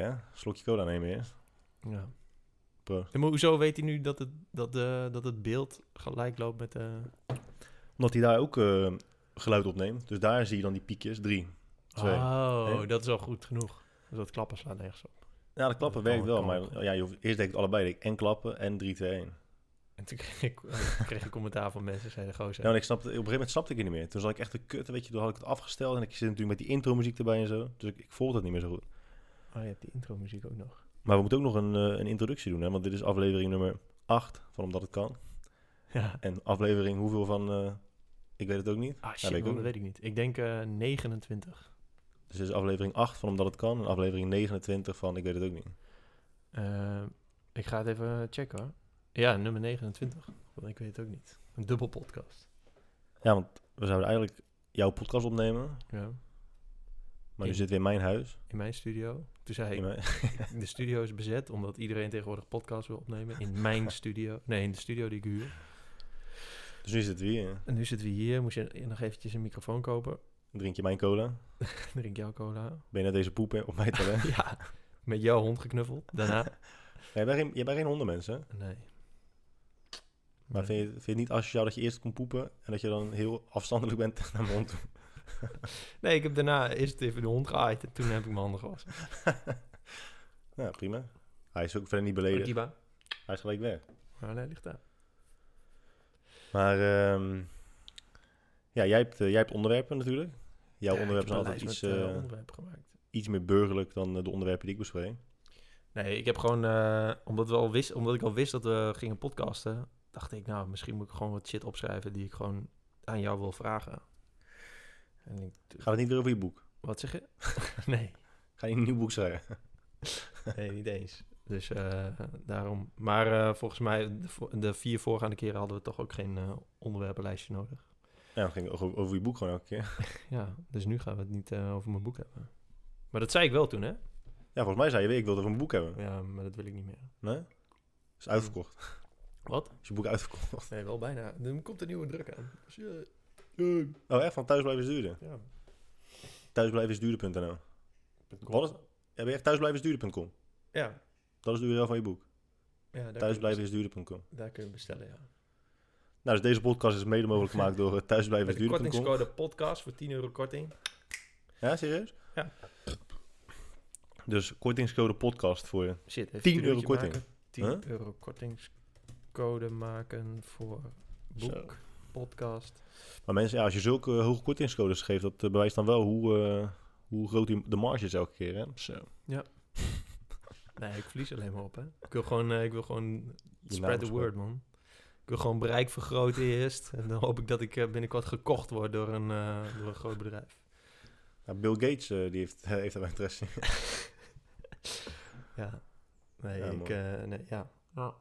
hè? Slokje cola nemen eerst. Ja. Maar hoezo weet hij nu dat het, dat, de, dat het beeld gelijk loopt met de... Omdat hij daar ook eh, geluid opneemt. Dus daar zie je dan die piekjes. 3, 2. Oh, dat is al goed genoeg. Dus dat klappen slaat nergens op. Ja, de klappen Dat werkt wel. Maar ja, je hoeft, eerst deed ik allebei. En klappen en 3, 2, 1. En toen kreeg ik, eh, kreeg ik commentaar van mensen, zeiden gozer. Ja, en ik snapte, op een gegeven moment snapte ik het niet meer. Toen zat ik echt te kutten, weet je. Toen had ik het afgesteld. En ik zit natuurlijk met die intro muziek erbij en zo. Dus ik, ik voelde het niet meer zo goed. Oh, je hebt die intro muziek ook nog. Maar we moeten ook nog een, eh, een introductie doen, hè? Want dit is aflevering nummer 8 van Omdat Het Kan. Ja. En aflevering hoeveel van... eh, ik weet het ook niet. Ah, shit, weet ik man, ook dat weet ik niet. Ik denk eh 29. Dus dit is aflevering 8 van Omdat Het Kan. En aflevering 29 van Ik weet het ook niet. Eh, ik ga het even checken hoor. Ja, nummer 29. Want ik weet het ook niet. Een dubbel podcast. Ja, want we zouden eigenlijk jouw podcast opnemen. Ja. Maar nu In- zitten we in mijn huis. In mijn studio. Toen zei ik, de studio is bezet omdat iedereen tegenwoordig podcast wil opnemen. In mijn studio. Nee, in de studio die ik huur. dus nu zitten we hier. En nu zitten we hier. Moest je nog eventjes een microfoon kopen. Drink je mijn cola. Drink jouw cola. Ben je net deze poep op mij te leggen? ja, met jouw hond geknuffeld. Daarna. Jij bent geen, jij bent geen hondenmens, hè? Nee. Maar vind je, vind je het niet asociaal dat je eerst komt poepen... en dat je dan heel afstandelijk bent naar mijn hond toe? Nee, ik heb daarna eerst even de hond geaaid en toen heb ik mijn handen gewassen. Ja, prima. Hij is ook verder niet beledigd. Kiba. Hij is gelijk weg. Maar nee, ligt daar. Maar ehm, ja, jij hebt, eh, jij hebt onderwerpen natuurlijk. Jouw Ja, onderwerpen ik zijn heb een altijd iets, met, eh, eh, onderwerpen iets meer burgerlijk dan eh, de onderwerpen die ik bespreek. Nee, ik heb gewoon, eh, omdat, we al wist, omdat ik al wist dat we gingen podcasten, dacht ik, nou, misschien moet ik gewoon wat shit opschrijven die ik gewoon aan jou wil vragen. En ik, Gaat het niet weer over je boek? wat zeg je? nee, Ga je een nieuw boek schrijven? nee, niet eens. Dus eh, daarom. Maar eh, volgens mij, de, de vier voorgaande keren hadden we toch ook geen eh, onderwerpenlijstje nodig. Ja, dan ging het over, over je boek gewoon elke keer. Ja, dus nu gaan we het niet over mijn boek hebben. Maar dat zei ik wel toen, hè? Ja, volgens mij zei je weer, ik wilde over een boek hebben. Ja, maar dat wil ik niet meer. Nee? Is uitverkocht. Wat? Is je boek uitverkocht? Nee, wel bijna. Er komt een nieuwe druk aan. Dus, Oh, echt? Van thuisblijven is duurder? ja. Thuisblijven is duurder.nl Wat is... Ja, ben je echt thuisblijvensduurder.com? Ja, Dat is de URL van je boek. ja daar, Thuisblijven is duurder.com. daar kun je bestellen, ja. Nou, dus deze podcast is mede mogelijk gemaakt door thuisblijven is de duurder.com. kortingscode podcast voor 10 euro korting. Ja, serieus? Ja. Dus kortingscode podcast voor je. Shit, even 10 een euro korting. maken. 10 Huh? euro kortingscode maken voor boek, Zo. Podcast. Maar mensen, ja, als je zulke eh, hoge kortingscodes geeft, dat eh, bewijst dan wel hoe, eh, hoe groot die, de marge is elke keer. Hè? Zo. Nee, ik verlies alleen maar op, hè. Ik wil gewoon, eh, ik wil gewoon spread the word, man. Ik wil gewoon bereik vergroten eerst. En dan hoop ik dat ik eh, binnenkort gekocht word door een, eh, door een groot bedrijf. Ja, Bill Gates eh, die heeft, heeft er wel interesse in. Ja. Nee, Ja, ik... eh, nee, ja. ja.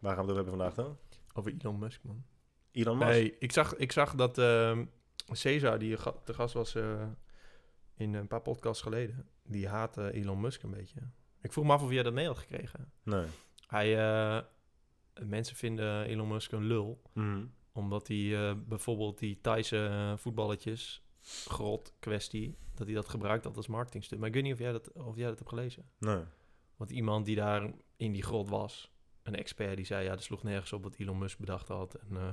Waar gaan we het over hebben vandaag dan? Over Elon Musk, man. Elon Musk? Nee, ik zag, ik zag dat ehm Cesar, die te gast was eh, in een paar podcasts geleden, die haatte Elon Musk een beetje. Ik vroeg me af of jij dat mee had gekregen. Nee. Hij, eh, mensen vinden Elon Musk een lul, Mhm. omdat hij eh, bijvoorbeeld die Thaise voetballetjes, grot kwestie, dat hij dat gebruikt had als marketingstunt. Maar ik weet niet of jij dat, of jij dat hebt gelezen. Nee. Want iemand die daar in die grot was, een expert, die zei... ja, dat sloeg nergens op wat Elon Musk bedacht had. En eh,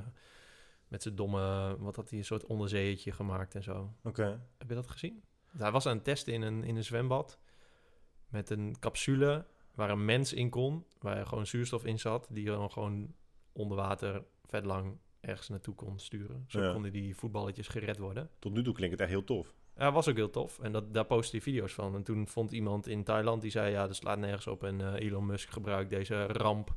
met zijn domme... wat had hij, een soort onderzeeëtje gemaakt en zo. Oké. Heb je dat gezien? Hij was aan het testen in een, in een zwembad... met een capsule waar een mens in kon... waar gewoon zuurstof in zat... die dan gewoon onder water vet lang ergens naartoe kon sturen. Zo Ja. konden die voetballetjes gered worden. Tot nu toe klinkt het echt heel tof. Ja, was ook heel tof. En dat, daar postte hij video's van. En toen vond iemand in Thailand die zei... ja, dat slaat nergens op. En eh, Elon Musk gebruikt deze ramp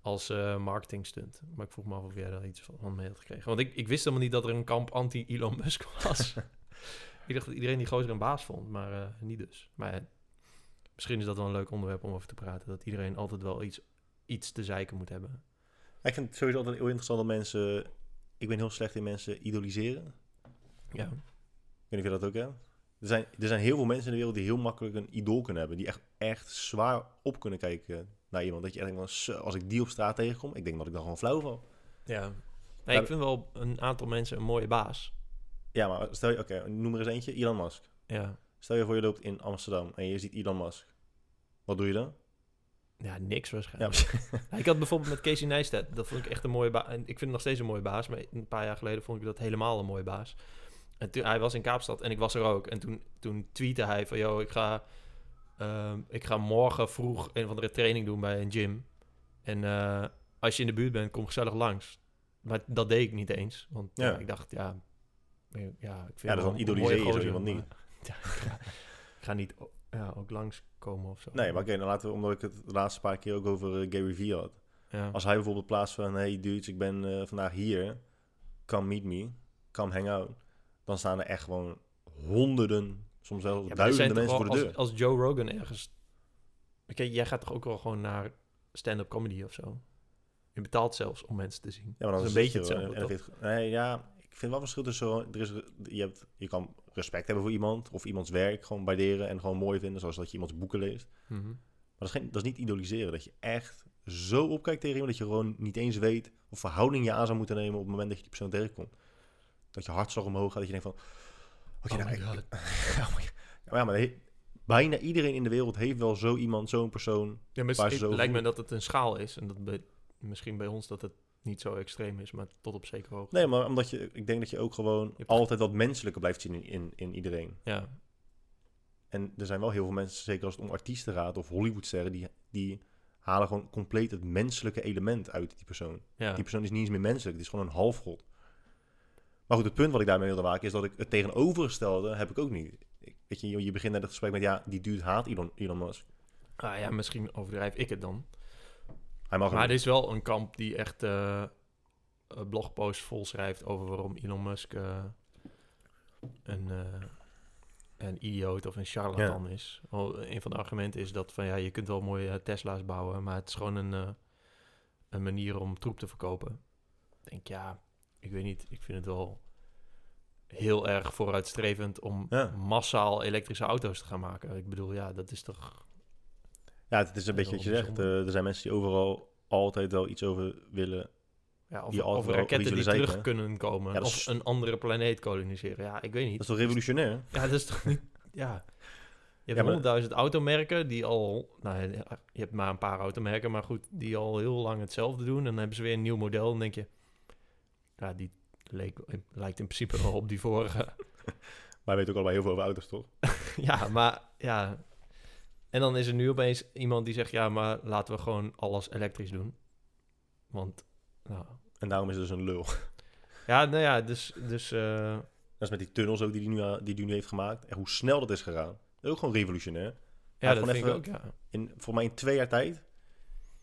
als eh marketing stunt. Maar ik vroeg me af of jij daar iets van mee had gekregen. Want ik, ik wist helemaal niet dat er een kamp anti-Elon Musk was. ik dacht dat iedereen die gozer een baas vond, maar eh, niet dus. Maar misschien is dat wel een leuk onderwerp om over te praten. Dat iedereen altijd wel iets, iets te zeiken moet hebben. Ik vind het sowieso altijd heel interessant dat mensen... Ik ben heel slecht in mensen idoliseren. Ja. Ik weet niet of je dat ook hebt. Er zijn, er zijn heel veel mensen in de wereld die heel makkelijk een idool kunnen hebben. Die echt, echt zwaar op kunnen kijken naar iemand. Dat je echt denkt van, "Zo, als ik die op straat tegenkom, ik denk dat ik dan gewoon flauw val. Ja. Nee, ik vind wel een aantal mensen een mooie baas. Ja, maar stel je... Oké, noem er eens eentje. Elon Musk. Ja. Stel je voor je loopt in Amsterdam en je ziet Elon Musk. Wat doe je dan? Ja, niks Ja, waarschijnlijk. ik had bijvoorbeeld met Casey Neistat, dat vond ik echt een mooie baas. En ik vind het nog steeds een mooie baas, maar een paar jaar geleden vond ik dat helemaal een mooie baas. En toen, hij was in Kaapstad en ik was er ook. En toen, toen tweette hij van, yo, ik ga, ehm, ik ga morgen vroeg een of andere training doen bij een gym. En eh, als je in de buurt bent, kom gezellig langs. Maar dat deed ik niet eens, want ja. Ja. ik dacht, ja, ja, ik vind Ja, dat dan een idoliseer je zo iemand niet. Ja, ik ga, ik ga niet ja, ook langskomen of zo. Nee, maar oké, dan laten we... Omdat ik het de laatste paar keer ook over eh, Gary Vee had. Ja. Als hij bijvoorbeeld plaatst van... Hey dudes, ik ben eh, vandaag hier. Come meet me. Come hang out. Dan staan er echt gewoon honderden, soms zelfs Ja, duizenden mensen voor de als, deur. Als Joe Rogan ergens... Kijk, jij gaat toch ook wel gewoon naar stand-up comedy of zo? Je betaalt zelfs om mensen te zien. Ja, maar dan dat is een beetje hetzelfde, Nee, ja, ik vind wel verschil tussen... zo- Er is, je, hebt, je kan respect hebben voor iemand. Of iemands werk gewoon waarderen en gewoon mooi vinden. Zoals dat je iemands boeken leest. Mhm. Maar dat is, geen, dat is niet idoliseren. Dat je echt zo opkijkt tegen iemand dat je gewoon niet eens weet of verhouding je aan zou moeten nemen op het moment dat je die persoon tegenkomt. Dat je hartslag omhoog gaat, dat je denkt van... Oké, Oh nou, ik- God. ja, maar, ja, maar he- bijna iedereen in de wereld heeft wel zo iemand, zo'n persoon. Ja, maar het zo lijkt me dat het een schaal is. En dat bij, misschien bij ons dat het niet zo extreem is, maar tot op zekere hoogte. Nee, maar omdat je, ik denk dat je ook gewoon altijd wat menselijker blijft zien in, in, in iedereen. Ja, En er zijn wel heel veel mensen, zeker als het om artiesten gaat of Hollywoodsterren, die, die halen gewoon compleet het menselijke element uit die persoon. ja. Die persoon is niet eens meer menselijk, het is gewoon een halfgod. Maar goed, het punt wat ik daarmee wilde maken is dat ik het tegenovergestelde heb ik ook niet. Ik, weet je, je begint net het gesprek met ja, die dude haat Elon, Elon Musk. Ah, ja, misschien overdrijf ik het dan. Hij mag Maar er is wel een kamp die echt eh een blogpost vol schrijft over waarom Elon Musk eh, een, eh, een idioot of een charlatan is. Wel, een van de argumenten is dat van ja, je kunt wel mooie eh, Tesla's bouwen, maar het is gewoon een, eh, een manier om troep te verkopen. Ik denk ja, ik weet niet, ik vind het wel heel erg vooruitstrevend om Ja. massaal elektrische auto's te gaan maken. Ik bedoel, ja, dat is toch Ja, het is een Ja, beetje wat je zegt. eh, er zijn mensen die overal altijd wel iets over willen. Ja, of, of raketten die terug kunnen komen. Ja, of is- een andere planeet koloniseren. Ja, ik weet niet. Dat is toch revolutionair? Ja, dat is toch niet... Ja. Je Ja, hebt maar- honderdduizend automerken die al... Nou, ja, je hebt maar een paar automerken, maar goed, die al heel lang hetzelfde doen. En dan hebben ze weer een nieuw model. Dan denk je... Ja, die leek, lijkt in principe wel op die vorige. Wij weten ook allebei heel veel over auto's, toch? ja, maar ja... En dan is er nu opeens iemand die zegt... Ja, maar laten we gewoon alles elektrisch doen. Want... Nou, En daarom is het dus een lul. ja, nou ja, dus... dus eh, Dat is met die tunnels ook die hij nu, die hij nu heeft gemaakt. En hoe snel dat is gegaan. Dat is ook gewoon revolutionair. ja, dat vind ik ook, ja. In, voor mij in twee jaar tijd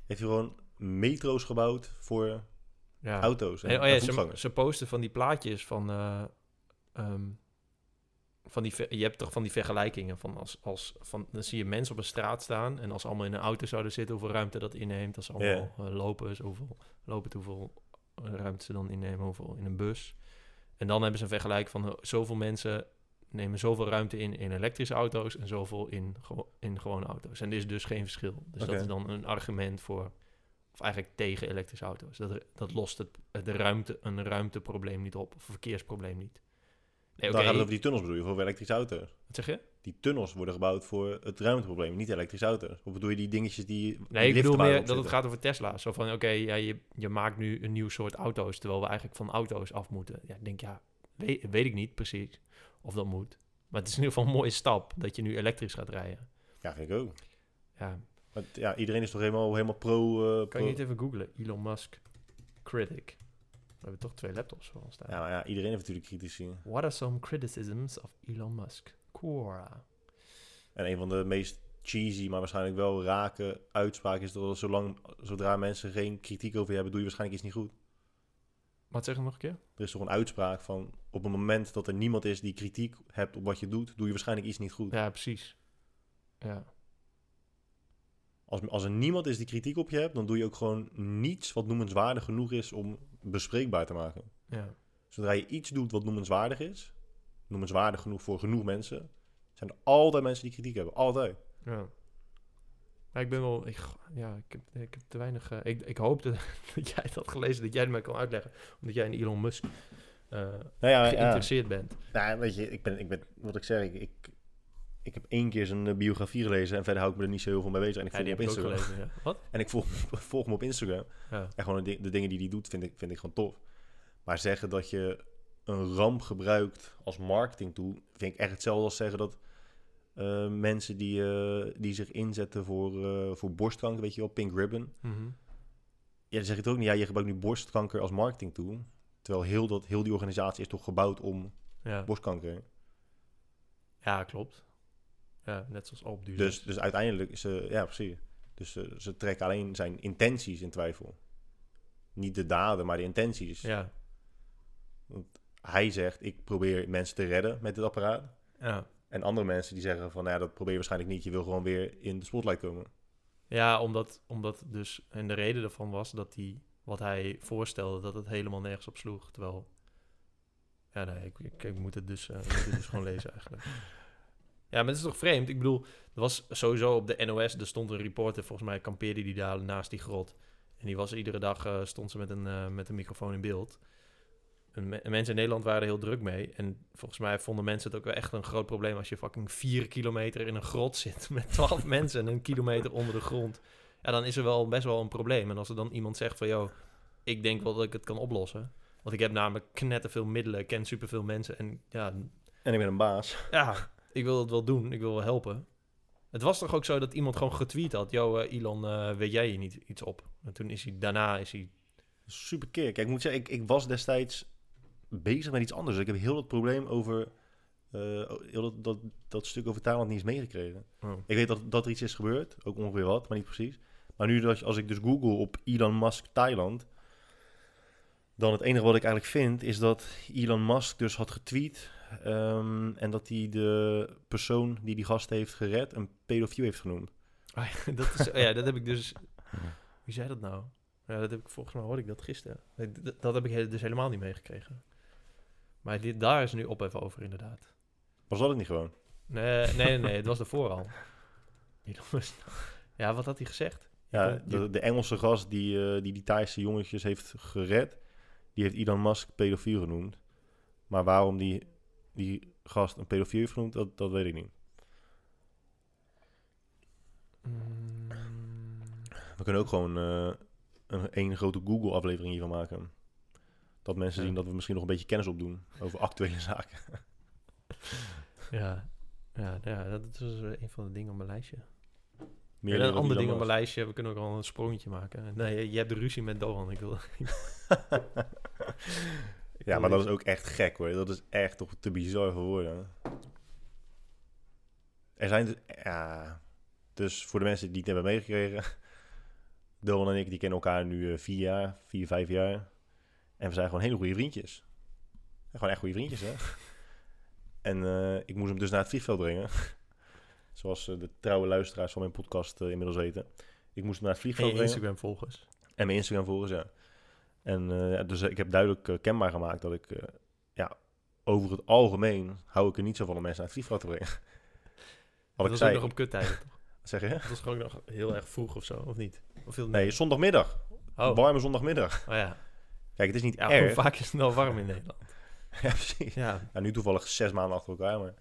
heeft hij gewoon metro's gebouwd voor ja. auto's en, En, oh en ja, ze, posten van die plaatjes van... eh, ehm, van die, je hebt toch van die vergelijkingen van als, als van dan zie je mensen op een straat staan en als ze allemaal in een auto zouden zitten, hoeveel ruimte dat inneemt. Als ze allemaal eh, lopen, is hoeveel lopen, hoeveel ruimte ze dan innemen, hoeveel in een bus. En dan hebben ze een vergelijk van eh, zoveel mensen nemen zoveel ruimte in in elektrische auto's en zoveel in, in gewone auto's. En er is dus geen verschil. Dus dat is dan een argument voor, of eigenlijk tegen elektrische auto's. Dat, dat lost het, de ruimte, een ruimteprobleem niet op, of een verkeersprobleem niet. Nee, Daar oké, gaat het over die tunnels bedoel je, voor elektrische auto's. Wat zeg je? Die tunnels worden gebouwd voor het ruimteprobleem, niet elektrische auto's. Of bedoel je die dingetjes die... die Nee, ik bedoel meer dat het gaat over Tesla. Zo van, oké, ja, je, je maakt nu een nieuw soort auto's, terwijl we eigenlijk van auto's af moeten. Ja, ik denk, ja, weet, weet ik niet precies of dat moet. Maar het is in ieder geval een mooie stap dat je nu elektrisch gaat rijden. Ja, vind ik ook. Ja, Maar ja, iedereen is toch helemaal, helemaal pro... eh, kan pro- je niet even googlen? Elon Musk Critic. We hebben toch twee laptops voor ons staan. Ja, maar ja, iedereen heeft natuurlijk critici. What are some criticisms of Elon Musk? Quora. En een van de meest cheesy, maar waarschijnlijk wel rake uitspraken is dat zolang, zodra mensen geen kritiek over je hebben, doe je waarschijnlijk iets niet goed. Wat zeg je nog een keer? Er is toch een uitspraak van, op het moment dat er niemand is die kritiek hebt op wat je doet, doe je waarschijnlijk iets niet goed. Ja, precies. Ja. Als, als er niemand is die kritiek op je hebt, dan doe je ook gewoon niets wat noemenswaardig genoeg is om bespreekbaar te maken. Ja. Zodra je iets doet wat noemenswaardig is, noemenswaardig genoeg voor genoeg mensen, zijn er altijd mensen die kritiek hebben. Altijd. Ja. Maar ik ben wel... Ik, ja, ik heb, ik heb te weinig... eh, ik, ik hoopte dat jij het had gelezen, dat jij het mij kan uitleggen. Omdat jij in Elon Musk eh, Nou ja, ja, geïnteresseerd bent. Nou, weet je, ik ben, ik ben wat ik zeg, ik, ik, ik heb één keer zijn eh, biografie gelezen en verder hou ik me er niet zo heel veel mee bezig. En ik Ja, volg hem op Instagram. gelezen, ja. Wat? En ik volg, volg hem op Instagram. Ja. En gewoon de, di- de dingen die hij doet, vind ik, vind ik gewoon tof. Maar zeggen dat je een ramp gebruikt als marketing tool, vind ik echt hetzelfde als zeggen dat eh, mensen die, eh, die zich inzetten voor, voor borstkanker, weet je wel, Pink Ribbon. Mhm. Ja, dan zeg je het ook niet, ja, je gebruikt nu borstkanker als marketing tool. Terwijl heel, dat, heel die organisatie is toch gebouwd om ja. borstkanker. ja, klopt. Ja, net zoals op. Dus, dus uiteindelijk is ze, ja, precies. Dus ze, ze trekken alleen zijn intenties in twijfel. Niet de daden, maar de intenties. Ja, Hij zegt, ik probeer mensen te redden met dit apparaat. ja. En andere mensen die zeggen van, nou ja, dat probeer je waarschijnlijk niet. Je wil gewoon weer in de spotlight komen. Ja, omdat, omdat dus... En de reden daarvan was dat hij... Wat hij voorstelde, dat het helemaal nergens op sloeg. Terwijl... Ja, nee, ik, ik, ik moet het dus, eh, moet het dus gewoon lezen eigenlijk. Ja, maar het is toch vreemd? Ik bedoel, er was sowieso op de NOS... Er stond een reporter, volgens mij kampeerde die daar naast die grot. En die was iedere dag... eh, stond ze met een, eh, met een microfoon in beeld. En me- en mensen in Nederland waren er heel druk mee. En volgens mij vonden mensen het ook wel echt een groot probleem... als je fucking vier kilometer in een grot zit... met twaalf mensen en een kilometer onder de grond. Ja, dan is er wel best wel een probleem. En als er dan iemand zegt van... joh, ik denk wel dat ik het kan oplossen. Want ik heb namelijk knetterveel middelen, ken superveel mensen. En ja, En ik ben een baas. ja, ik wil het wel doen, ik wil wel helpen. Het was toch ook zo dat iemand gewoon getweet had... Yo, eh, Elon, eh, weet jij hier niet iets op? En toen is hij, daarna is hij... Super keer. Kijk, ik moet zeggen, ik, ik was destijds bezig met iets anders. Ik heb heel het probleem over... eh, heel dat, dat, dat stuk over Thailand niet eens meegekregen. Oh. Ik weet dat, dat er iets is gebeurd. Ook ongeveer wat, maar niet precies. Maar nu dat, als ik dus google op Elon Musk Thailand... dan het enige wat ik eigenlijk vind... is dat Elon Musk dus had getweet... ehm, en dat hij de persoon die die gast heeft gered... een pedofiel heeft genoemd. Ah, ja, dat is, ja, dat heb ik dus... Wie zei dat nou? Ja, dat heb ik volgens mij hoorde ik dat gisteren. Nee, dat heb ik dus helemaal niet meegekregen. Maar dit, daar is nu op even over, inderdaad. Was dat het niet gewoon? Nee, nee, nee, het was ervoor al. Ja, wat had hij gezegd? Ja, de Engelse gast die, eh, die die Thaise jongetjes heeft gered, die heeft Elon Musk pedofiel genoemd. Maar waarom die, die gast een pedofiel heeft genoemd, dat, dat weet ik niet. Mm, We kunnen ook gewoon eh, een één grote Google-aflevering hiervan maken. Dat mensen Ja. zien dat we misschien nog een beetje kennis opdoen over actuele zaken. ja. Ja, ja, dat is een van de dingen op mijn lijstje. Meer een ander ding op mijn lijstje, we kunnen ook al een sprongetje maken. Nee, je, hebt de ruzie met Dohan. Ik wil, Ja, maar dat is ook echt gek hoor. Dat is echt toch te bizar voor woorden. Er zijn dus, ja, dus voor de mensen die het hebben meegekregen. Dylan en ik die kennen elkaar nu eh, vier jaar, vier, vijf jaar. En we zijn gewoon hele goede vriendjes. En gewoon echt goede vriendjes hè. En eh, ik moest hem dus naar het vliegveld brengen. Zoals eh, de trouwe luisteraars van mijn podcast inmiddels weten. Ik moest hem naar het En vliegveld je brengen. Instagram-volgers. En mijn Instagram volgers, ja. En ja, dus eh, ik heb duidelijk eh, kenbaar gemaakt dat ik, ja, over het algemeen hou ik er niet zo van om mensen naar het vliegveld te brengen. Wat Dat ik was zei, ook nog op kuttijden, toch? zeg je? Dat was gewoon nog heel erg vroeg of zo, of niet? Of veel Nee, zondagmiddag. Oh, Warme zondagmiddag. oh ja. Kijk, het is niet Ja, hoe erg. vaak is het nou warm in Nederland? ja, precies. Ja, Ja, nu toevallig zes maanden achter elkaar, maar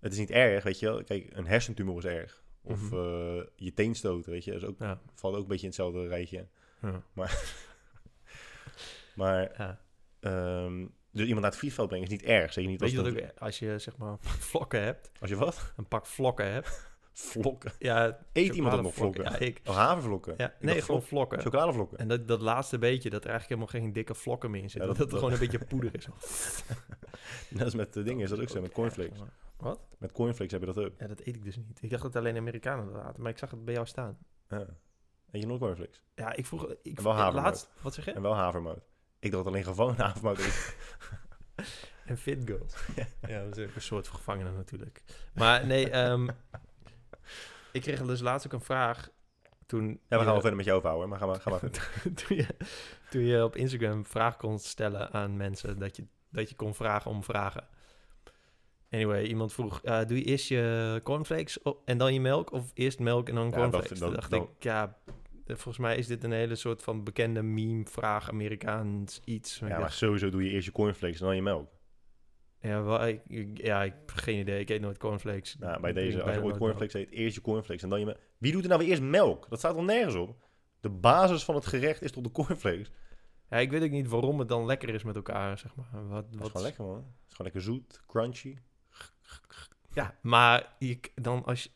het is niet erg, weet je wel. Kijk, een hersentumor is erg. Of eh, je teen stoten, weet je. Dat is ook, ja, valt ook een beetje in hetzelfde rijtje. ja. Maar, ja. ehm, dus iemand naar het vliegveld brengen is niet erg. Zeker niet Weet als, je dat ook, als je zeg maar vlokken hebt, als je wat? een pak vlokken hebt. Vlokken. Ja, Eet iemand ook nog vlokken? Ja, ik. Oh, havervlokken. Ja, Ik nee, gewoon vlok- vlokken. Chocoladevlokken. En dat, dat laatste beetje, dat er eigenlijk helemaal geen dikke vlokken meer in zitten. Ja, dat, dat- het dat- gewoon een beetje poeder is. Net als met de dingen is dat ook zo, met cornflakes. Wat? Met cornflakes heb je dat ook. Ja, dat eet ik dus niet. Ik dacht dat alleen Amerikanen dat aten, maar ik zag het bij jou staan. Ja. Eet je nog cornflakes? Ja, ik vroeg... Ik, En wel havermout. laatst, Wat zeg je? En wel havermout. Ik dacht alleen gewoon havermout. eten. En fit girls. ja, dat is ook een soort gevangene natuurlijk. Maar nee, ehm, ik kreeg dus laatst ook een vraag toen... Ja, we gaan je- wel verder met jou overhouden, maar ga maar, ga maar toen, je, toen je op Instagram vraag kon stellen aan mensen, dat je, dat je kon vragen om vragen. Anyway, iemand vroeg, eh, doe je eerst je cornflakes op- en dan je melk? Of eerst melk en dan Ja, cornflakes? dat- dacht dat- ik, ja, volgens mij is dit een hele soort van bekende meme-vraag, Amerikaans iets. Maar Ja, maar dacht, sowieso doe je eerst je cornflakes en dan je melk. Ja, wel, ik, ja, ik heb geen idee. Ik eet nooit cornflakes. Nou, bij deze, als je ooit cornflakes eet, eerst je cornflakes en dan je... me- Wie doet er nou weer eerst melk? Dat staat al nergens op. De basis van het gerecht is toch de cornflakes? Ja, ik weet ook niet waarom het dan lekker is met elkaar, zeg maar. Wat, is wat, gewoon lekker, man. Het is gewoon lekker zoet, crunchy. Ja, maar je, dan als je,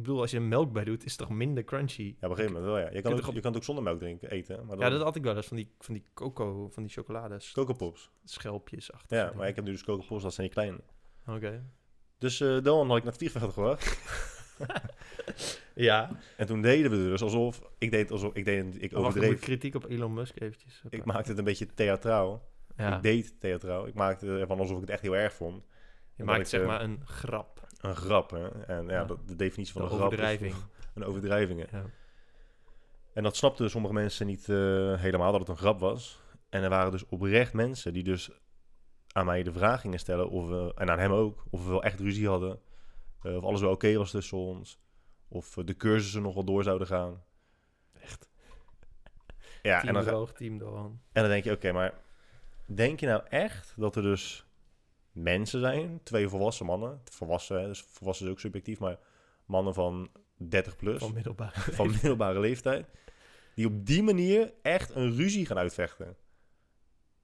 ik bedoel, als je er melk bij doet, is het toch minder crunchy? Ja, op een gegeven moment wel, ja. Je kan, ook, op- je kan het ook zonder melk drinken, eten. Maar Ja, dat had ik wel eens van die, van die coco, van die chocolades, Coco Pops. schelpjes achter. Ja, maar ik heb nu dus Coco Pops, dat zijn die kleine. Oké. Dus eh Doan had ik naar het vliegveld gebracht. Ja. En toen deden we dus alsof... Ik deed alsof... Ik, deed, ik Wacht, ik overdreef. kritiek op Elon Musk eventjes. Ik maakte het een beetje theatraal. ja. Ik deed theatraal. Ik maakte ervan alsof ik het echt heel erg vond. Je maakt ik, zeg eh, maar een grap, Een grap, hè. En ja, Ja. dat- de definitie van een een grap overdrijving. is een overdrijving. Ja. En dat snapten sommige mensen niet eh, helemaal, dat het een grap was. En er waren dus oprecht mensen die dus aan mij de vraag gingen stellen, of we, en aan hem ook, of we wel echt ruzie hadden. eh, of alles wel oké was tussen ons. Of eh, de cursussen nog wel door zouden gaan. Echt. Ja, team en dan, droog, team Doan. en dan denk je, oké, maar denk je nou echt dat er dus mensen zijn, twee volwassen mannen, volwassen, hè, dus volwassen is ook subjectief, maar mannen van 30 plus, Van middelbare van middelbare leeftijd, die op die manier echt een ruzie gaan uitvechten.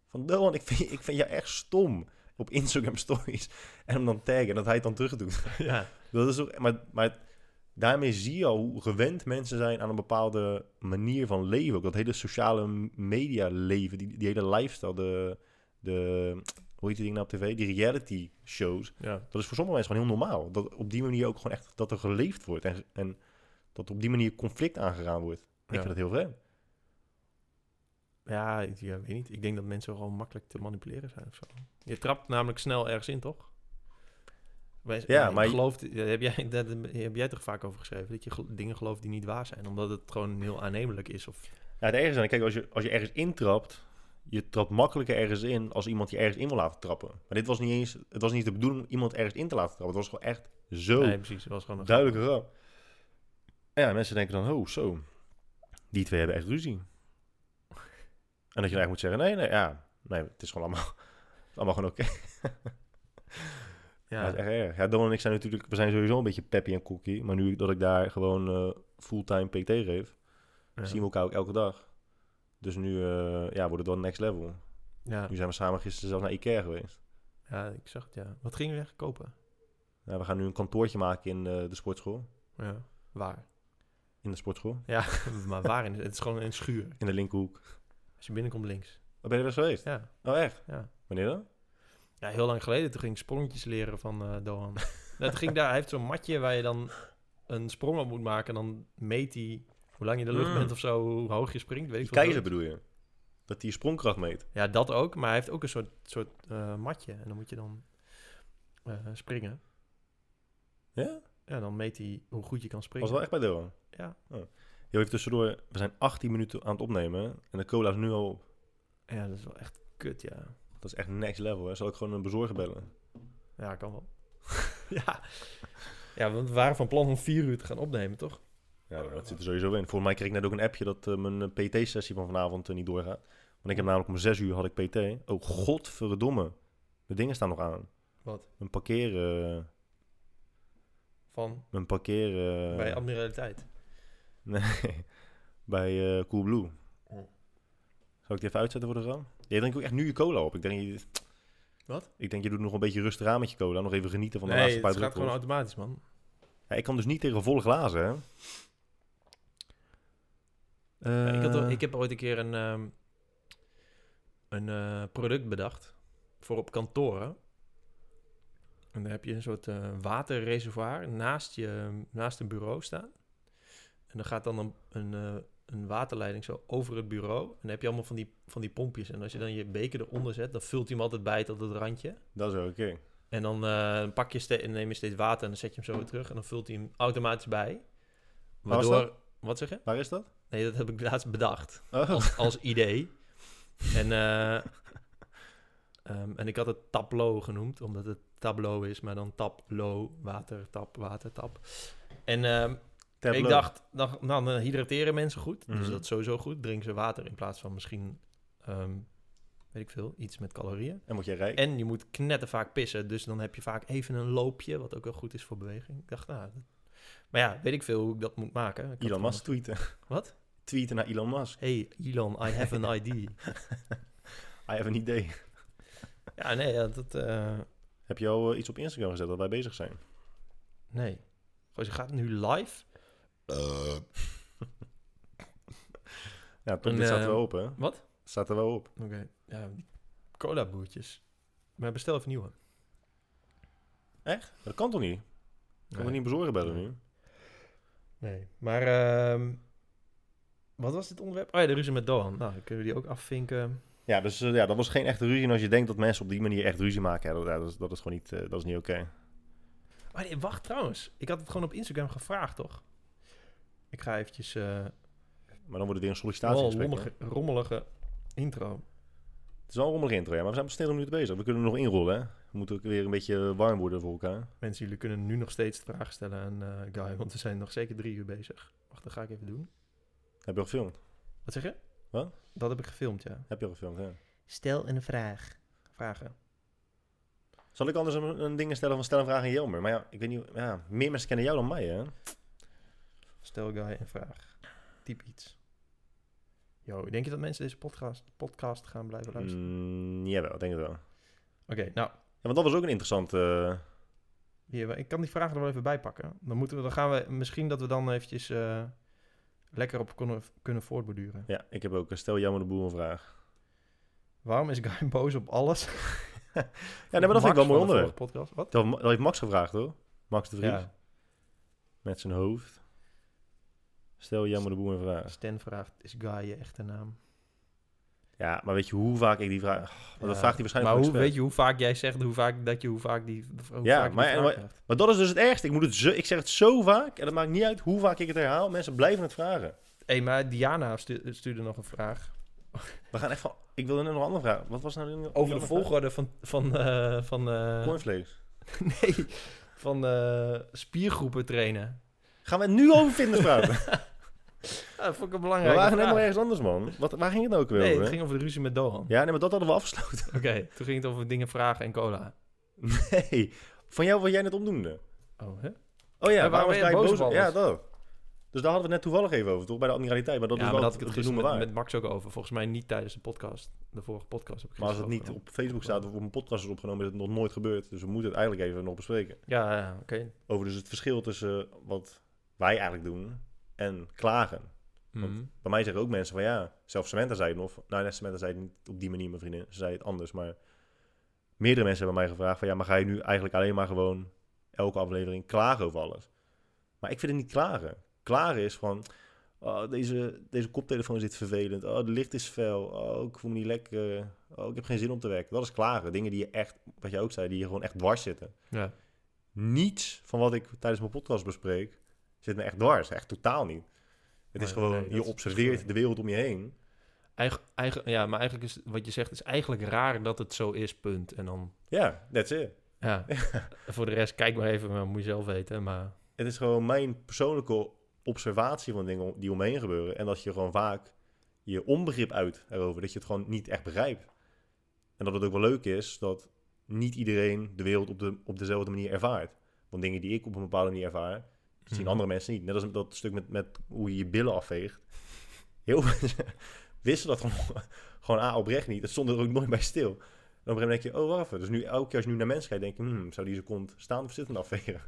Van Doan, ik vind, ik vind jou echt stom op Instagram stories. En hem dan taggen en dat hij het dan terug doet. ja. Dat is ook, maar, maar daarmee zie je al hoe gewend mensen zijn aan een bepaalde manier van leven. Ook dat hele sociale media leven, die, die hele lifestyle, de, de, hoe heet die ding nou op tv? Die reality shows. ja. Dat is voor sommige mensen gewoon heel normaal. Dat op die manier ook gewoon echt, dat er geleefd wordt. En, en dat op die manier conflict aangegaan wordt. Ik Ja. vind dat heel vreemd. Ja, ik ja, weet niet. Ik denk dat mensen gewoon makkelijk te manipuleren zijn of zo. Je trapt namelijk snel ergens in, toch? Wij- Ja, maar gelooft, heb, jij, dat heb jij toch vaak over geschreven? Dat je gel- dingen gelooft die niet waar zijn, omdat het gewoon heel aannemelijk is. Of, Ja, het ergste is, kijk, als je, als je ergens intrapt, je trapt makkelijker ergens in als iemand je ergens in wil laten trappen. Maar dit was niet eens, het was niet de bedoeling om iemand ergens in te laten trappen. Het was gewoon echt zo nee, precies. Het was gewoon een duidelijke grap. Ja, mensen denken dan, oh, zo. Die twee hebben echt ruzie. En dat je dan echt moet zeggen, nee, nee, ja. Nee, het is gewoon allemaal, allemaal gewoon oké. Ja. Ja, is echt erg. Ja, Don en ik zijn natuurlijk, we zijn sowieso een beetje peppy en cookie. Maar nu dat ik daar gewoon eh, fulltime PT geef, ja. zien we elkaar ook elke dag. Dus nu eh, ja, wordt het wel next level. Ja, Nu zijn we samen gisteren zelfs naar Ikea geweest. ja, ik zag het, ja. Wat gingen we echt kopen? Ja, we gaan nu een kantoortje maken in eh, de sportschool. Ja, waar? In de sportschool. Ja, maar waar? In, het is gewoon een schuur. In de linkerhoek. Als je binnenkomt links. Waar ben je er eens geweest? Ja, Oh, echt? ja. Wanneer dan? Ja, heel lang geleden. Toen ging ik sprongetjes leren van eh Dohan. dat ging daar, hij heeft zo'n matje waar je dan een sprong op moet maken. En dan meet hij hoe lang je in de lucht Mm. bent of zo, hoe hoog je springt. Weet ik Die keizer bedoel je? Dat die je sprongkracht meet. Ja, dat ook. Maar hij heeft ook een soort, soort eh, matje. En dan moet je dan eh, springen. Ja? Ja, dan meet hij hoe goed je kan Was springen. wel echt bij Doan. Ja. Heel even tussendoor. We zijn 18 minuten aan het opnemen. En de cola is nu al op. ja, dat is wel echt kut, ja. Dat is echt next level. Hè. Zal ik gewoon een bezorger bellen? Ja, kan wel. ja. ja, want we waren van plan om vier uur te gaan opnemen, toch? Ja, dat zit er sowieso in. Volgens mij kreeg ik net ook een appje dat eh, mijn eh, PT-sessie van vanavond eh, niet doorgaat. Want ik heb namelijk om 6 uur had ik PT. Oh, godverdomme. De dingen staan nog aan. Wat? Mijn parkeren... Van? Mijn parkeren... Bij Admiraliteit. Nee, bij eh Coolblue. Oh. Zal ik die even uitzetten voor de ram? Jij drinkt ook echt nu je cola op. Ik denk, je, Wat? ik denk je doet nog een beetje rustig aan met je cola. Nog even genieten van de nee, laatste het paar gaat gewoon automatisch, man. Ja, ik kan dus niet tegen volle glazen, hè? Ik, had, Eh, ik heb ooit een keer een, ehm, een eh, product bedacht voor op kantoren. En dan heb je een soort eh, waterreservoir naast, je, naast een bureau staan. En dan gaat dan een, een, een waterleiding zo over het bureau. En dan heb je allemaal van die, van die pompjes. En als je dan je beker eronder zet, dan vult hij hem altijd bij tot het randje. Dat is wel oké. En dan pak je ste- en neem je steeds water en dan zet je hem zo weer terug. En dan vult hij hem automatisch bij. Waardoor... Wat zeg je? Waar is dat? Nee, dat heb ik laatst bedacht Oh. als, als idee. En, eh, ehm, en ik had het tableau genoemd, omdat het tableau is, maar dan tableau, water, tap, water, tap. En ehm, ik dacht, nou, dan hydrateren mensen goed. Dus Mhm. dat is sowieso goed. Drinken ze water in plaats van misschien, ehm, weet ik veel, iets met calorieën. En word jij rijk. En je moet knetter vaak pissen, dus dan heb je vaak even een loopje, wat ook wel goed is voor beweging. Ik dacht, nou, maar ja, weet ik veel hoe ik dat moet maken. Ik Elon Musk tweeten. Wat? Tweeten naar Elon Musk. Hey Elon, I have an ID. I have an idee. ja, nee, ja, dat, eh, Heb je al eh, iets op Instagram gezet dat wij bezig zijn? nee. Goh, je gaat nu live. Ja, toch, dit staat er wel op, hè? Wat? Staat er wel op. Oké, ja, die cola boertjes. Maar bestel even nieuwe. Dat kan toch niet? Kan we Nee. niet bezorgen bellen Nee. nu? Nee, maar ehm, wat was dit onderwerp? Oh ja, de ruzie met Doan. Nou, kunnen we die ook afvinken. Ja, dus eh, ja, dat was geen echte ruzie. En als je denkt dat mensen op die manier echt ruzie maken, dat, dat, is, dat is gewoon niet, eh, dat is niet oké. Oh nee, wacht trouwens. Ik had het gewoon op Instagram gevraagd, toch? Ik ga eventjes... eh Maar dan wordt het weer een hè? rommelige, rommelige intro. Het is wel een rommelige intro, ja, maar we zijn pas 20 minuten bezig. We kunnen er nog inrollen, hè? We moeten ook weer een beetje warm worden voor elkaar. Mensen, jullie kunnen nu nog steeds vragen stellen aan eh, Guy, want we zijn nog zeker drie uur bezig. Wacht, dat ga ik even doen. Heb je al gefilmd? Wat zeg je? Wat? Dat heb ik gefilmd, ja. Heb je al gefilmd, ja. Stel een vraag. Vragen. Zal ik anders een, een ding stellen van stel een vraag aan Jelmer? Maar ja, ik weet niet, ja, meer mensen kennen jou dan mij, hè? Stel Guy een vraag. Typ iets. Yo, denk je dat mensen deze podcast, podcast gaan blijven luisteren? Mm, jawel, denk het wel. Oké, nou, want dat was ook een interessant... eh, hier, ik kan die vragen er wel even bij pakken. Dan, moeten we, dan gaan we misschien dat we dan eventjes eh, lekker op kunnen, kunnen voortborduren. ja, ik heb ook, eh, stel Jelmer de Boer een vraag. Waarom is Guy boos op alles? Ja, nee, maar dat vind ik wel mooi onderwerp. Podcast. Wat? Dat, dat heeft Max gevraagd, hoor. Max de Vries. Ja, Met zijn hoofd. Stel Jelmer de Boer een vraag. Stan vraagt, is Guy je echte naam? Ja, maar weet je hoe vaak ik die vraag... Want dat vraagt hij waarschijnlijk Maar hoe, weet je hoe vaak jij zegt, hoe vaak dat je, hoe vaak die, hoe Ja, vaak maar- die vraag maar- dat is dus het ergste. Ik, moet het zo, ik zeg het zo vaak en dat maakt niet uit hoe vaak ik het herhaal. Mensen blijven het vragen. Hé, maar Diana stu- stuurde nog een vraag. We gaan echt van... Ik wilde net nog een andere vraag. Wat was nou Over de vraag? volgorde van... van, eh, van Cornflakes. nee, van eh, spiergroepen trainen. Gaan we het nu over fitness praten? Ja, dat vond ik een we waren vraag. helemaal ergens anders, man. Wat, waar ging het nou ook weer Nee, over? het ging over de ruzie met Dohan. Ja, nee, maar dat hadden we afgesloten. Oké, toen ging het over dingen vragen en cola. Nee, van jou wat jij net opnoemde. Oh, hè? Oh ja, waarom was jij boos boos? op Ja, dat. Dus daar hadden we het net toevallig even over, toch? Bij de admiraliteit. Maar dat ja, is maar wel dat had ik het het te gisteren met, met Max ook over. Volgens mij niet tijdens de podcast. De vorige podcast heb ik Maar als het niet op Facebook staat of op een podcast is opgenomen, is het nog nooit gebeurd. Dus we moeten het eigenlijk even nog bespreken. Ja, ja, oké. Over dus het verschil tussen wat wij eigenlijk doen en klagen. Want Mhm. Bij mij zeggen ook mensen van ja, zelfs Samantha zei het nog. Nou, net Samantha zei het niet op die manier, mijn vriendin. Ze zei het anders, maar meerdere mensen hebben mij gevraagd van ja, maar ga je nu eigenlijk alleen maar gewoon elke aflevering klagen over alles? Maar ik vind het niet klagen. Klagen is van, oh, deze, deze koptelefoon zit vervelend. Oh, de licht is fel. Oh, ik voel me niet lekker. Oh, ik heb geen zin om te werken. Dat is klagen. Dingen die je echt, wat jij ook zei, die je gewoon echt dwars zitten. Ja. Niets van wat ik tijdens mijn podcast bespreek, zit me echt dwars. Echt totaal niet. Het is Nee, gewoon, nee, je observeert de wereld om je heen. Eigen, eigen, ja, maar eigenlijk is wat je zegt is eigenlijk raar dat het zo is, punt. En dan, Ja, that's it. ja. Voor de rest, kijk maar even, maar moet je zelf weten. Maar Het is gewoon mijn persoonlijke observatie van dingen die om me heen gebeuren. En dat je gewoon vaak je onbegrip uit erover. Dat je het gewoon niet echt begrijpt. En dat het ook wel leuk is dat niet iedereen de wereld op, de, op dezelfde manier ervaart. Want dingen die ik op een bepaalde manier ervaar, zien Mhm. andere mensen niet. Net als dat stuk met, met hoe je je billen afveegt. Heel veel mensen wisten dat gewoon, gewoon A, oprecht niet. Dat stond er ook nooit bij stil. En op een gegeven moment denk je, oh, wacht. Dus nu, elke keer als je nu naar mensen kijkt, denk je, hmm, zou die zijn kont staan of zittend afvegen?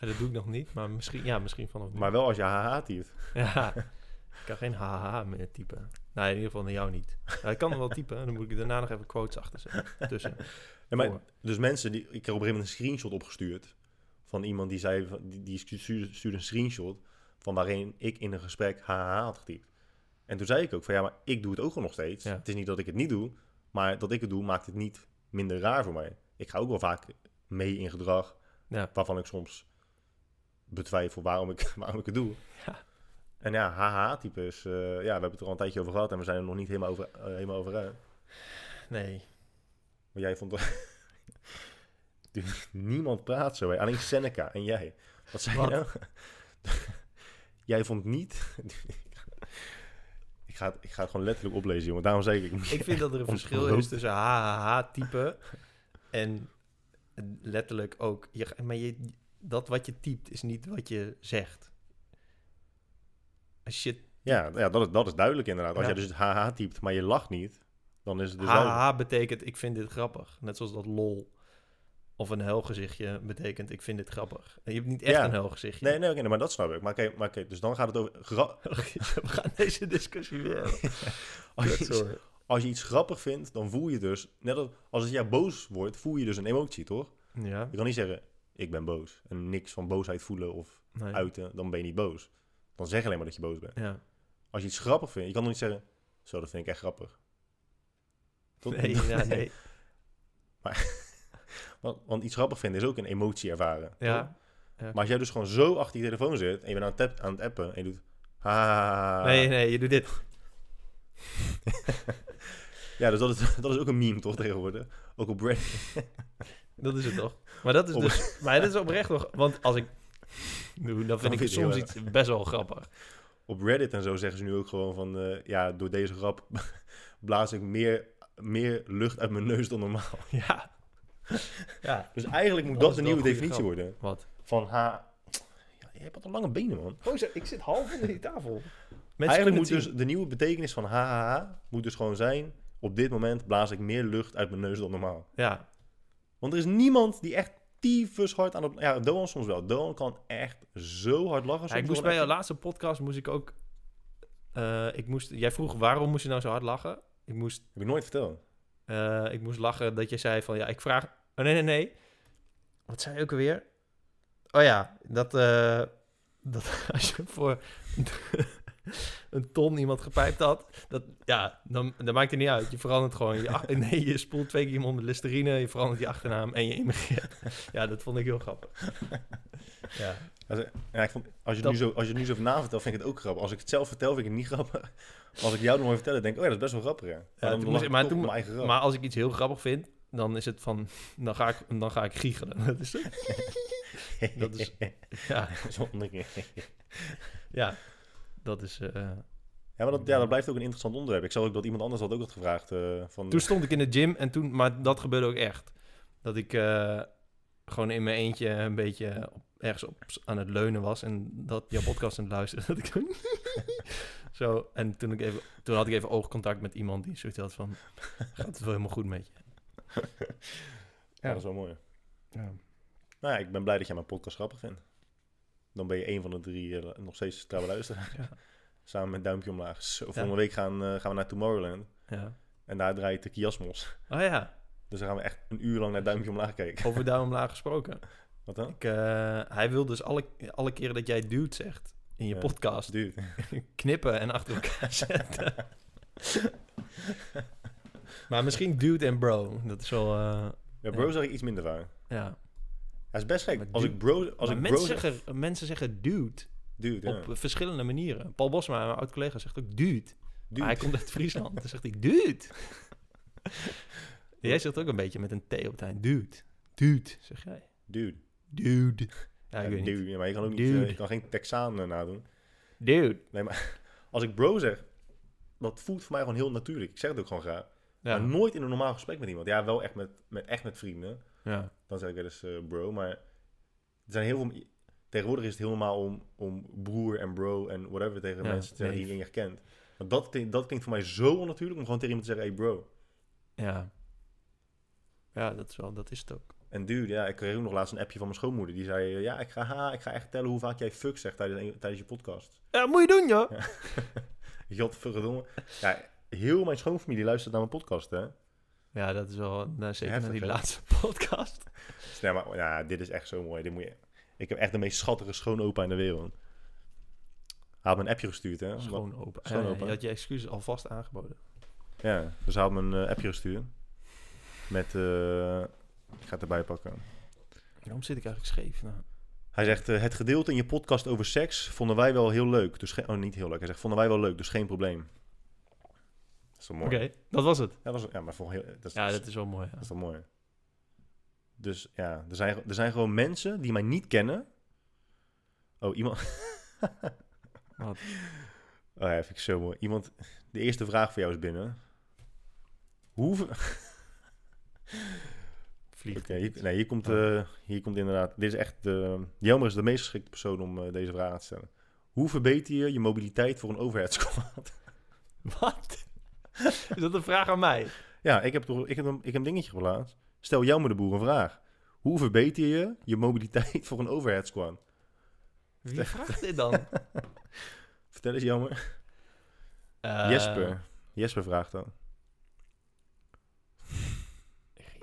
Ja, dat doe ik nog niet, maar misschien, ja, misschien vanaf nu. Maar wel als je haha typt. Ja, ik kan geen haha meer typen. Nee, in ieder geval naar jou niet. Ik kan hem wel typen, dan moet ik daarna nog even quotes achter zetten. Tussen. Ja, maar, dus mensen, die, ik heb op een gegeven moment een screenshot opgestuurd. Van iemand die zei, die, die stuurde, een screenshot van waarin ik in een gesprek haha had getypt. En toen zei ik ook van ja, maar ik doe het ook nog steeds. Ja. Het is niet dat ik het niet doe, maar dat ik het doe maakt het niet minder raar voor mij. Ik ga ook wel vaak mee in gedrag Ja. waarvan ik soms betwijfel waarom ik, waarom ik het doe. Ja. En ja, haha-type is, eh, ja, we hebben het er al een tijdje over gehad en we zijn er nog niet helemaal over, eh, helemaal over uit. Nee. Maar jij vond... Niemand praat zo, hè. alleen Seneca en jij. Wat zei Wat? je nou? jij vond niet... ik ga het, ik ga het gewoon letterlijk oplezen, jongen. Daarom zei ik... Ik vind dat er een verschil is tussen HHH-type en letterlijk ook... Je, maar je, dat wat je typt is niet wat je zegt. Als je Ja, ja dat, is, dat is duidelijk inderdaad. Als Ja. jij dus haha typt, maar je lacht niet, dan is het dus. HHH betekent ik vind dit grappig. Net zoals dat lol of een huilgezichtje betekent ik vind dit grappig. En je hebt niet echt Ja. een huilgezichtje. Nee, nee, nee, maar dat snap ik. Maar oké, maar oké, dus dan gaat het over... gra- We gaan deze discussie weer. als, je iets, als je iets grappig vindt, dan voel je dus... Net als, als het jou boos wordt, voel je dus een emotie, toch? Ja, Je kan niet zeggen, ik ben boos. En niks van boosheid voelen of nee. uiten, dan ben je niet boos. Dan zeg alleen maar dat je boos bent. Ja. Als je iets grappig vindt, je kan nog niet zeggen... Zo, dat vind ik echt grappig. Tot- Nee, ja, nee. Want, want iets grappig vinden is ook een emotie ervaren. Ja. Maar als jij dus gewoon zo achter je telefoon zit en je bent aan het, tap- aan het appen en je doet... Ha, Nee, nee, je doet dit. Ja, dus dat is, dat is ook een meme toch tegenwoordig. Ook op Reddit. Dat is het toch? Maar dat is Op- dus... Maar dat is oprecht nog... Want als ik... doe, dan vind ik je soms iets best wel grappig. Op Reddit en zo zeggen ze nu ook gewoon van... eh, ja, door deze grap blaas ik meer, meer lucht uit mijn neus dan normaal. Ja. Ja. Dus eigenlijk moet Dat de nieuwe definitie grap. worden. Wat? Van ha... Ja, je hebt wat een lange benen, man. Gozer, ik zit half onder die tafel. eigenlijk moet dus de nieuwe betekenis van ha moet dus gewoon zijn... Op dit moment blaas ik meer lucht uit mijn neus dan normaal. Ja. Want er is niemand die echt tyfus hard aan het... Ja, Doan soms wel. Doan kan echt zo hard lachen. Ja, ik moest bij een jouw laatste podcast moest ik ook... eh, ik moest, jij vroeg waarom moest je nou zo hard lachen? Ik moest, Heb ik nooit verteld. eh, ik moest lachen dat je zei van ja, ik vraag. Oh nee, nee, nee. Wat zei je ook alweer? Oh ja, dat, eh, dat als je voor een ton iemand gepijpt had, dat ja, dan, dan maakt het niet uit. Je verandert gewoon. Je, ach- nee, je spoelt twee keer iemand met listerine, je verandert je achternaam en je immigreert. Ja, dat vond ik heel grappig. Ja. Ja, ik vond, als, je Dat- nu zo, als je het nu zo na vertelt, vind ik het ook grappig. Als ik het zelf vertel, vind ik het niet grappig. Als ik jou nog vertel, denk ik, oh ja, dat is best wel grappig, toen moest- toen-. Maar als ik iets heel grappig vind, dan is het van, dan ga ik, dan ga ik giechelen. Dat is het. dat is- Ja, ja. Dat is. eh, Ja, maar dat, ja, dat blijft ook een interessant onderwerp. Ik zag ook dat iemand anders had ook dat gevraagd. eh, van, Toen stond ik in de gym en toen, maar dat gebeurde ook echt. Dat ik eh, gewoon in mijn eentje een beetje op, ergens op, aan het leunen was en dat jouw podcast aan het luisteren. Dat ik zo, zo en toen, ik even, toen had ik even oogcontact met iemand die zoiets had van, gaat het wel helemaal goed met je? ja, dat is wel mooi. Ja. Nou ja, ik ben blij dat jij mijn podcast grappig vindt. Dan ben je een van de drie eh, nog steeds trouwe luisteraars. Ja. Samen met duimpje omlaag. Volgende Ja. week gaan, eh, gaan we naar Tomorrowland. ja. En daar draait de Kiasmos. Oh ja, Dus dan gaan we echt een uur lang naar duimpje omlaag kijken. over duim omlaag gesproken. Wat dan? Ik, eh, hij wil dus alle, alle keren dat jij dude zegt in je Ja. podcast Dude. knippen en achter elkaar zetten. Maar misschien dude en bro. Dat is wel, eh, Ja, bro zeg ik iets minder vaak. ja. Hij is best gek. Als dude- ik bro... Als Maar ik mensen, bro zeg... zeggen, mensen zeggen dude Dude, ja. op verschillende manieren. Paul Bosma, mijn oud-collega, zegt ook dude. Dude. Maar hij komt uit Friesland. Dan zegt hij dude. jij zegt ook een beetje met een T op het eind. Dude. Dude, zeg jij. Dude. Dude. Ja, ik Ja, weet dude. niet. Ja, maar je kan ook niet... Dude. eh, je kan geen Texaan eh, nadoen. Dude. Nee, maar als ik bro zeg... Dat voelt voor mij gewoon heel natuurlijk. Ik zeg het ook gewoon graag. Ja. Maar nooit in een normaal gesprek met iemand. Ja, wel echt met, met, echt met vrienden. ja. Dan zeg ik wel eens eh, bro. Maar er zijn heel veel... Tegenwoordig is het heel normaal om, om broer en bro en whatever tegen Ja, mensen te zeggen die je niet. Maar dat, klinkt- dat klinkt voor mij zo onnatuurlijk om gewoon tegen iemand te zeggen, hey bro. Ja. Ja, dat is, wel, dat is het ook. En dude, ja, ik kreeg ook nog laatst een appje van mijn schoonmoeder. Die zei, eh, ja, ik ga, ha, ik ga echt tellen hoe vaak jij fuck zegt tijdens, tijdens je podcast. Ja, moet je doen, joh. Jot, verdomme. Ja, heel mijn schoonfamilie luistert naar mijn podcast, hè. Ja, dat is wel... Nou, zeker Heftig, die hè? laatste podcast. Nee, maar ja, dit is echt zo mooi. Dit moet je... Ik heb echt de meest schattige schoonopa in de wereld. Hij had me een appje gestuurd, hè. Schoon open. Schoon Ja, open. Je had je excuses alvast aangeboden. Ja, dus hij had me een eh, appje gestuurd. Met, eh, ik ga het erbij pakken. Waarom zit ik eigenlijk scheef? Nou, Hij zegt, eh, het gedeelte in je podcast over seks vonden wij wel heel leuk. Dus oh, niet heel leuk. Hij zegt, vonden wij wel leuk, dus geen probleem. Is wel mooi. Oké, dat was het. Ja, dat is, ja, maar voor heel, dat is, Ja, dat is wel mooi. dat is wel mooi. Dus ja, er zijn, er zijn gewoon mensen die mij niet kennen. Oh, iemand... Wat? Oh ja, vind ik zo mooi. Iemand, de eerste vraag voor jou is binnen. Hoeveel... Vliegt Oké, niet. hier, nee, hier komt, eh, hier komt inderdaad... Dit is echt... de Jelmer is de meest geschikte persoon om eh, deze vraag te stellen. Hoe verbeter je je mobiliteit voor een overhead squat? Wat? Is dat een vraag aan mij? ja, ik heb, toch, ik, heb een, ik heb een dingetje geplaatst. Stel Jelmer de Boer een vraag. Hoe verbeter je je mobiliteit voor een overhead squat? Wie vraagt dit dan? Vertel eens Jelmer. Eh, Jesper. Jesper vraagt dan.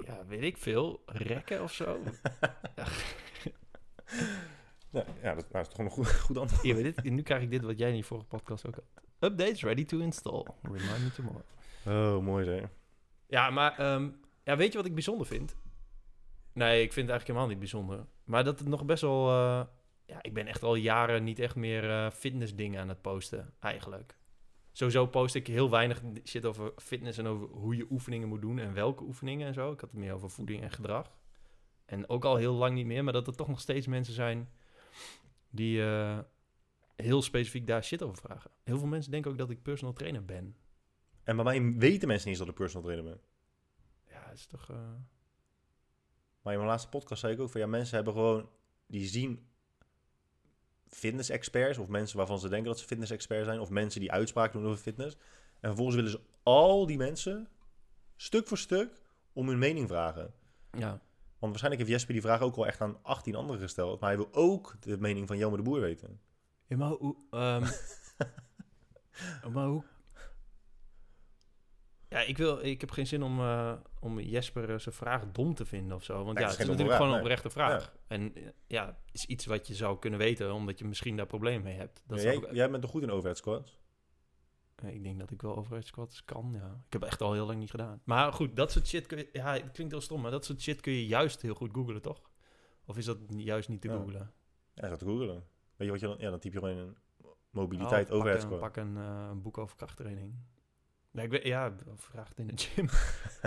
Ja, weet ik veel. Rekken of zo? Ja, ja dat, nou, is toch een goed, goed antwoord. Dit, nu krijg ik dit wat jij in je vorige podcast ook had. Updates ready to install. Remind me tomorrow. Oh, mooi zeg. Ja, maar ehm, ja, weet je wat ik bijzonder vind? Nee, ik vind het eigenlijk helemaal niet bijzonder. Maar dat het nog best wel... eh, ja, ik ben echt al jaren niet echt meer eh fitnessdingen aan het posten, eigenlijk. Sowieso post ik heel weinig shit over fitness en over hoe je oefeningen moet doen en welke oefeningen en zo. Ik had het meer over voeding en gedrag. En ook al heel lang niet meer, maar dat er toch nog steeds mensen zijn die eh, heel specifiek daar shit over vragen. Heel veel mensen denken ook dat ik personal trainer ben. En bij mij weten mensen niet eens dat ik personal trainer ben. Ja, dat is toch... eh, Maar in mijn laatste podcast zei ik ook van ja, mensen hebben gewoon, die zien fitness-experts of mensen waarvan ze denken dat ze fitness-expert zijn of mensen die uitspraken doen over fitness. En vervolgens willen ze al die mensen stuk voor stuk om hun mening vragen. ja, Want waarschijnlijk heeft Jesper die vraag ook al echt aan 18 anderen gesteld. Maar hij wil ook de mening van Jelmer de Boer weten. Ja, maar hoe... ehm, maar hoe... Ja, ik, wil, ik heb geen zin om, eh, om Jesper eh, zijn vraag dom te vinden of zo. Want Nee, ja, het is natuurlijk gewoon een oprechte vraag. En ja, het is iets wat je zou kunnen weten, omdat je misschien daar problemen mee hebt. Dat Ja, jij, ook- jij bent toch goed in overhead squats? Eh, Ik denk dat ik wel overhead squats kan, ja. Ik heb echt al heel lang niet gedaan. Maar goed, dat soort shit kun je... Ja, het klinkt heel stom, maar dat soort shit kun je juist heel goed googlen, toch? Of is dat juist niet te Ja. googlen? Ja, gaat te googelen. Je wat je dan... Ja, dan typ je gewoon in een mobiliteit Oh, overhead pak een, pak een, eh, een boek over krachttraining. Nee, ik weet, ja, vraag het in de gym.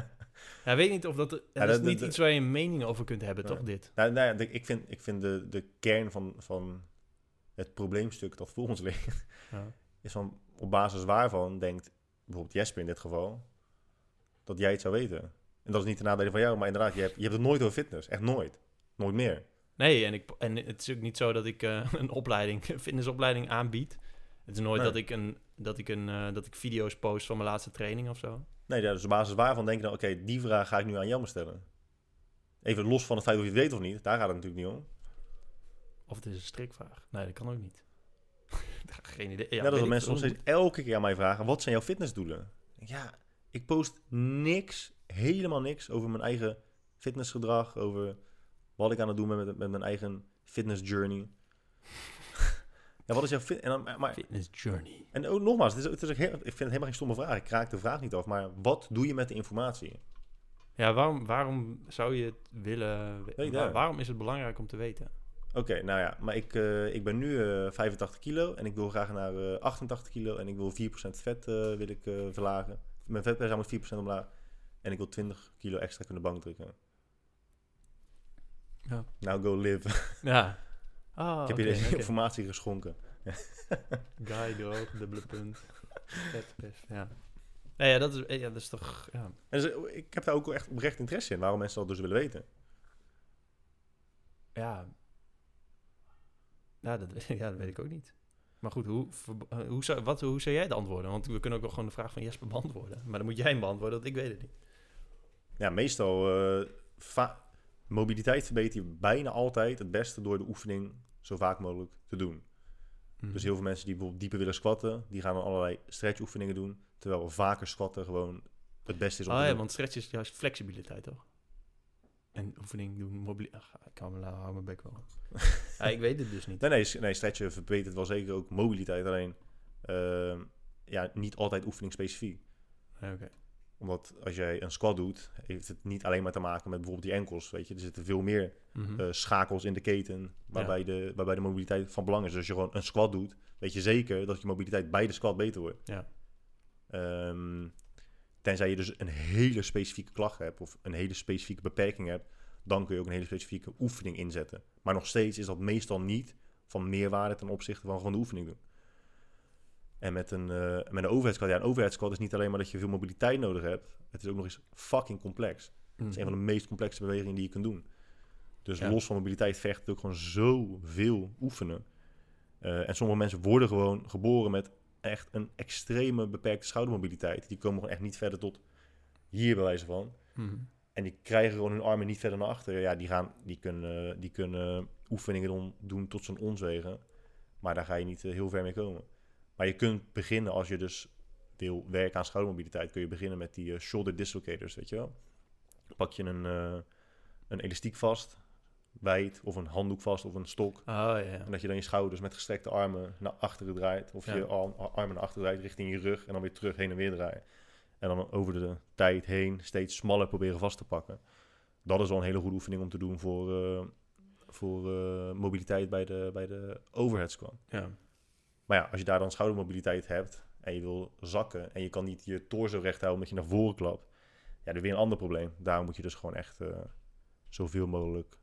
ja, weet niet of dat... Dat Ja, is dat- niet dat- iets waar je een mening over kunt hebben, toch, dit? Nou, nou ja, de- ik vind, ik vind de, de kern van, van het probleemstuk dat voor ons ligt, Ja. is van op basis waarvan denkt bijvoorbeeld Jesper in dit geval, dat jij het zou weten. En dat is niet de nadelen van jou, maar inderdaad, je hebt, je hebt het nooit over fitness. Echt nooit. Nooit meer. Nee, en, ik, en het is ook niet zo dat ik eh, een opleiding, fitnessopleiding aanbied. Het is nooit Nee. dat, ik een, dat, ik een, eh, dat ik video's post van mijn laatste training of zo. Nee, ja, dus op basis waarvan denk je dan, oké, die vraag ga ik nu aan jou stellen. Even los van het feit of je het weet of niet, daar gaat het natuurlijk niet om. Of het is een strikvraag. Nee, dat kan ook niet. Geen idee. Ja, er ik mensen nog steeds elke keer aan mij vragen, wat zijn jouw fitnessdoelen? Ja, ik post niks, helemaal niks over mijn eigen fitnessgedrag, over wat ik aan het doen ben met, met mijn eigen fitness journey. ja, wat is jouw fit... En, dan, maar, Fitness journey. en ook nogmaals, het is, het is heel, ik vind het helemaal geen stomme vraag. Ik raak de vraag niet af, maar wat doe je met de informatie? Ja, waarom, waarom zou je het willen... Nee, waar- waarom is het belangrijk om te weten? Oké, nou ja, maar ik, eh, ik ben nu eh 85 kilo en ik wil graag naar eh 88 kilo en ik wil 4% vet eh, wil ik, eh, verlagen. Mijn vetpercentage moet 4% omlaag en ik wil 20 kilo extra kunnen bankdrukken. Ja. Nou, go live. Ja. Ah, ik heb je deze informatie geschonken. Guy, droog, dubbele punt. Vet, vet, ja. Nee, ja, dat is, ja, dat is toch... Ja. En dus, eh, ik heb daar ook echt oprecht interesse in, waarom mensen dat dus willen weten. Ja. Ja, dat, ja, dat weet ik ook niet. Maar goed, hoe, eh, hoe, zou, wat, hoe zou jij het antwoorden? Want we kunnen ook wel gewoon de vraag van Jesper beantwoorden. Maar dan moet jij hem beantwoorden, want ik weet het niet. Ja, meestal eh, va- mobiliteit verbeter je bijna altijd het beste door de oefening zo vaak mogelijk te doen. Mhm. Dus heel veel mensen die bijvoorbeeld dieper willen squatten, die gaan dan allerlei stretchoefeningen doen. Terwijl vaker squatten gewoon het beste is om te ja, doen. want stretch is juist flexibiliteit, toch? En oefening doen, mobili... Ach, ik hou, me, hou mijn bek wel. ja, ik weet het dus niet. Nee, nee, nee, stretchen verbetert wel zeker ook mobiliteit. Alleen ehm, ja, niet altijd oefeningsspecifiek. Ja, Oké. Omdat als jij een squat doet, heeft het niet alleen maar te maken met bijvoorbeeld die enkels. Weet je, er zitten veel meer Mhm. eh, schakels in de keten waarbij, de, waarbij de mobiliteit van belang is. Dus als je gewoon een squat doet, weet je zeker dat je mobiliteit bij de squat beter wordt. Ja. Ehm, tenzij je dus een hele specifieke klacht hebt of een hele specifieke beperking hebt, dan kun je ook een hele specifieke oefening inzetten. Maar nog steeds is dat meestal niet van meerwaarde ten opzichte van gewoon de oefening doen. En met een, eh met een overhead squat, ja, een overhead squat is niet alleen maar dat je veel mobiliteit nodig hebt. Het is ook nog eens fucking complex. Het is een van de meest complexe bewegingen die je kunt doen. Dus Ja. los van mobiliteit vecht het ook gewoon zoveel oefenen. Eh, en sommige mensen worden gewoon geboren met echt een extreme beperkte schoudermobiliteit. Die komen gewoon echt niet verder tot hier bij wijze van. Mhm. En die krijgen gewoon hun armen niet verder naar achter. Ja, die, gaan, die, kunnen, die kunnen oefeningen doen, tot zo'n ons wegen. Maar daar ga je niet eh, heel ver mee komen. Maar je kunt beginnen als je dus wil werken aan schoudermobiliteit. Kun je beginnen met die eh, shoulder dislocators, weet je wel. Pak je een, eh, een elastiek vast, wijd, of een handdoek vast, of een stok. Oh. En dat je dan je schouders met gestrekte armen naar achteren draait. Of Ja. je arm- armen naar achteren draait richting je rug. En dan weer terug heen en weer draaien. En dan over de tijd heen steeds smaller proberen vast te pakken. Dat is wel een hele goede oefening om te doen voor, eh, voor mobiliteit bij de, bij de overhead squat. ja. Maar ja, als je daar dan schoudermobiliteit hebt en je wil zakken en je kan niet je torso recht houden omdat je naar voren klapt, ja, dan weer een ander probleem. Daarom moet je dus gewoon echt eh, zoveel mogelijk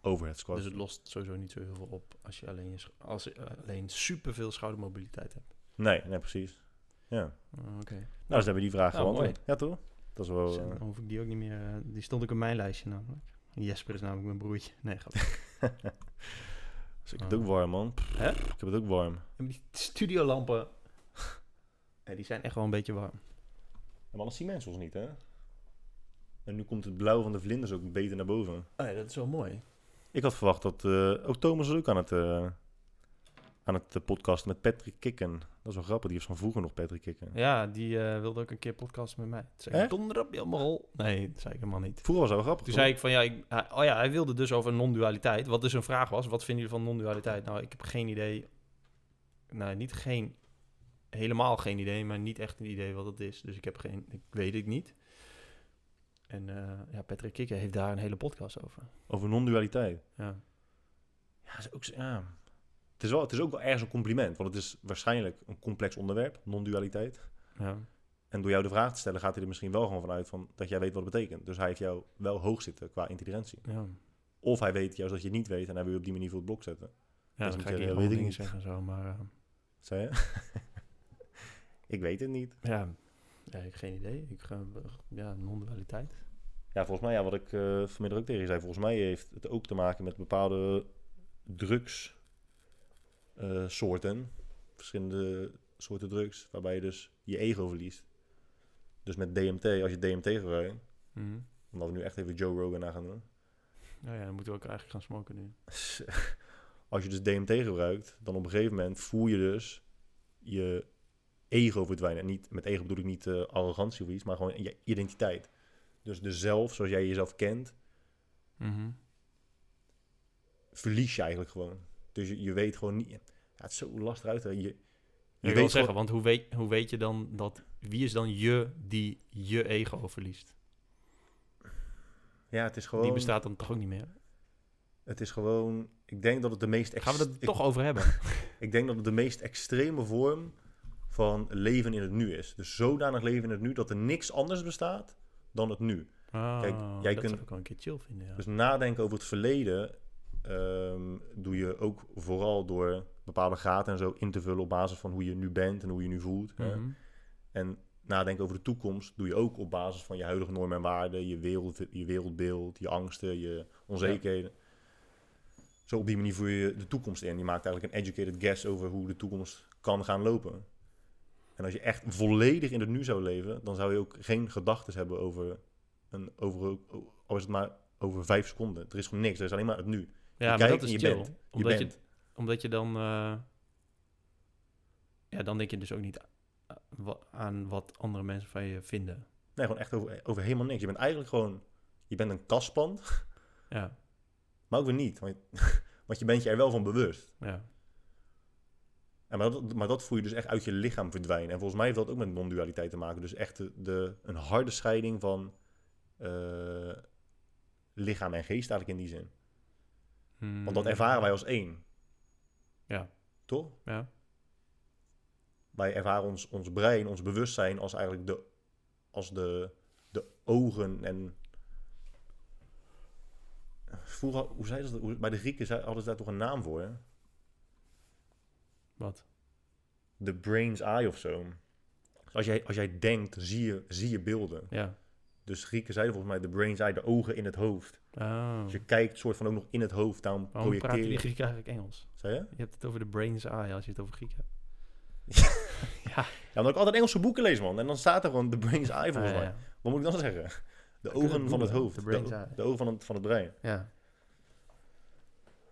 overhead squat. Dus het lost sowieso niet zo heel veel op als je alleen, je als je, eh, alleen superveel schoudermobiliteit hebt. Nee, nee, precies. Ja. Oh, Oké. Nou, dus hebben we die vraag Nou, beantwoord. Ja, toch? Dat is wel... Dus, eh, dan hoef ik die ook niet meer... eh, die stond ook op mijn lijstje namelijk. Jesper is namelijk mijn broertje. Nee, grapje. dus ik heb het ook warm, man. Hè? Ik heb het ook warm. En die studiolampen... Ja, die zijn echt wel een beetje warm. Ja, maar dan zien mensen ons niet, hè? En nu komt het blauw van de vlinders ook beter naar boven. Oh ja, dat is wel mooi. Ik had verwacht dat... eh ook Thomas was ook aan het, eh aan het eh, podcasten met Patrick Kikken. Dat is wel grappig, die heeft van vroeger nog Patrick Kikken. Ja, die eh, wilde ook een keer podcasten met mij. Toen zei ik, donder op je rol. Nee, dat zei ik helemaal niet. Vroeger was dat wel grappig, Toen toch? zei ik van ja, ik, hij- oh ja, hij wilde dus over non-dualiteit. Wat dus een vraag was. Wat vinden jullie van non-dualiteit? Nou, ik heb geen idee. Nou, niet geen, helemaal geen idee, maar niet echt een idee wat het is. Dus ik heb geen, ik weet het niet. En eh, ja, Patrick Kikker heeft daar een hele podcast over. Over non-dualiteit. Ja. Ja, dat is ook, ja. Het, is wel, het is ook wel ergens een compliment, want het is waarschijnlijk een complex onderwerp, non-dualiteit. ja. En door jou de vraag te stellen, gaat hij er misschien wel gewoon vanuit van dat jij weet wat het betekent. Dus hij heeft jou wel hoog zitten qua intelligentie. Ja, Of hij weet juist dat je het niet weet en hij wil je op die manier voor het blok zetten. ja Dat is dan ga ik eh, gewoon weet ik dingen niet. zeggen en zo. Maar eh, Zei je? ik weet het niet. ja, ja, ik heb geen idee. Ik ga, ja, non-dualiteit. Ja, volgens mij, ja, wat ik eh vanmiddag ook tegen je zei, volgens mij heeft het ook te maken met bepaalde drugs eh, soorten. Verschillende soorten drugs, waarbij je dus je ego verliest. Dus met DMT, als je DMT gebruikt, Mhm. omdat we nu echt even Joe Rogan na gaan doen. Nou ja, dan moeten we ook eigenlijk gaan smoken nu. als je dus DMT gebruikt, dan op een gegeven moment voel je dus je ego verdwijnen. En niet, met ego bedoel ik niet eh, arrogantie of iets, maar gewoon je identiteit. Dus de zelf, zoals jij jezelf kent, Mhm. verlies je eigenlijk gewoon. Dus je, je weet gewoon niet... Ja, het is zo lastig uit. hè. Je, je Ik wil zeggen, want hoe weet, hoe weet je dan dat... Wie is dan je die je ego verliest? Ja, het is gewoon... Die bestaat dan toch ook niet meer? Het is gewoon... Ik denk dat het de meest... Gaan we het toch over hebben? ik denk dat het de meest extreme vorm van leven in het nu is. Dus zodanig leven in het nu dat er niks anders bestaat dan het nu. Kijk, Ah, jij dat kunt- zou ik wel een keer chill vinden, ja. Dus nadenken over het verleden ehm, doe je ook vooral door bepaalde gaten en zo in te vullen op basis van hoe je nu bent en hoe je nu voelt. hè. Mhm. En nadenken over de toekomst doe je ook op basis van je huidige normen en waarden, je, wereld, je wereldbeeld, je angsten, je onzekerheden. Zo op die manier voer je de toekomst in. Je maakt eigenlijk een educated guess over hoe de toekomst kan gaan lopen. En als je echt volledig in het nu zou leven, dan zou je ook geen gedachten hebben over, een, over, al is het maar over vijf seconden. Er is gewoon niks, er is alleen maar het nu. Ja, maar dat is je chill. bent. Je omdat, bent. Je, omdat je dan... eh, ja, dan denk je dus ook niet wa- aan wat andere mensen van je vinden. Nee, gewoon echt over, over helemaal niks. Je bent eigenlijk gewoon, je bent een kastpand, Ja, maar ook weer niet. Want, want je bent je er wel van bewust. ja. En maar, dat, maar dat voel je dus echt uit je lichaam verdwijnen. En volgens mij heeft dat ook met non-dualiteit te maken. Dus echt de, de, een harde scheiding van eh, lichaam en geest eigenlijk in die zin. Want dat Mm, ervaren wij als één. Ja. Toch? Ja. Wij ervaren ons, ons brein, ons bewustzijn als eigenlijk de, als de, de ogen en... Vroeger, hoe zei ze dat? Hoe- Bij de Grieken hadden ze daar toch een naam voor, hè? Wat? de brain's eye of zo. Als jij, als jij denkt, zie je, zie je beelden. Ja. Dus Grieken zeiden volgens mij de brain's eye, de ogen in het hoofd. Oh. Dus je kijkt soort van ook nog in het hoofd, daarom Waarom praten projecteer die je. Grieken eigenlijk Engels? Zei je? Je hebt het over de brain's eye als je het over Grieken hebt. Ja, omdat ik altijd Engelse boeken lees, man. En dan staat er gewoon de brain's eye volgens Ah, mij. ja. Wat moet ik dan zeggen? De ogen van het hoofd. de De, brain's o- eye. de ogen van het, van het brein. ja.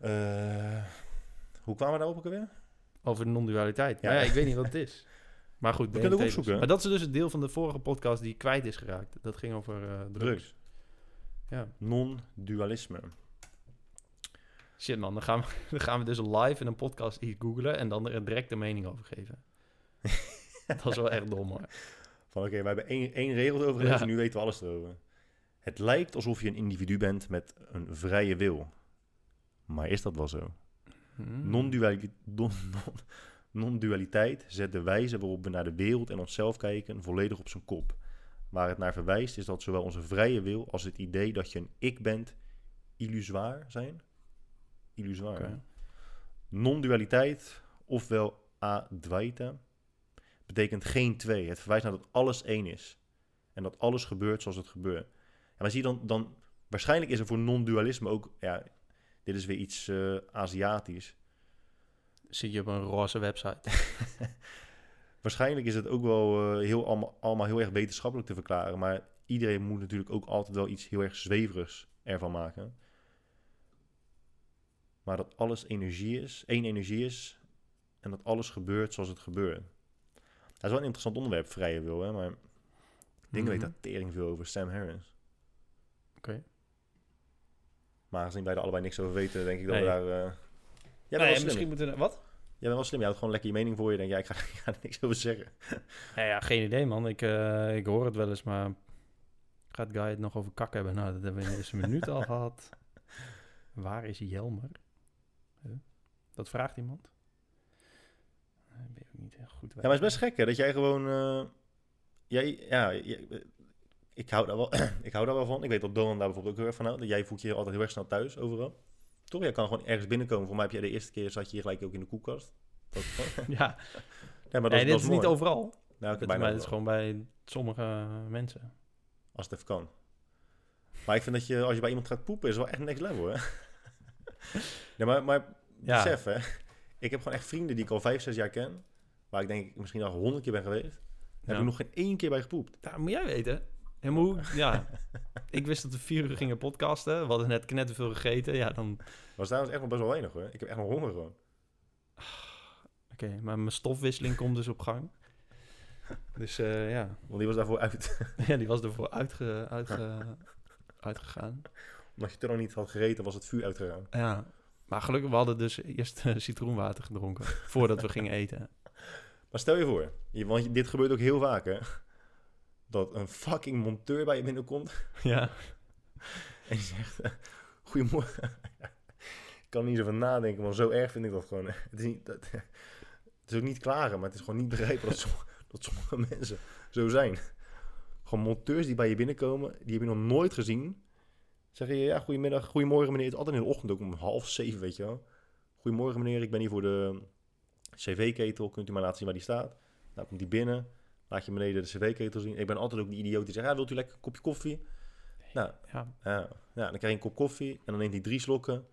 Eh, hoe kwamen we daarop ook alweer? Over de non-dualiteit. Ja. Ja, ik weet niet wat het is. Maar goed, We kunnen het opzoeken. Maar dat is dus het deel van de vorige podcast die kwijt is geraakt. Dat ging over eh, drugs. Drugs. Ja. Non-dualisme. Shit man, dan gaan, we, dan gaan we dus live in een podcast iets googlen en dan er direct een mening over geven. dat is wel echt dom hoor. Van oké, we hebben één, één regel erover gelezen, Ja. nu weten we alles erover. Het lijkt alsof je een individu bent met een vrije wil. Maar is dat wel zo? Hmm. Non-duali- non- non- Non-dualiteit zet de wijze waarop we naar de wereld en onszelf kijken volledig op zijn kop. Waar het naar verwijst is dat zowel onze vrije wil als het idee dat je een ik bent illusoir zijn. Illusoir. Non-dualiteit, ofwel advaita, betekent geen twee. Het verwijst naar dat alles één is. En dat alles gebeurt zoals het gebeurt. En maar zie je dan, dan waarschijnlijk is er voor non-dualisme ook, ja, dit is weer iets eh, Aziatisch. Zit je op een roze website. Waarschijnlijk is het ook wel eh, heel, allemaal, allemaal heel erg wetenschappelijk te verklaren. Maar iedereen moet natuurlijk ook altijd wel iets heel erg zweverigs ervan maken. Maar dat alles energie is, één energie is. En dat alles gebeurt zoals het gebeurt. Dat is wel een interessant onderwerp, vrije wil. Hè? Maar ik denk weet Mhm. daar tering veel over Sam Harris. Oké. Maar aangezien wij er allebei niks over weten, denk ik dat Nee. we daar... eh, Jij bent Nee, wel slim. misschien moeten we... Wat? Jij bent wel slim. Je houdt gewoon lekker je mening voor je. Denk, ja, ik ga, ik ga er niks over zeggen. Nou ja, geen idee man. Ik, eh, ik hoor het wel eens, maar... Gaat Guy het nog over kak hebben? Nou, dat hebben we in de eerste minuut al gehad. Waar is Jelmer? Huh? Dat vraagt iemand. Eh, ben ook niet heel goed Ja, maar het is best gek hè, dat jij gewoon... eh, jij, ja, jij- ik, hou daar wel, ik hou daar wel van. Ik weet dat Donan daar bijvoorbeeld ook heel erg van houdt. Dat Jij voelt je altijd heel erg snel thuis overal. Toch? Jij kan gewoon ergens binnenkomen. Voor mij heb jij de eerste keer zat je hier gelijk ook in de koelkast. Dat, Ja, ja, maar dat, nee, is- dit dat is mooi. niet overal. Nou, oké, Het, bijna maar het is gewoon bij sommige mensen. Als het even kan. Maar ik vind dat je, als je bij iemand gaat poepen, is wel echt next level, hè? ja, maar, maar Ja. besef, hè. Ik heb gewoon echt vrienden die ik al vijf, zes jaar ken. Waar ik denk ik misschien al honderd keer ben geweest. Daar heb ik nog geen één keer bij gepoept. Dat moet jij weten. En hoe, ja, ik wist dat we vier uur gingen podcasten. We hadden net knetterveel gegeten. Ja, dan... Was trouwens echt nog best wel weinig, hoor. Ik heb echt nog honger gewoon. Oké, maar mijn stofwisseling komt dus op gang. Dus eh, ja. Want die was daarvoor uit. ja, die was ervoor uitge, uitge, uitgegaan. Omdat je toen nog niet had gereten, was het vuur uitgegaan. Ja, maar gelukkig, we hadden dus eerst eh, citroenwater gedronken voordat we gingen eten. Maar stel je voor, want dit gebeurt ook heel vaak, hè. Dat een fucking monteur bij je binnenkomt Ja, en die zegt... Goedemorgen. ik kan niet zo van nadenken, want zo erg vind ik dat gewoon. Het is, niet, dat, het is ook niet klagen, maar het is gewoon niet begrijpen dat, som- dat sommige mensen zo zijn. Gewoon monteurs die bij je binnenkomen, die heb je nog nooit gezien. Zeggen je, ja, goedemiddag, goedemorgen meneer. Het is altijd in de ochtend, ook om half zeven, weet je wel. Goedemorgen meneer, ik ben hier voor de cv-ketel. Kunt u maar laten zien waar die staat? Nou, komt die binnen. Laat je beneden de cv-ketel zien. Ik ben altijd ook die idioot die zegt, ja, wilt u lekker een kopje koffie? Nou, ja. ja, ja, dan krijg je een kop koffie en dan neemt hij drie slokken. En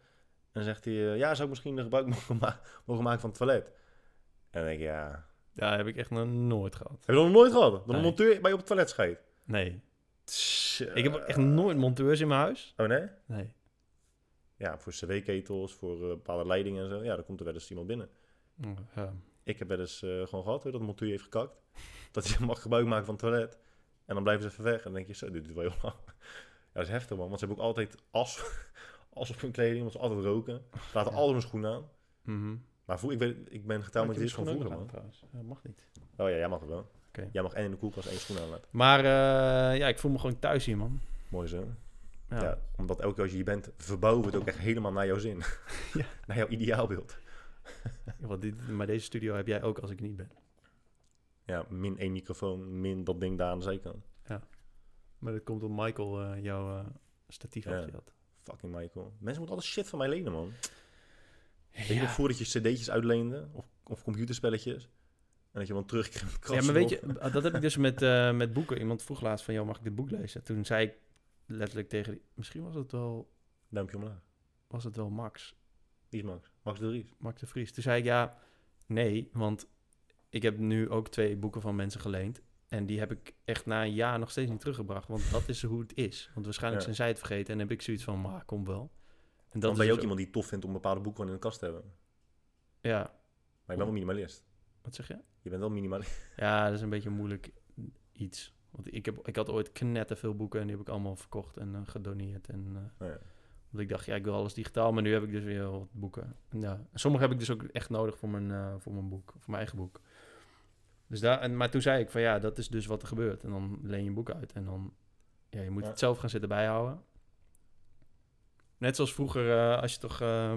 dan zegt hij, eh, ja, zou ik misschien gebruik mogen, ma- mogen maken van het toilet? En dan denk ik, ja... ja, heb ik echt nog nooit gehad. Heb je dat nog nooit gehad? Dat een monteur bij je op het toilet scheidt? Nee, Tss, ik heb echt nooit monteurs in mijn huis. Oh nee? Nee. Ja, voor cv-ketels, voor eh, bepaalde leidingen en zo. Ja, dan komt er wel eens iemand binnen. Ja. Ik heb wel eens eh, gewoon gehad, hoor, dat een monteur heeft gekakt. Dat hij mag gebruik maken van het toilet. En dan blijven ze even weg. En dan denk je, zo, dit is wel heel lang. Ja, dat is heftig, man. Want ze hebben ook altijd as, as op hun kleding. Want ze altijd roken. Ze laten Ja. altijd hun schoenen aan. Mhm. Maar voel, ik, weet, ik ben getrouwd met dit van vroeger, man. trouwens. Ja, mag niet. Oh ja, jij mag het wel. Jij mag en in de koelkast één schoen aan laten. Maar eh, ja, ik voel me gewoon thuis hier, man. Mooi zo. Ja. Ja. omdat elke keer als je hier bent, verbouwen we het ook echt helemaal naar jouw zin. Ja. naar jouw ideaalbeeld. Ja, want dit, maar deze studio heb jij ook als ik niet ben. Ja, min één microfoon, min dat ding daar aan de zijkant. Maar dat komt omdat Michael eh, jouw eh, statief Ja. je had. Fucking Michael. Mensen moeten altijd shit van mij lenen, man. Weet je Ja. nog voordat je cd'tjes uitleende? Of, of computerspelletjes? En dat je dan terugkrijgt. Ja, maar weet je, dat heb ik dus met, eh, met boeken. Iemand vroeg laatst van, joh, mag ik dit boek lezen? Toen zei ik letterlijk tegen die... Misschien was het wel, Duimpje omlaag. was het wel Max. Wie is Max? Max de Vries. Max de Vries. Toen zei ik, ja, nee, want ik heb nu ook twee boeken van mensen geleend. En die heb ik echt na een jaar nog steeds niet teruggebracht. Want dat is hoe het is. Want waarschijnlijk Ja. zijn zij het vergeten. En heb ik zoiets van, maar kom wel. En Dan is ben je ook dus iemand die het tof vindt om bepaalde boeken gewoon in de kast te hebben. Maar Ja, je bent wel minimalist. wat zeg je? Je bent wel minimalist. Ja, dat is een beetje moeilijk iets. Want ik, heb, ik had ooit knetter veel boeken en die heb ik allemaal verkocht en eh, gedoneerd. En, eh, Oh ja. Want ik dacht, ja, ik wil alles digitaal, maar nu heb ik dus weer wat boeken. En ja, sommige heb ik dus ook echt nodig voor mijn, eh, voor mijn boek, voor mijn eigen boek. Dus daar, en, maar toen zei ik van ja, dat is dus wat er gebeurt. En dan leen je een boek uit en dan, ja, je moet Ja. het zelf gaan zitten bijhouden. Net zoals vroeger, eh, als je toch eh,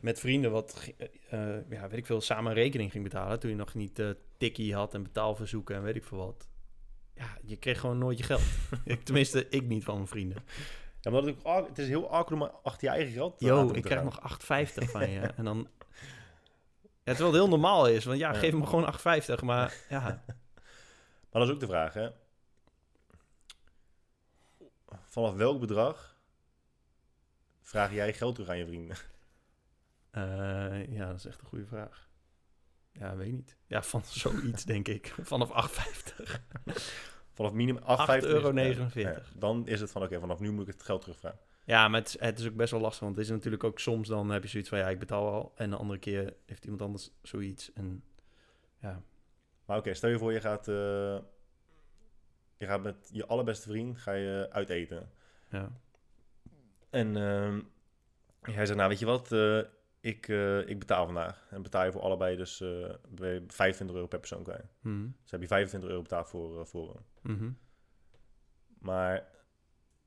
met vrienden wat, ja, weet ik veel, samen rekening ging betalen. Toen je nog niet tikkie had en betaalverzoeken en weet ik veel wat. Ja, je kreeg gewoon nooit je geld. ik, tenminste, ik niet van mijn vrienden. Ja, maar dat is ook, het is heel awkward om achter je eigen geld te Yo, ik krijg gaan. nog 8,50 van je. En dan... Ja, terwijl het heel normaal is. Want ja, Ja. geef me gewoon 8,50. Maar ja, Maar dat is ook de vraag, hè. Vanaf welk bedrag vraag jij geld terug aan je vrienden? eh, ja, dat is echt een goede vraag. Ja, weet niet. Ja, van zoiets denk ik. Vanaf 8,50. Vanaf minimum 8,50 euro Ja, 49. ja. dan is het van, oké, vanaf nu moet ik het geld terugvragen. Ja, maar het is, het is ook best wel lastig. Want het is natuurlijk ook soms dan heb je zoiets van... Ja, ik betaal al. En de andere keer heeft iemand anders zoiets. En ja, Maar oké, stel je voor je gaat, eh, je gaat met je allerbeste vriend ga je uit eten. ja. En ehm, hij zegt, nou weet je wat, eh, ik, eh, ik betaal vandaag. En betaal je voor allebei dus eh, ben je 25 euro per persoon kwijt. Mhm. Dus heb je 25 euro betaald voor, eh, voor hem. Mhm. Maar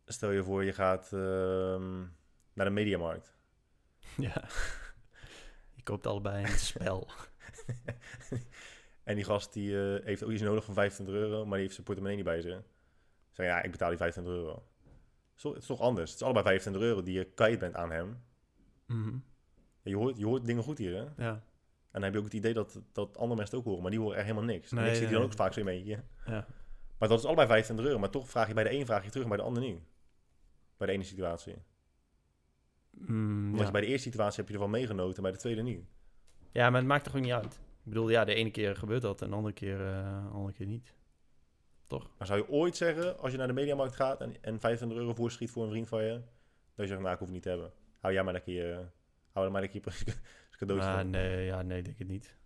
stel je voor je gaat ehm, naar de mediamarkt. Ja. Je koopt allebei een spel. En die gast die eh, heeft ook iets nodig van 25 euro, maar die heeft zijn portemonnee niet bij zich. Zeg ja, ik betaal die 25 euro. Het is toch- Het is toch anders? Het is allebei 25 euro die je kwijt bent aan hem. Mhm. Je hoort, je hoort dingen goed hier, hè? Ja. En dan heb je ook het idee dat, dat andere mensen het ook horen, maar die horen echt helemaal niks. Nee, ik zit hier dan ook vaak zo in mijn eentje. ja. Maar dat is allebei 25 euro, maar toch vraag je bij de een vraag je terug, maar bij de ander niet. Bij de ene situatie. Mm, ja. je bij de eerste situatie heb je ervan meegenoten, bij de tweede niet. Ja, maar het maakt toch ook niet uit. Ik bedoel, ja, de ene keer gebeurt dat en de andere keer, de andere keer niet. Toch? Maar zou je ooit zeggen, als je naar de mediamarkt gaat en, en 25 euro voorschiet voor een vriend van je, dat je zegt, nou, ik hoef het niet te hebben. Hou jij maar lekker je, hou er maar lekker je cadeautje Ah, van. nee, ja, nee, denk ik niet.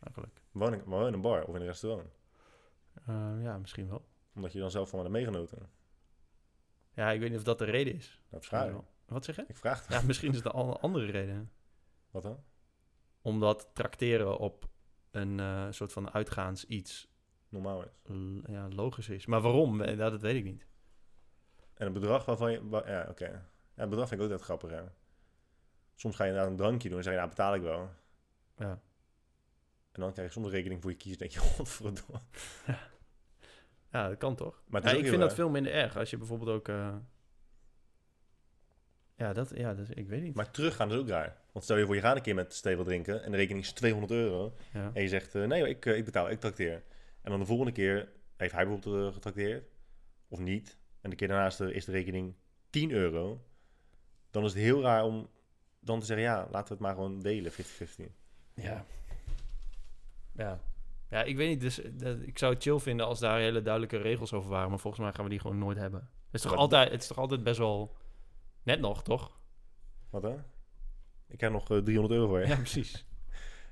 Eigenlijk. Woon in, woon in een bar of in een restaurant. Eh, ja, misschien wel. Omdat je dan zelf van hebt meegenoten. Ja, ik weet niet of dat de reden is. Dat vraag. Wat zeg je? Ik vraag het. Ja, misschien is het een andere reden. Wat dan? Omdat trakteren op een eh, soort van uitgaans iets Normaal is. ja, logisch is. Maar waarom? Eh, Dat, dat weet ik niet. En een bedrag waarvan je... ja, oké. Ja, het bedrag vind ik ook altijd grappig, hè. Soms ga je inderdaad een drankje doen en zeg je, nou, betaal ik wel. Ja. En dan krijg je soms een rekening voor je kies. denk je, godverdomme. Ja, dat kan toch? Maar het Ja, ik vind dat veel minder erg. Als je bijvoorbeeld ook... eh, Ja, dat, ja dat, ik weet niet. Maar teruggaan is ook raar. Want stel je voor, je gaat een keer met Steven drinken en de rekening is 200 euro. ja. En je zegt, eh, nee, ik, eh, ik betaal, ik trakteer. En dan de volgende keer heeft hij bijvoorbeeld getrakteerd. Of niet. En de keer daarnaast is de rekening 10 euro. Dan is het heel raar om dan te zeggen, ja, laten we het maar gewoon delen, 50-50. Ja. Ja. Ja, ik weet niet. Dus dat- ik zou het chill vinden als daar hele duidelijke regels over waren. Maar volgens mij gaan we die gewoon nooit hebben. Het is toch, altijd, het is toch altijd best wel... Net nog, toch? Wat dan? Ik krijg nog eh, 300 euro voor je. Ja, precies.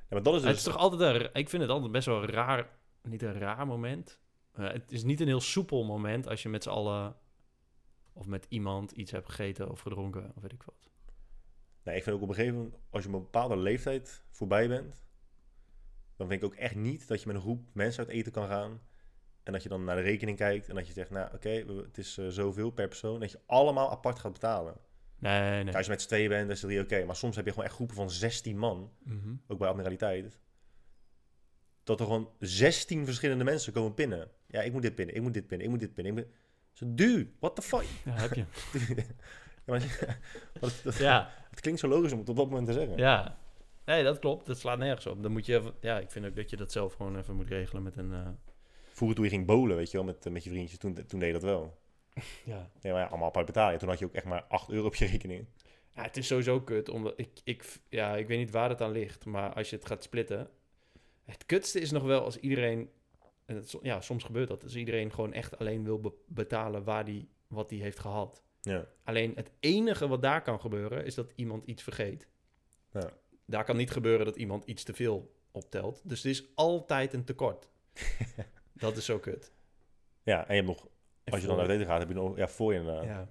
Ja, maar dat is Het dus... is toch altijd een... Ik vind het altijd best wel raar... Niet een raar moment. Eh, het is niet een heel soepel moment als je met z'n allen... Of met iemand iets hebt gegeten of gedronken of weet ik wat. Nee, ik vind ook op een gegeven moment, als je op een bepaalde leeftijd voorbij bent, dan vind ik ook echt niet dat je met een groep mensen uit eten kan gaan. En dat je dan naar de rekening kijkt en dat je zegt, nou oké, het is eh, zoveel per persoon. Dat je allemaal apart gaat betalen. Nee, nee. Kijk, als je met z'n tweeën bent, dan is het oké. Maar soms heb je gewoon echt groepen van 16 man, Mhm. ook bij Admiraliteit. Dat er gewoon 16 verschillende mensen komen pinnen. Ja, ik moet dit pinnen, ik moet dit pinnen, ik moet dit pinnen. Ik moet... Zo, dude, what the fuck? Ja, heb je. ja, maar, maar dat, dat- ja, het klinkt zo logisch om het op dat moment te zeggen. ja. Nee, dat klopt. Dat slaat nergens op. Dan moet je even, ja, ik vind ook dat je dat zelf gewoon even moet regelen met een... eh, Vroeger toen je ging bowlen, weet je wel, met, eh, met je vriendjes, toen, toen deed je dat wel. ja. Nee, maar ja, allemaal apart betalen. Toen had je ook echt maar 8 euro op je rekening. ja, het is sowieso kut. Omdat ik, ik, ja, ik weet niet waar het aan ligt. Maar als je het gaat splitten... Het kutste is nog wel als iedereen... En het, ja, soms gebeurt dat. Als iedereen gewoon echt alleen wil be- betalen waar die, wat hij heeft gehad. Ja. Alleen het enige wat daar kan gebeuren... is dat iemand iets vergeet. Ja. Daar kan niet gebeuren dat iemand iets te veel optelt. Dus er is altijd een tekort. dat is zo kut. ja, en je hebt nog, En als je dan uit eten gaat, heb je nog, ja, voor je inderdaad. Ja,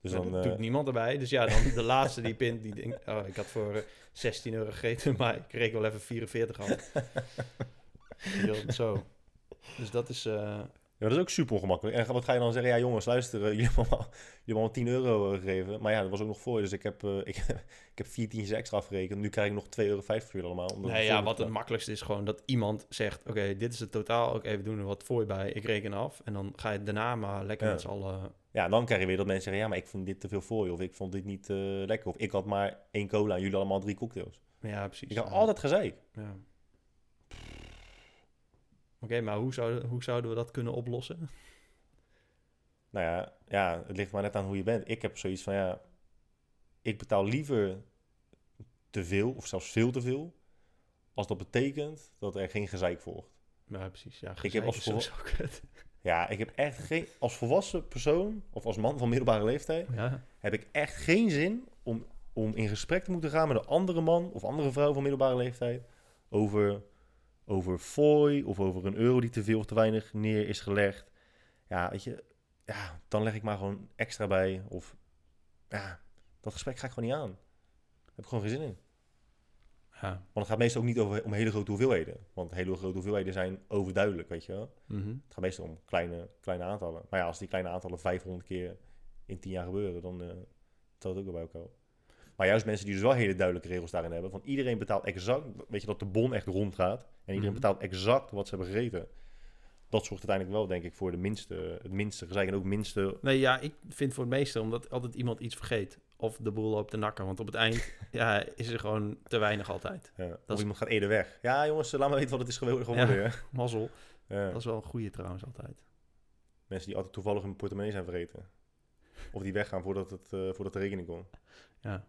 Dus dat dan, doet eh, niemand erbij. Dus ja, dan de laatste die pint, die denkt... Oh, ik had voor eh, 16 euro gegeten, maar ik kreeg wel even 44 af. Zo. Dus dat is... eh, Ja, dat is ook super ongemakkelijk. En wat ga je dan zeggen? Ja, jongens, luister, eh, jullie hebben allemaal, jullie hebben allemaal 10 euro eh, gegeven. Maar ja, dat was ook nog voor je. Dus ik heb, eh, ik, ik heb vier tientjes extra afgerekend. Nu krijg ik nog 2,50 euro voor jullie allemaal. omdat nee, ja, wat het makkelijkste is gewoon dat iemand zegt... Oké, dit is het totaal. Oké, we doen er wat voor je bij. Ik reken af. En dan ga je daarna maar lekker Ja. met z'n allen... Ja, dan krijg je weer dat mensen zeggen... Ja, maar ik vond dit te veel voor je. Of ik vond dit niet lekker. Of ik had maar één cola en jullie allemaal drie cocktails. Ja, precies. Ik heb Ja. altijd gezeik. Ja. Oké, maar hoe, zou, hoe zouden we dat kunnen oplossen? Nou ja, ja, het ligt maar net aan hoe je bent. Ik heb zoiets van, ja... Ik betaal liever te veel, of zelfs veel te veel... als dat betekent dat er geen gezeik volgt. Ja, precies. Ja, heb gezeik als kut. Ja, ik heb echt geen... Als volwassen persoon, of als man van middelbare leeftijd... Ja, heb ik echt geen zin om, om in gesprek te moeten gaan met een andere man... of andere vrouw van middelbare leeftijd... over, over fooi of over een euro die te veel of te weinig neer is gelegd. Ja, weet je... Ja, dan leg ik maar gewoon extra bij. Of ja, dat gesprek ga ik gewoon niet aan. Daar heb ik gewoon geen zin in. ja. Want het gaat meestal ook niet over, om hele grote hoeveelheden. Want hele grote hoeveelheden zijn overduidelijk, weet je wel. Mhm. Het gaat meestal om kleine, kleine aantallen. Maar ja, als die kleine aantallen 500 keer in 10 jaar gebeuren, dan eh telt het ook wel bij elkaar op. Maar juist mensen die dus wel hele duidelijke regels daarin hebben. Van iedereen betaalt exact, weet je, dat de bon echt rondgaat. En iedereen Mhm. betaalt exact wat ze hebben gegeten. Dat zorgt uiteindelijk wel, denk ik, voor de minste, het minste gezeik. En ook minste... Nee, ja, ik vind voor het meeste omdat altijd iemand iets vergeet. Of de boel loopt te nakken. Want op het eind ja, is er gewoon te weinig altijd. Ja, Dat of is- iemand gaat eerder weg. Ja, jongens, laat me weten wat het is geworden. Ja. Mazzel. Ja. Dat is wel een goede trouwens altijd. Mensen die altijd toevallig hun portemonnee zijn vergeten. Of die weggaan voordat, het, eh, voordat de rekening komt. Ja.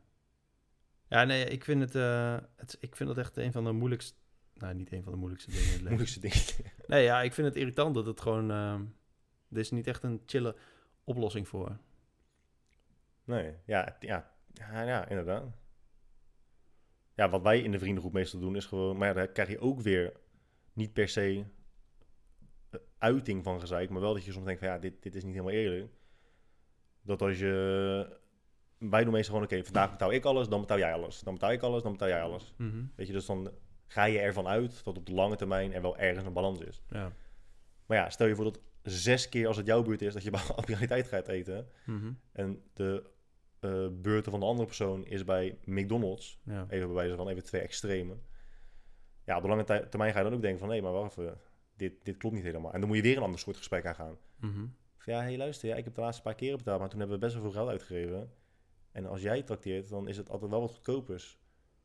Ja, nee, ik vind het, eh, het... Ik vind dat echt een van de moeilijkste... Nou, niet een van de moeilijkste dingen in het leven. Moeilijkste ding. Nee, ja, ik vind het irritant dat het gewoon... ehm er is niet echt een chille oplossing voor. Nee, ja, ja, ja, ja, inderdaad. Ja, wat wij in de vriendengroep meestal doen is gewoon... Maar ja, daar krijg je ook weer niet per se eh, uiting van gezeik. Maar wel dat je soms denkt van ja, dit, dit is niet helemaal eerlijk. Dat als je... Wij doen meestal gewoon, oké, vandaag betaal ik alles, dan betaal jij alles. Dan betaal ik alles, dan betaal jij alles. Mhm. Weet je, dus dan ga je ervan uit dat op de lange termijn er wel ergens een balans is. Ja. Maar ja, stel je voor dat zes keer als het jouw beurt is dat je bij apparaliteit gaat eten. Mhm. En de eh beurten van de andere persoon is bij McDonald's. Ja. Even bij wijze van even twee extreme. Ja, op de lange termijn ga je dan ook denken van... hé, maar wacht even, dit, dit klopt niet helemaal. En dan moet je weer een ander soort gesprek aangaan. Mhm. Ja, hé, hey, luister, ja, ik heb de laatste paar keren betaald... maar toen hebben we best wel veel geld uitgegeven. En als jij trakteert, dan is het altijd wel wat goedkopers.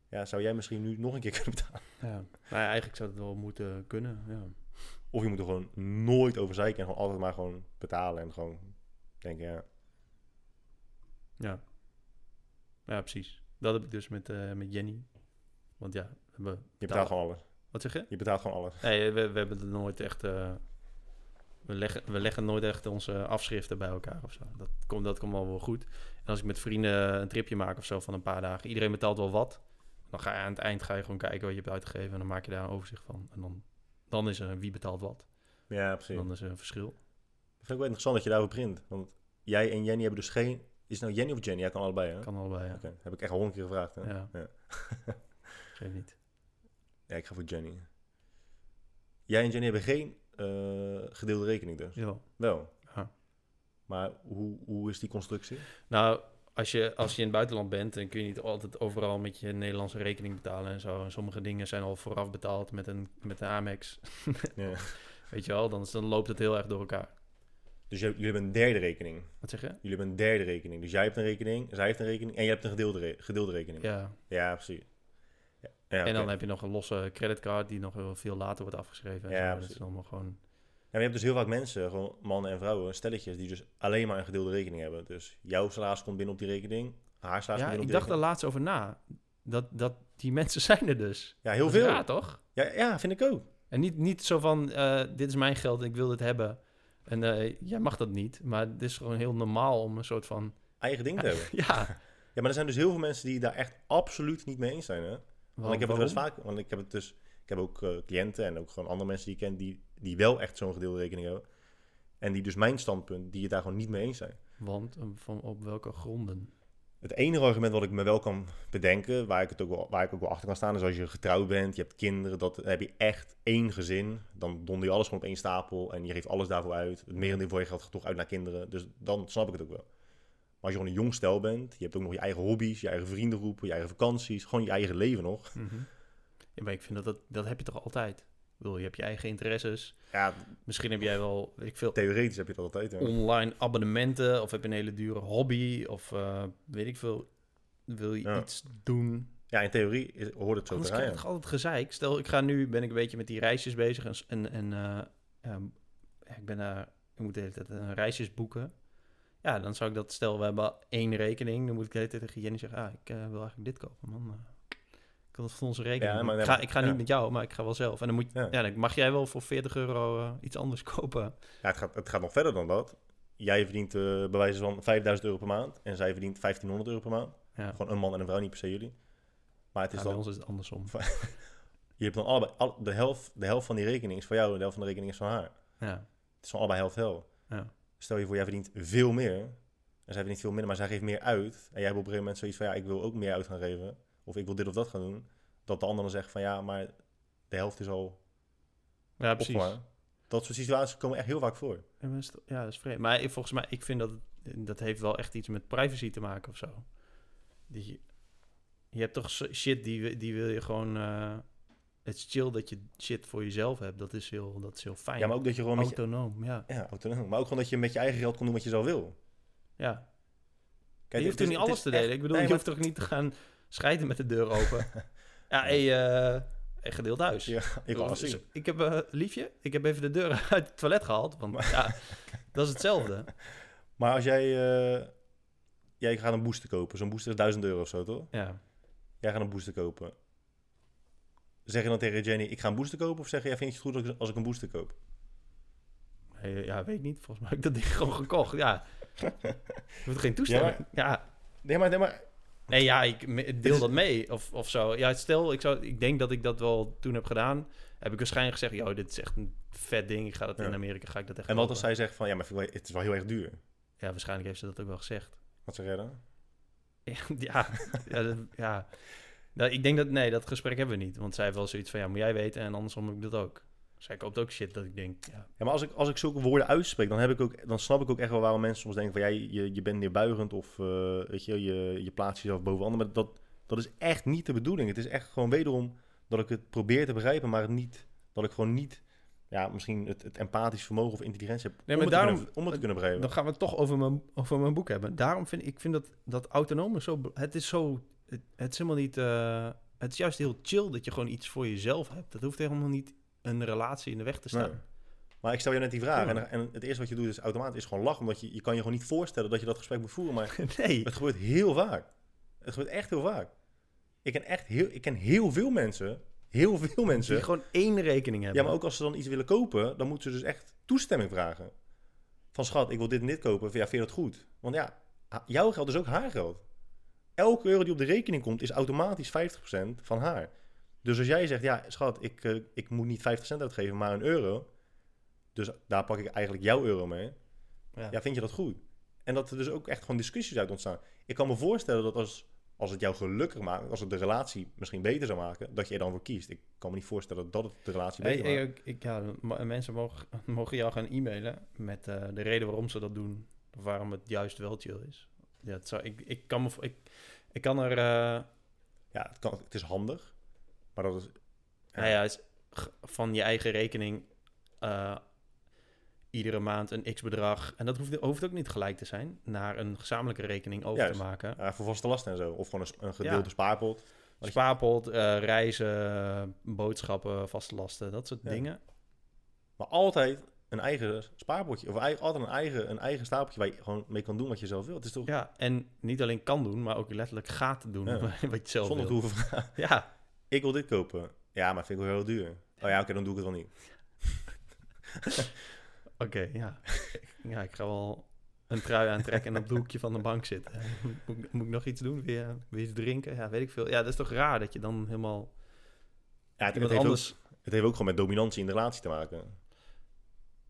Ja, zou jij misschien nu nog een keer kunnen betalen? Ja. Nou ja, eigenlijk zou het wel moeten kunnen, ja. Of je moet er gewoon nooit over zeiken... en gewoon altijd maar gewoon betalen en gewoon denken... ja, Ja. Ja, precies. Dat heb ik dus met, eh, met Jenny. Want ja, we hebben... je betaalt gewoon alles. Wat zeg je? Je betaalt gewoon alles. Nee, we, we hebben het nooit echt... eh, we, leggen, we leggen nooit echt onze afschriften bij elkaar of zo. Dat komt, dat komt wel wel goed. En als ik met vrienden een tripje maak of zo van een paar dagen... Iedereen betaalt wel wat. Dan ga je aan het eind ga je gewoon kijken wat je hebt uitgegeven... en dan maak je daar een overzicht van. En dan, dan is er wie betaalt wat. Ja, precies. Dan is er een verschil. Ik vind ook wel interessant dat je daarover begint. Want jij en Jenny hebben dus geen... Is het nou Jenny of Jenny? Jij kan allebei, hè? Kan allebei, ja. Heb ik echt al honderd keer gevraagd, hè? Ja. Ja. Geef niet. Ja, ik ga voor Jenny. Jij en Jenny hebben geen eh, gedeelde rekening dus? Ja. Wel. Maar hoe, hoe is die constructie? Nou, als je, als je in het buitenland bent, dan kun je niet altijd overal met je Nederlandse rekening betalen en zo. En sommige dingen zijn al vooraf betaald met een, met een Amex. ja. Weet je wel, dan, dan loopt het heel erg door elkaar. Dus jullie jullie hebben een derde rekening. Wat zeg je? Jullie hebben een derde rekening. Dus jij hebt een rekening, zij heeft een rekening en jij hebt een gedeelde, re- gedeelde rekening. Ja, Ja, precies. Ja, En dan heb je nog een losse creditcard die nog veel later wordt afgeschreven. en Ja, zo. dat is allemaal gewoon... Ja, je hebt dus heel vaak mensen, gewoon mannen en vrouwen, stelletjes, die dus alleen maar een gedeelde rekening hebben. Dus jouw salaris komt binnen op die rekening, haar salaris Ja, komt binnen ik op die dacht er laatst over na. Dat, dat die mensen zijn er dus. Ja, heel veel. raar, toch? Ja, ja, vind ik ook. En niet, niet zo van, eh, dit is mijn geld, ik wil dit hebben. En eh, jij mag dat niet. Maar het is gewoon heel normaal om een soort van... Eigen ding te hebben. Ja, Ja, maar er zijn dus heel veel mensen die daar echt absoluut niet mee eens zijn, hè? Want ik heb het wel eens vaak, want ik heb het dus, ik heb ook eh, cliënten en ook gewoon andere mensen die ik ken die, die wel echt zo'n gedeelde rekening hebben. En die dus mijn standpunt, die het daar gewoon niet mee eens zijn. Want eh, van, op welke gronden? Het enige argument wat ik me wel kan bedenken, waar ik, het ook wel, waar ik ook wel achter kan staan, is als je getrouwd bent, je hebt kinderen, dat, dan heb je echt één gezin. Dan donder je alles gewoon op één stapel en je geeft alles daarvoor uit. Het merendeel van je geld gaat toch uit naar kinderen. Dus dan snap ik het ook wel. Maar als je gewoon een jong stel bent, je hebt ook nog je eigen hobby's, je eigen vriendengroepen, je eigen vakanties, gewoon je eigen leven nog. Mhm. Ja, maar ik vind dat, dat dat heb je toch altijd? Ik bedoel, je hebt je eigen interesses. Ja, Misschien heb jij wel, weet ik veel, theoretisch heb je dat altijd. Online abonnementen. Of heb je een hele dure hobby. Of eh, weet ik veel, wil je Ja. iets doen. Ja, in theorie is, hoort het zo te gaan. toch altijd gezeik. Stel, ik ga nu, ben ik een beetje met die reisjes bezig. En, en, en eh, ehm, ik ben daar, ik moet de hele tijd een reisjes boeken. Ja, dan zou ik dat, stel, we hebben één rekening. Dan moet ik de hele tijd tegen Jenny zeggen, ah, ik eh, wil eigenlijk dit kopen, man. Ik kan van onze rekening Ja, doen. maar- ik ga, ik ga ja. niet met jou, maar ik ga wel zelf. En dan, moet, Ja. ja. dan mag jij wel voor 40 euro eh, iets anders kopen. Ja, het, gaat, het gaat nog verder dan dat. Jij verdient eh bij wijze van 5000 euro per maand en zij verdient 1500 euro per maand. Gewoon een man en een vrouw, niet per se jullie. Maar het is Ja, bij dan, ons is het andersom. je hebt dan allebei, al, de, helft, de helft van die rekening is voor jou en de helft van de rekening is van haar. Ja, Het is van allebei helft helft. ja. Stel je voor, jij verdient veel meer en zij verdient veel minder, maar zij geeft meer uit. En jij hebt op een gegeven moment zoiets van, ja, ik wil ook meer uit gaan geven. Of ik wil dit of dat gaan doen. Dat de ander dan zegt van, ja, maar de helft is al ja precies. Dat soort situaties komen echt heel vaak voor. Ja, dat is vreemd. Maar volgens mij, ik vind dat dat heeft wel echt iets met privacy te maken of zo. Die, je hebt toch shit die, die wil je gewoon. eh, het is chill dat je shit voor jezelf hebt. Dat is heel, dat is heel fijn. Ja, maar ook dat je gewoon je, Autonoom, ja. ja, autonoom. Maar ook gewoon dat je met je eigen geld kon doen wat je zelf wil. ja. Kijk, je hoeft toch niet alles te delen? echt- ik bedoel, nee, je hoeft toch niet te gaan scheiden met de deur open? ja, hey, eh, hey, gedeeld huis. Ja, ik zien. Ik heb, eh, liefje, ik heb even de deur uit het toilet gehaald. Want ja, dat is hetzelfde. Maar als jij... eh, jij gaat een booster kopen. Zo'n booster is 1000 euro of zo, toch? Ja. Jij gaat een booster kopen. Zeg je dan tegen Jenny, ik ga een booster kopen? Of zeg je, ja, vind je het goed als ik- ik een booster koop? Nee, ja, weet ik niet. Volgens mij heb ik dat ding gewoon gekocht. Ja. Je hoeft geen toestemming. Ja, Nee, maar, nee, maar Nee, ja, ik deel dat mee of, of zo. Ja, stel, ik, zou, ik denk dat ik dat wel toen heb gedaan. Heb ik waarschijnlijk gezegd, joh, dit is echt een vet ding. Ik ga dat Ja. in Amerika, ga ik dat echt En wat als zij zegt van, ja, maar het is wel heel erg duur. Ja, waarschijnlijk heeft ze dat ook wel gezegd. Wat jij dan? ja, ja, dat- ja. Nou, ik denk dat, nee, dat gesprek hebben we niet. Want zij heeft wel zoiets van, ja, moet jij weten en andersom heb ik dat ook. Zij koopt ook shit dat ik denk, ja, Ja, maar als ik, als ik zulke woorden uitspreek, dan, heb ik ook, dan snap ik ook echt wel waarom mensen soms denken van, jij, je, je bent neerbuigend of eh, weet je, je, je plaatst jezelf boven anderen. Maar dat, dat is echt niet de bedoeling. Het is echt gewoon wederom dat ik het probeer te begrijpen, maar het niet, dat ik gewoon niet, ja, misschien het, het empathisch vermogen of intelligentie heb Nee, om, maar het te daarom- kunnen, om het te kunnen begrijpen. Dan gaan we het toch over mijn, over mijn boek hebben. Daarom vind ik vind dat, dat autonome zo... Het is zo... Het, het is helemaal niet... eh, het is juist heel chill dat je gewoon iets voor jezelf hebt. Dat hoeft helemaal niet een relatie in de weg te staan. Nee. Maar ik stel je net die vraag Ja. en, en het eerste wat je doet is automatisch is gewoon lachen, omdat je, je kan je gewoon niet voorstellen dat je dat gesprek moet voeren, maar Nee. Het gebeurt heel vaak. Het gebeurt echt heel vaak. Ik ken echt heel, ik ken heel veel mensen, heel veel Die mensen. gewoon één rekening hebben. Ja, maar ook als ze dan iets willen kopen, dan moeten ze dus echt toestemming vragen. Van schat, ik wil dit en dit kopen. Ja, vind je dat goed? Want ja, jouw geld is ook haar geld. Elke euro die op de rekening komt, is automatisch 50% van haar. Dus als jij zegt, ja, schat, ik, eh, ik moet niet 50% uitgeven, maar een euro. Dus daar pak ik eigenlijk jouw euro mee. Ja. Ja, vind je dat goed? En dat er dus ook echt gewoon discussies uit ontstaan. Ik kan me voorstellen dat als, als het jou gelukkig maakt, als het de relatie misschien beter zou maken, dat je er dan voor kiest. Ik kan me niet voorstellen dat het de relatie beter hey, maakt. ik, ik- ja, mensen mogen, mogen jou gaan e-mailen met eh, de reden waarom ze dat doen. Of waarom het juist wel chill is. Ja, het zou, ik, ik, kan me, ik, ik kan er... eh, Ja, het, kan, het is handig, maar dat is... Nou ja, is van je eigen rekening eh, iedere maand een x-bedrag. En dat hoeft, hoeft ook niet gelijk te zijn. Naar een gezamenlijke rekening over Juist. te maken. Ja, voor vaste lasten en zo. Of gewoon een, een gedeelde Ja. spaarpot. Spaarpot, eh, reizen, boodschappen, vaste lasten, dat soort Ja. dingen. Maar altijd een eigen spaarpotje. Of altijd een eigen, een eigen stapeltje waar je gewoon mee kan doen wat je zelf wil. Het is toch Ja, en niet alleen kan doen, maar ook letterlijk gaat doen Ja. wat je zelf zonder te wil. hoeven vragen. Ja, Ik wil dit kopen. Ja, maar vind ik wel heel duur. Oh ja, oké, dan doe ik het wel niet. oké, ja. ja, ik ga wel een trui aantrekken en op het hoekje van de bank zitten. Moet, ik- moet ik nog iets doen? Weer, weer iets drinken? Ja, weet ik veel. Ja, dat is toch raar dat je dan helemaal Ja, het, het, heeft anders... ook, het heeft ook gewoon met dominantie in de relatie te maken.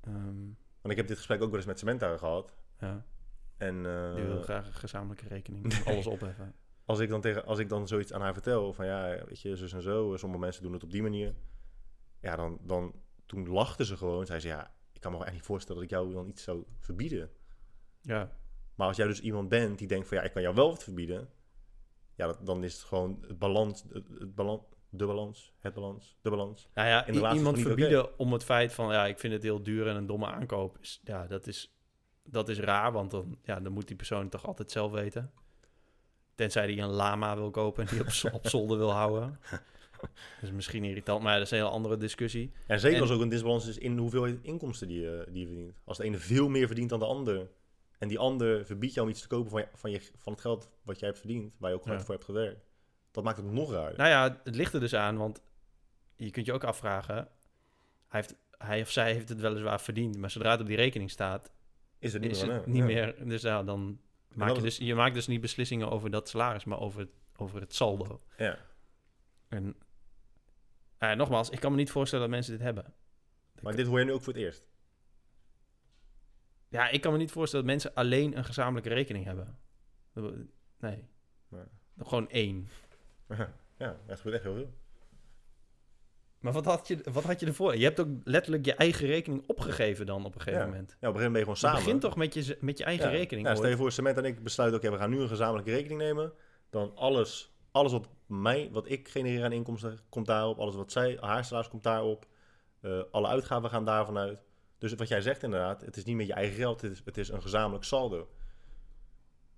ehm, Want ik heb dit gesprek ook wel eens met Samantha gehad. ja, En eh, die wil graag een gezamenlijke rekening. Alles opheffen. Als, ik dan tegen, als ik dan zoiets aan haar vertel, van ja, weet je, zus en zo, sommige mensen doen het op die manier. Ja, dan, dan toen lachte ze gewoon. Zei ze, ja, ik kan me echt niet voorstellen dat ik jou dan iets zou verbieden. Ja, Maar als jij dus iemand bent die denkt van ja, ik kan jou wel wat verbieden. Ja, dat, dan is het gewoon het balans, het, het balans, de balans, het balans, de balans. Nou ja, In de iemand verbieden om het feit van... ja, ik vind het heel duur en een domme aankoop... Is, ja, dat is, dat is raar, want dan, ja, dan moet die persoon toch altijd zelf weten. Tenzij hij een lama wil kopen en die op, op zolder wil houden. Dat is misschien irritant, maar dat is een hele andere discussie. En zeker En- als ook een disbalans is in de hoeveelheid inkomsten die je, die je verdient. Als de ene veel meer verdient dan de ander. En die ander verbiedt jou om iets te kopen van, je, van, je, van het geld wat jij hebt verdiend. Waar je ook hard Ja. voor hebt gewerkt. Dat maakt het nog raar. Nou ja, het ligt er dus aan, want je kunt je ook afvragen... Hij, heeft, hij of zij heeft het weliswaar verdiend, maar zodra het op die rekening staat... is het niet is meer. het niet Ja. meer... Dus ja, dan maak dat je dus... Je maakt dus niet beslissingen over dat salaris, maar over het, over het saldo. Ja. En ja, nogmaals, ik kan me niet voorstellen dat mensen dit hebben. Maar dit hoor je nu ook voor het eerst. Ja, ik kan me niet voorstellen dat mensen alleen een gezamenlijke rekening hebben. Nee. Nee. Gewoon één. ja, het gebeurt echt heel veel. Maar wat had, je, wat had je ervoor? Je hebt ook letterlijk je eigen rekening opgegeven dan op een gegeven Ja. moment. Ja, op een gegeven moment ben je gewoon Je samen. begint toch met je, met je eigen Ja. rekening. Ja, stel je voor, Cement en ik besluiten, oké, we gaan nu een gezamenlijke rekening nemen. Dan alles, alles wat, mij, wat ik genereer aan inkomsten komt daarop. Alles wat zij, haar salaris komt daarop. Eh, alle uitgaven gaan daarvan uit. Dus wat jij zegt inderdaad, het is niet met je eigen geld, het is, het is een gezamenlijk saldo.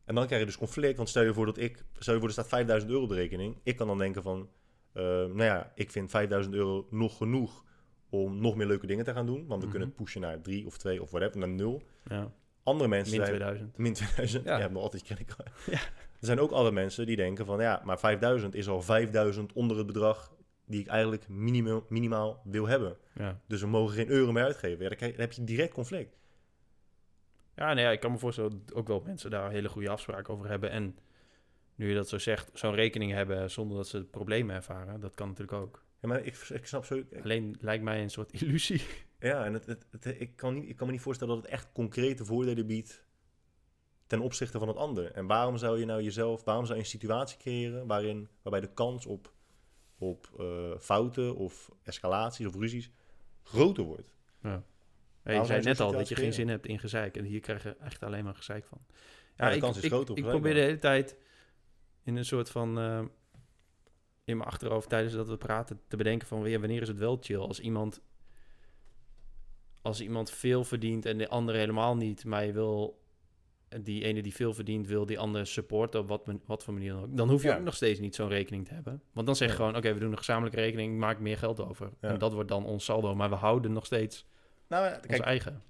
En dan krijg je dus conflict, want stel je voor dat ik, stel je voor er staat 5000 euro op de rekening. Ik kan dan denken van, eh, nou ja, ik vind 5000 euro nog genoeg om nog meer leuke dingen te gaan doen. Want we Mhm. kunnen het pushen naar 3 of 2 of whatever, naar 0. Ja, Andere mensen min zijn, 2000. Min 2000. Ja. Nog altijd creditcard. Ja. Er zijn ook andere mensen die denken van ja, maar 5000 is al 5000 onder het bedrag die ik eigenlijk minimaal, minimaal wil hebben. Ja. Dus we mogen geen euro meer uitgeven. Ja, dan, krijg- dan heb je direct conflict. Ja, nee, ja, ik kan me voorstellen dat ook wel mensen daar hele goede afspraken over hebben. En nu je dat zo zegt, zo'n rekening hebben zonder dat ze problemen ervaren, dat kan natuurlijk ook. Ja, maar ik, ik snap zo. ik- Alleen lijkt mij een soort illusie. ja, en het, het, het- ik, kan niet, ik kan me niet voorstellen dat het echt concrete voordelen biedt ten opzichte van het ander. En waarom zou je nou jezelf, waarom zou je een situatie creëren waarin, waarbij de kans op, op eh, fouten of escalaties of ruzies groter wordt? Ja. je Waarom zei je net al dat je geen zin hebt in gezeik. En hier krijg je echt alleen maar gezeik van. Ja, de ik, kans is ik, groter op Ik probeer de hele tijd in een soort van... eh, in mijn achterhoofd tijdens dat we praten te bedenken van... ja, wanneer is het wel chill? Als iemand... Als iemand veel verdient en de andere helemaal niet... maar je wil... Die ene die veel verdient, wil die andere supporten op wat, men- wat voor manier dan ook. Dan hoef je Ja. ook nog steeds niet zo'n rekening te hebben. Want dan zeg je Ja. gewoon, oké, we doen een gezamenlijke rekening, maak meer geld over. Ja. En dat wordt dan ons saldo. Maar we houden nog steeds Nou, ons kijk, eigen.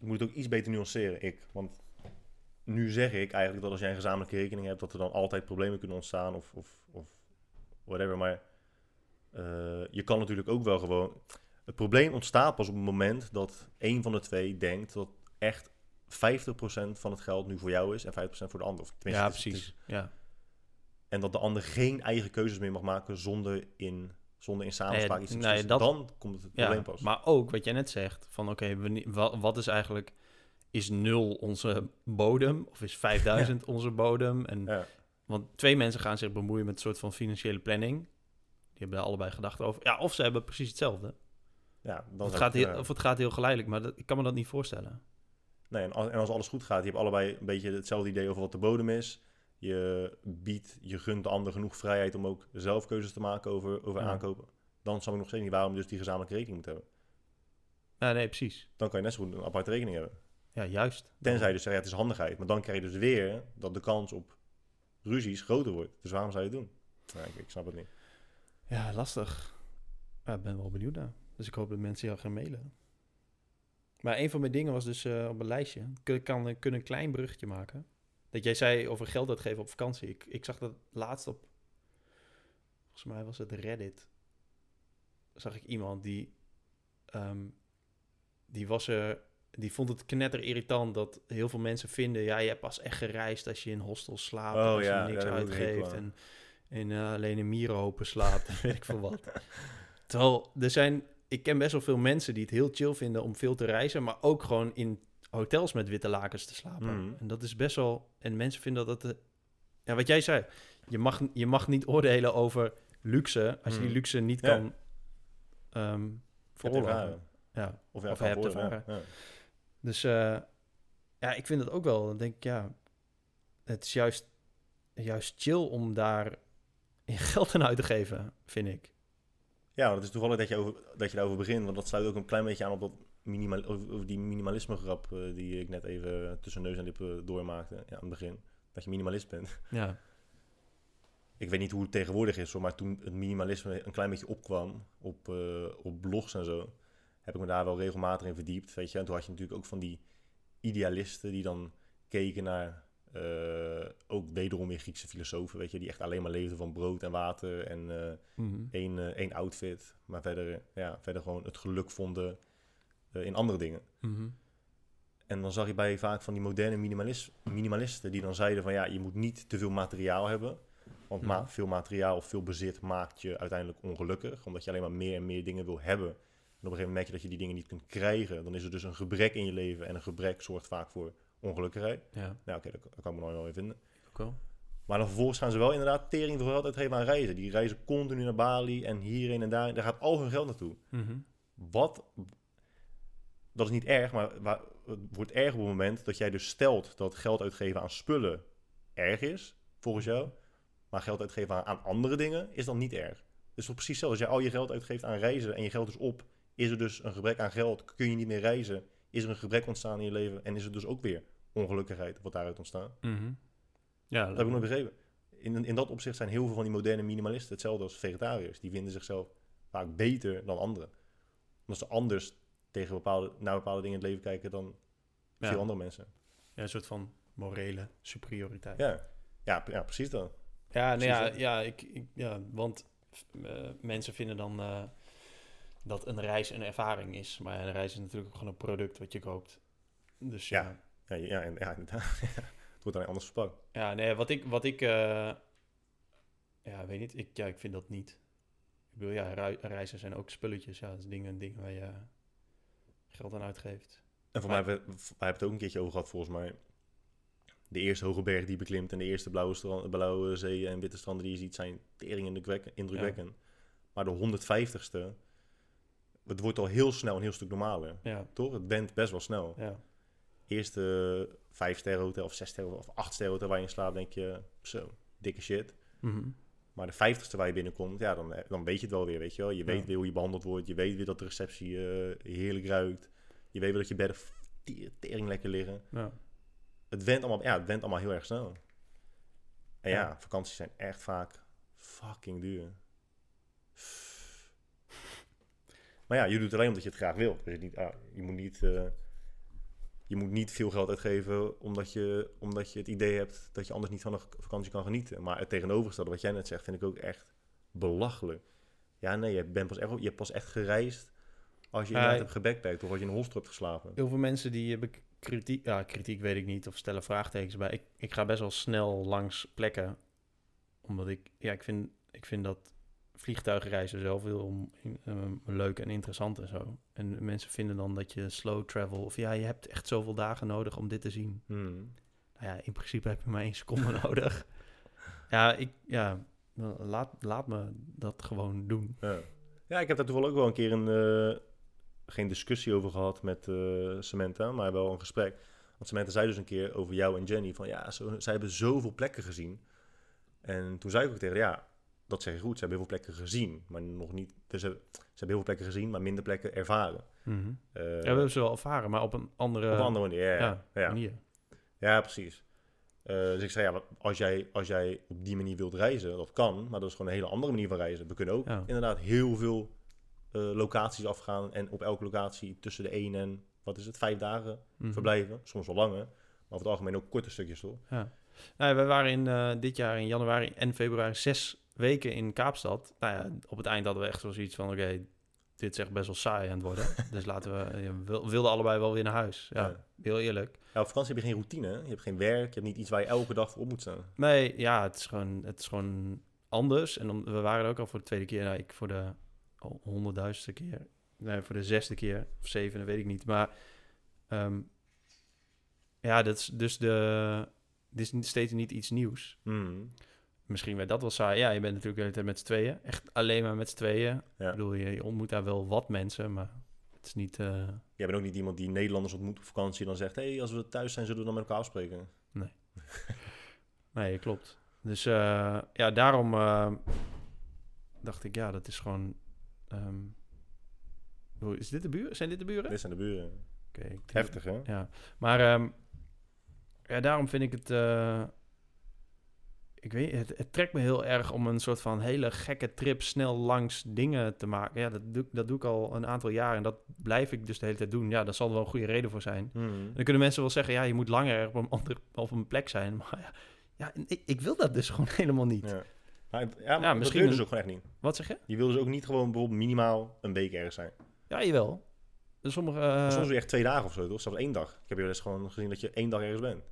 ik moet het ook iets beter nuanceren, ik. Want nu zeg ik eigenlijk dat als jij een gezamenlijke rekening hebt, dat er dan altijd problemen kunnen ontstaan of, of, of whatever. Maar eh, je kan natuurlijk ook wel gewoon... Het probleem ontstaat pas op het moment dat een van de twee denkt dat echt 50% van het geld nu voor jou is en 50% voor de ander. Of tenminste, Ja, het is- het precies. is- Ja. en dat de ander geen eigen keuzes meer mag maken zonder in, zonder in samenspraak Nee, iets te nee, dat- Dan komt het, het probleem Ja, pas. maar ook wat jij net zegt, van oké, wanneer- wa- wat is eigenlijk, is nul onze bodem of is 5000 onze bodem? En, Ja. Want twee mensen gaan zich bemoeien met een soort van financiële planning. Die hebben daar allebei gedachten over. Ja, of ze hebben precies hetzelfde. Ja, dan Of het, zou gaat heel, eh, of het gaat heel geleidelijk, maar dat, ik kan me dat niet voorstellen. Nee, en als, en als alles goed gaat, je hebt allebei een beetje hetzelfde idee over wat de bodem is. Je biedt, je gunt de ander genoeg vrijheid om ook zelf keuzes te maken over, over Ja. aankopen. Dan snap ik nog steeds niet waarom je dus die gezamenlijke rekening moet hebben. Ja, nee, precies. Dan kan je net zo goed een aparte rekening hebben. Ja, juist. Tenzij je dus zegt, ja, het is handigheid. Maar dan krijg je dus weer dat de kans op ruzies groter wordt. Dus waarom zou je het doen? Ik, ik snap het niet. Ja, lastig. Ja, ik ben wel benieuwd naar. Dus ik hoop dat mensen jou gaan mailen. Maar een van mijn dingen was dus eh, op mijn lijstje. Kun, kan, een klein bruggetje maken. Dat jij zei over geld uitgeven op vakantie. Ik, ik zag dat laatst op... Volgens mij was het Reddit. Zag ik iemand die... ehm, die was er... Die vond het knetter irritant dat heel veel mensen vinden... Ja, je hebt pas echt gereisd als je in hostels slaapt. Oh, en als ja, je niks uitgeeft. En, en eh, alleen in mierenhopen slaapt. en weet ik veel wat. Terwijl er zijn... Ik ken best wel veel mensen die het heel chill vinden om veel te reizen. Maar ook gewoon in hotels met witte lakens te slapen. Mhm. En dat is best wel... En mensen vinden dat het... eh, Ja, wat jij zei. Je mag, je mag niet oordelen over luxe... als je die Mhm. luxe niet Ja. kan Hebt veroorloven. Ja. Of, ja, Of hebt. Ja. Dus eh, ja, ik vind het ook wel. Dan denk ik, ja... Het is juist, juist chill om daar je geld aan uit te geven, vind ik. Ja, het is toevallig dat je, over, dat je daarover begint. Want dat sluit ook een klein beetje aan op dat minimal, over die minimalisme grap eh, die ik net even tussen neus en lippen doormaakte. Ja, aan het begin. Dat je minimalist bent. Ja. Ik weet niet hoe het tegenwoordig is, hoor, maar toen het minimalisme een klein beetje opkwam op, eh, op blogs en zo, heb ik me daar wel regelmatig in verdiept. Weet je? En toen had je natuurlijk ook van die idealisten die dan keken naar eh, ook wederom weer Griekse filosofen, weet je, die echt alleen maar leefden van brood en water en eh, Mhm. één, eh, één outfit, maar verder, ja, verder gewoon het geluk vonden in andere dingen. Mhm. En dan zag je bij vaak van die moderne minimalis- minimalisten die dan zeiden van ja, je moet niet te veel materiaal hebben. Want ma- Mhm. veel materiaal of veel bezit maakt je uiteindelijk ongelukkig. Omdat je alleen maar meer en meer dingen wil hebben. En op een gegeven moment merk je dat je die dingen niet kunt krijgen. Dan is er dus een gebrek in je leven. En een gebrek zorgt vaak voor ongelukkigheid. Ja, Nou oké, dat, dat kan ik me nog wel weer vinden. ook wel. Maar dan vervolgens gaan ze wel inderdaad tering veel geld uitgeven aan reizen. Die reizen continu naar Bali en hierheen en daar. Daar gaat al hun geld naartoe. Mhm. Wat, dat is niet erg, maar waar, het wordt erg op het moment dat jij dus stelt dat geld uitgeven aan spullen erg is, volgens jou. Maar geld uitgeven aan, aan andere dingen is dan niet erg. Dus precies zo. Als jij al je geld uitgeeft aan reizen en je geld is op, is er dus een gebrek aan geld. Kun je niet meer reizen, is er een gebrek ontstaan in je leven en is er dus ook weer ongelukkigheid wat daaruit ontstaan. Mhm. Ja, Dat heb ik nooit begrepen. In, in dat opzicht zijn heel veel van die moderne minimalisten hetzelfde als vegetariërs. Die vinden zichzelf vaak beter dan anderen. Omdat ze anders tegen bepaalde, naar bepaalde dingen in het leven kijken dan Ja. veel andere mensen. Ja, een soort van morele superioriteit. Ja, ja, ja precies dat. Ja, nou Precies, ja, hè? ja, ik, ik, ja want eh, mensen vinden dan eh, dat een reis een ervaring is. Maar een reis is natuurlijk ook gewoon een product wat je koopt. Dus ja, Ja. Ja, ja, en- ja inderdaad. het wordt alleen anders verpakt. ja nee, wat ik, wat ik eh, ja, weet niet, ik, ja, ik vind dat niet. Ik bedoel, ja, rei- reizen zijn ook spulletjes. Ja, dat is dingen, dingen waar je geld aan uitgeeft. En voor Maar- mij hebben we het ook een keertje over gehad, volgens mij. De eerste hoge berg die beklimt en de eerste blauwe, strand, blauwe zeeën en witte stranden die je ziet zijn tering indrukwekkend. indrukwekkend. Maar de 150ste, het wordt al heel snel een heel stuk normaler. Ja, Toch? Het bent best wel snel. ja. Eerste vijf sterren hotel of zes sterren of acht sterren hotel waar je in slaapt, denk je, zo, dikke shit. Mhm. Maar de vijftigste waar je binnenkomt, ja, dan, dan weet je het wel weer, weet je wel. Je weet Ja. weer hoe je behandeld wordt. Je weet weer dat de receptie eh, heerlijk ruikt. Je weet weer dat je bedden te- tering lekker liggen. ja. Het went allemaal, ja, het went allemaal heel erg snel. En ja, Ja. vakanties zijn echt vaak fucking duur. Maar ja, je doet het alleen omdat je het graag wilt. Dus je, niet, ah, je, moet niet, eh, je moet niet veel geld uitgeven omdat je, omdat je het idee hebt dat je anders niet van een vakantie kan genieten. Maar het tegenovergestelde, wat jij net zegt, vind ik ook echt belachelijk. Ja, nee, je, bent pas echt, je hebt pas echt gereisd als je inderdaad ik- hebt gebackpackt of als je in een hostel hebt geslapen. Heel veel mensen die hebben k- kritiek, ja, kritiek weet ik niet, of stellen vraagtekens bij. Ik, ik ga best wel snel langs plekken, omdat ik, ja, ik vind, ik vind dat vliegtuigreizen zelf heel eh, leuk en interessant en zo. En mensen vinden dan dat je slow travel, of ja, je hebt echt zoveel dagen nodig om dit te zien. Hmm. Nou ja, in principe heb je maar één seconde nodig. Ja, ik, ja, laat, laat me dat gewoon doen. Ja. ja, ik heb daar toevallig ook wel een keer een, eh, geen discussie over gehad met eh, Samantha, maar wel een gesprek. Want Samantha zei dus een keer over jou en Jenny van ja, zo, zij hebben zoveel plekken gezien. En toen zei ik ook tegen haar, ja, dat zeg je goed, ze hebben heel veel plekken gezien, maar nog niet, dus ze, ze hebben heel veel plekken gezien, maar minder plekken ervaren. Eh, ja, we hebben ze wel erveren, maar op een andere, op een andere manier, ja, ja, ja, ja. manier. Ja, precies. Eh, dus ik zei, ja, als jij, als jij op die manier wilt reizen, dat kan, maar dat is gewoon een hele andere manier van reizen. We kunnen ook Ja. inderdaad heel veel eh, locaties afgaan en op elke locatie tussen de 1 en, wat is het, vijf dagen Mhm. verblijven. Soms wel langer, maar over het algemeen ook korte stukjes, toch? Nou, we waren in, eh, dit jaar in januari en februari zes weken in Kaapstad. Nou ja, op het eind hadden we echt zoiets van, oké, dit is echt best wel saai aan het worden. dus laten we, ja, we wil- wilden allebei wel weer naar huis. Ja, Ja. heel eerlijk. Ja, op vakantie heb je geen routine, je hebt geen werk, je hebt niet iets waar je elke dag voor op moet staan. Nee, ja, het is gewoon, het is gewoon anders. En dan, we waren er ook al voor de tweede keer. Nou, ik voor de al honderdduizendste keer. Nee, voor de zesde keer. Of zevende, weet ik niet. Maar ehm, ja, dat is dus de... Dit is steeds niet iets nieuws. Hmm. Misschien werd dat wel saai. Ja, je bent natuurlijk de hele tijd met z'n tweeën. Echt alleen maar met z'n tweeën. Ja. Ik bedoel, je, je ontmoet daar wel wat mensen, maar het is niet... eh, Jij bent ook niet iemand die Nederlanders ontmoet op vakantie en dan zegt, hé, hey, als we thuis zijn, zullen we dan met elkaar afspreken? Nee, klopt. Dus eh, ja, daarom eh, dacht ik, ja, dat is gewoon... hoe- is dit de buren? Zijn dit de buren? Dit zijn de buren. Oké, Heftig, hè? Ja, maar ehm, ja, daarom vind ik het... eh, ik weet het, het trekt me heel erg om een soort van hele gekke trip snel langs dingen te maken. Ja, dat doe, ik- dat doe ik al een aantal jaar en dat blijf ik dus de hele tijd doen. Ja, daar zal er wel een goede reden voor zijn. Hmm. Dan kunnen mensen wel zeggen, ja, je moet langer op een, andere, op een plek zijn. Maar ja, ja ik, ik wil dat dus gewoon helemaal niet. Ja. Maar, ja, maar Ja, dat misschien dus ook gewoon echt niet. Wat zeg je? Je wil dus ook niet gewoon bijvoorbeeld minimaal een week ergens zijn. Ja, jawel. Dus sommige... eh, Soms doe je echt twee dagen of zo, toch? Zelfs één dag. Ik heb je wel eens gewoon gezien dat je één dag ergens bent.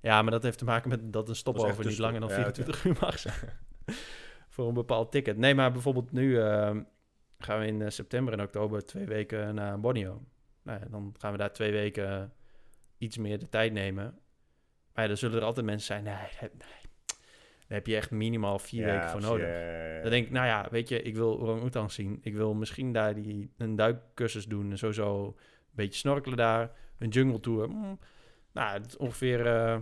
Ja, maar dat heeft te maken met dat een stopover niet langer dan ja, 24 uur mag zijn. Voor een bepaald ticket. Nee, maar bijvoorbeeld nu eh, gaan we in eh, september en oktober twee weken naar Borneo. Nou ja, dan gaan we daar twee weken iets meer de tijd nemen. Maar ja, dan zullen er altijd mensen zijn, nee, nee, nee. daar heb je echt minimaal vier Ja, weken voor nodig. Dan denk ik, nou ja, weet je, ik wil orang-oetangs zien. Ik wil misschien daar die, een duikcursus doen. En sowieso een beetje snorkelen daar. Een jungle tour. Mm, nou, ongeveer eh,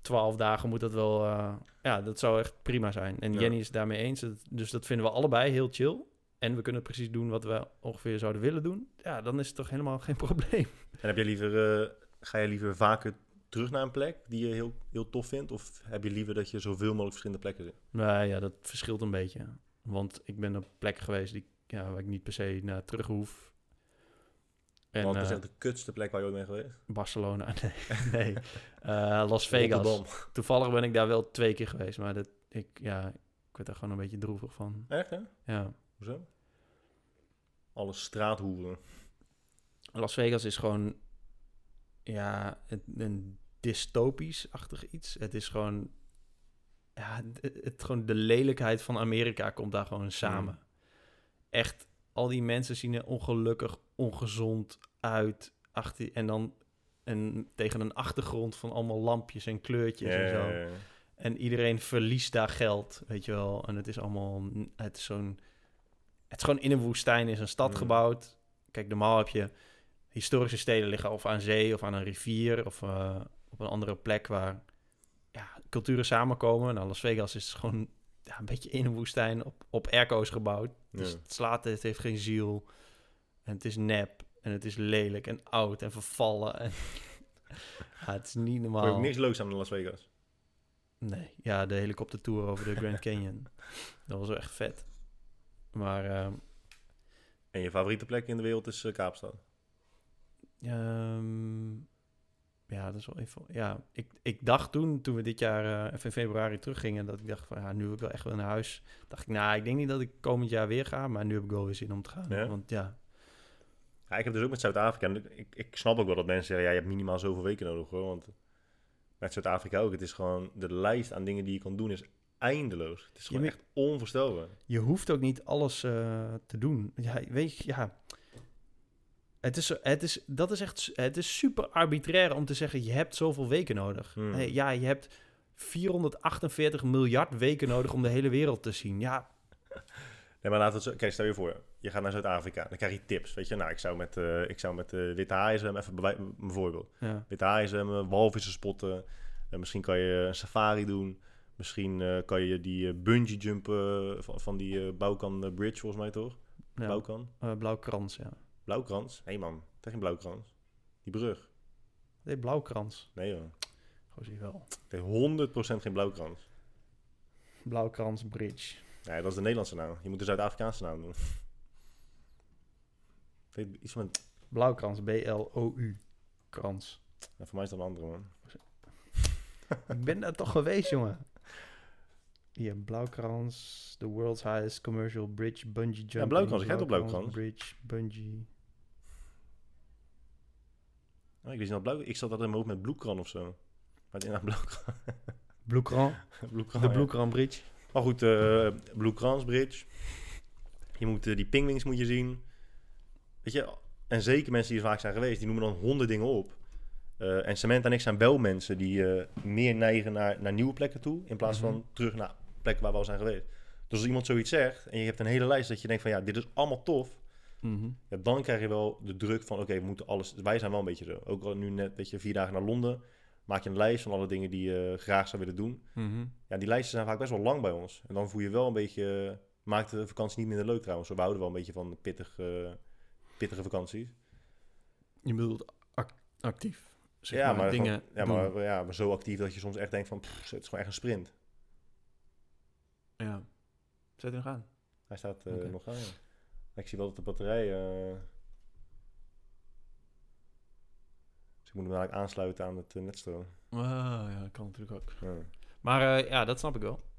twaalf dagen moet dat wel... eh, ja, dat zou echt prima zijn. En Ja. Jenny is het daarmee eens. Dus dat vinden we allebei heel chill. En we kunnen precies doen wat we ongeveer zouden willen doen. Ja, dan is het toch helemaal geen probleem. En heb je liever, eh, ga je liever vaker terug naar een plek die je heel, heel tof vindt? Of heb je liever dat je zoveel mogelijk verschillende plekken zit? Nou ja, dat verschilt een beetje. Want ik ben op plekken geweest die, ja, waar ik niet per se naar terug hoef. En dat is eh, echt de kutste plek waar je ooit bent geweest. Barcelona, nee. nee. Eh, Las Vegas. Rotterdam. Toevallig ben ik daar wel twee keer geweest, maar dat, ik, ja, ik werd er gewoon een beetje droevig van. Echt, hè? Ja. Hoezo? Alle straathoeren. Las Vegas is gewoon, ja, een, een dystopisch-achtig iets. Het is gewoon, ja, het, het- gewoon de lelijkheid van Amerika komt daar gewoon samen. Mm. Echt, al die mensen zien er ongelukkig, ongezond uit. Achter, en dan en tegen een achtergrond van allemaal lampjes en kleurtjes en zo. En iedereen verliest daar geld, weet je wel. En het is allemaal, het is zo'n, het is gewoon in een woestijn, is een stad Mm. gebouwd. Kijk, normaal heb je historische steden liggen of aan zee of aan een rivier of eh, op een andere plek waar ja, culturen samenkomen. Nou, Las Vegas is gewoon ja, een beetje in een woestijn op, op airco's gebouwd. Dus het slaat, het heeft geen ziel. En het is nep en het is lelijk en oud en vervallen. En ja, het is niet Er normaal. is ook niks leuks aan Las Vegas. Nee, ja, de helikoptertour over de Grand Canyon. dat was wel echt vet. Maar ehm, En je favoriete plek in de wereld is eh, Kaapstad. ehm, ja, dat is wel even. Ja, ik, ik dacht toen, toen we dit jaar eh, even in februari teruggingen, dat ik dacht van ja, nu wil ik wel echt wel naar huis. Dacht ik, nou, ik denk niet dat ik komend jaar weer ga, maar nu heb ik wel weer zin om te gaan. Ja? Want ja, Ja, ik heb dus ook met Zuid-Afrika. en Ik, ik snap ook wel dat mensen zeggen, ja, je hebt minimaal zoveel weken nodig hoor. Want met Zuid-Afrika ook, het is gewoon, de lijst aan dingen die je kan doen is eindeloos. Het is gewoon echt onvoorstelbaar. je hoeft ook niet alles eh, te doen. Ja, weet je, ja. Het is, het is, dat is echt, het is super arbitrair om te zeggen, je hebt zoveel weken nodig. Hmm. Nee, ja, je hebt 448 miljard weken nodig om de hele wereld te zien. Ja, Nee, maar laten we het zo... Kijk, stel je voor, je gaat naar Zuid-Afrika. Dan krijg je tips, weet je. Nou, ik zou met, eh ik zou met eh, witte haaien zwemmen, even bij, mijn voorbeeld. ja. Witte haaien zwemmen, walvissen spotten. Eh, misschien kan je een safari doen. Misschien eh, kan je die eh, bungee jumpen eh, van, van die eh Bouwkan eh, Bridge, volgens mij toch? ja. Bouwkan? Eh, blauwkrans, ja. Blauwkrans? Nee man, het is geen blauwkrans. Die brug. Nee, blauwkrans. Nee joh. Gewoon zie je wel. Het heeft 100% geen blauwkrans. Blauwkrans Bridge. Nee, dat is de Nederlandse naam. Je moet de Zuid-Afrikaanse naam doen. Weet iets. Blauwkrans, B-L-O-U. Krans. Ja, voor mij is dat een andere, man. Ik ben daar toch geweest, jongen. Hier, Blauwkrans, the world's highest commercial bridge, bungee jumping. Blauwkrans, ik heb toch Blauwkrans? Bridge, bungee. Oh, ik wist niet blauw... Ik zat dat in mijn hoofd met bloedkran of zo. Maar blauwkran. Bloekran, bloedkran, de ja. Bloekran Bridge. Maar goed, eh Blue Crans Bridge. Je moet eh, die pingwings moet je zien. Weet je, en zeker mensen die er vaak zijn geweest, die noemen dan honderd dingen op. Eh, en Samantha en ik zijn wel mensen die eh, meer neigen naar, naar nieuwe plekken toe, in plaats van Mhm. terug naar plekken waar we al zijn geweest. Dus als iemand zoiets zegt en je hebt een hele lijst dat je denkt van ja, dit is allemaal tof, Mhm. ja, dan krijg je wel de druk van oké, we moeten alles. Wij zijn wel een beetje zo. Ook al nu net, weet je, vier dagen naar Londen, maak je een lijst van alle dingen die je graag zou willen doen. Mhm. Ja, die lijsten zijn vaak best wel lang bij ons. En dan voel je wel een beetje... Maakt de vakantie niet minder leuk trouwens. We houden wel een beetje van pittig, eh, pittige vakanties. Je bedoelt ac- actief. Zeg ja, maar, dingen gewoon- ja, maar, ja, maar zo actief dat je soms echt denkt van... pff, het is gewoon echt een sprint. Ja. Zet er nog aan. Hij staat eh, nog aan, ja. Ik zie wel dat de batterij... eh, Dus ik moet hem eigenlijk aansluiten aan het eh, netstroom. Ah, ja, dat kan natuurlijk ook. Ja. Maar ja, dat snap ik wel.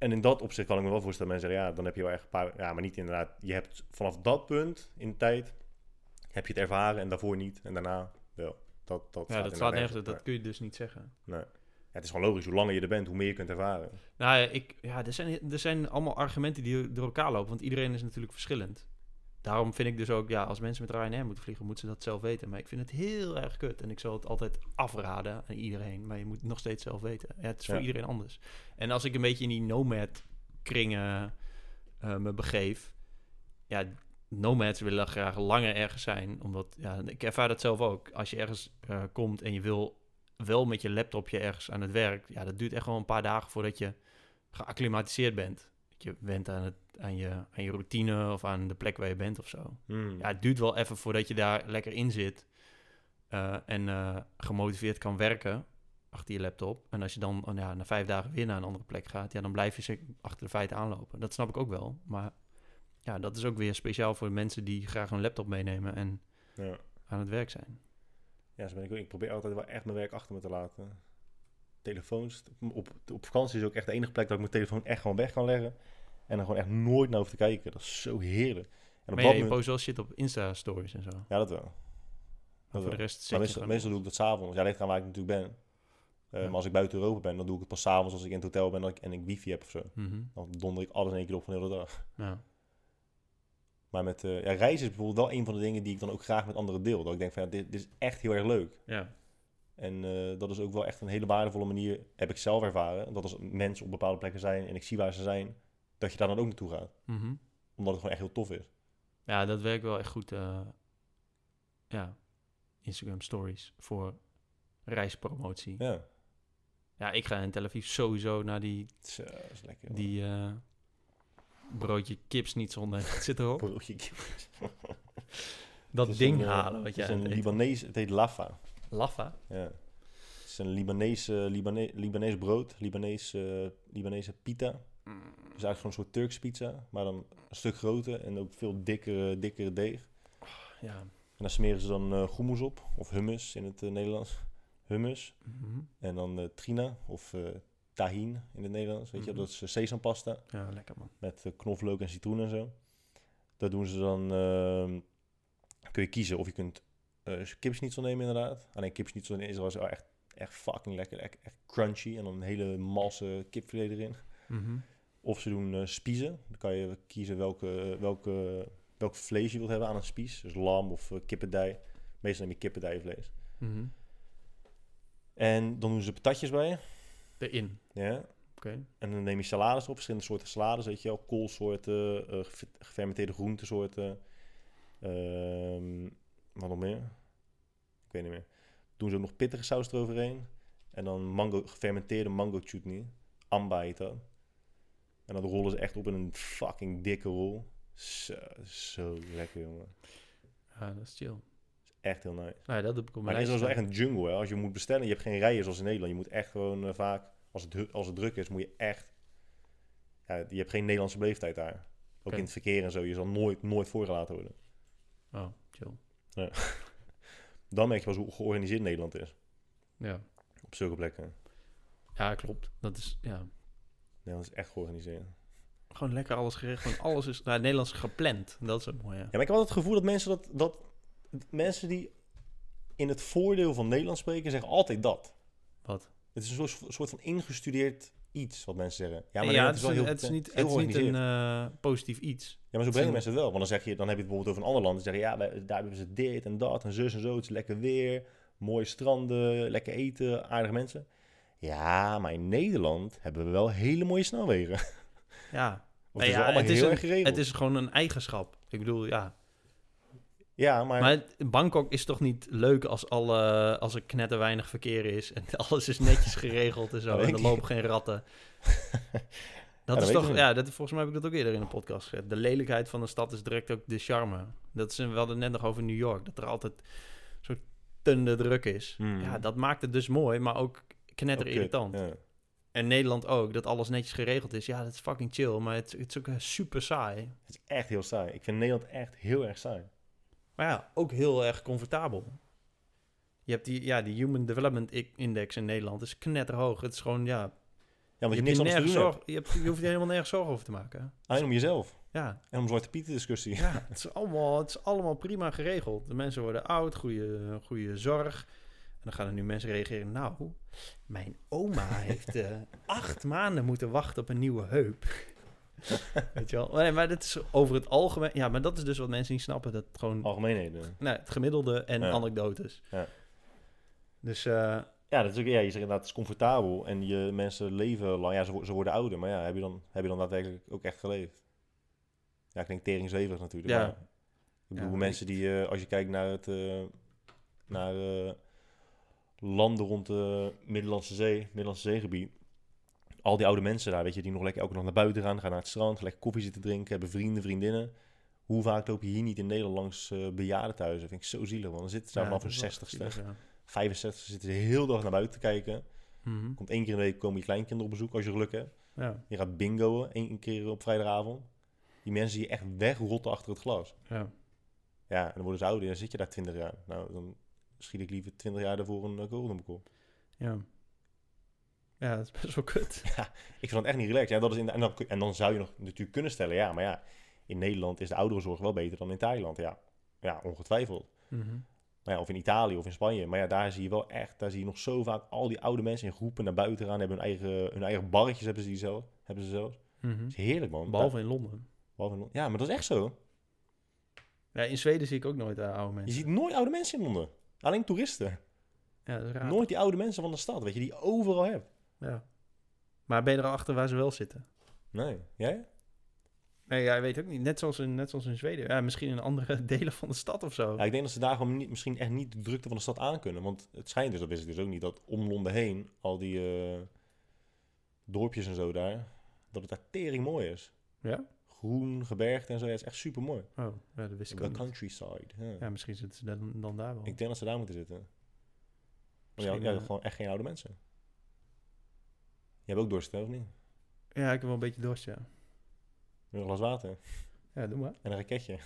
En in dat opzicht kan ik me wel voorstellen, mensen zeggen, ja, dan heb je wel echt een paar, ja, maar niet inderdaad, je hebt vanaf dat punt in de tijd, heb je het ervaren en daarvoor niet, en daarna wel. Dat, dat Ja, staat dat inderdaad nergens op. Dat kun je dus niet zeggen. Nee. Ja, het is gewoon logisch, hoe langer je er bent, hoe meer je kunt ervaren. Nou ja, ik, ja er, zijn, er zijn allemaal argumenten die door elkaar lopen. Want iedereen is natuurlijk verschillend. Daarom vind ik dus ook, ja, als mensen met Ryanair moeten vliegen, moeten ze dat zelf weten. Maar ik vind het heel erg kut. En ik zal het altijd afraden aan iedereen. Maar je moet het nog steeds zelf weten. Ja, het is voor Ja. iedereen anders. En als ik een beetje in die nomad kringen eh, me begeef. Ja, nomads willen graag langer ergens zijn. Omdat, ja, ik ervaar dat zelf ook. Als je ergens eh, komt en je wil wel met je laptopje ergens aan het werk. Ja, dat duurt echt wel een paar dagen voordat je geacclimatiseerd bent. Je went aan, het, aan, je, aan je routine of aan de plek waar je bent of zo. Hmm. Ja, het duurt wel even voordat je daar lekker in zit. eh, en eh, gemotiveerd kan werken achter je laptop. En als je dan oh, ja, na vijf dagen weer naar een andere plek gaat, ja, dan blijf je achter de feiten aanlopen. Dat snap ik ook wel. Maar ja, dat is ook weer speciaal voor mensen die graag een laptop meenemen en Ja. aan het werk zijn. Ja, zo ben ik. Ik probeer altijd wel echt mijn werk achter me te laten. Telefoons. Op, op vakantie is ook echt de enige plek dat ik mijn telefoon echt gewoon weg kan leggen. En er gewoon echt nooit naar hoef te kijken. Dat is zo heerlijk. En op Maar dat je moment- post wel shit op Insta-stories en zo. Ja, dat wel. Dat voor de rest Maar je meestal, meestal doe ik dat s'avonds. Ja, ligt aan waar ik natuurlijk ben. Eh, Ja. Maar als ik buiten Europa ben, dan doe ik het pas s'avonds als ik in het hotel ben en ik, en ik wifi heb of zo. Mhm. Dan donder ik alles in één keer op van de hele dag. Ja. Maar met eh, ja, reizen is bijvoorbeeld wel een van de dingen die ik dan ook graag met anderen deel. Dat ik denk van, ja, dit, dit is echt heel erg leuk. ja. En eh, dat is ook wel echt een hele waardevolle manier, heb ik zelf ervaren. Dat als mensen op bepaalde plekken zijn en ik zie waar ze zijn, dat je daar dan ook naartoe gaat. Mhm. Omdat het gewoon echt heel tof is. Ja, dat werkt wel echt goed. eh, ja, Instagram stories voor reispromotie. Ja. Ja, ik ga in Tel Aviv sowieso naar die, Zo, dat is lekker. die eh, broodje kips niet zonder. Het zit erop. Broodje. Dat Het is ding een, halen wat Het jij is aan een het Libanees, het heet Lafa. Laffa. Ja. Het is een Libanees, eh, Libane- Libanees brood, Libanees, eh, Libanese pita. Mm. Dus eigenlijk gewoon een soort Turkse pizza, maar dan een stuk groter en ook veel dikkere, dikkere deeg. Ja. En daar smeren ze dan eh hummus op, of hummus in het eh, Nederlands. Hummus. Mhm. En dan eh, trina, of eh tahin in het Nederlands. Weet je, Mhm. dat is sesampasta Ja, lekker man. met knoflook en citroen en zo. Dat doen ze dan, ehm, kun je kiezen of je kunt eh kipsnitzel nemen inderdaad. Alleen kipsnitzel is wel zo echt, echt fucking lekker, echt, echt crunchy. En dan een hele malse kipfilet erin. Mhm. Of ze doen eh spiezen. Dan kan je kiezen welke, welke, welk vlees je wilt hebben aan een spies. Dus lam of uh, kippendij. Meestal neem je kippendijvlees. Mhm. En dan doen ze patatjes bij. Erin. Ja. Oké. En dan neem je salades op, verschillende soorten salades, weet je wel. Koolsoorten, eh, ge- gefermenteerde groentesoorten. Ehm wat nog meer? Ik weet niet meer. Doen ze ook nog pittige saus eroverheen. En dan mango, gefermenteerde mango chutney. Amba heet dat. En dan rollen ze echt op in een fucking dikke rol. Zo, zo lekker, jongen. Ja, dat is chill. echt heel nice. Nou, ja, dat heb ik op Maar het is wel echt een jungle, hè. Als je moet bestellen, je hebt geen rijen zoals in Nederland. Je moet echt gewoon eh, vaak, als het, als het druk is, moet je echt... Ja, je hebt geen Nederlandse beleefdheid daar. Ook in het verkeer en zo. Je zal nooit, nooit voorgelaten worden. Oh, chill. Dan merk je pas hoe georganiseerd Nederland is. Ja. Op zulke plekken. ja, klopt. Dat is, ja... Nederland is echt georganiseerd. Gewoon lekker alles geregeld. Gewoon alles is... Nou, het Nederlands is gepland. Dat is ook mooi, ja. Ja, maar ik heb altijd het gevoel dat mensen dat, dat mensen die in het voordeel van Nederland spreken, zeggen altijd dat. Wat? Het is een soort, soort van ingestudeerd iets wat mensen zeggen. Ja, Ja, maar Nederland het, is, wel heel, het is niet, heel het is niet een eh, positief iets. Ja, maar zo brengen mensen het wel. Want dan, zeg je, dan heb je het bijvoorbeeld over een ander land. Dan zeggen ja, wij- daar hebben ze dit en dat en zus en zo. Het is lekker weer, mooie stranden, lekker eten, aardige mensen. Ja, maar in Nederland hebben we wel hele mooie snelwegen. Ja, Of het ja, allemaal het is een- erg geregeld. het is gewoon een eigenschap. Ik bedoel, ja. Ja, maar, Bangkok is toch niet leuk als, alle, als er knetter weinig verkeer is en alles is netjes geregeld en zo. En er lopen geen ratten. Dat is toch, ja, dat, volgens mij heb ik dat ook eerder in de podcast gezegd. De lelijkheid van een stad is direct ook de charme. Dat is, we hadden het net nog over New York, dat er altijd zo tunde druk is. Hmm. Ja, dat maakt het dus mooi, maar ook knetter irritant. ja. En Nederland ook, dat alles netjes geregeld is. Ja, dat is fucking chill, maar het, het is ook eh, super saai. Het is echt heel saai. Ik vind Nederland echt heel erg saai. Maar ja, ook heel erg comfortabel. Je hebt die, ja, die Human Development Index in Nederland is knetterhoog. Het is gewoon, ja, Ja, want je, je, niks anders doen hebt. zorg, je, hebt, je hoeft je helemaal nergens zorgen over te maken. Alleen om jezelf. Ja, En om Zwarte Pieten discussie. ja het, is allemaal, het is allemaal prima geregeld. De mensen worden oud, goede, goede zorg. En dan gaan er nu mensen reageren. Nou, mijn oma heeft eh, acht maanden moeten wachten op een nieuwe heup. Weet je wel? Nee, maar dat is over het algemeen. Ja, maar dat is dus wat mensen niet snappen. Dat gewoon Algemeenheden. nou, het gemiddelde en Ja. anekdotes. Ja. Dus eh, Ja, dat is ook, ja, je zegt inderdaad, het is comfortabel. En je mensen leven lang. Ja, ze, ze worden ouder. Maar ja, heb je, dan, heb je dan daadwerkelijk ook echt geleefd? Ja, klinkt teringzwevig natuurlijk. Ja. Maar, ik bedoel, Ja, mensen die, eh, als je kijkt naar het... eh, naar landen rond de Middellandse Zee, Middellandse Zeegebied. Al die oude mensen daar, weet je, die nog lekker elke dag naar buiten gaan, gaan naar het strand, lekker koffie zitten drinken, hebben vrienden, vriendinnen. Hoe vaak loop je hier niet in Nederland langs eh bejaardentehuizen? vind ik zo zielig, want dan zitten ze ja, vanaf hun dat is wel 60ste. zielig, ja. 65 zitten ze heel dag naar buiten te kijken. Mhm. Komt één keer in de week komen je kleinkinderen op bezoek als je geluk hebt. Ja, Je gaat bingoen één keer op vrijdagavond. Die mensen je echt wegrotten achter het glas. ja. Ja, en dan worden ze ouder en dan zit je daar 20 jaar. Nou, dan schiet ik liever 20 jaar daarvoor een uh, mijn kop. ja. Ja, dat is best wel kut. Ik vind dat echt niet relaxed. Ja, dat is in de- en, dan, en dan zou je nog natuurlijk kunnen stellen, ja, maar ja, in Nederland is de ouderenzorg wel beter dan in Thailand. Ja, ja ongetwijfeld. Mhm. Maar ja, of in Italië of in Spanje. Maar ja, daar zie je wel echt, daar zie je nog zo vaak al die oude mensen in groepen naar buiten gaan. Hebben hun eigen, hun eigen barretjes hebben ze, die zelf, hebben ze zelfs. Mhm. Dat is heerlijk, man. Behalve in Londen. Behalve in- ja, maar dat is echt zo. Ja, in Zweden zie ik ook nooit eh, oude Je mensen. ziet nooit oude mensen in Londen. Alleen toeristen. Ja, dat is raar. Nooit die oude mensen van de stad, weet je, die je overal hebt. Ja. Maar ben je erachter waar ze wel zitten? Nee, jij? Nee, ja, ik weet ook niet. Net zoals in, net zoals in Zweden. Ja, misschien in andere delen van de stad of zo. Ja, ik denk dat ze daar gewoon niet, misschien echt niet de drukte van de stad aankunnen. Want het schijnt dus, dat wist ik dus ook niet, dat om Londen heen, al die eh, dorpjes en zo daar, dat het daar tering mooi is. Ja? Groen, gebergte en zo, ja, het is echt super mooi. Oh, ja, dat wist ik De countryside. Ja. Ja, misschien zitten ze dan, dan daar wel. Ik denk dat ze daar moeten zitten. Want ja, Misschien, ja, eh, gewoon echt geen oude mensen. Je hebt ook dorst, of niet? Ja, ik heb wel een beetje dorst, ja. Een glas water Ja, doe maar. en een raketje.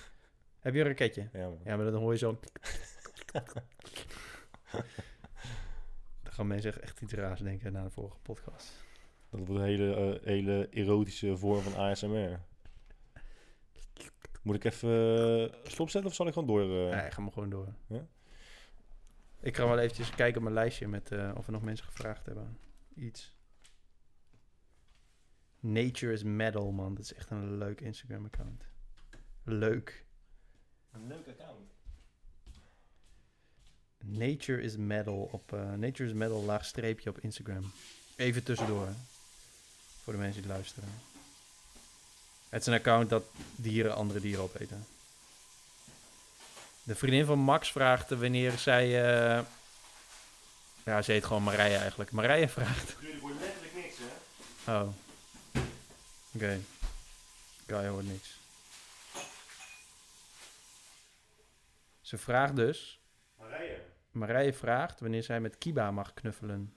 Heb je een raketje? Ja, man. Ja, maar dan hoor je zo... dan gaan mensen echt, iets raars denken na de vorige podcast. Dat wordt een hele, eh, hele erotische vorm van ASMR. Moet ik even uh, stopzetten of zal ik gewoon door? eh? Ik ga maar gewoon door. Ja? Ik ga wel eventjes kijken op mijn lijstje met eh, of er nog mensen gevraagd hebben. Iets. Nature is Metal, man. Dat is echt een leuk Instagram-account. Leuk. Een leuk account. Nature is Metal op... eh, Nature is Metal laag streepje op Instagram. Even tussendoor. Voor de mensen die luisteren. Het is een account dat dieren andere dieren opeten. De vriendin van Max vraagt wanneer zij... eh, ja, ze heet gewoon Marije eigenlijk. Marije vraagt... Jullie worden letterlijk niks, hè? Oh. Oké. Guy hoort niks. Ze vraagt dus... Marije. Marije vraagt wanneer zij met Kiba mag knuffelen.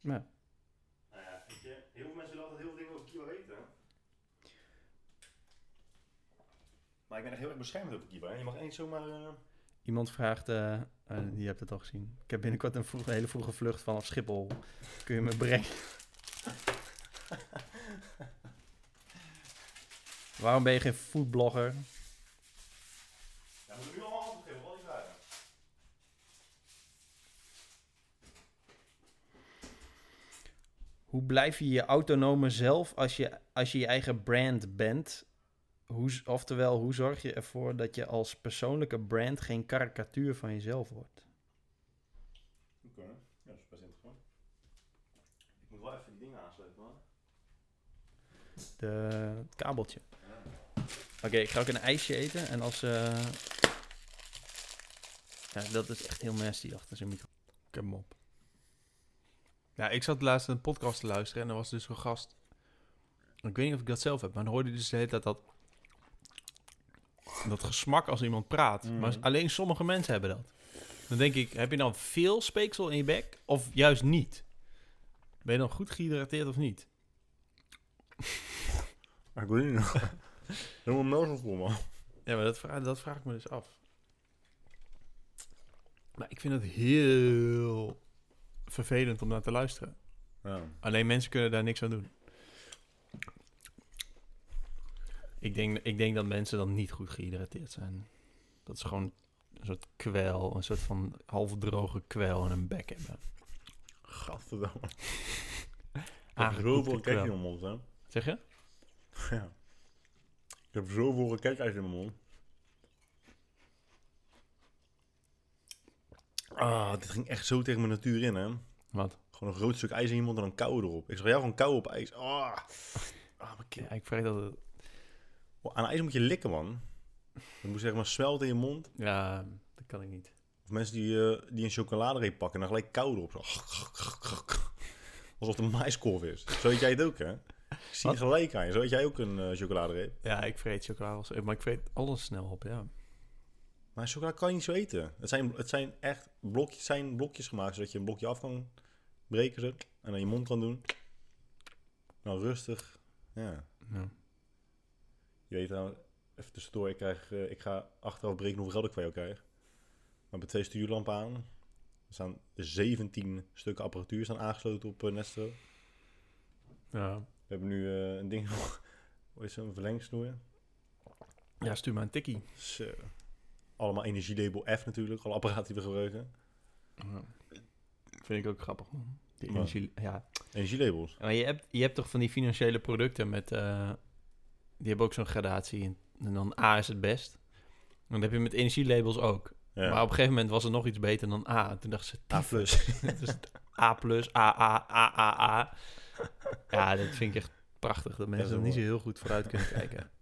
Nou, Nou ja, weet je, heel veel mensen willen altijd heel veel dingen over Kiba weten. Maar ik ben echt heel erg beschermd over Kiba. hè. Je mag eens zomaar... eh, iemand vraagt, eh, eh, je hebt het al gezien. Ik heb binnenkort een, vroeg- een hele vroege vlucht vanaf Schiphol. Kun je me brengen? Waarom ben je geen foodblogger? Ja, moet nu allemaal antwoord geven op al die vragen? Hoe blijf je je autonome zelf als je als je, je eigen brand bent? Hoe, oftewel, hoe zorg je ervoor dat je als persoonlijke brand geen karikatuur van jezelf wordt? Oké, ja, dat is best interessant. Ik moet wel even die dingen aansluiten, man. De, het kabeltje. Oké, ik ga ook een ijsje eten. En als... eh, Ja, dat is echt heel nasty achter zijn micro. Ik heb hem op. Ja, ik zat laatst een podcast te luisteren en er was dus een gast. Ik weet niet of ik dat zelf heb, maar dan hoorde je dus de hele tijd dat... Dat gesmak als iemand praat. Mhm. Maar alleen sommige mensen hebben dat. Dan denk ik, heb je dan veel speeksel in je bek? Of juist niet? Ben je dan goed gehydrateerd of niet? Ik weet niet. Helemaal melk voor man. Ja, maar dat vraag, dat vraag ik me dus af. Maar ik vind het heel vervelend om naar te luisteren. Ja. Alleen mensen kunnen daar niks aan doen. Ik denk, ik denk dat mensen dan niet goed gehydrateerd zijn. Dat ze gewoon een soort kwel, een soort van halfdroge kwel in hun bek hebben. Gadverdamme. Kwel. kekjes in mijn mond, hè. Zeg je? Ja. Ik heb zoveel kekijs in mijn mond. Ah, dit ging echt zo tegen mijn natuur in, hè. Wat? Gewoon een groot stuk ijs in je mond en dan kou erop. Ik zag jou gewoon kou op ijs. Ah. Ah, mijn. Ja, ik vrees dat het... Oh, Aan ijs moet je likken, man. Het moet zeg maar smelten in je mond. Ja, dat kan ik niet. Of mensen die, eh, die een chocoladereep pakken en dan gelijk kou erop. Zo. Alsof het een maiskorf is. Zo eet jij het ook, hè? Ik zie Wat? gelijk aan je. Zo jij ook een eh, chocoladereep. Ja, ik vreet chocola, wel zo- maar ik vreet alles snel op, ja. Maar chocola kan je niet zo eten. Het zijn, het zijn echt blokjes, zijn blokjes gemaakt zodat je een blokje af kan breken. En dan je mond kan doen. Nou, rustig. Ja. ja. Je weet nou, even tussendoor, ik, krijg, eh, ik ga achteraf breken hoeveel geld ik van jou krijg. We hebben twee stuurlampen aan. Er staan 17 stukken apparatuur staan aangesloten op eh, Nestro. Ja. We hebben nu eh, een ding, hoe is het, een verlengsnoer. ja, stuur maar een tikkie. Dus, eh, allemaal energielabel F natuurlijk, alle apparaten die we gebruiken. Ja. Vind ik ook grappig, man. Die energie, ja. Energielabels. Maar je hebt, je hebt toch van die financiële producten met... eh, die hebben ook zo'n gradatie. En, en dan A is het best. En dat heb je met energielabels ook. Ja. Maar op een gegeven moment was het nog iets beter dan A. Toen dachten ze... A plus. A plus, A, A, A, A, A. Ja, dat vind ik echt prachtig. Dat mensen er niet zo heel goed vooruit kunnen kijken.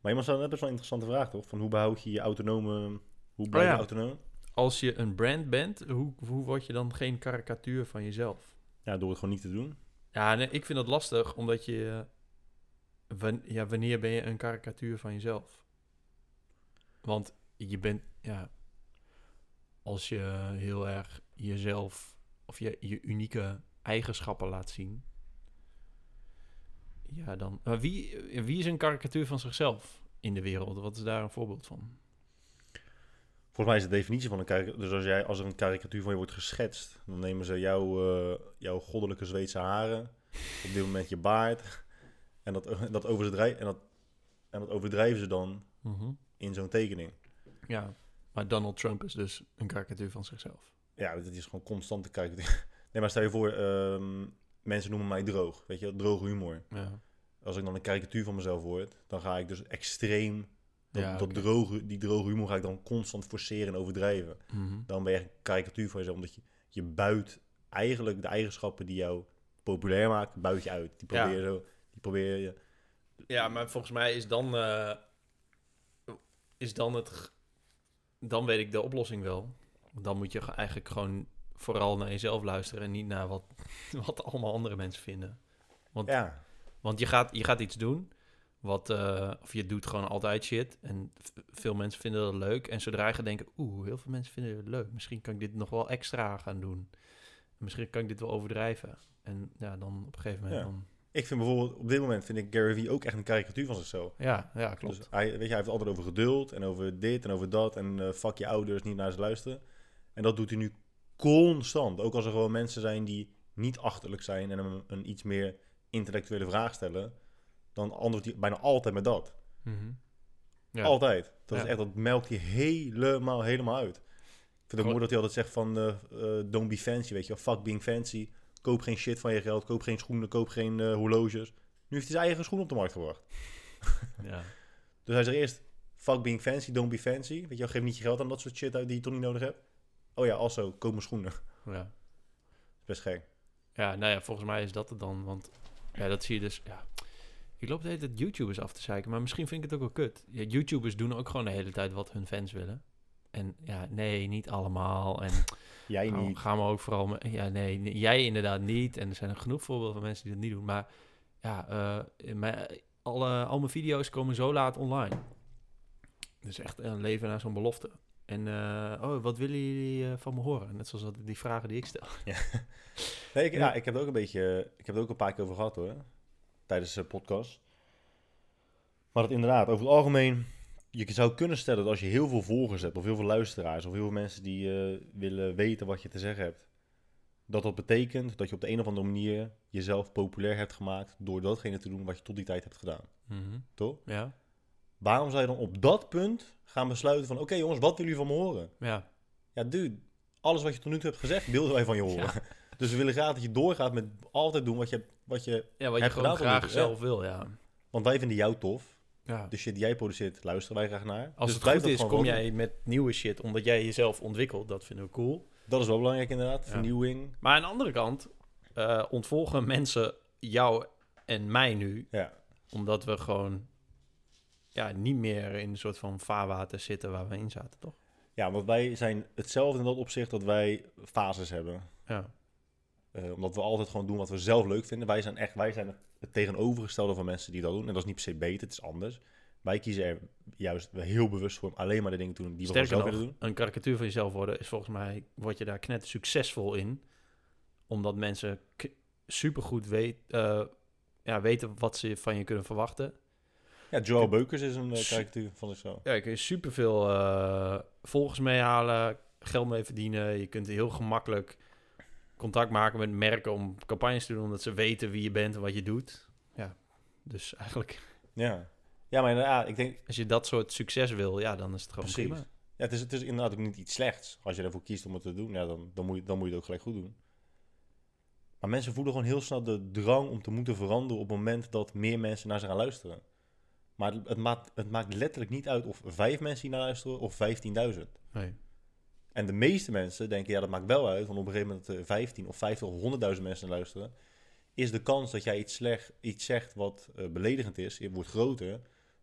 Maar iemand stelde net best wel een interessante vraag, toch? Van hoe behoud je je autonome... Hoe blijf je Oh ja. autonoom? Als je een brand bent, hoe, hoe word je dan geen karikatuur van jezelf? Ja, door het gewoon niet te doen. Ja, nee, ik vind dat lastig, omdat je... ja, wanneer ben je een karikatuur van jezelf? Want je bent, ja... Als je heel erg jezelf of je, je unieke eigenschappen laat zien... Ja, dan... Maar wie, wie is een karikatuur van zichzelf in de wereld? Wat is daar een voorbeeld van? Volgens mij is de definitie van een karikatuur... Dus als, jij, als er een karikatuur van je wordt geschetst... dan nemen ze jouw, eh, jouw goddelijke Zweedse haren... op dit moment je baard... en dat, dat, overdrijven, en dat, en dat overdrijven ze dan in zo'n tekening. Ja, maar Donald Trump is dus een karikatuur van zichzelf. Ja, dat is gewoon constante karikatuur. Nee, maar stel je voor... ehm, mensen noemen mij droog. Weet je, wel, droge humor. Ja, Als ik dan een karikatuur van mezelf word... dan ga ik dus extreem... Dat, Ja, dat droge, die droge humor ga ik dan constant forceren en overdrijven. Mhm. dan ben je echt een karikatuur van jezelf. Omdat je, je buit eigenlijk de eigenschappen die jou populair maken, buit je uit. Die Ja. probeer je zo, die probeer je... Ja, maar volgens mij is dan, eh, is dan het. Dan weet ik de oplossing wel. Want Dan moet je ge- eigenlijk gewoon vooral naar jezelf luisteren en niet naar wat, wat allemaal andere mensen vinden. Ja, Want je gaat, je gaat iets doen Wat, eh, of je doet gewoon altijd shit. En veel mensen vinden dat leuk. En zodra je denken, oeh, heel veel mensen vinden het leuk. Misschien kan ik dit nog wel extra gaan doen. Misschien kan ik dit wel overdrijven. En ja, dan op een gegeven moment Ja. dan... Ik vind bijvoorbeeld, op dit moment vind ik Gary Vee ook echt een karikatuur van zichzelf. Ja, ja, klopt. Dus hij, weet je, hij heeft altijd over geduld en over dit en over dat. En eh fuck je ouders, niet naar ze luisteren. En dat doet hij nu constant. Ook als er gewoon mensen zijn die niet achterlijk zijn en hem een iets meer intellectuele vraag stellen. Dan antwoordt hij bijna altijd met dat. Mhm. Ja. Altijd. Dat, is echt, dat melkt hij helemaal, helemaal uit. Ik vind het mooi dat hij altijd zegt van... eh, eh, don't be fancy, weet je wel. Fuck being fancy. Koop geen shit van je geld. Koop geen schoenen. Koop geen eh, horloges. Nu heeft hij zijn eigen schoen op de markt gebracht. ja. Dus hij zegt eerst... Fuck being fancy, don't be fancy. Weet je wel, geef niet je geld aan dat soort shit uit die je toch niet nodig hebt. Oh ja, also, koop mijn schoenen. ja. Best gek. Ja, nou ja, volgens mij is dat het dan. Want ja, dat zie je dus. Ja. Ik loop de hele tijd YouTubers af te zeiken, maar misschien vind ik het ook wel kut. Ja, YouTubers doen ook gewoon de hele tijd wat hun fans willen. En ja, nee, niet allemaal. En Jij gaan, niet. gaan we ook vooral... Ja, nee, jij inderdaad niet. En er zijn er genoeg voorbeelden van mensen die dat niet doen. Maar ja, in mijn, alle, al mijn video's komen zo laat online. Dus echt een leven naar zo'n belofte. En eh, oh, wat willen jullie eh, van me horen? Net zoals dat, die vragen die ik stel. Nee, ik, ja, ik heb er ook een beetje... Ik heb er ook een paar keer over gehad hoor. Tijdens de podcast. Maar dat inderdaad, over het algemeen... Je zou kunnen stellen dat als je heel veel volgers hebt... of heel veel luisteraars... of heel veel mensen die eh, willen weten wat je te zeggen hebt... dat dat betekent dat je op de een of andere manier... jezelf populair hebt gemaakt... door datgene te doen wat je tot die tijd hebt gedaan. Mhm. Toch? Ja, Waarom zou je dan op dat punt gaan besluiten van... oké jongens, wat willen jullie van me horen? ja. Ja, dude, alles wat je tot nu toe hebt gezegd, wilden wij van je horen. Dus we willen graag dat je doorgaat met altijd doen wat je, wat je... Ja, wat je gewoon graag zelf wil, ja. Want wij vinden jou tof. ja. De shit die jij produceert, luisteren wij graag naar. Als Dus het goed is, kom jij met nieuwe shit, omdat jij jezelf ontwikkelt. Dat vinden we cool. Dat is wel belangrijk inderdaad, Ja. vernieuwing. Maar aan de andere kant eh, ontvolgen mensen jou en mij nu, Ja, omdat we gewoon ja, niet meer in een soort van vaarwater zitten waar we in zaten, toch? ja want wij zijn hetzelfde in dat opzicht dat wij fases hebben. Ja. Eh, omdat we altijd gewoon doen wat we zelf leuk vinden. Wij zijn echt, wij zijn het tegenovergestelde van mensen die dat doen. En dat is niet per se beter, het is anders. Wij kiezen er juist heel bewust voor om alleen maar de dingen te doen die we zelf willen doen. een karikatuur van jezelf worden is volgens mij, word je daar knet succesvol in. Omdat mensen supergoed weet, eh, ja, weten wat ze van je kunnen verwachten. Ja, Joel Beukers is een uh, Su- karikatuur van zichzelf. Ja, je kun je superveel eh volgers meehalen, geld mee verdienen. Je kunt heel gemakkelijk contact maken met merken om campagnes te doen, omdat ze weten wie je bent en wat je doet. Ja, dus eigenlijk, Ja, ja maar inderdaad, ik denk, als je dat soort succes wil, ja, dan is het gewoon Precies. prima. Ja, het is, het is inderdaad ook niet iets slechts. Als je ervoor kiest om het te doen, ja, dan, dan, moet je, dan moet je het ook gelijk goed doen. Maar mensen voelen gewoon heel snel de drang om te moeten veranderen op het moment dat meer mensen naar ze gaan luisteren. Maar het, maakt, het maakt letterlijk niet uit of vijf mensen hier naar luisteren of 15.000. Nee. En de meeste mensen denken, ja, dat maakt wel uit, want op een gegeven moment eh, 15 of 50 of 100.000 mensen naar luisteren, is de kans dat jij iets, slecht, iets zegt wat eh, beledigend is, wordt groter.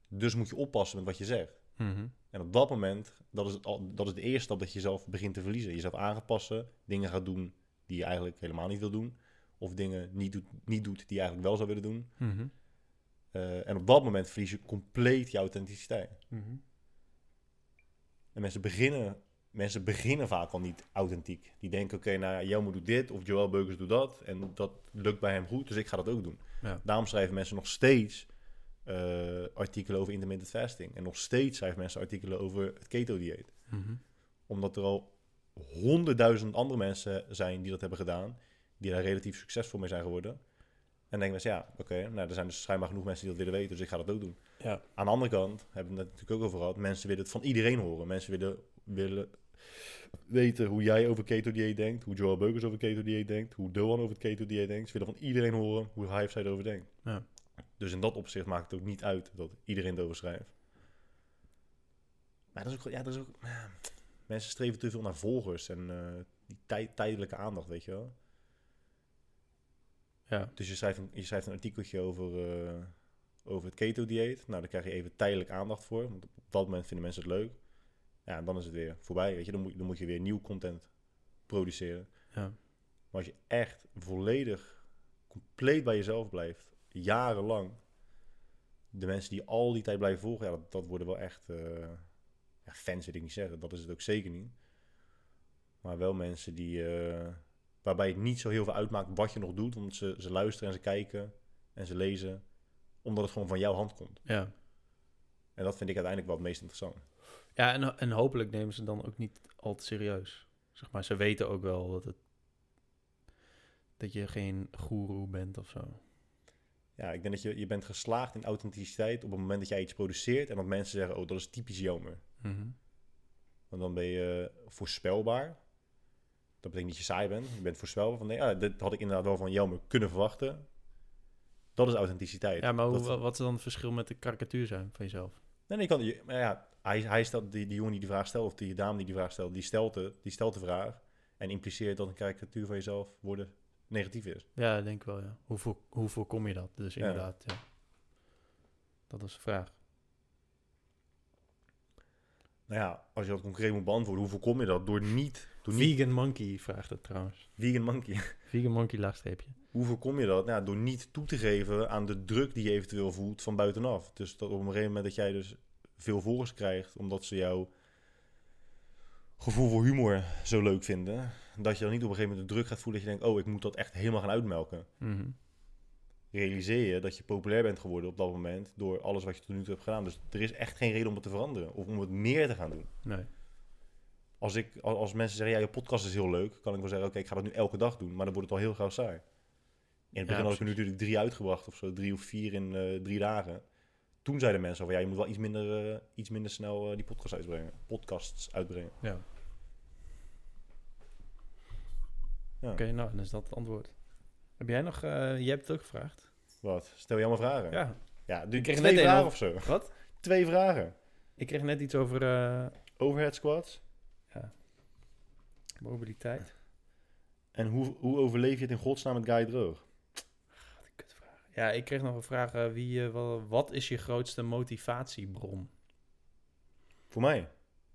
Dus moet je oppassen met wat je zegt. Mhm. En op dat moment, dat is, het dat is de eerste stap dat je jezelf begint te verliezen. Jezelf aan gaat passen, dingen gaat doen die je eigenlijk helemaal niet wil doen. Of dingen niet doet, niet doet die je eigenlijk wel zou willen doen. Mhm. Eh, en op dat moment verlies je compleet je authenticiteit. Mhm. En mensen beginnen, mensen beginnen vaak al niet authentiek. Die denken, oké, nou ja, Jelmo doet dit of Joel Beukers doet dat. En dat lukt bij hem goed, dus ik ga dat ook doen. Ja. Daarom schrijven mensen nog steeds eh, artikelen over intermittent fasting. En nog steeds schrijven mensen artikelen over het keto-dieet. Mhm. Omdat er al honderdduizend andere mensen zijn die dat hebben gedaan. Die daar relatief succesvol mee zijn geworden. En denken mensen, ja, oké, nou, er zijn dus schijnbaar genoeg mensen die dat willen weten, dus ik ga dat ook doen. Ja. Aan de andere kant, hebben we het natuurlijk ook over gehad, mensen willen het van iedereen horen. Mensen willen, willen weten hoe jij over keto-dieet denkt, hoe Joel Beukers over keto-dieet denkt, hoe Doan over het keto-dieet denkt. Ze willen van iedereen horen hoe hij of zij erover denkt. Ja. Dus in dat opzicht maakt het ook niet uit dat iedereen erover schrijft. Maar dat is ook, ja, dat is ook, mensen streven te veel naar volgers en eh, die tij- tijdelijke aandacht, weet je wel. Ja. Dus je schrijft een, je schrijft een artikeltje over, eh, over het keto-dieet. Nou, daar krijg je even tijdelijk aandacht voor. Want op dat moment vinden mensen het leuk. Ja, en dan is het weer voorbij, weet je. Dan moet, dan moet je weer nieuw content produceren. Ja. Maar als je echt volledig, compleet bij jezelf blijft, jarenlang... de mensen die al die tijd blijven volgen, ja, dat, dat worden wel echt eh, ja, fans, wil ik niet zeggen. Dat is het ook zeker niet. Maar wel mensen die, eh, waarbij het niet zo heel veel uitmaakt wat je nog doet. Omdat ze, ze luisteren en ze kijken en ze lezen. Omdat het gewoon van jouw hand komt. Ja. En dat vind ik uiteindelijk wel het meest interessant. Ja, en, en hopelijk nemen ze dan ook niet al te serieus. Zeg maar, ze weten ook wel dat het... Dat je geen goeroe bent of zo. Ja, ik denk dat je, je bent geslaagd in authenticiteit op het moment dat jij iets produceert. En dat mensen zeggen, oh, dat is typisch Jelmer. Mhm. Want dan ben je voorspelbaar. Dat betekent dat je saai bent. Je bent voorspelbaar. Van, nee, ah, dit had ik inderdaad wel van Jelmer kunnen verwachten. Dat is authenticiteit. Ja, maar hoe, Dat- wat is dan het verschil met de karikatuur zijn van jezelf? Nee, nee, kan, maar ja, hij, hij stelt, die, die jongen die die vraag stelt, of die dame die die vraag stelt, die stelt de, die stelt de vraag. En impliceert dat een karikatuur van jezelf worden negatief is. Ja, ik denk wel, ja. Hoe, hoe voorkom je dat? Dus Ja. inderdaad, ja. Dat is de vraag. Nou ja, als je dat concreet moet beantwoorden, hoe voorkom je dat? Door niet... Door niet Vegan Monkey vraagt het trouwens. vegan monkey. Vegan Monkey laagstreepje. Hoe voorkom je dat? Nou, door niet toe te geven aan de druk die je eventueel voelt van buitenaf. Dus dat op een gegeven moment dat jij dus veel volgers krijgt, omdat ze jouw gevoel voor humor zo leuk vinden, dat je dan niet op een gegeven moment de druk gaat voelen dat je denkt, oh, ik moet dat echt helemaal gaan uitmelken. Mhm. Realiseer je dat je populair bent geworden op dat moment door alles wat je tot nu toe hebt gedaan. Dus er is echt geen reden om het te veranderen of om het meer te gaan doen. Nee. Als, ik, als mensen zeggen, ja, je podcast is heel leuk, kan ik wel zeggen, oké, ik ga dat nu elke dag doen. Maar dan wordt het al heel gauw saai. In het begin had ik er natuurlijk drie uitgebracht of zo, drie of vier in eh, drie dagen. Toen zeiden mensen van, ja, je moet wel iets minder, eh, iets minder snel eh, die podcast uitbrengen. Podcasts uitbrengen. Ja. Ja. Oké, nou, dan is dat het antwoord. Heb jij nog... eh jij hebt het ook gevraagd. Wat? Stel je allemaal vragen? Ja. Ja, Ik kreeg twee net vragen of zo. Wat? Twee vragen. Ik kreeg net iets over eh, Overhead squats. mobiliteit. En hoe, hoe overleef je het in godsnaam met Guy Droog? Wat een kutvraag. Ja, ik kreeg nog een vraag. eh, wie, wa- wat is je grootste motivatiebron? Voor mij.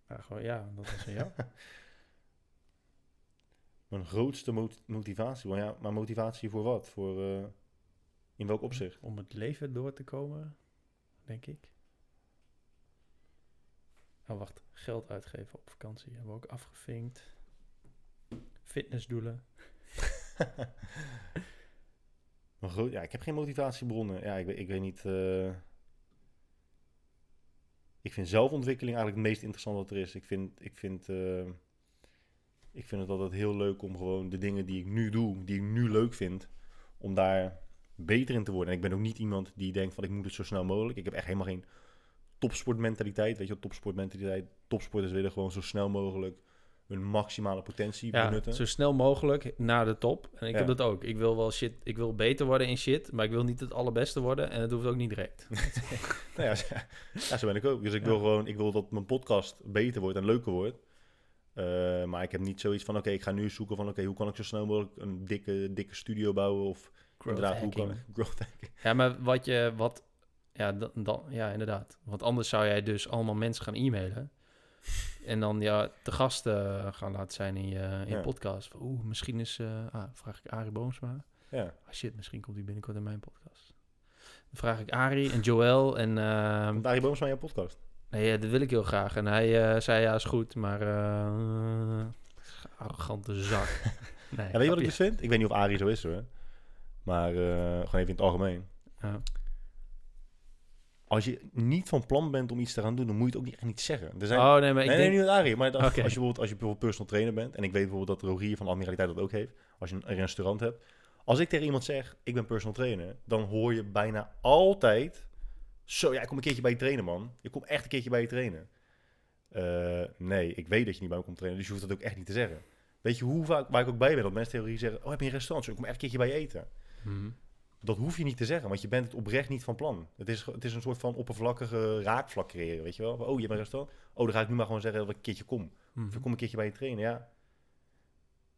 Ja, gewoon, ja dat is van jou. Mijn grootste mot- motivatie. Maar ja, maar motivatie voor wat? Voor, eh, in welk opzicht? Om het leven door te komen, denk ik. Oh, wacht. Geld uitgeven op vakantie hebben we ook afgevinkt. Fitnessdoelen. Mijn groot, ja, ik heb geen motivatiebronnen. Ja, ik, weet- ik weet niet. eh, ik vind zelfontwikkeling eigenlijk het meest interessant wat er is. Ik vind, ik vind, eh, ik vind het altijd heel leuk om gewoon de dingen die ik nu doe, die ik nu leuk vind, om daar beter in te worden. En ik ben ook niet iemand die denkt van ik moet het zo snel mogelijk. Ik heb echt helemaal geen topsportmentaliteit. Weet je wat topsportmentaliteit? Topsporters willen gewoon zo snel mogelijk hun maximale potentie Ja, benutten. zo snel mogelijk naar de top. En ik Ja. heb dat ook. Ik wil wel shit. Ik wil beter worden in shit, maar ik wil niet het allerbeste worden. En dat hoeft ook niet direct. Nou ja, zo- ja, zo ben ik ook. Dus ik wil gewoon, ik wil dat mijn podcast beter wordt en leuker wordt. Eh, maar ik heb niet zoiets van, oké, ik ga nu zoeken van, oké, hoe kan ik zo snel mogelijk een dikke, dikke studio bouwen? Of inderdaad, hoe kan ik growth hacking? Ja, maar wat je, wat, ja, dan, dan, ja, inderdaad. Want anders zou jij dus allemaal mensen gaan e-mailen. En dan ja, te gast eh, gaan laten zijn in je, in Ja. podcast. Van, Oeh, misschien is, eh, ah, vraag ik Arie Boomsma. Ja, Ah shit, misschien komt hij binnenkort in mijn podcast. Dan vraag ik Arie en Joël en... ehm, komt Arie Boomsma in je podcast? Nee, dat wil ik heel graag. En hij eh, zei ja, is goed, maar... eh, arrogante zak. nee, Ja, weet je wat ik dus vind? Ik weet niet of Arie zo is hoor. Maar eh, gewoon even in het algemeen. Ja. Als je niet van plan bent om iets te gaan doen, dan moet je het ook niet, echt niet zeggen. Er zijn, Oh nee, maar ik nee, denk... nee, niet met Arie. Maar als, je bijvoorbeeld, als je bijvoorbeeld personal trainer bent... en ik weet bijvoorbeeld dat Rogier van de Admiraliteit dat ook heeft... als je een restaurant hebt... als ik tegen iemand zeg, ik ben personal trainer... dan hoor je bijna altijd... zo, ja, ik kom een keertje bij je trainen, man. Ik kom echt een keertje bij je trainen. Eh, nee, ik weet dat je niet bij me komt trainen... dus je hoeft dat ook echt niet te zeggen. Weet je hoe vaak, waar ik ook bij ben... dat mensen tegen Rogier zeggen... oh, heb je een restaurant? Zo, ik kom echt een keertje bij je eten. Mhm. Dat hoef je niet te zeggen, want je bent het oprecht niet van plan. Het is, het is een soort van oppervlakkige raakvlak creëren, weet je wel. Oh, je hebt een restaurant? Oh, dan ga ik nu maar gewoon zeggen dat ik een keertje kom. Mhm. Of ik kom een keertje bij je trainen, ja.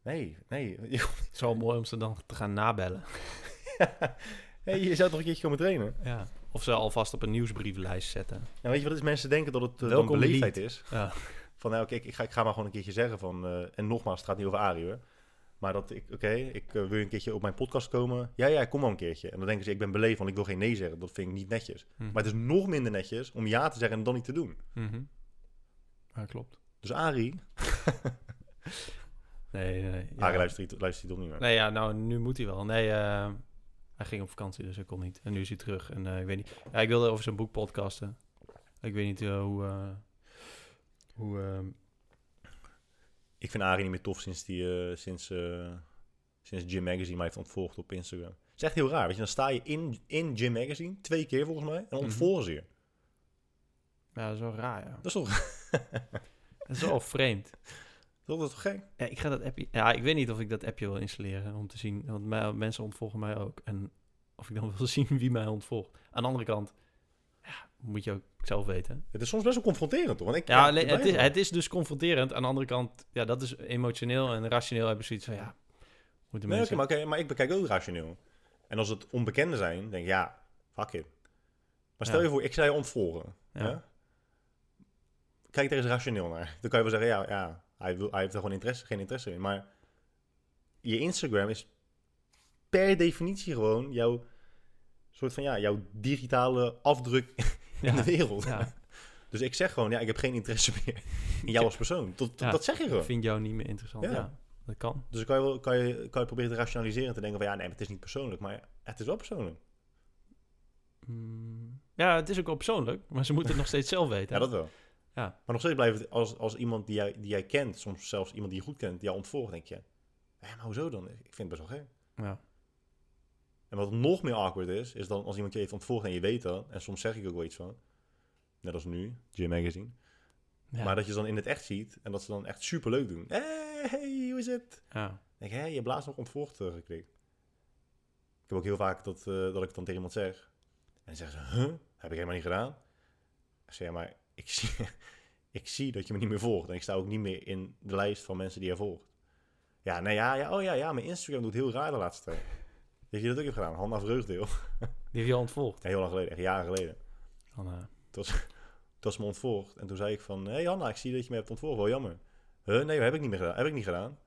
Nee, nee. Het is wel mooi om ze dan te gaan nabellen. hey, je zou toch een keertje komen trainen? Ja. Of ze alvast op een nieuwsbrievenlijst zetten. Nou, weet je wat is? Mensen denken dat het uh, Welkom beleefdheid niet. is. Ja. Van, nou, kijk, ik ga, ik ga maar gewoon een keertje zeggen van... eh, en nogmaals, het gaat niet over Arie, hoor. Maar dat ik, oké, ik eh, wil een keertje op mijn podcast komen. Ja, ja, kom wel een keertje. En dan denken ze, ik ben beleefd, want ik wil geen nee zeggen. Dat vind ik niet netjes. Hm. Maar het is nog minder netjes om ja te zeggen en dan niet te doen. Mhm. Ja, klopt. Dus Arie, Nee, nee. ja. Arie luistert, luistert hij toch niet meer. Nee, ja, nou, nu moet hij wel. Nee, eh, hij ging op vakantie, dus hij kon niet. En nu is hij terug. En eh, ik weet niet... Ja, ik wilde over zijn boek podcasten. Ik weet niet eh, hoe... eh, hoe ehm, Ik vind Arie niet meer tof sinds, die, sinds, sinds Jim Magazine mij heeft ontvolgd op Instagram. Het is echt heel raar, weet je. Dan sta je in, in Jim Magazine, twee keer volgens mij, en Mhm. ontvolgen ze je. ja, dat is wel raar, ja. Dat is toch, Dat is wel vreemd. Dat is toch gek? Ja, ik ga dat appje... Ja, ik weet niet of ik dat appje wil installeren om te zien. Want mij- mensen ontvolgen mij ook. En of ik dan wil zien wie mij ontvolgt. Aan de andere kant... Ja, moet je ook zelf weten. Het is soms best wel confronterend, toch? Want ik, Ja, het, is, het is dus confronterend. Aan de andere kant, ja, dat is emotioneel en rationeel hebben zoiets van, ja, moeten Nee, mensen... oké, maar, ik bekijk ook rationeel. En als het onbekenden zijn, denk ik, ja, fuck it. Maar stel Ja. je voor, ik zou je ontvolgen. Ja. Ja. Kijk er eens rationeel naar. Dan kan je wel zeggen, ja, ja hij, wil, hij heeft er gewoon interesse, geen interesse in. Maar je Instagram is per definitie gewoon jouw soort van, ja, jouw digitale afdruk in de wereld. ja. Dus ik zeg gewoon, ja, ik heb geen interesse meer in jou als persoon. Dat, Ja. dat zeg je Ik gewoon. vind jou niet meer interessant. Ja, dat kan. Dus kan je, wel, kan, je, kan je proberen te rationaliseren en te denken van ja, nee, het is niet persoonlijk. Maar het is wel persoonlijk. Mm, ja, het is ook wel persoonlijk, maar ze moeten het nog steeds zelf weten. Ja, dat wel. Ja. Maar nog steeds blijft het, als, als iemand die jij, die jij kent, soms zelfs iemand die je goed kent, die jou ontvolgt, denk je, ja, maar hoezo dan? Ik vind het best wel gek. Ja. En wat nog meer awkward is, is dan als iemand je heeft ontvolgd en je weet dat, en soms zeg ik ook wel iets van, net als nu, Jim Magazine, Ja. maar dat je ze dan in het echt ziet en dat ze dan echt super leuk doen. Hey, hey, hoe is het? ja. Dan denk ik, hé, je hebt laatst nog ontvolgd eh, geklikt. Ik heb ook heel vaak dat, eh, dat ik het dan tegen iemand zeg. En dan zeggen ze, huh? Heb ik helemaal niet gedaan. Ik zeg, ja, maar ik zie, ik zie dat je me niet meer volgt. En ik sta ook niet meer in de lijst van mensen die je volgt. Ja, nee, ja, ja, oh ja, ja, mijn Instagram doet heel raar de laatste tijd. Dat je dat ook hebt gedaan. Hanna Vreugdeel. Die heeft je al ontvolgd. Ja, heel lang geleden, echt jaren geleden. Dan, eh, Toen was me ontvolgd. En toen zei ik van, hé hey Hanna, ik zie dat je me hebt ontvolgd. Wel jammer. Huh? Nee, heb ik niet meer gedaan. Heb ik niet gedaan.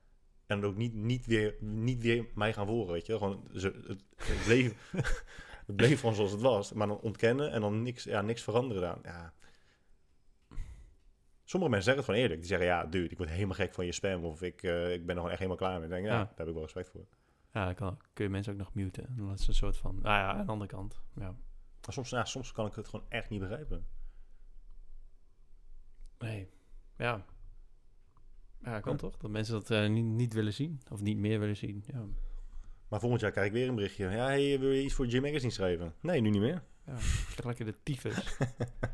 En dan ook niet, niet, weer, niet weer mij gaan volgen, weet je. Gewoon, het, bleef, het bleef gewoon zoals het was. Maar dan ontkennen en dan niks, ja, niks veranderen dan. Ja. Sommige mensen zeggen het gewoon eerlijk. Die zeggen, ja, dude, ik word helemaal gek van je spam. Of ik, eh, ik ben er gewoon echt helemaal klaar mee. Dan denk ja, Ja. daar heb ik wel respect voor. ja, dan kan, kun je mensen ook nog muten. En Dat is een soort van... Nou ja, aan de andere kant. Ja. Maar soms, ja, soms kan ik het gewoon echt niet begrijpen. Nee. Ja. Ja, kan Ja. toch? Dat mensen dat eh, niet, niet willen zien. Of niet meer willen zien. Ja. Maar volgend jaar krijg ik weer een berichtje. Ja, hey, wil je iets voor Jim Magazine schrijven? Nee, nu niet meer. ja. Krijg lekker de tyfus.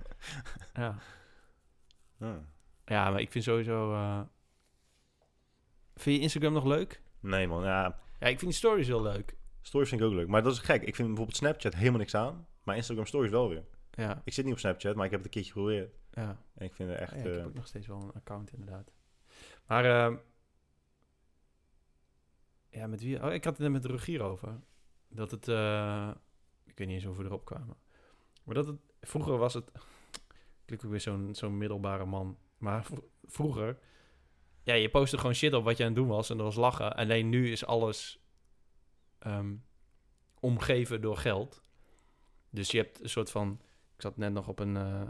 ja. Ja. Ja, maar ik vind sowieso... eh, Vind je Instagram nog leuk? Nee man, ja, Ja, ik vind die stories heel leuk. Stories vind ik ook leuk. Maar dat is gek. Ik vind bijvoorbeeld Snapchat helemaal niks aan. Maar Instagram Stories wel weer. Ja, Ik zit niet op Snapchat, maar ik heb het een keertje geprobeerd. ja. En ik vind het echt... Ja, ik eh, heb ook nog steeds wel een account, inderdaad. Maar, ehm, ja, met wie? Oh, ik had het net met Rogier over. Dat het, eh, ik weet niet eens of we erop kwamen. Maar dat het, vroeger was het, klinkt ook weer zo'n zo'n middelbare man. Maar vroeger, ja, je postte gewoon shit op wat je aan het doen was en dat was lachen. Alleen nu is alles ehm, omgeven door geld. Dus je hebt een soort van, ik zat net nog op een, eh,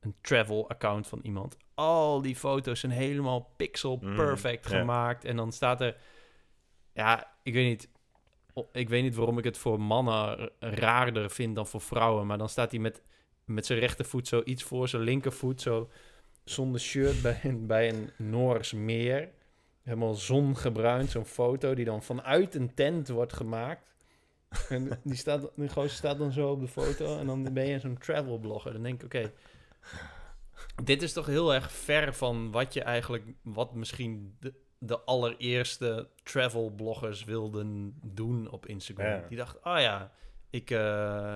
een travel account van iemand. Al die foto's zijn helemaal pixel Mm, perfect ja. gemaakt. En dan staat er... Ja, ik weet niet... Ik weet niet waarom ik het voor mannen raarder vind dan voor vrouwen. Maar dan staat hij met, met zijn rechtervoet zo iets voor zijn linkervoet. Zo zonder shirt bij een, bij een Noors meer. Helemaal zongebruind. Zo'n foto die dan vanuit een tent wordt gemaakt. En die, staat, die gozer staat dan zo op de foto. En dan ben je zo'n travel blogger. Dan denk ik, oké... Dit is toch heel erg ver van wat je eigenlijk... Wat misschien de, de allereerste travel bloggers wilden doen op Instagram. Ja. Die dachten, oh ja, ik, eh,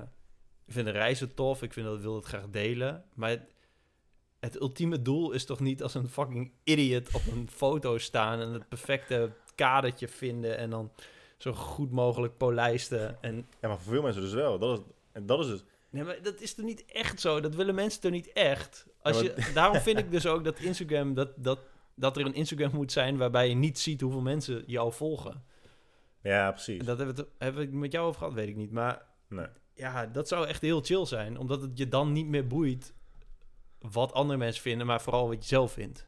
ik vind de reizen tof. Ik vind dat, wil het graag delen. Maar het, het ultieme doel is toch niet als een fucking idiot op een foto staan... en het perfecte kadertje vinden... en dan zo goed mogelijk polijsten. En Ja, maar voor veel mensen dus wel. Dat is, en dat is dus... Nee, maar dat is toch niet echt zo? Dat willen mensen toch niet echt? Als Ja, maar- je, daarom vind ik dus ook dat Instagram, dat, dat dat er een Instagram moet zijn waarbij je niet ziet hoeveel mensen jou volgen. Ja, precies. En dat hebben we, het- hebben we het met jou over gehad, weet ik niet. Maar Nee. Ja, dat zou echt heel chill zijn. Omdat het je dan niet meer boeit wat andere mensen vinden, maar vooral wat je zelf vindt.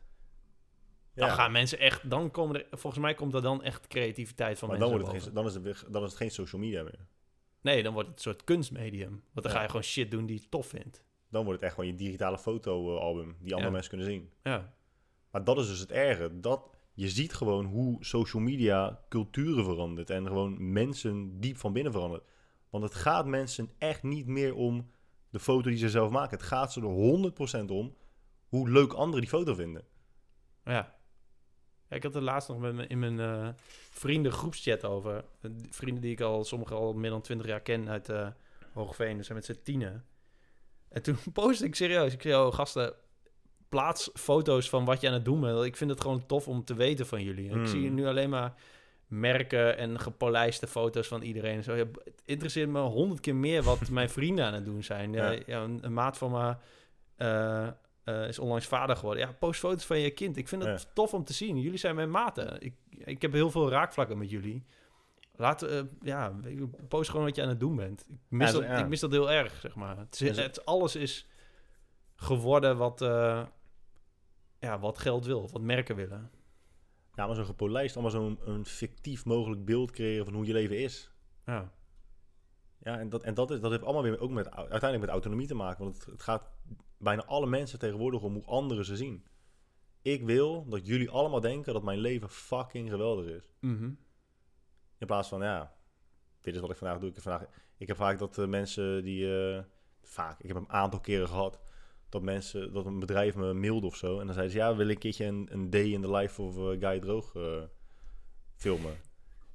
Dan gaan mensen echt, dan komen er, volgens mij komt er dan echt creativiteit van Maar dan, mensen wordt het boven. geen, dan, is het, weer- dan is het geen social media meer. Nee, dan wordt het een soort kunstmedium. Want dan Ja. ga je gewoon shit doen die je tof vindt. Dan wordt het echt gewoon je digitale fotoalbum die andere Ja. mensen kunnen zien. Ja, Maar dat is dus het erge. Dat, je ziet gewoon hoe social media culturen verandert. En gewoon mensen diep van binnen verandert. Want het gaat mensen echt niet meer om de foto die ze zelf maken. Het gaat ze er 100% om hoe leuk anderen die foto vinden. ja. Ik had het laatst nog met me, in mijn eh vrienden groepschat over. Eh, Vrienden die ik al, sommigen al meer dan twintig jaar ken uit eh Hoogveen. Dus zijn met z'n tienen. En toen postte ik serieus. Ik zei, oh gasten, plaats foto's van wat je aan het doen bent. Ik vind het gewoon tof om te weten van jullie. En Ik Hmm. zie nu alleen maar merken en gepolijste foto's van iedereen. Zo, ja, het interesseert me honderd keer meer wat mijn vrienden aan het doen zijn. Ja. Een, een maat van me eh, eh, is onlangs vader geworden. Ja, post foto's van je kind. Ik vind het Ja. tof om te zien. Jullie zijn mijn maten. Ik, ik heb heel veel raakvlakken met jullie. Laat, eh, ja, post gewoon wat je aan het doen bent. Ik mis, dat, ik mis dat heel erg, zeg maar. Het, is, het, alles is geworden wat, ja, wat geld wil, wat merken willen. Ja, maar zo'n gepolijst, allemaal zo'n een fictief mogelijk beeld creëren van hoe je leven is. Ja, Ja, en dat, en dat, is, dat heeft allemaal weer ook met, uiteindelijk met autonomie te maken. Want het, het gaat bijna alle mensen tegenwoordig om hoe anderen ze zien. Ik wil dat jullie allemaal denken dat mijn leven fucking geweldig is. Mhm. In plaats van, ja, dit is wat ik vandaag doe. Ik heb, vandaag, ik heb vaak dat eh, mensen die... eh, vaak, ik heb een aantal keren gehad... dat mensen, dat een bedrijf me mailde of zo... en dan zeiden ze, ja, we willen een keertje een, een day in the life of eh, Guy Droog eh, filmen.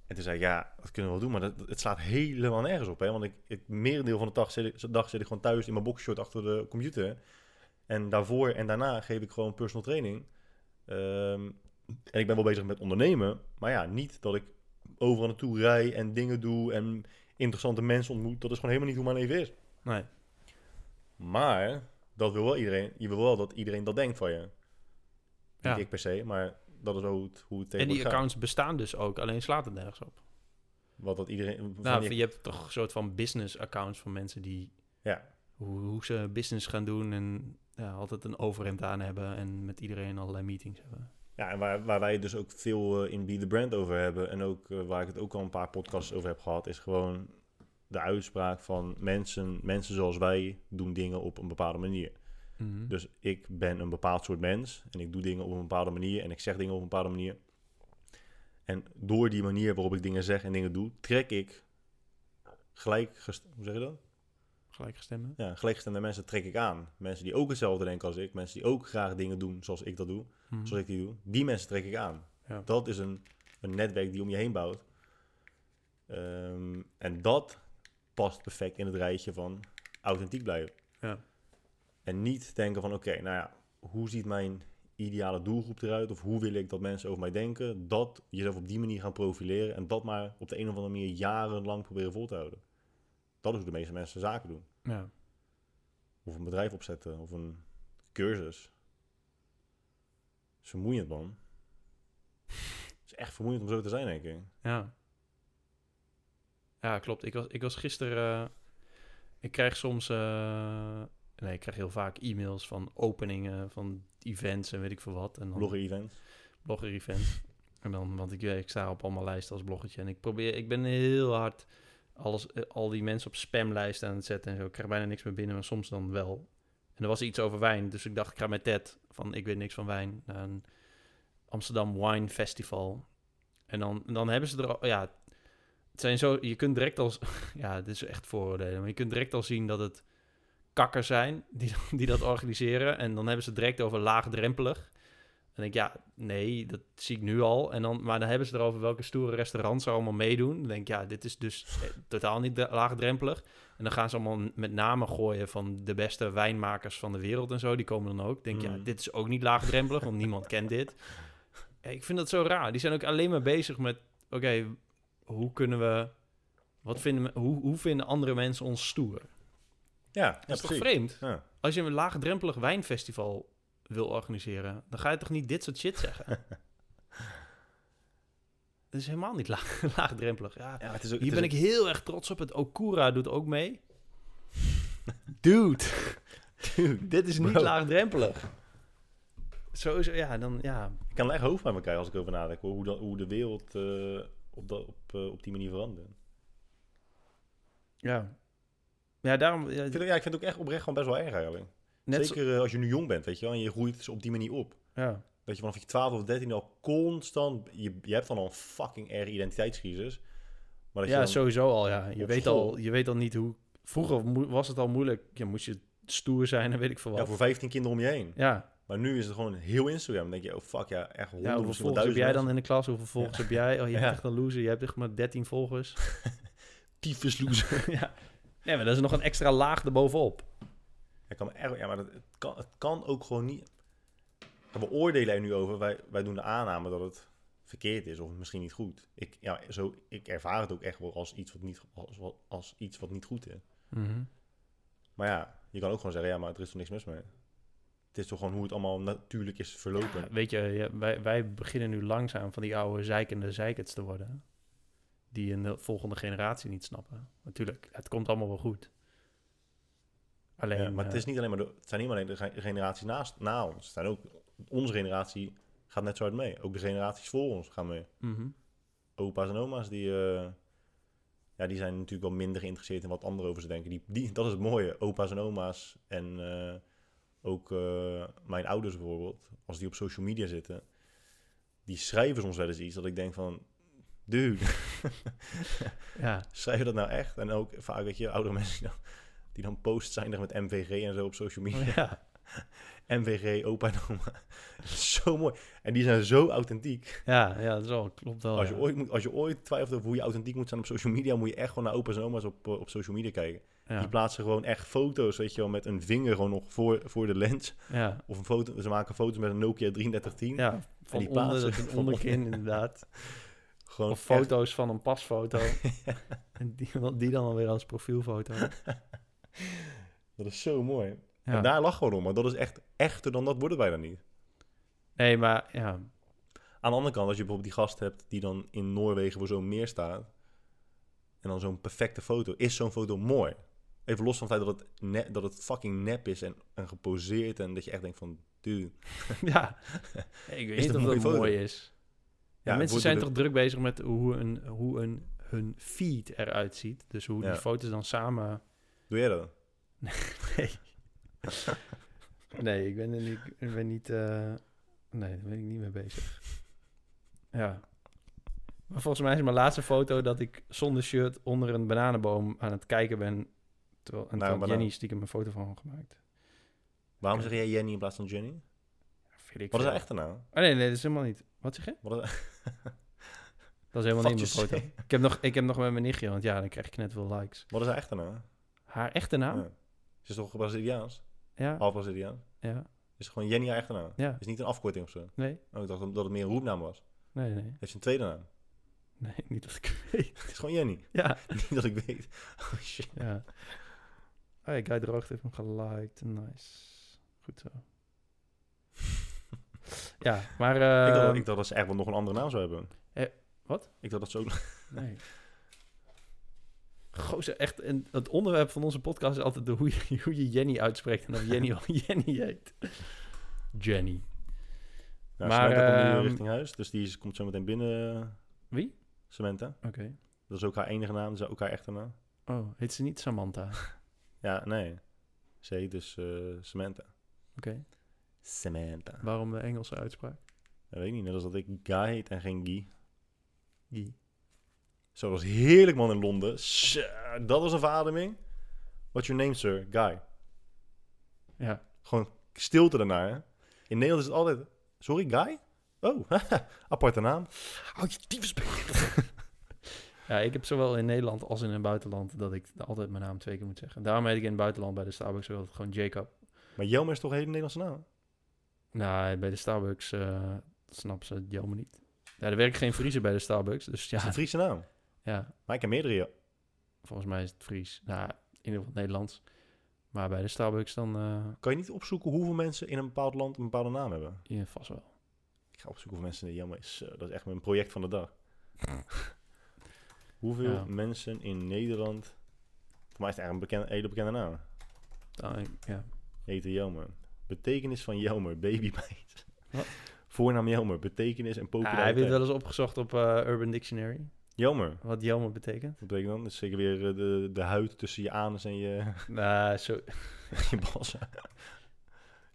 En toen zei ik, ja, dat kunnen we wel doen... maar dat, het slaat helemaal nergens op, hè. Want ik, ik merendeel van de dag zit, ik, dag zit ik gewoon thuis in mijn boxshort achter de computer... En daarvoor en daarna geef ik gewoon personal training. Ehm, en ik ben wel bezig met ondernemen. Maar ja, niet dat ik overal naartoe rij en dingen doe en interessante mensen ontmoet. Dat is gewoon helemaal niet hoe mijn leven is. Nee. Maar dat wil wel iedereen. Je wil wel dat iedereen dat denkt van je. Ja. Niet ik per se, maar dat is hoe het, hoe het En die gaat. accounts bestaan dus ook, alleen slaat het nergens op. Wat dat iedereen... van Nou, je- je hebt toch een soort van business accounts van mensen die... Ja. Hoe, hoe ze business gaan doen en ja, altijd een overhemd aan hebben... en met iedereen allerlei meetings hebben. Ja, en waar, waar wij dus ook veel eh, in Be The Brand over hebben... en ook eh, waar ik het ook al een paar podcasts over heb gehad... is gewoon de uitspraak van mensen, mensen zoals wij doen dingen op een bepaalde manier. Mhm. Dus ik ben een bepaald soort mens en ik doe dingen op een bepaalde manier en ik zeg dingen op een bepaalde manier. En door die manier waarop ik dingen zeg en dingen doe, trek ik gelijk, hoe zeg je dat? Gelijkgestemde. Ja, gelijkgestemde mensen trek ik aan. Mensen die ook hetzelfde denken als ik, mensen die ook graag dingen doen zoals ik dat doe, Mhm. zoals ik die doe, die mensen trek ik aan. Ja. Dat is een, een netwerk die om je heen bouwt. Ehm, en dat past perfect in het rijtje van authentiek blijven. Ja. En niet denken van, oké, nou ja, hoe ziet mijn ideale doelgroep eruit? Of hoe wil ik dat mensen over mij denken? Dat jezelf op die manier gaan profileren en dat maar op de een of andere manier jarenlang proberen vol te houden. Dat is hoe de meeste mensen zaken doen. Ja. Of een bedrijf opzetten, of een cursus. Het is vermoeiend, man. Het is echt vermoeiend om zo te zijn, denk ik. Ja. Ja, klopt. Ik was, ik was gisteren... eh, ik krijg soms... eh, nee, ik krijg heel vaak e-mails van openingen van events en weet ik veel wat. En dan, Blogger-events. blogger-events. En dan, want ik, ik sta op allemaal lijsten als bloggertje. En ik probeer, ik ben heel hard alles, eh, al die mensen op spamlijsten aan het zetten en zo. Ik krijg bijna niks meer binnen, maar soms dan wel. En er was iets over wijn, dus ik dacht, ik ga met Ted van ik weet niks van wijn naar een Amsterdam Wine Festival. En dan, dan hebben ze er al, ja, het zijn zo, je kunt direct als, ja, dit is echt vooroordelen, maar je kunt direct al zien dat het kakkers zijn die, die dat organiseren. En dan hebben ze het direct over laagdrempelig. En denk ik, ja, nee, dat zie ik nu al. En dan, maar dan hebben ze erover welke stoere restaurants er allemaal meedoen. Dan denk ik, ja, dit is dus eh, totaal niet laagdrempelig. En dan gaan ze allemaal met namen gooien van de beste wijnmakers van de wereld en zo. Die komen dan ook. Denk, ja, Mm. dit is ook niet laagdrempelig, want niemand kent dit. Ja, ik vind dat zo raar. Die zijn ook alleen maar bezig met, oké, hoe kunnen we, wat vinden, we- hoe, hoe vinden andere mensen ons stoer? Ja, ja Dat is toch vreemd? Ja. Als je een laagdrempelig wijnfestival wil organiseren, dan ga je toch niet dit soort shit zeggen? Het is helemaal niet laag, laagdrempelig. Ja, Ja, het is ook, hier het ben is ik heel erg trots op. Het Okura doet ook mee. Dude, Dude, dit is niet Bro. laagdrempelig. Sowieso, ja, dan, ja. Ik kan echt hoofd bij krijgen als ik over nadenk. Hoe, dat, hoe de wereld eh, op, dat, op, eh, op die manier verandert. Ja, ja daarom... Ja, Ik vind, het- ja, ik vind het ook echt oprecht gewoon best wel erg eigenlijk. net Zeker eh, als je nu jong bent, weet je wel. En je groeit dus op die manier op. ja. Dat je vanaf je 12 of 13 al constant... Je, je hebt dan al een fucking erg identiteitscrisis. Maar dat je ja, dan, sowieso al, ja. Je weet school- al, je weet al niet hoe... Vroeger was het al moeilijk. Ja, moest je stoer zijn en weet ik veel ja, voor 15 kinderen om je heen. Ja, Maar nu is het gewoon heel Instagram. Dan denk je, oh fuck ja, echt honderd, ja hoeveel volgers heb jij dan in de klas? Hoeveel volgers heb jij? Oh, je Ja. hebt echt een loser. Je hebt echt maar 13 volgers. Tyfus loser. ja. Nee, maar dat is nog een extra laag erbovenop. Ja, kan erg, ja, maar dat, het, kan, het kan ook gewoon niet. We oordelen er nu over. Wij, wij doen de aanname dat het verkeerd is of misschien niet goed. Ik, ja, zo, ik ervaar het ook echt wel als iets wat niet, als, als, als iets wat niet goed is. Mhm. Maar ja, je kan ook gewoon zeggen, ja, maar er is toch niks mis mee. Het is toch gewoon hoe het allemaal natuurlijk is verlopen. Ja, weet je, ja, wij, wij beginnen nu langzaam van die oude zeikende zeikers te worden. Die in de volgende generatie niet snappen. Natuurlijk, het komt allemaal wel goed. Alleen, Ja, maar het, eh, is niet alleen maar de, het zijn niet alleen de ge- generaties naast, na ons. Het zijn ook, onze generatie gaat net zo hard mee. Ook de generaties voor ons gaan mee. mhm. Opa's en oma's, die, eh, ja, die zijn natuurlijk wel minder geïnteresseerd in wat anderen over ze denken. Die, die, dat is het mooie. Opa's en oma's en eh, ook eh, mijn ouders bijvoorbeeld, als die op social media zitten, die schrijven soms wel eens iets dat ik denk van, dude, Ja, schrijf je dat nou echt? En ook vaak, weet je, oudere mensen die dan, die dan posts zijn met MVG en zo op social media. ja. MVG, opa en oma. zo mooi. En die zijn zo authentiek. Ja, ja, dat is wel, klopt wel. Als je, ja. ooit moet, als je ooit twijfelt over hoe je authentiek moet zijn op social media, moet je echt gewoon naar opa's en oma's op, eh, op social media kijken. Ja. Die plaatsen gewoon echt foto's, weet je wel, met een vinger gewoon nog voor, voor de lens. ja, Of een foto, ze maken foto's met een Nokia 3310. ja, van die onder plaatsen onderkin onder. inderdaad. Gewoon Of echt- foto's van een pasfoto. en die, die dan alweer als profielfoto. dat is zo mooi. Ja. En daar lag gewoon om, maar dat is echt echter dan dat worden wij dan niet. Nee, maar ja, Aan de andere kant, als je bijvoorbeeld die gast hebt die dan in Noorwegen voor zo'n meer staat. En dan zo'n perfecte foto. Is zo'n foto mooi? Even los van het feit dat het, dat het fucking nep is en, en geposeerd. En dat je echt denkt van, dude. ja. ik weet niet of dat mooi is. Ja, Ja, mensen zijn de- toch druk bezig met hoe, een, hoe een, hun feed eruit ziet. Dus hoe Ja. die foto's dan samen... Doe jij dat? Nee. nee, ik ben er niet... Ik ben niet eh, nee, daar ben ik niet mee bezig. Ja. Maar volgens mij is mijn laatste foto dat ik zonder shirt onder een bananenboom aan het kijken ben. Terwijl, en had banaan. Jenny stiekem een foto van gemaakt. Waarom zeg jij Jenny in plaats van Jenny? Ik Wat is haar echte naam? Oh, nee, nee, dat is helemaal niet. Wat zeg je? Wat is, Dat is helemaal niet mijn foto. Ik heb, nog, ik heb nog met mijn nichtje, want ja, dan krijg ik net veel likes. wat is haar echte naam? Haar echte naam? Ja. Ze is toch Braziliaans? Ja, Half Braziliaans? ja, Is gewoon Jenny haar echte naam? ja. Is niet een afkorting of zo? Nee, Oh, ik dacht dat het meer een roepnaam was. nee, nee. Heeft ze een tweede naam? Nee, niet dat ik weet. Het is gewoon Jenny. Ja, niet dat ik weet. Oh shit. ja. Ja, Guy Droogt heeft hem geliked. Nice. Goed zo. ja, maar... ik, dacht, ehm, ik dacht dat ze echt wel nog een andere naam zou hebben. Eh, wat? Ik dacht dat ze ook... Nee. Gozer, echt, en het onderwerp van onze podcast is altijd de hoe, je, hoe je Jenny uitspreekt en of Jenny al Jenny heet. Jenny. Ja, Maar, Samantha komt nu ehm, richting huis, dus die is- komt zo meteen binnen. Wie? Samantha. Oké. Dat is ook haar enige naam, dat is ook haar echte naam. Oh, heet ze niet Samantha? Oké. Ja, nee. Heet dus eh, Samantha. Samantha. Waarom de Engelse uitspraak? Dat weet ik niet, net als dat ik Guy heet en geen Guy. Guy. Zo, dat was heerlijk man in Londen. Dat was een verademing. What's your name, sir? Guy. Ja. Gewoon stilte daarna, hè? In Nederland is het altijd... Sorry, Guy? Oh, aparte naam. Houd je tyfus Ja, ik heb zowel in Nederland als in het buitenland dat ik altijd mijn naam twee keer moet zeggen. Daarom heet ik in het buitenland bij de Starbucks altijd gewoon Jacob. Maar Jelmer is toch een hele Nederlandse naam? Nou, bij de Starbucks uh, snappen ze het jammer niet. Ja, er werken geen Friese bij de Starbucks, dus Dat is ja. een Friese naam. ja. Maar ik ken meerdere. ja. Volgens mij is het Fries. Nou, in ieder geval Nederlands. Maar bij de Starbucks dan... eh Kan je niet opzoeken hoeveel mensen in een bepaald land een bepaalde naam hebben? ja, vast wel. Ik ga opzoeken hoeveel mensen in jammer is. Zo, dat is echt mijn project van de dag. hoeveel Ja. mensen in Nederland... Voor mij is het echt een bekende, hele bekende naam. Ja. Heet Jelmer. Betekenis van Jelmer. Wat? Voornaam Jelmer, betekenis en Ah, heb je populariteit. het wel eens opgezocht op eh, Urban Dictionary? Jelmer. Wat Jelmer betekent? Wat betekent dan? Dat is zeker weer eh, de, de huid tussen je anus en je, Nou, zo... je balsen.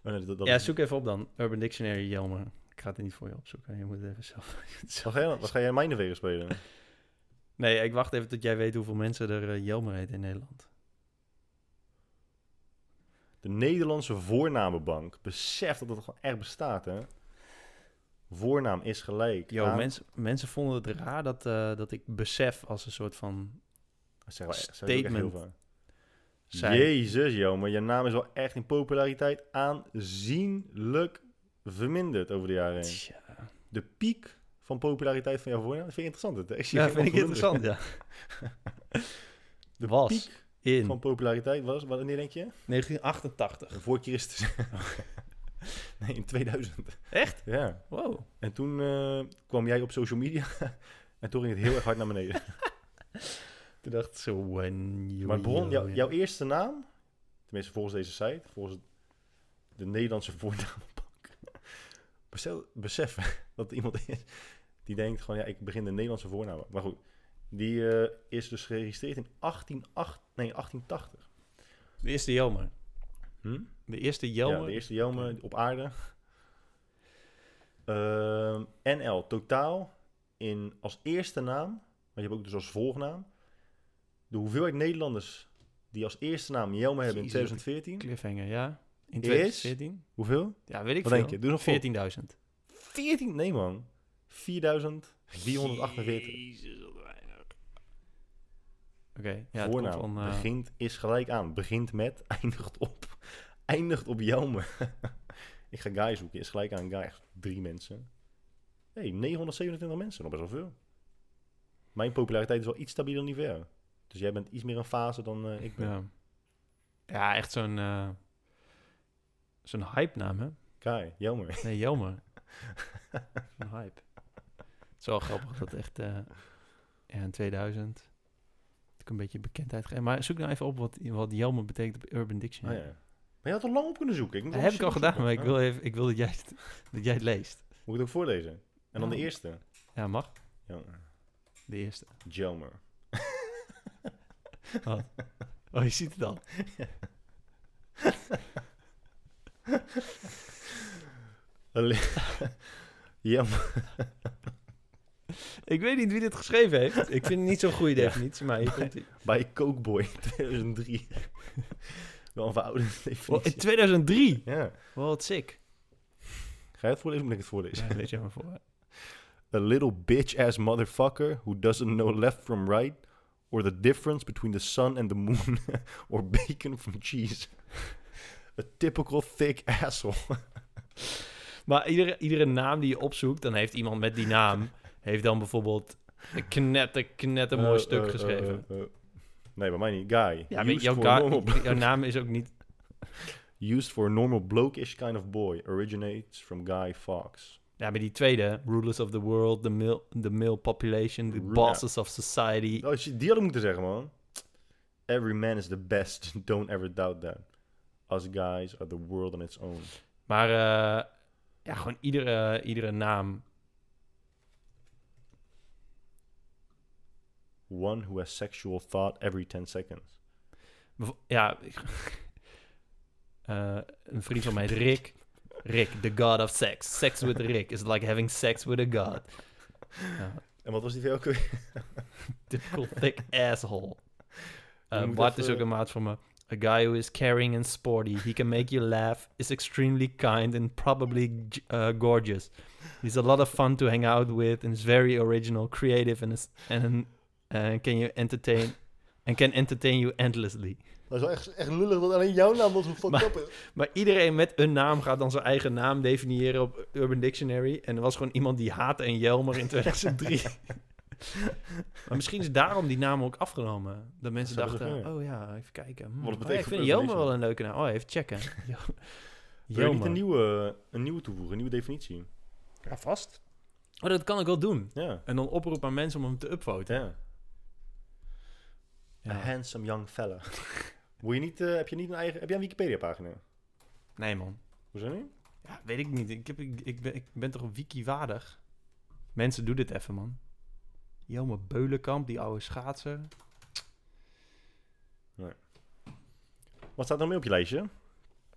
Oh, nee, dat, dat ja, zoek even op dan. Urban Dictionary Jelmer. Ik ga het niet voor je opzoeken. Je moet het even zelf... Wat ga, je, wat ga jij spelen? Nee, ik wacht even tot jij weet hoeveel mensen er eh, Jelmer heet in Nederland. De Nederlandse voornamenbank. Besef dat dat gewoon echt bestaat, hè? Voornaam is gelijk. Yo, aan- mensen, mensen vonden het raar dat, eh, dat ik besef als een soort van Dat heel statement. Jezus, joh, maar je naam is wel echt in populariteit aanzienlijk verminderd over de jaren heen. Tja. De piek van populariteit van jouw voornaam, dat vind je interessant. Ik zie Ja, vind ik interessant, ja. De Was piek in van populariteit was, wanneer denk je? 1988. Voor Christus. nee, in 2000. Echt? Ja. Wow. En toen eh, kwam jij op social media en toen ging het heel erg hard naar beneden. Toen dacht ik zo, when you maar jou- ja. jouw eerste naam, tenminste volgens deze site, volgens de Nederlandse voornaambank, besef, besef dat iemand is die denkt gewoon, ja, ik begin de Nederlandse voornaam. Maar goed, die eh, is dus geregistreerd in 188, nee, 1880. De eerste Jelmer. Hm? De eerste Jelmer. Ja, de eerste Jelme op aarde. Ehm, NL, totaal in als eerste naam, maar je hebt ook dus als volgnaam, de hoeveelheid Nederlanders die als eerste naam Jelme hebben in Jezus, 2014. Cliffhanger, ja. In Is? 2014. Hoeveel? Ja, weet ik Wat veel. denk je? Doe nog vol. 14.000. 14? Nee man. 4448. Jezus, wat weinig. Oké, ja, het Voornaam. van... eh, Begint is gelijk aan. Begint met, eindigt op. Eindigt op Jelme. ik ga Guy zoeken. Is gelijk aan Guy. Echt drie mensen. hey, 927 mensen. Nog best wel veel. Mijn populariteit is wel iets stabieler dan Nivea. Dus jij bent iets meer een fase dan eh, ik ben. ja. ja, echt zo'n... eh, zo'n hype naam, hè? Guy, Jelme. Nee, Jelmer. zo'n hype. Het is wel grappig dat echt... ja, in 2000... Ik een beetje bekendheid gegeven. Maar zoek nou even op wat, wat Jelmer betekent op Urban Oh, Dictionary. ja. Maar je had al lang op kunnen zoeken. Ik Dat heb ik al gedaan, maar ik wil, even, ik wil dat, jij het, dat jij het leest. Moet ik het ook voorlezen? En dan de Ja. eerste. Ja, mag. Jelmer. De eerste. Jelmer. Oh, je ziet het al. Alleen- Jelmer. Ik weet niet wie dit geschreven heeft. Ik vind het niet zo'n goede definitie, maar hier komt. Bij Cokeboy in 2003. Wel een verouderde definitie. in 2003. Ja. Wat sick. Ga je het voorlezen of moet ik het voorlezen? Ja, lees jij maar voor. A little bitch-ass motherfucker who doesn't know left from right or the difference between the sun and the moon or bacon from cheese. A typical thick asshole. Maar iedere, iedere naam die je opzoekt, dan heeft iemand met die naam... heeft dan bijvoorbeeld een knetter, knetter mooi Eh, stuk eh, geschreven. eh, eh. Nee, bij mij niet. Guy. ja, weet, jouw, ga- naam is ook niet... used for a normal bloke-ish kind of boy. Originates from Guy Fawkes. Ja, maar die tweede. Rulers of the world, the male, the male population, the Ja. bosses of society. Oh, die had ik moeten zeggen, man. Every man is the best. Don't ever doubt that. Us guys are the world on its own. Maar ja, gewoon iedere, iedere naam. One who has sexual thought every 10 seconds. Ja, eh, een vriend van mij Rick. Rick, the god of sex. Sex with Rick is like having sex with a god. Ja, En wat was die ook weer? typical thick asshole. Uh, moet Bart is ook een maat van me. A guy who is caring and sporty. He can make you laugh. Is extremely kind and probably uh, gorgeous. He's a lot of fun to hang out with and is very original, creative and is, and uh, can you entertain and can entertain you endlessly. Dat is wel echt, echt lullig dat alleen jouw naam was hoe fucked Maar- up is. Maar iedereen met een naam gaat dan zijn eigen naam definiëren op Urban Dictionary. En er was gewoon iemand die haatte een Jelmer in 2003. maar misschien is daarom die naam ook afgenomen. Dat mensen dachten, oh ja, even kijken. Hm, Wat oh ja, betekent ik vind Jelmer wel een leuke naam. Oh, even checken. Wil je niet een nieuwe, een nieuwe toevoegen, een nieuwe definitie? Ja, vast. Oh, dat kan ik wel doen. Ja. En dan oproep aan mensen om hem te upvoten. ja. Ja. A handsome young fella. Moet je niet, eh, heb je niet een eigen, heb jij een Wikipedia-pagina? Nee, man. Hoezo niet? Ja, weet ik niet. Ik, heb, ik, ik, ben, ik ben toch wiki-waardig? Mensen, doe dit even, man. Jelmer Beulenkamp, die oude schaatser. Wat staat er nog meer op je lijstje?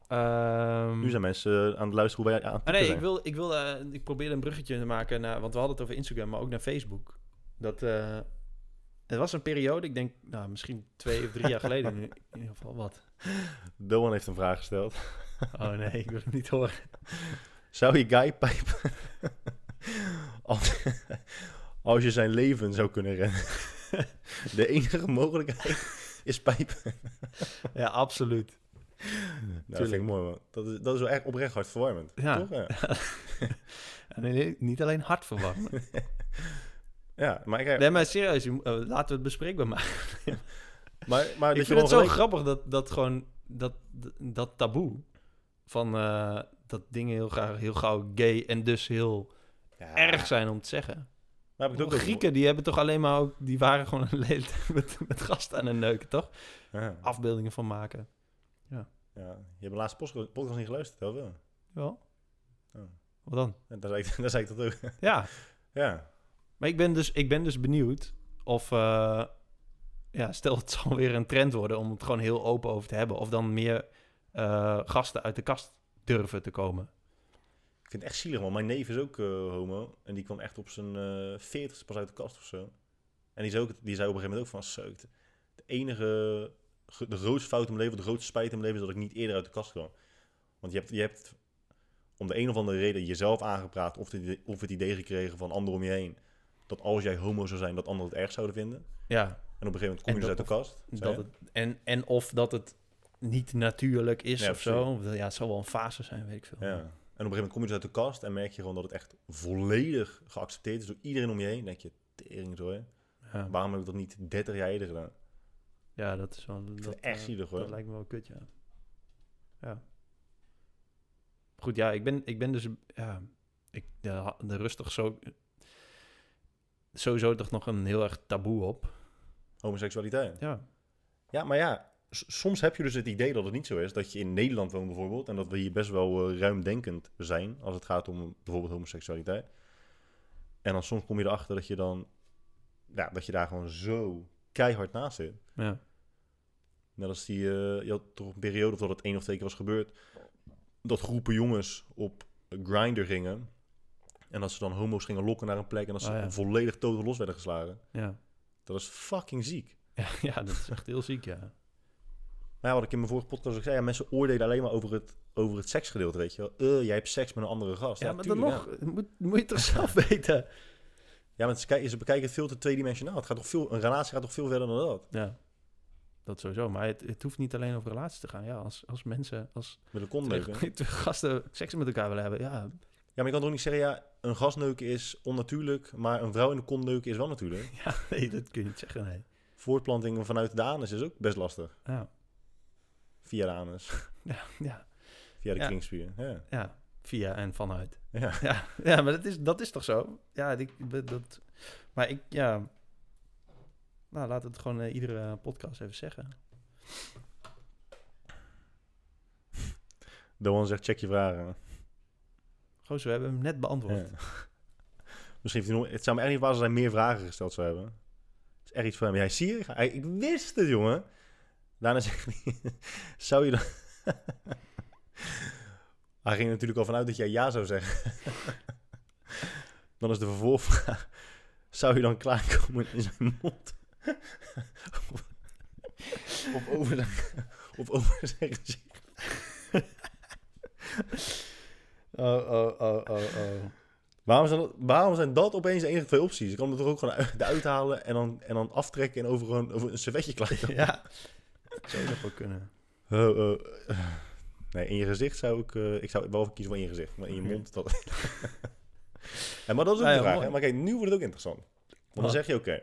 Ehm, Nu zijn mensen aan het luisteren hoe wij aan het Ah, nee, ik, wil, ik, wil, eh, ik probeerde een bruggetje te maken naar... Want we hadden het over Instagram, maar ook naar Facebook. Dat... eh het was een periode, ik denk, nou, misschien twee of drie jaar geleden in ieder geval. Wat? Doan heeft een vraag gesteld. Oh nee, ik wil het niet horen. Zou je Guy pijpen als, als je zijn leven zou kunnen rennen? De enige mogelijkheid is pijpen. Ja, absoluut. Nou, dat vind ik mooi, man. Dat is, dat is wel echt oprecht hartverwarmend. Ja. Toch? Ja. En niet alleen hard verwarmen. ja, maar ik, Nee, maar serieus, je eh, laten we het bespreekbaar maken. maar, maar ik vind het zo gelijk- grappig dat, dat gewoon dat, dat, taboe van eh, dat dingen heel, graag, heel gauw gay en dus heel Ja, erg zijn om te zeggen. Maar heb ik het ook Grieken, die hebben toch alleen maar ook, die waren gewoon een met, met gasten aan het neuken, toch? Ja. Afbeeldingen van maken. ja. Je hebt de laatste podcast niet geluisterd, of wel? Ja. Oh. Wat dan? Ja, daar, zei ik, daar zei ik dat ook. Ja, ja. Maar ik ben dus, ik ben dus benieuwd of, eh, ja, stel het zal weer een trend worden om het gewoon heel open over te hebben. Of dan meer eh, gasten uit de kast durven te komen. Ik vind het echt zielig, man. Mijn neef is ook eh, homo. En die kwam echt op zijn 40 pas uit de kast of zo. En die zei, ook, die zei op een gegeven moment ook van... "Zeuk, De enige, ge- de grootste fout in mijn leven, de grootste spijt in mijn leven... is dat ik niet eerder uit de kast kwam. Want je hebt, je hebt om de een of andere reden jezelf aangepraat... Of, idee- of het idee gekregen van anderen om je heen... dat als jij homo zou zijn, dat anderen het erg zouden vinden. Ja, En op een gegeven moment kom je dus uit de kast. dat het, en, en of dat het niet natuurlijk is Ja, of zo. Ja, het zal wel een fase zijn, weet ik veel. Ja. En op een gegeven moment kom je dus uit de kast en merk je gewoon dat het echt volledig geaccepteerd is door iedereen om je heen. Dan denk je, tering zo hè. Ja. Waarom heb ik dat niet 30 jaar eerder gedaan? Ja, dat is wel... Dat, echt eh, zielig, hoor. Dat lijkt me wel kut, ja. Ja. Goed, ja, ik ben, ik ben dus... Ja, ik, de rustig zo... Sowieso toch nog een heel erg taboe op. Homoseksualiteit. Ja. Ja, maar ja, soms heb je dus het idee dat het niet zo is. Dat je in Nederland woont bijvoorbeeld. En dat we hier best wel eh, ruimdenkend zijn als het gaat om bijvoorbeeld homoseksualiteit. En dan soms kom je erachter dat je dan... Ja, dat je daar gewoon zo keihard naast zit. Ja. Net als die, eh, je had toch een periode of dat het één of twee keer was gebeurd, dat groepen jongens op Grindr gingen. En dat ze dan homo's gingen lokken naar een plek en dat ze Oh, ja. volledig totaal los werden geslagen. Ja. Dat is fucking ziek. Ja, ja, dat is echt heel ziek, ja. Maar ja, wat ik in mijn vorige podcast ook zei, ja, mensen oordelen alleen maar over het, over het seksgedeelte, weet je wel. Eh, jij hebt seks met een andere gast. Ja, maar dan nog, moet, moet je toch zelf weten? Ja, maar ze, kijken, ze bekijken het veel te tweedimensionaal. Het gaat toch veel, een relatie gaat toch veel verder dan dat. Ja, dat sowieso. Maar het, het hoeft niet alleen over relaties te gaan. Ja, als, als mensen, als Met een gasten seks met elkaar willen hebben, Ja, maar je kan toch niet zeggen, ja, een gasneuken is onnatuurlijk, maar een vrouw in de kont neuken is wel natuurlijk. ja, nee, dat kun je niet zeggen, nee. Voortplanting vanuit de anus is ook best lastig. Ja, Via de anus. ja, ja, Via de Ja. kringspier. Ja. ja. via en vanuit. ja. Ja, ja maar dat is, dat is toch zo? Ja, die, dat, maar ik, ja... Nou, laat het gewoon eh, iedere podcast even zeggen. Doan zegt, check je vragen. We hebben hem net beantwoord. Ja. Misschien heeft hij. Het zou me echt niet als meer vragen gesteld zou hebben. Het is echt iets voor hem. Jij zie je? Hij, ik wist het, jongen. Daarna zegt hij... zou je dan... hij ging natuurlijk al vanuit dat jij ja zou zeggen. dan is de vervolgvraag... Zou je dan klaarkomen in zijn mond? of over zijn... Of over zijn gezicht? Oh, oh, oh, oh, oh. Waarom zijn, dat, waarom zijn dat opeens de enige twee opties? Ik kan hem er ook gewoon uit, eruit halen en dan, en dan aftrekken en over, gewoon, over een servetje klaar. ja, dat zou nog wel kunnen. Oh, oh. Nee, in je gezicht zou ik... eh, ik zou wel kiezen voor in je gezicht. Maar in je mond... Dat... ja, maar dat is ook de ja, vraag. Hè? Maar kijk, nu wordt het ook interessant. dan Wat? zeg je, oké,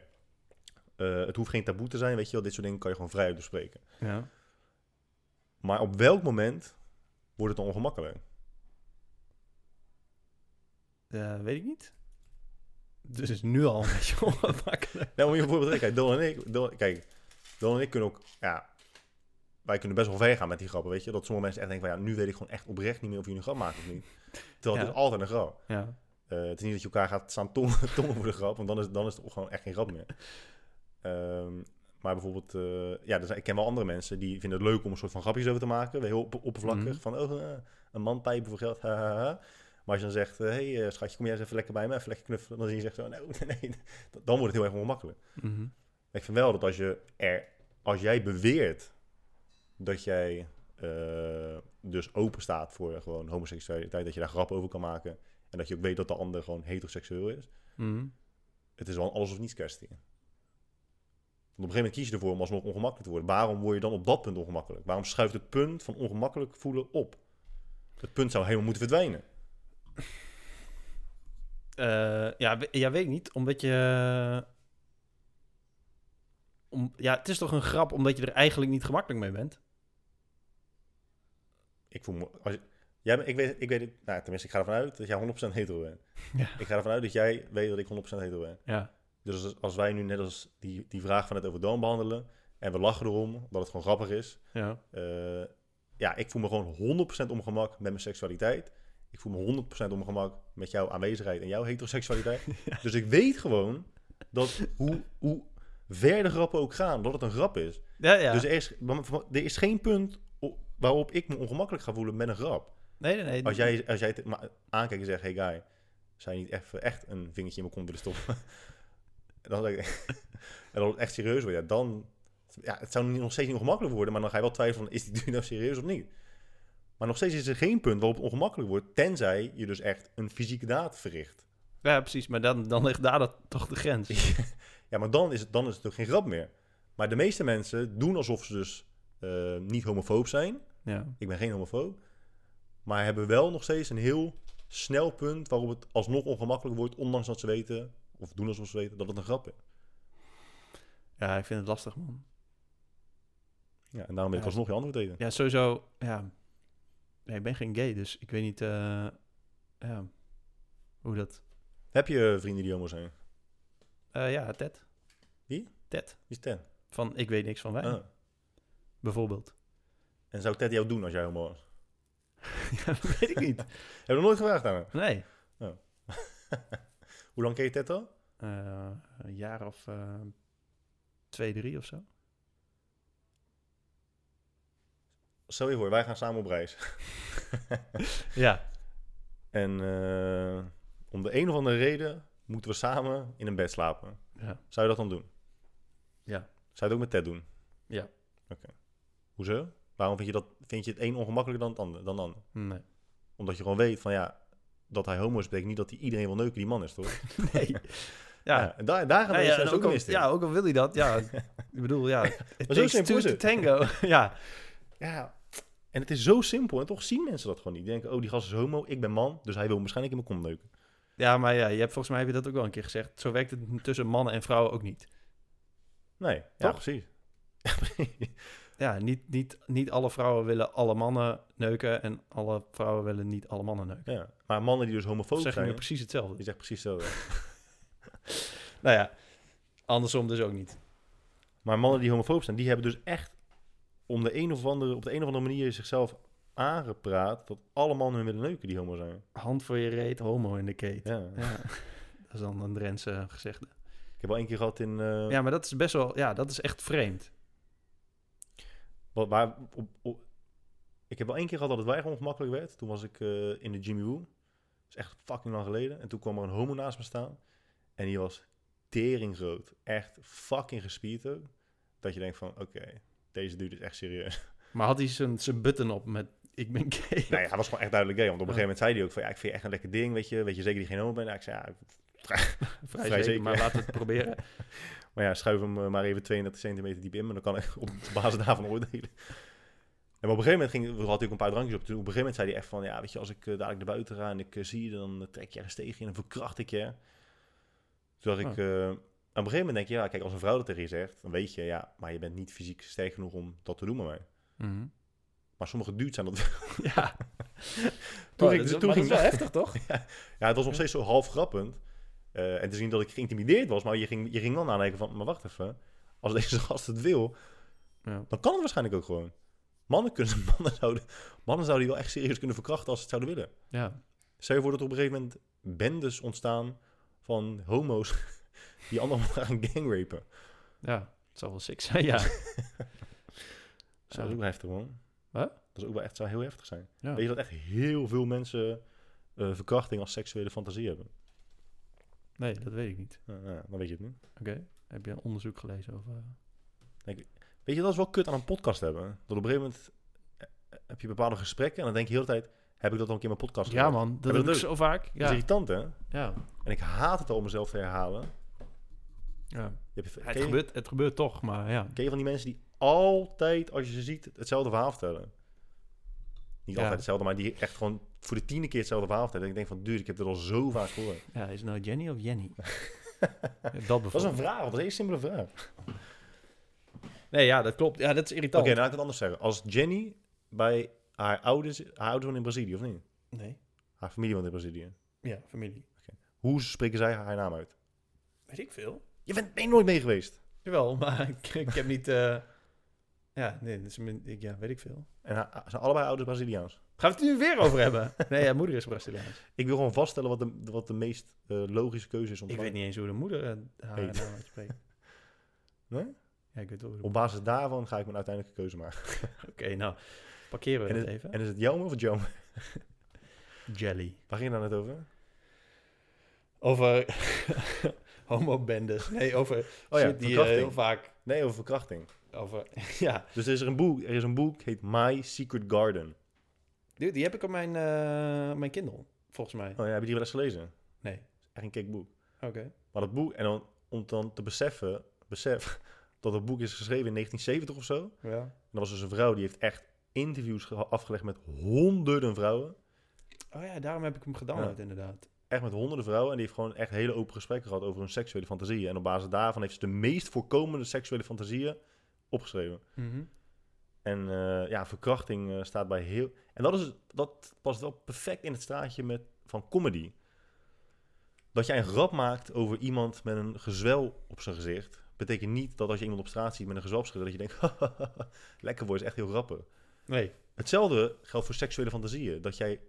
eh, het hoeft geen taboe te zijn, weet je wel. Dit soort dingen kan je gewoon vrij bespreken. Ja. Maar op welk moment wordt het dan ongemakkelijk? Eh, weet ik niet. Dus het is nu al een beetje ongemakkelijk. Nou, om je bijvoorbeeld te kijken, Dylan en ik, kijk, Dylan en ik kunnen ook, ja, wij kunnen best wel ver gaan met die grappen, weet je. Dat sommige mensen echt denken van, ja, nu weet ik gewoon echt oprecht niet meer of jullie een grap maken of niet. Terwijl het is altijd een grap. Ja. Eh, het is niet dat je elkaar gaat staan tongen, tongen voor de grap, want dan is, dan is het gewoon echt geen grap meer. Ehm, maar bijvoorbeeld, eh, ja, ik ken wel andere mensen die vinden het leuk om een soort van grapjes over te maken, heel op, oppervlakkig, Mhm. van oh, een man pijpen voor geld. Maar als je dan zegt, hé hey, eh, schatje, kom jij eens even lekker bij me, even lekker knuffelen, dan zie je zegt zo, nee, nee, nee, dan wordt het heel erg ongemakkelijk. Mhm. Ik vind wel dat als je er, als jij beweert dat jij eh, dus open staat voor gewoon homoseksualiteit, dat je daar grap over kan maken en dat je ook weet dat de ander gewoon heteroseksueel is, Mhm. het is wel een alles of niets kwestie. Want op een gegeven moment kies je ervoor om alsnog ongemakkelijk te worden. Waarom word je dan op dat punt ongemakkelijk? Waarom schuift het punt van ongemakkelijk voelen op? Het punt zou helemaal moeten verdwijnen. Eh, ja, ja, weet ik niet. Omdat je... Om, ja, het is toch een grap omdat je er eigenlijk niet gemakkelijk mee bent? Ik voel me... Als jij, ik, weet, ik weet het... Nou, tenminste, ik ga ervan uit dat jij 100% hetero bent. Ja. Ik ga ervan uit dat jij weet dat ik 100% hetero ben. Ja. Dus als, als wij nu net als die, die vraag van het over Doan behandelen... en we lachen erom, dat het gewoon grappig is... Ja. eh, ja, ik voel me gewoon 100% ongemak met mijn seksualiteit. Ik voel me 100% ongemak met jouw aanwezigheid en jouw heteroseksualiteit. Dus ik weet gewoon dat hoe, hoe ver de grappen ook gaan, dat het een grap is. Ja, ja. Dus er is, er is geen punt op- waarop ik me ongemakkelijk ga voelen met een grap. nee, nee, nee. Als jij, als jij aankijkt en zegt, hey guy, zou je niet even echt een vingertje in mijn kont willen stoppen? en dan ik, en dan het echt serieus wordt, ja, dan, ja, het zou niet- nog steeds niet ongemakkelijk worden, maar dan ga je wel twijfelen van, is die dude nou serieus of niet? Maar nog steeds is er geen punt waarop het ongemakkelijk wordt, tenzij je dus echt een fysieke daad verricht. Ja, precies. Maar dan, dan ligt daar dat, toch de grens. Ja, maar dan is het, dan is het ook geen grap meer. Maar de meeste mensen doen alsof ze dus eh, niet homofoob zijn. Ja. Ik ben geen homofoob. Maar hebben wel nog steeds een heel snel punt waarop het alsnog ongemakkelijk wordt, ondanks dat ze weten, of doen alsof ze weten, dat het een grap is. ja, ik vind het lastig, man. Ja, en daarom wil ik Ja. alsnog je antwoord weten. Ja, sowieso. Ja. Nee, ik ben geen gay, dus ik weet niet eh, ja, hoe dat... Heb je vrienden die homo zijn? Eh, ja, Ted. Wie? Ted. Wie is Ted? Van Ik weet niks van wij, Ah. bijvoorbeeld. En zou Ted jou doen als jij homo was? ja, dat weet ik niet. Heb je nog nooit gevraagd aan hem? Nee. Hoe lang ken je Ted al? Eh, een jaar of eh, twee, drie of zo. Stel je voor, wij gaan samen op reis. Ja. En eh, om de een of andere reden moeten we samen in een bed slapen. Ja. Zou je dat dan doen? Ja. Zou je het ook met Ted doen? Ja. Oké. Hoezo? Waarom vind je, dat, vind je het een ongemakkelijker dan het ander? Dan het ander? Nee. Omdat je gewoon weet van ja, dat hij homo is, betekent niet dat hij iedereen wil neuken die man is, toch? nee. Ja. en daar, daar gaan Ja, we ja, dus ook ook al, in. ja, ook al wil hij dat. Ja, ik bedoel, ja. Zo takes two is to het. tango. ja. Ja, en het is zo simpel en toch zien mensen dat gewoon niet. Die denken, oh die gast is homo, ik ben man, dus hij wil waarschijnlijk in mijn kont neuken. ja, maar ja, je hebt, volgens mij heb je dat ook wel een keer gezegd. Zo werkt het tussen mannen en vrouwen ook niet. Nee, ja, Toch? precies. Ja, niet, niet, niet alle vrouwen willen alle mannen neuken en alle vrouwen willen niet alle mannen neuken. ja. Maar mannen die dus Of homofoob zeggen zijn, precies hetzelfde. die zegt precies zo. Nou ja, andersom dus ook niet. Maar mannen die homofoob zijn, die hebben dus echt om de een of andere, op de een of andere manier zichzelf aangepraat dat alle mannen hun willen neuken die homo zijn. Hand voor je reet, homo in de keet. Ja. Ja. Dat is dan een Drentse gezegde. Ik heb wel één keer gehad in... eh, Ja, maar dat is best wel... Ja, dat is echt vreemd. wat, waar, op, op- ik heb wel één keer gehad dat het weiger ongemakkelijk werd. Toen was ik eh, in de Jimmy Woo. Dat is echt fucking lang geleden. En toen kwam er een homo naast me staan. En die was tering groot. Echt fucking gespierd. Dat je denkt van, oké, deze dude is echt serieus. Maar had hij zijn, zijn button op met... Ik ben gay. Nee, hij was gewoon echt duidelijk gay. Want op een Ja. gegeven moment zei hij ook van, ja, ik vind je echt een lekker ding, weet je. Weet je zeker je geen homo bent? Nou, ik zei, ja, Vrij, vrij zeker, zeker. maar laten we het proberen. Maar ja, schuif hem eh, maar even 32 centimeter diep in, maar dan kan ik op basis daarvan oordelen. En op een gegeven moment ging, we had ik een paar drankjes op. Toen op een gegeven moment zei hij echt van, ja, weet je, als ik eh, dadelijk naar buiten ga en ik eh, zie je, dan trek je ergens tegen en dan verkracht ik je. Toen dacht ik, eh, een gegeven moment denk je, ja, kijk, als een vrouw dat tegen je zegt, dan weet je, ja, maar je bent niet fysiek sterk genoeg om dat te doen met mij. Maar sommige dudes zijn dat Ja. Toen Oh, ging- dat is- toen ging- is wel heftig, toch? Ja, het was nog steeds zo half grappend. Eh, en te zien dat ik geïntimideerd was, maar je ging, je ging wel nadenken van, maar wacht even. Als deze gast het wil, Ja. dan kan het waarschijnlijk ook gewoon. Mannen, kunnen, mannen, zouden, mannen zouden die wel echt serieus kunnen verkrachten als ze het zouden willen. Ja. Stel je voor dat er op een gegeven moment bendes ontstaan van homo's die anderen gaan gangrapen. Ja, het zal wel sick zijn, ja. Dat is ook wel heftig, man. Wat? Dat ook wel echt, zou heel heftig zijn. Ja. Weet je dat echt heel veel mensen eh, verkrachting als seksuele fantasie hebben? Nee, dat weet ik niet. Ja, ja, dan weet je het nu. Oké. Heb je een onderzoek gelezen over... Weet je, dat is wel kut aan een podcast hebben. Dat op een gegeven moment eh, heb je bepaalde gesprekken en dan denk je de hele tijd, heb ik dat al een keer in mijn podcast Ja, gehoord? man. Dat dat heb ik is- zo vaak. Dat is Ja. irritant, hè? Ja. En ik haat het al om mezelf te herhalen. Ja. Je hebt, Het, je, gebeurt, het gebeurt toch, maar ja. ken je van die mensen die altijd, als je ze ziet, hetzelfde verhaal vertellen? Niet Ja. altijd hetzelfde, maar die echt gewoon voor de tiende keer hetzelfde verhaal vertellen. En ik denk van, dude, ik heb dit al zo vaak gehoord. Ja, is het nou Jenny of Jenny? Dat Dat is een vraag, dat is een hele simpele vraag. Nee, ja, dat klopt. Ja, dat is Oké, irritant. nou laat ik het anders zeggen. Als Jenny bij haar ouders, haar ouders in Brazilië, of niet? Nee. Haar familie woont in Brazilië. Ja, familie. Hoe spreken zij haar naam uit? Weet ik veel. Je bent ben je nooit mee geweest. Jawel, maar ik, ik heb niet... eh, Ja, nee, dat is, ik, ja, weet ik veel. En haar, zijn allebei ouders Braziliaans. Gaan we het nu weer over hebben? Nee, ja, moeder is Braziliaans. Ik wil gewoon vaststellen wat de, wat de meest eh, logische keuze is om te Ik weet maken. niet eens hoe de moeder eh, haar Heet. naam uitspreekt. Nee? Ja, ik weet wel hoe de Op basis daarvan ga ik mijn uiteindelijke keuze maken. Oké, nou, parkeren we is, even. en is het Jome of het Jome? Jelly. Waar ging je nou net over? Over homobendes. Nee, over Oh ja, die eh, verkrachting. heel vaak... Nee, over verkrachting. Over, ja, Dus er is er een boek, er is een boek, heet My Secret Garden. die, die heb ik op mijn, eh mijn Kindle, volgens mij. Oh ja, heb je die wel eens gelezen? Nee. Echt een kek boek. Oké. Maar dat boek, en dan, om dan te beseffen, besef dat het boek is geschreven in 1970 of zo. Ja. En dat was dus een vrouw die heeft echt interviews afgelegd met honderden vrouwen. Oh ja, daarom heb ik hem gedownload inderdaad. Echt met honderden vrouwen. En die heeft gewoon echt hele open gesprekken gehad over hun seksuele fantasieën. En op basis daarvan heeft ze de meest voorkomende seksuele fantasieën opgeschreven. Mhm. En eh, ja, verkrachting eh, staat bij heel... En dat, is, dat past wel perfect in het straatje met, van comedy. Dat jij een grap maakt over iemand met een gezwel op zijn gezicht... betekent niet dat als je iemand op straat ziet met een gezwel op zijn gezicht... dat je denkt, lekker voor is echt heel grappig. Nee. Hetzelfde geldt voor seksuele fantasieën. Dat jij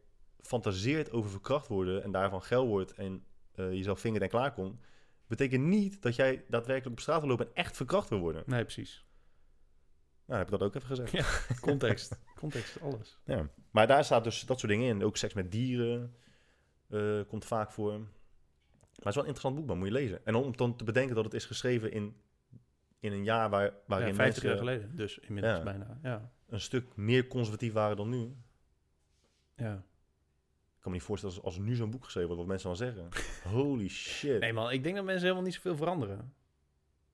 fantaseert over verkracht worden en daarvan geil wordt en eh, jezelf vingert en klaar komt... betekent niet dat jij daadwerkelijk op straat wil lopen en echt verkracht wil worden. Nee, precies. Nou, heb ik dat ook even gezegd. Context. Context, alles. Ja. Maar daar staat dus dat soort dingen in. Ook seks met dieren eh, komt vaak voor. Maar het is wel een interessant boek, man. Moet je lezen. En om dan te bedenken dat het is geschreven in, in een jaar waar, waarin Ja, 50 jaar geleden, dus inmiddels Ja. bijna. Ja. een stuk meer conservatief waren dan nu. ja. Ik kan me niet voorstellen als, als nu zo'n boek geschreven wordt, wat mensen dan zeggen. Holy shit. Nee man, ik denk dat mensen helemaal niet zoveel veranderen.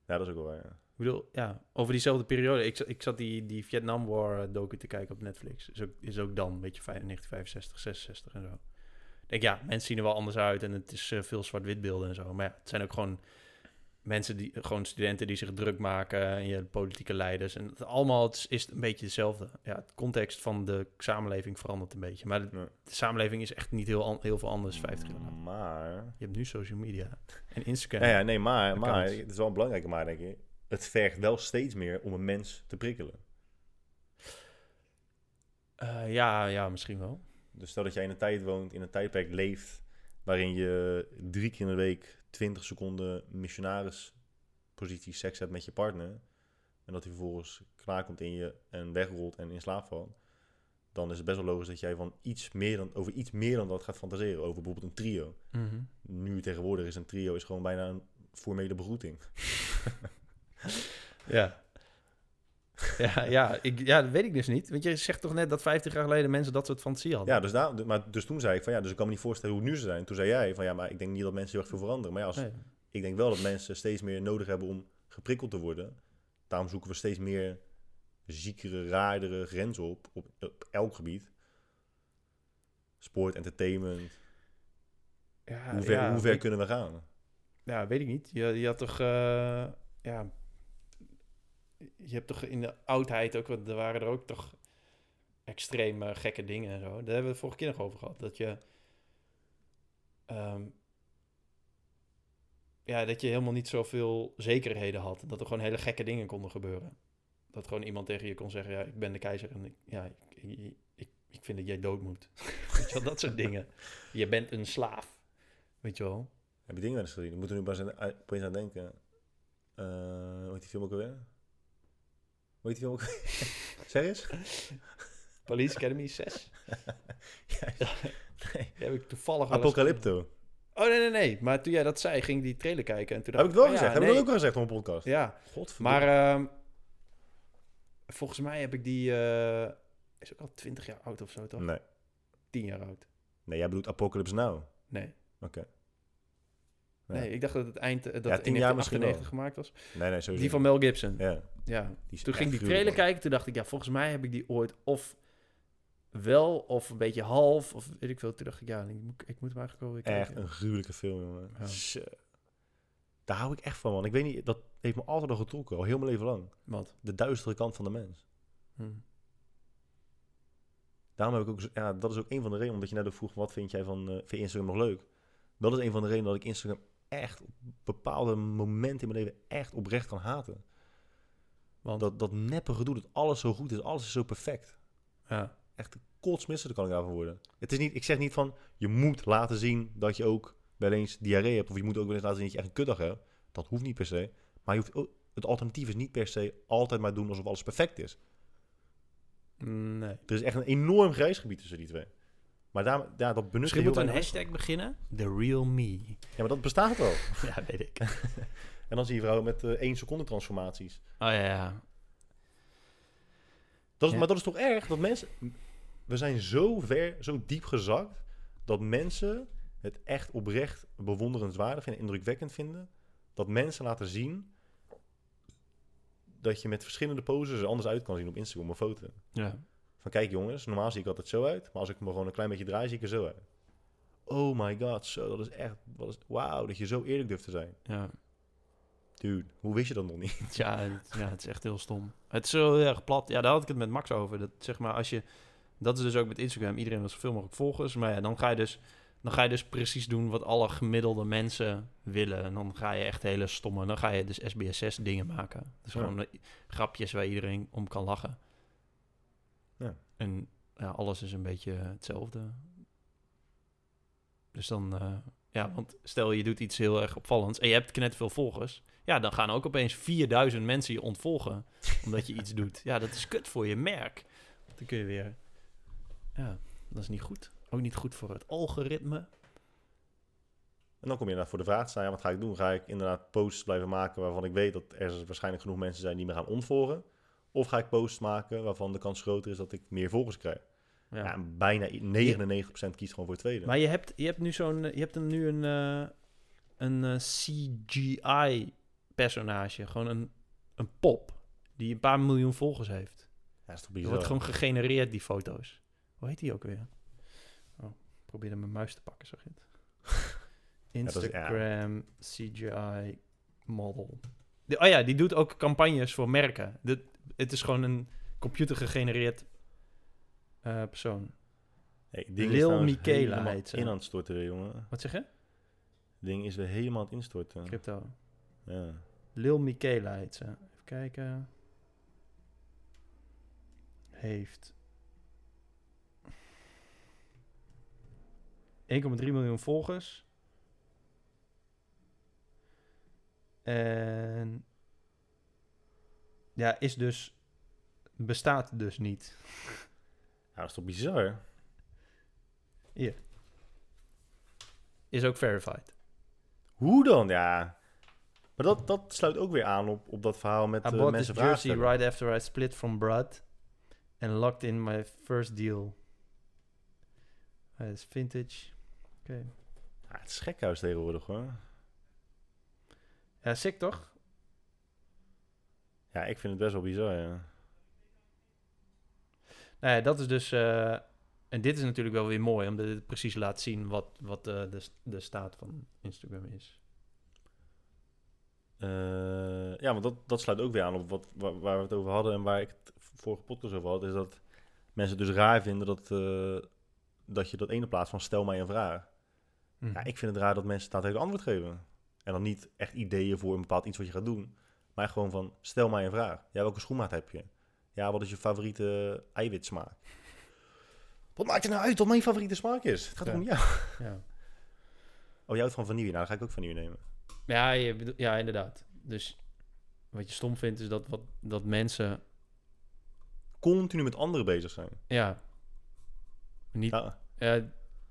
Ja, dat is ook wel waar. Ja. Ik bedoel, ja, over diezelfde periode. Ik, ik zat die, die Vietnam War eh, docu te kijken op Netflix. Is ook, is ook dan een beetje vijf- 1965, 66 en zo. Ik denk, ja, mensen zien er wel anders uit en het is eh, veel zwart-wit beelden en zo. Maar ja, het zijn ook gewoon mensen die, gewoon studenten die zich druk maken en je politieke leiders. En het, allemaal het is, een beetje hetzelfde. Ja, het context van de samenleving verandert een beetje. Maar de, samenleving is echt niet heel, heel veel anders 50 jaar. Maar... Je hebt nu social media en Instagram. Ja, ja, nee, maar, maar het is wel een belangrijke maar, denk ik. Het vergt wel steeds meer om een mens te prikkelen. Eh, ja, ja, misschien wel. Dus stel dat jij in een tijd woont, in een tijdperk leeft, waarin je drie keer in de week 20 seconden missionarispositie seks hebt met je partner, en dat hij vervolgens klaarkomt in je en wegrolt en in slaap valt, dan is het best wel logisch dat jij van iets meer dan, over iets meer dan dat gaat fantaseren. Over bijvoorbeeld een trio. Mhm. Nu tegenwoordig is een trio is gewoon bijna een formele begroeting. Ja. Ja, ja, ik, ja, dat weet ik dus niet. Want je zegt toch net dat 50 jaar geleden mensen dat soort fantasie hadden? Ja, dus, daar, maar, dus toen zei ik van ja, dus ik kan me niet voorstellen hoe het nu zou zijn. Toen zei jij van ja, maar ik denk niet dat mensen heel erg veel veranderen. Maar ja, als, Nee. ik denk wel dat mensen steeds meer nodig hebben om geprikkeld te worden. Daarom zoeken we steeds meer ziekere, raardere grenzen op, op, op elk gebied. Sport, entertainment. Ja, hoe ver, ja, hoe ver ik- kunnen we gaan? ja, weet ik niet. Je, je had toch, eh, ja, je hebt toch in de oudheid ook, want er waren er ook toch extreem eh, gekke dingen en zo. Daar hebben we het vorige keer nog over gehad. Dat je, ehm, ja, dat je helemaal niet zoveel zekerheden had. Dat er gewoon hele gekke dingen konden gebeuren. Dat gewoon iemand tegen je kon zeggen, ja, ik ben de keizer en ik, ja, ik, ik, ik, vind dat jij dood moet. Weet je wel, dat soort dingen. Je bent een slaaf. Weet je wel? Heb je dingen wel eens gezien? Ik moet er nu pas aan, aan denken. Eh hoe heet die film ook alweer? Hoe heet die film ook Zeg eens? Police Academy 6. ja, nee. Die heb ik toevallig Apocalypto. Oh, nee, nee, nee. Maar toen jij dat zei, ging die trailer kijken. En toen Heb ik het wel gezegd? ja, Heb ik dat ook al gezegd op een podcast? Ja, Godverdomme. maar ehm, volgens mij heb ik die... eh, is ook al 20 jaar oud of zo, toch? Nee. 10 jaar oud. Nee, jij bedoelt Apocalypse Now. Nee. Oké. Nee, ik dacht dat het eind... eh, Dat Ja, in 10 jaar misschien 1998 gemaakt was. Nee, nee, sowieso. Die van Mel Gibson. Ja, Ja. die Toen ging die gruwelijk, trailer kijken. Toen dacht ik, ja, volgens mij heb ik die ooit of wel of een beetje half of weet ik veel. Toen dacht ik, ja, ik moet, ik moet hem eigenlijk wel weer kijken. Echt een gruwelijke film, jongen. Ja. Daar hou ik echt van, man. Ik weet niet, dat heeft me altijd al getrokken, al heel mijn leven lang. Wat? De duistere kant van de mens. Hm. Daarom heb ik ook, ja, dat is ook een van de redenen, omdat je net ook vroeg, wat vind jij van, eh, vind je Instagram nog leuk? Dat is een van de redenen dat ik Instagram echt op bepaalde momenten in mijn leven echt oprecht kan haten. Want? Dat, dat neppe gedoe, dat alles zo goed is, alles is zo perfect. Ja. Echt de kotsmissen, kan ik daarvan worden. Het is niet, ik zeg niet van, je moet laten zien dat je ook wel eens diarree hebt, of je moet ook wel eens laten zien dat je echt een kutdag hebt. Dat hoeft niet per se. Maar je hoeft, ook- het alternatief is niet per se altijd maar doen alsof alles perfect is. Nee. Er is echt een enorm grijs gebied tussen die twee. Maar daar, ja, dat benut je Misschien we een hashtag beginnen. The real me. Ja, maar dat bestaat al. ja, weet ik. En dan zie je vrouwen met eh één seconde transformaties. Oh ja, ja. Dat is, Ja. Maar dat is toch erg? Dat mensen... We zijn zo ver, zo diep gezakt... dat mensen het echt oprecht bewonderenswaardig vinden... indrukwekkend vinden... dat mensen laten zien... dat je met verschillende poses er anders uit kan zien op Instagram of foto. Ja. Van kijk jongens, normaal zie ik altijd zo uit... maar als ik me gewoon een klein beetje draai, zie ik er zo uit. Oh my god, zo, dat is echt... Wat is, wauw, dat je zo eerlijk durft te zijn. Ja. Dude, hoe wist je dat nog niet? Ja, het, ja, het is echt heel stom. Het is zo erg plat. Ja, daar had ik het met Max over. Dat zeg maar, als je. Dat is dus ook met Instagram. Iedereen wil zoveel mogelijk volgers. Maar ja, dan ga je dus. Dan ga je dus precies doen wat alle gemiddelde mensen willen. En dan ga je echt hele stomme. Dan ga je dus SBS6 dingen maken. Dus Ja. gewoon eh, grapjes waar iedereen om kan lachen. En ja, alles is een beetje hetzelfde. Dus dan, eh, ja, want stel je doet iets heel erg opvallends en je hebt net veel volgers. Ja, dan gaan ook opeens 4000 mensen je ontvolgen omdat je iets doet. Ja, dat is kut voor je merk. Dan kun je weer, ja, dat is niet goed. Ook niet goed voor het algoritme. En dan kom je inderdaad voor de vraag te staan, ja, wat ga ik doen? Ga ik inderdaad posts blijven maken waarvan ik weet dat er waarschijnlijk genoeg mensen zijn die me gaan ontvolgen? Of ga ik posts maken waarvan de kans groter is dat ik meer volgers krijg? Ja. Ja, bijna i- 99% kiest gewoon voor het tweede. Maar je hebt, je hebt nu zo'n, je hebt een, nu een, eh, een eh, CGI-personage. Gewoon een, een pop die een paar miljoen volgers heeft. ja, dat is toch Die bizar? wordt gewoon gegenereerd, die foto's. Hoe heet die ook weer? Oh, ik probeerde mijn muis te pakken, zag je het? dat is- ja. Instagram CGI model. Die- oh ja, die doet ook campagnes voor merken. Dit, het is gewoon een computergegenereerd eh, persoon. Hey, ding Lil Michaela heet ze. in aan het storten, jongen. Wat zeg je? ding is weer helemaal aan het instorten. Crypto. Ja. Lil Michaela heet ze. Even kijken. Heeft 1,3 miljoen volgers. En ja, is dus bestaat dus niet. ja, dat is toch bizar? Is ook verified. Hoe dan? Ja. Maar dat, dat sluit ook weer aan op, op dat verhaal met I eh, bought this mensen vragen jersey right after I split from Brad. And locked in my first deal. Hij is vintage. Oké. Ja, het is gekhuis tegenwoordig, hoor. Ja, sick toch? Ja, ik vind het best wel bizar, ja. Nou ja, dat is dus... eh, en dit is natuurlijk wel weer mooi, omdat het precies laat zien wat, wat eh, de, de staat van Instagram is. Eh, ja, want dat, dat sluit ook weer aan op wat, waar, waar we het over hadden en waar ik het vorige podcast over had, is dat mensen dus raar vinden dat, dat je dat ene plaats van stel mij een vraag. Mhm. Ja, ik vind het raar dat mensen daadwerkelijk antwoord geven. En dan niet echt ideeën voor een bepaald iets wat je gaat doen, maar gewoon van stel mij een vraag. Ja, welke schoenmaat heb je? Ja, wat is je favoriete eiwitsmaak? Wat maakt er nou uit wat mijn favoriete smaak is? Het gaat Ja. om jou. ja. Oh, jij houdt van vanille? Nou, dan ga ik ook vanille nemen. Ja, je bedoel- ja, inderdaad. Dus wat je stom vindt is dat, wat, dat mensen, Continu met anderen bezig zijn. ja, niet, Ja, ja,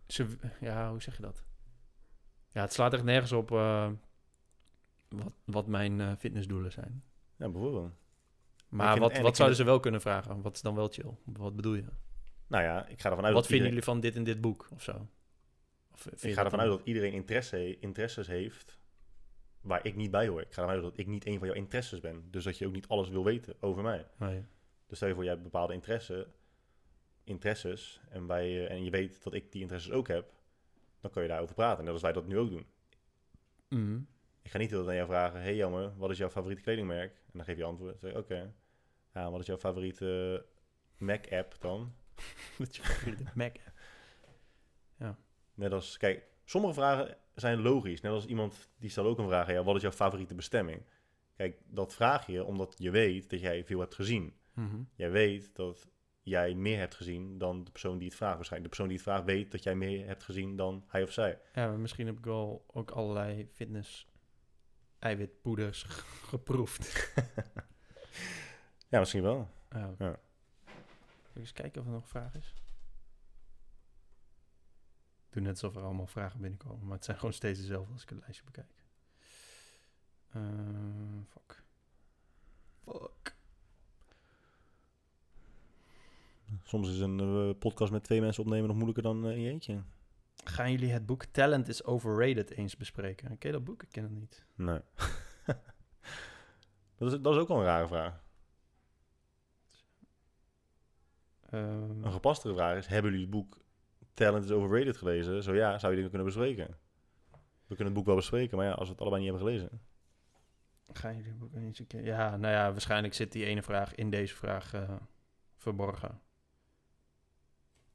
ze, ja, hoe zeg je dat? Ja, het slaat echt nergens op eh, wat, wat mijn eh, fitnessdoelen zijn. ja bijvoorbeeld. Maar wat, en wat zouden ze wel kunnen vragen? Wat is dan wel chill? Wat bedoel je? Nou ja, ik ga ervan uit wat dat vinden iedereen, jullie van dit en dit boek of zo? Of, ik ga ervan uit dat iedereen interesse, interesses heeft waar ik niet bij hoor. Ik ga ervan uit dat ik niet een van jouw interesses ben. Dus dat je ook niet alles wil weten over mij. Nee. Dus stel je voor, jij hebt bepaalde interesse, interesses en, wij, eh, en je weet dat ik die interesses ook heb, dan kan je daarover praten. En dat is wij dat nu ook doen. Mhm. Ik ga niet heel aan jou vragen, hey jammer, wat is jouw favoriete kledingmerk? En dan geef je antwoord. Zeg oké. Ja, wat is jouw favoriete Mac-app dan? Wat je favoriete Mac. Net als, kijk, sommige vragen zijn logisch. Net als iemand die stelt ook een vraag, ja, wat is jouw favoriete bestemming? Kijk, dat vraag je omdat je weet dat jij veel hebt gezien. Mhm. Jij weet dat jij meer hebt gezien dan de persoon die het vraagt waarschijnlijk. De persoon die het vraagt weet dat jij meer hebt gezien dan hij of zij. Ja, maar misschien heb ik wel ook allerlei fitness eiwitpoeders geproefd. Ja, misschien wel. Ja. Even eens kijken of er nog een vraag is. Ik doe net alsof er allemaal vragen binnenkomen, maar het zijn gewoon steeds dezelfde als ik het lijstje bekijk. Eh, fuck. Fuck. Soms is een eh, podcast met twee mensen opnemen nog moeilijker dan eh, in je eentje. Gaan jullie het boek Talent is Overrated eens bespreken? Ken je dat boek? Ik ken het niet. Nee. dat, is, dat is ook wel een rare vraag. Ehm, Een gepastere vraag is, hebben jullie het boek Talent is Overrated gelezen? Zo ja, zou je dingen kunnen bespreken. We kunnen het boek wel bespreken, maar ja, als we het allebei niet hebben gelezen. Gaan jullie het boek eens een keer... Ja, nou ja, waarschijnlijk zit die ene vraag in deze vraag eh, verborgen.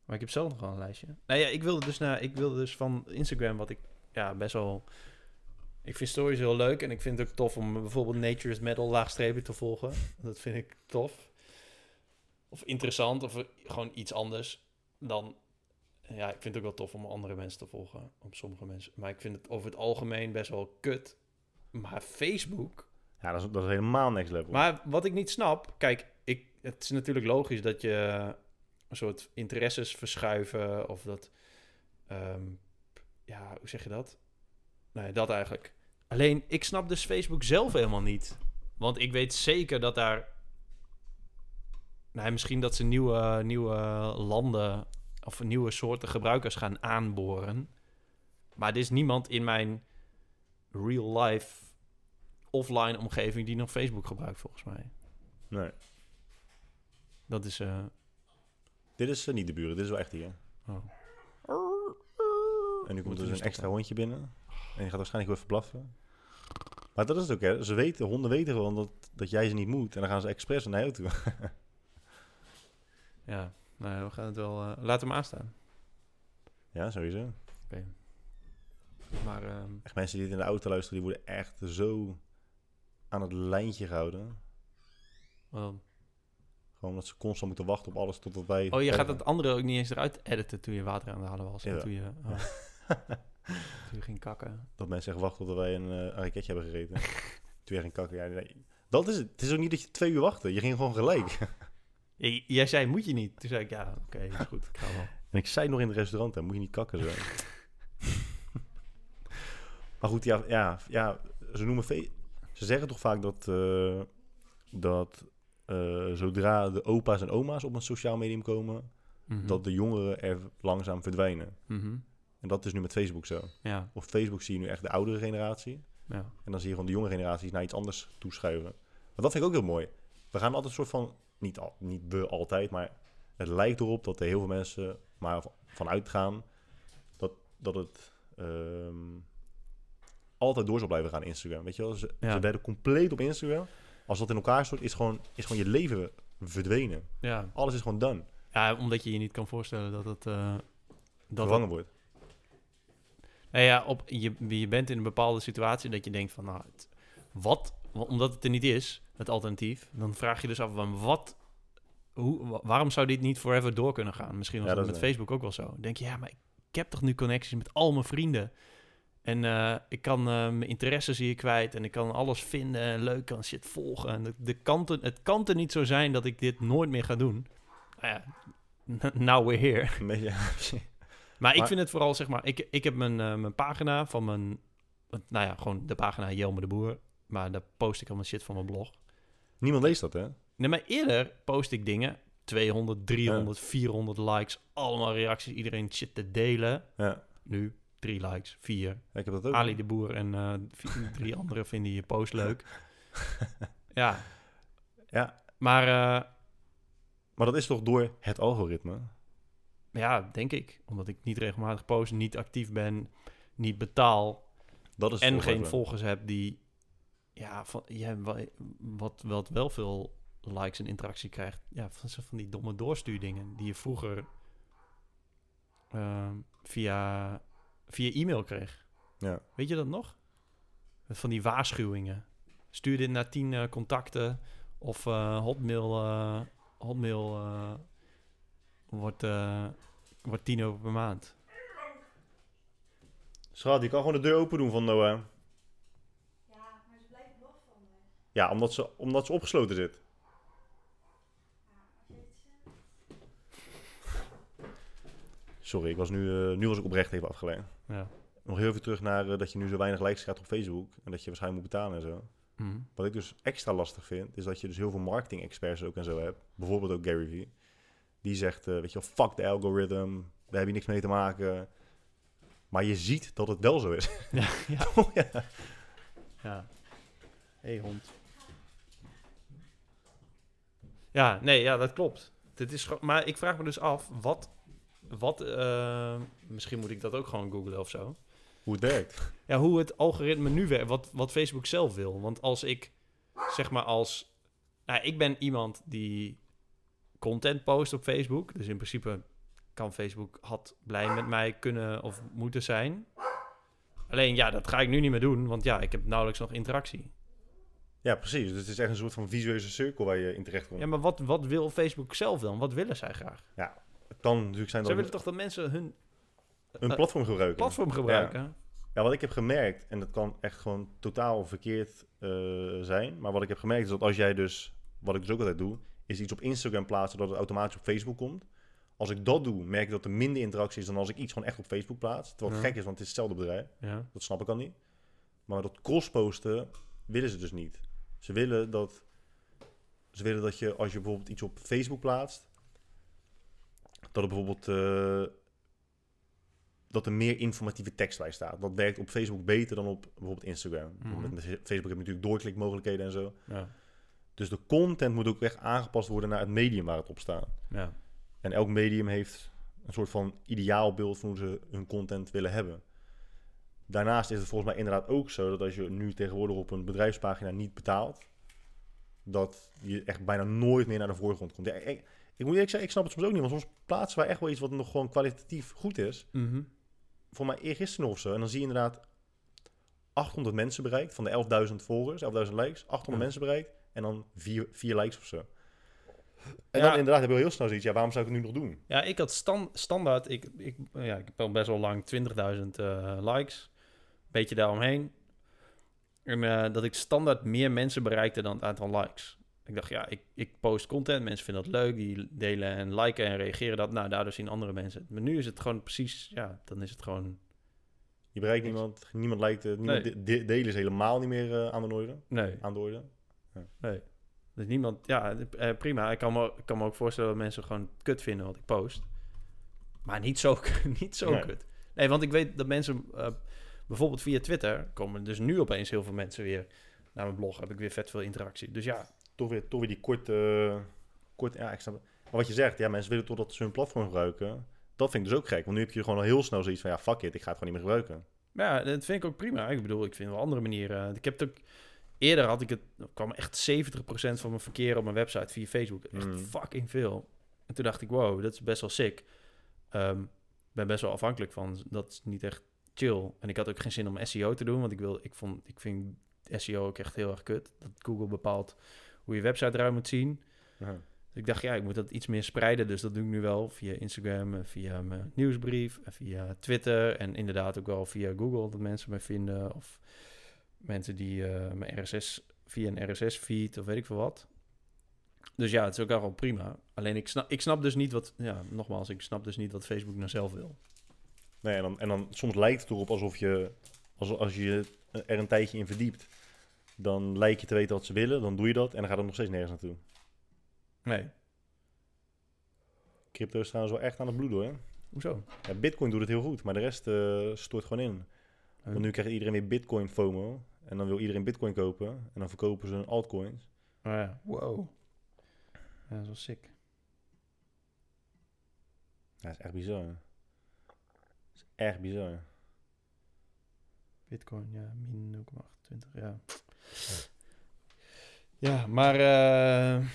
Maar ik heb zelf nog wel een lijstje. Nou ja, ik wilde dus, naar, ik wilde dus van Instagram, wat ik ja, best wel... Ik vind stories heel leuk en ik vind het ook tof om bijvoorbeeld Nature's Metal laagstrepen te volgen. Dat vind ik tof. Of interessant, of gewoon iets anders dan... Ja, ik vind het ook wel tof om andere mensen te volgen, op sommige mensen. Maar ik vind het over het algemeen best wel kut. Maar Facebook, Ja, dat is, dat is helemaal next level. maar wat ik niet snap, kijk, ik, het is natuurlijk logisch dat je een soort interesses verschuiven of dat, ehm, ja, hoe zeg je dat? Nee, dat eigenlijk. Alleen, ik snap dus Facebook zelf helemaal niet. Want ik weet zeker dat daar, nou, misschien dat ze nieuwe, nieuwe landen of nieuwe soorten gebruikers gaan aanboren. Maar er is niemand in mijn real life offline omgeving die nog Facebook gebruikt, volgens mij. Nee, Dat is. eh, dit is eh, niet de buren, dit is wel echt hier. oh. En nu komt er dus een extra hondje binnen. En die gaat waarschijnlijk weer even blaffen. Maar dat is het ook, hè. Ze weten, honden weten gewoon dat, dat jij ze niet moet. En dan gaan ze expres naar jou toe. Ja, nou, we gaan het wel. eh laat hem aanstaan. ja, sowieso. Maar ehm, Echt mensen die dit in de auto luisteren, die worden echt zo aan het lijntje gehouden. wat dan? Gewoon dat ze constant moeten wachten op alles totdat wij... oh, je gaat het andere ook niet eens eruit editen toen je water aan het halen was. Ja. Toen, je, oh, toen je ging kakken. Dat mensen echt wachten totdat wij een, eh, een raketje hebben gegeten. Toen jij ging kakken. Ja, nee. Dat is het. Het is ook niet dat je twee uur wachtte. Je ging gewoon gelijk. J- jij zei, moet je niet? Toen zei ik, ja, oké, is goed, ik ga wel. En ik zei nog in het restaurant, hè, moet je niet kakken zo. maar goed, ja, ja, ja ze noemen Ze zeggen toch vaak dat, eh, dat eh, zodra de opa's en oma's op een sociaal medium komen, Mhm. dat de jongeren er langzaam verdwijnen. Mhm. En dat is nu met Facebook zo. Ja, Op Facebook zie je nu echt de oudere generatie. ja. En dan zie je gewoon de jonge generaties naar iets anders toeschuiven. Maar dat vind ik ook heel mooi. We gaan altijd een soort van, niet, al, niet we altijd, maar het lijkt erop dat er heel veel mensen maar vanuit gaan dat, dat het, ehm, altijd door zal blijven gaan Instagram. Weet je wel? Ze, Ja. ze werden compleet op Instagram. Als dat in elkaar stort, is gewoon, is gewoon je leven verdwenen. Ja. Alles is gewoon done. ja, omdat je je niet kan voorstellen dat het... eh, dat Vervangen wordt. Nou ja, op, je, je bent in een bepaalde situatie dat je denkt van, nou, het- wat, wa- omdat het er niet is, het alternatief, dan vraag je dus af, van wat, hoe, wa- waarom zou dit niet forever door kunnen gaan? Misschien was Ja, dat dat met Facebook ook wel zo. Dan denk je, ja, maar ik heb toch nu connecties met al mijn vrienden. En eh, ik kan eh, mijn interesses hier kwijt en ik kan alles vinden en leuk kan shit volgen. En de, de kanten, het kan er niet zo zijn dat ik dit nooit meer ga doen. Nou ja, now we're here. Maar, ik vind het vooral, zeg maar, ik, ik heb mijn, eh, mijn pagina van mijn, nou ja, gewoon de pagina Jelme de Boer. Maar daar post ik allemaal shit van mijn blog. Niemand leest dat, hè? Nee, maar eerder post ik dingen, 200, 300, 400 likes, allemaal reacties, iedereen shit te delen. Ja. Nu drie likes, vier. Ik heb dat ook. Ali de Boer en eh, vier- drie anderen vinden je post leuk. ja. Ja. Maar eh, Maar dat is toch door het algoritme? ja, denk ik. Omdat ik niet regelmatig post, niet actief ben, niet betaal. Dat is en geen volgers heb die ja, van, ja wa- wat, wat wel veel likes en interactie krijgt. Ja, van, van die domme doorstuurdingen die je vroeger ehm, via, via e-mail kreeg. Ja. Weet je dat nog? Van die waarschuwingen. Stuur dit naar tien eh, contacten of eh, hotmail, eh, hotmail eh, wordt, eh, wordt 10 euro per maand. Schat, je kan gewoon de deur open doen van Noah. Ja, maar ze blijven nog van me. Ja, omdat ze, omdat ze opgesloten zit. Ja, als je het zegt. Sorry, ik was nu, eh, nu was ik oprecht even afgeleid. Ja. Nog heel even terug naar eh, dat je nu zo weinig likes krijgt op Facebook. En dat je waarschijnlijk moet betalen en zo. Mhm. Wat ik dus extra lastig vind, is dat je dus heel veel marketing experts ook en zo hebt. Bijvoorbeeld ook Gary Vee. Die zegt, eh, weet je wel, fuck de algorithm. Daar heb je niks mee te maken. Maar je ziet dat het wel zo is. Ja, ja. ja. Ja. hey, hond. Ja, nee, ja, dat klopt. Dit is maar ik vraag me dus af, wat... wat eh, misschien moet ik dat ook gewoon googlen of zo. Hoe het werkt. Ja, hoe het algoritme nu werkt, wat, wat Facebook zelf wil. Want als ik, zeg maar als... Nou, ik ben iemand die content post op Facebook. Dus in principe kan Facebook had blij met mij kunnen of moeten zijn. Alleen ja, dat ga ik nu niet meer doen, want ja, ik heb nauwelijks nog interactie. Ja, precies. Dus het is echt een soort van visueuze cirkel waar je in terecht komt. Ja, maar wat, wat wil Facebook zelf dan? Wat willen zij graag? Het kan natuurlijk zijn Zij dat willen toch dat mensen hun een eh, platform gebruiken. platform gebruiken? Ja, wat ik heb gemerkt, en dat kan echt gewoon totaal verkeerd eh, zijn, maar wat ik heb gemerkt is dat als jij dus, wat ik dus ook altijd doe, is iets op Instagram plaatsen dat het automatisch op Facebook komt. Als ik dat doe, merk ik dat er minder interactie is dan als ik iets gewoon echt op Facebook plaats. Terwijl het Ja. gek is, want het is hetzelfde bedrijf. Ja. Dat snap ik al niet. Maar dat crossposten willen ze dus niet. Ze willen dat, ze willen dat je, als je bijvoorbeeld iets op Facebook plaatst, dat er bijvoorbeeld eh, dat er meer informatieve tekst bij staat. Dat werkt op Facebook beter dan op bijvoorbeeld Instagram. Mhm. Met Facebook heb je natuurlijk doorklikmogelijkheden en zo. Ja. Dus de content moet ook echt aangepast worden naar het medium waar het op staat. Ja. En elk medium heeft een soort van ideaalbeeld van hoe ze hun content willen hebben. Daarnaast is het volgens mij inderdaad ook zo dat als je nu tegenwoordig op een bedrijfspagina niet betaalt, dat je echt bijna nooit meer naar de voorgrond komt. Ik, moet eerlijk zeggen, ik snap het soms ook niet, want soms plaatsen wij echt wel iets wat nog gewoon kwalitatief goed is. Mhm. Voor mij eergisteren nog of zo. En dan zie je inderdaad 800 mensen bereikt van de 11.000 volgers, 11.000 likes, 800 Ja. mensen bereikt en dan 4, 4 likes of zo. En Ja. dan inderdaad heb je wel heel snel zoiets, ja, waarom zou ik het nu nog doen? Ja, ik had stan- standaard, ik, ik, ja, ik heb al best wel lang 20.000 eh, likes. Beetje daaromheen. En eh, dat ik standaard meer mensen bereikte dan het aantal likes. Ik dacht, ja, ik, ik post content, mensen vinden dat leuk, die delen en liken en reageren dat. Nou, daardoor zien andere mensen het. Maar nu is het gewoon precies, ja, dan is het gewoon, Je bereikt niemand, niemand lijkt, eh, niemand Nee. de- de- delen is helemaal niet meer eh, aan de orde. nee, Aan de orde. nee. Dus niemand, ja, eh, prima. Ik kan, me, ik kan me ook voorstellen dat mensen gewoon kut vinden wat ik post. Maar niet zo, niet zo Nee. kut. Nee, want ik weet dat mensen, bijvoorbeeld via Twitter, komen dus nu opeens heel veel mensen weer naar mijn blog. Heb ik weer vet veel interactie. Dus ja, Toch weer, toch weer die korte, eh, kort, ja, ik snap het. Maar wat je zegt, ja, mensen willen totdat ze hun platform gebruiken. Dat vind ik dus ook gek, want nu heb je gewoon al heel snel zoiets van, ja, fuck it, ik ga het gewoon niet meer gebruiken. Ja, dat vind ik ook prima. Ik bedoel, ik vind wel andere manieren. Ik heb het ook... Eerder had ik het... kwam echt 70% van mijn verkeer op mijn website via Facebook. Echt Mm. fucking veel. En toen dacht ik, wow, dat is best wel sick. Ehm, ben best wel afhankelijk van. Dat is niet echt chill. En ik had ook geen zin om SEO te doen. Want ik, wil, ik, vond, ik vind SEO ook echt heel erg kut. Dat Google bepaalt hoe je website eruit moet zien. Ja. Dus ik dacht, ja, ik moet dat iets meer spreiden. Dus dat doe ik nu wel via Instagram, via mijn nieuwsbrief, via Twitter. En inderdaad ook wel via Google, dat mensen mij vinden. Of mensen die eh, mijn RSS, via een RSS-feed of weet ik veel wat. Dus ja, het is ook wel prima. Alleen ik snap, ik snap dus niet wat, ja, nogmaals, ik snap dus niet wat Facebook nou zelf wil. Nee, en dan, en dan soms lijkt het erop alsof je, als, als je er een tijdje in verdiept, dan lijkt je te weten wat ze willen, dan doe je dat en dan gaat het nog steeds nergens naartoe. Nee, Crypto is trouwens wel echt aan het bloeden hoor. hoezo? Ja, Bitcoin doet het heel goed, maar de rest eh stort gewoon in. Want nu krijgt iedereen weer Bitcoin FOMO. En dan wil iedereen Bitcoin kopen. En dan verkopen ze hun altcoins. Oh ja, wow. Ja, dat is wel sick. Ja, dat is echt bizar. Dat is echt bizar. Bitcoin, ja, min 0,28, ja. Ja, maar eh,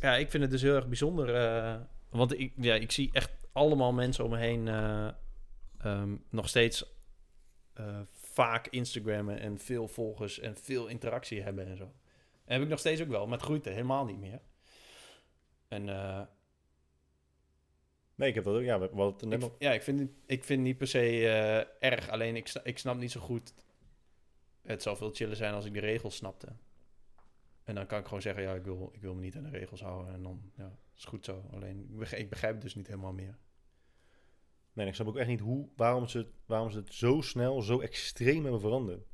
ja, ik vind het dus heel erg bijzonder. eh, want ik, ja, ik zie echt allemaal mensen om me heen eh, ehm, nog steeds vaak Instagrammen en veel volgers en veel interactie hebben en zo. En heb ik nog steeds ook wel, maar het groeit er helemaal niet meer. En Nee, ik heb dat ook. Ja, we we hadden het net ik, nog. ja, ik vind, het- ik vind niet per se erg. Alleen ik, ik snap niet zo goed. Het zou veel chiller zijn als ik de regels snapte. En dan kan ik gewoon zeggen, ja, ik wil, ik wil me niet aan de regels houden. En dan, ja, is goed zo. Alleen, ik begrijp, ik begrijp het dus niet helemaal meer. Nee, ik snap ook echt niet hoe, waarom, ze, waarom ze het zo snel, zo extreem hebben veranderd.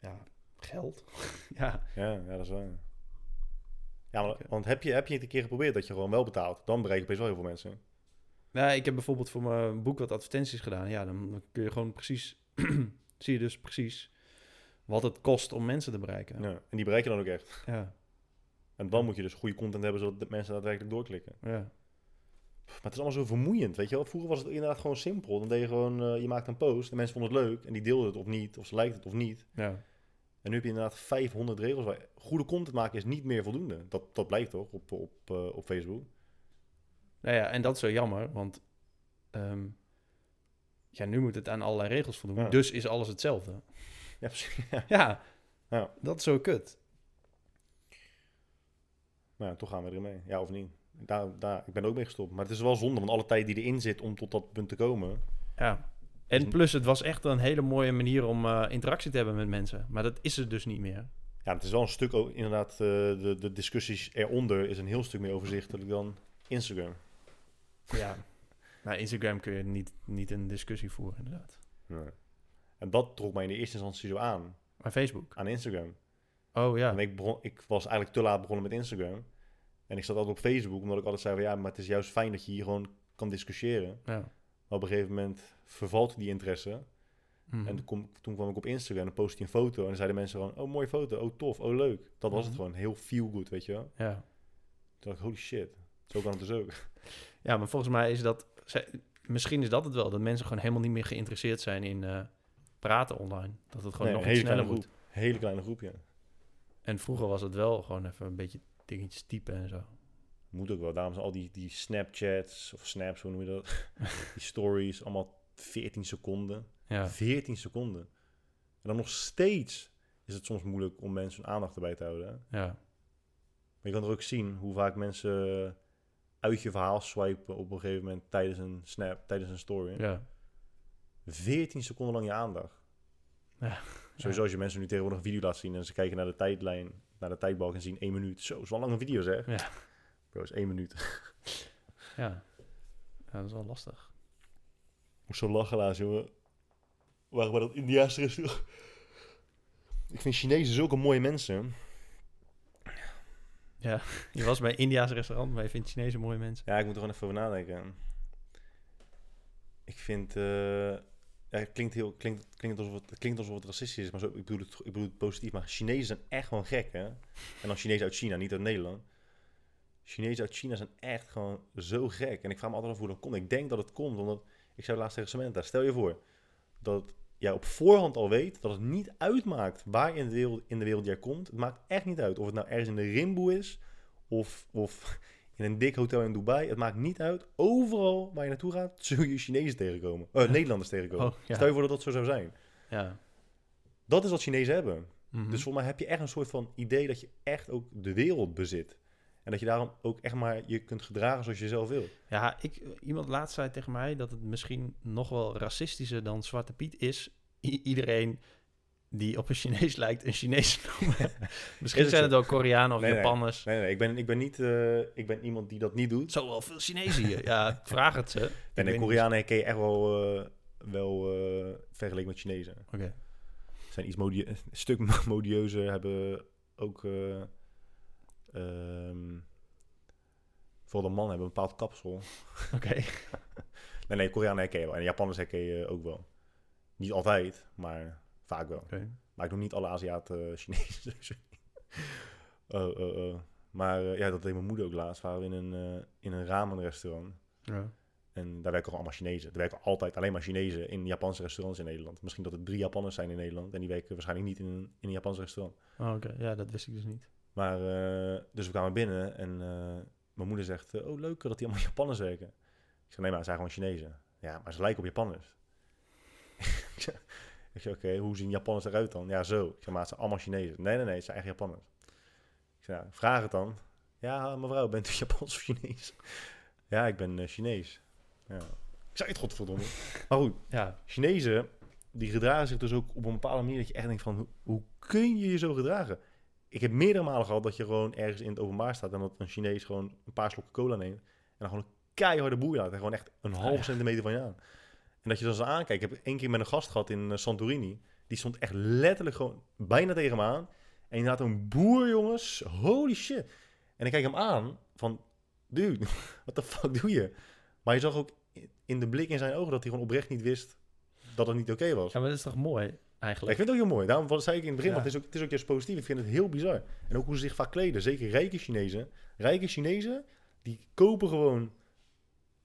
Ja, geld. ja, Ja, ja, dat is waar. Ja, maar, want heb je, heb je het een keer geprobeerd dat je gewoon wel betaalt? Dan bereik je opeens wel heel veel mensen. nou, ik heb bijvoorbeeld voor mijn boek wat advertenties gedaan. Ja, dan kun je gewoon precies, zie je dus precies wat het kost om mensen te bereiken. Ja. En die bereik je dan ook echt. ja, En dan moet je dus goede content hebben, zodat de mensen daadwerkelijk doorklikken. ja. Maar het is allemaal zo vermoeiend, weet je wel. Vroeger was het inderdaad gewoon simpel. Dan deed je gewoon, eh, je maakt een post, de mensen vonden het leuk en die deelden het of niet, of ze lijkt het of niet. ja. En nu heb je inderdaad 500 regels. Waar, goede content maken is niet meer voldoende. Dat, dat blijkt toch op, op, eh, op Facebook. Nou ja, en dat is zo jammer, want ehm, ja, nu moet het aan allerlei regels voldoen. Ja. Dus is alles hetzelfde. Ja, precies. Ja. Ja, Ja. dat is zo kut. Maar ja, toch gaan we ermee. Ja, of niet. Daar, daar, ik ben er ook mee gestopt. Maar het is wel zonde, want alle tijd die erin zit om tot dat punt te komen. Ja. En plus, het was echt een hele mooie manier om eh, interactie te hebben met mensen. Maar dat is het dus niet meer. Ja, het is wel een stuk, o- inderdaad, eh, de, de discussies eronder is een heel stuk meer overzichtelijk dan Instagram. Ja. Nou, Instagram kun je niet, niet een discussie voeren, inderdaad. Nee. En dat trok mij in de eerste instantie zo aan, Maar Facebook. aan Instagram. Oh ja. En ik, begon, ik was eigenlijk te laat begonnen met Instagram. En ik zat altijd op Facebook, omdat ik altijd zei van ja, maar het is juist fijn dat je hier gewoon kan discussiëren. ja. Maar op een gegeven moment vervalt die interesse. Mhm. En toen, kwam ik op Instagram en postte een foto. En dan zeiden mensen gewoon, oh mooie foto, oh tof, oh leuk. Dat was het Mhm. gewoon, heel feel good, weet je wel. ja. Toen dacht ik, holy shit, zo kan het dus ook. ja, maar volgens mij is dat... Misschien is dat het wel, dat mensen gewoon helemaal niet meer geïnteresseerd zijn in eh, praten online. Dat het gewoon Nee, nog een iets hele sneller moet. Hele kleine groep, ja. En vroeger was het wel gewoon even een beetje dingetjes typen en zo. Moet ook wel. Daarom zijn al die, die Snapchats of Snaps, hoe noem je dat? die stories, allemaal 14 seconden. Ja. 14 seconden. En dan nog steeds is het soms moeilijk om mensen hun aandacht erbij te houden. hè. Ja. Maar je kan er ook zien hoe vaak mensen uit je verhaal swipen op een gegeven moment tijdens een snap, tijdens een story. Ja. 14 seconden lang je aandacht. Ja. Sowieso als je mensen nu tegenwoordig een video laat zien en ze kijken naar de tijdlijn, naar de tijdbalk en zien één minuut. Zo, is wel een lange video zeg. Ja. Bro, is één minuut. Ja. Ja, dat is wel lastig. Moest zo lachen laatst, jongen. Waar bij dat Indiaanse restaurant. Ik vind Chinezen zulke mooie mensen. Ja, je was bij India's restaurant, maar je vindt Chinezen mooie mensen. Ja, ik moet er gewoon even over nadenken. Ik vind... eh, het klinkt, heel, klinkt, klinkt, alsof het, het klinkt alsof het racistisch is, maar zo, ik, bedoel het, ik bedoel het positief. Maar Chinezen zijn echt gewoon gek, hè? En dan Chinezen uit China, niet uit Nederland. Chinezen uit China zijn echt gewoon zo gek. En ik vraag me altijd af hoe dat komt. Ik denk dat het komt, omdat... Ik zei laatst tegen Samantha, stel je voor... dat jij op voorhand al weet dat het niet uitmaakt waar in de wereld, in de wereld jij komt. Het maakt echt niet uit of het nou ergens in de Rimboe is of, of in een dik hotel in Dubai. Het maakt niet uit. Overal waar je naartoe gaat, zul je Chinezen tegenkomen. Eh, Nederlanders tegenkomen. Oh, ja. Stel je voor dat dat zo zou zijn. Ja. Dat is wat Chinezen hebben. Mhm. Dus voor mij heb je echt een soort van idee dat je echt ook de wereld bezit. En dat je daarom ook echt maar je kunt gedragen zoals je zelf wil. Ja, ik, iemand laatst zei tegen mij dat het misschien nog wel racistischer dan Zwarte Piet is. I- iedereen die op een Chinees lijkt, een Chinees noemen. misschien het zijn het ook Koreanen of Nee. Japanners. Nee, nee, ik ben, ik ben niet eh, ik ben iemand die dat niet doet. Zo wel veel Chinezen hier. Ja, ik vraag het ze. En de. Koreanen herken je echt wel, eh, wel eh, vergeleken met Chinezen. Oké. zijn iets modie een stuk modieuzer, hebben ook... eh ehm, vooral de mannen hebben een bepaald kapsel. Oké. Nee, nee, Koreanen herken je wel. En Japanners herken je ook wel. Niet altijd, maar vaak wel. Maar ik noem niet alle Aziaten Chinees. sowieso niet. oh, oh, oh. Maar eh, ja, dat deed mijn moeder ook laatst. Waren we in een, eh, in een ramenrestaurant. Ja. En daar werken allemaal Chinezen. Er werken altijd alleen maar Chinezen in Japanse restaurants in Nederland. Misschien dat er drie Japanners zijn in Nederland. En die werken waarschijnlijk niet in een, in een Japans restaurant. Oh, Oké, ja, dat wist ik dus niet. Maar, eh, dus we kwamen binnen en eh, mijn moeder zegt... eh, oh, leuk dat die allemaal Japanners werken. Ik zeg, nee, maar het zijn gewoon Chinezen. Ja, maar ze lijken op Japanners. ik zeg, oké, hoe zien Japanners eruit dan? Ja, zo. Ik zeg, maar het zijn allemaal Chinezen. Nee, nee, nee, het zijn echt Japanners. Ik zeg, ja, vraag het dan. Ja, mevrouw, bent u Japans of Chinees? ja, ik ben Chinees. Ja. Ik zei het, godverdomme. Maar goed, Ja, Chinezen, die gedragen zich dus ook op een bepaalde manier dat je echt denkt van, hoe, hoe kun je je zo gedragen? Ik heb meerdere malen gehad dat je gewoon ergens in het openbaar staat en dat een Chinees gewoon een paar slokken cola neemt en dan gewoon een keiharde boei laat en gewoon echt een half ja. centimeter van je aan. En dat je dan zo aankijkt. Ik heb één keer met een gast gehad in eh, Santorini, die stond echt letterlijk gewoon bijna tegen me aan. En inderdaad een boer, jongens, holy shit. En ik kijk hem aan van, dude, what the fuck doe je? Maar je zag ook in de blik in zijn ogen dat hij gewoon oprecht niet wist dat het niet oké was. ja maar dat is toch mooi, Ja, ik eigenlijk? vind het ook heel mooi. Daarom zei ik in het begin, want het is, ook, het is ook juist positief. Ik vind het heel bizar. En ook hoe ze zich vaak kleden. Zeker rijke Chinezen. Rijke Chinezen, die kopen gewoon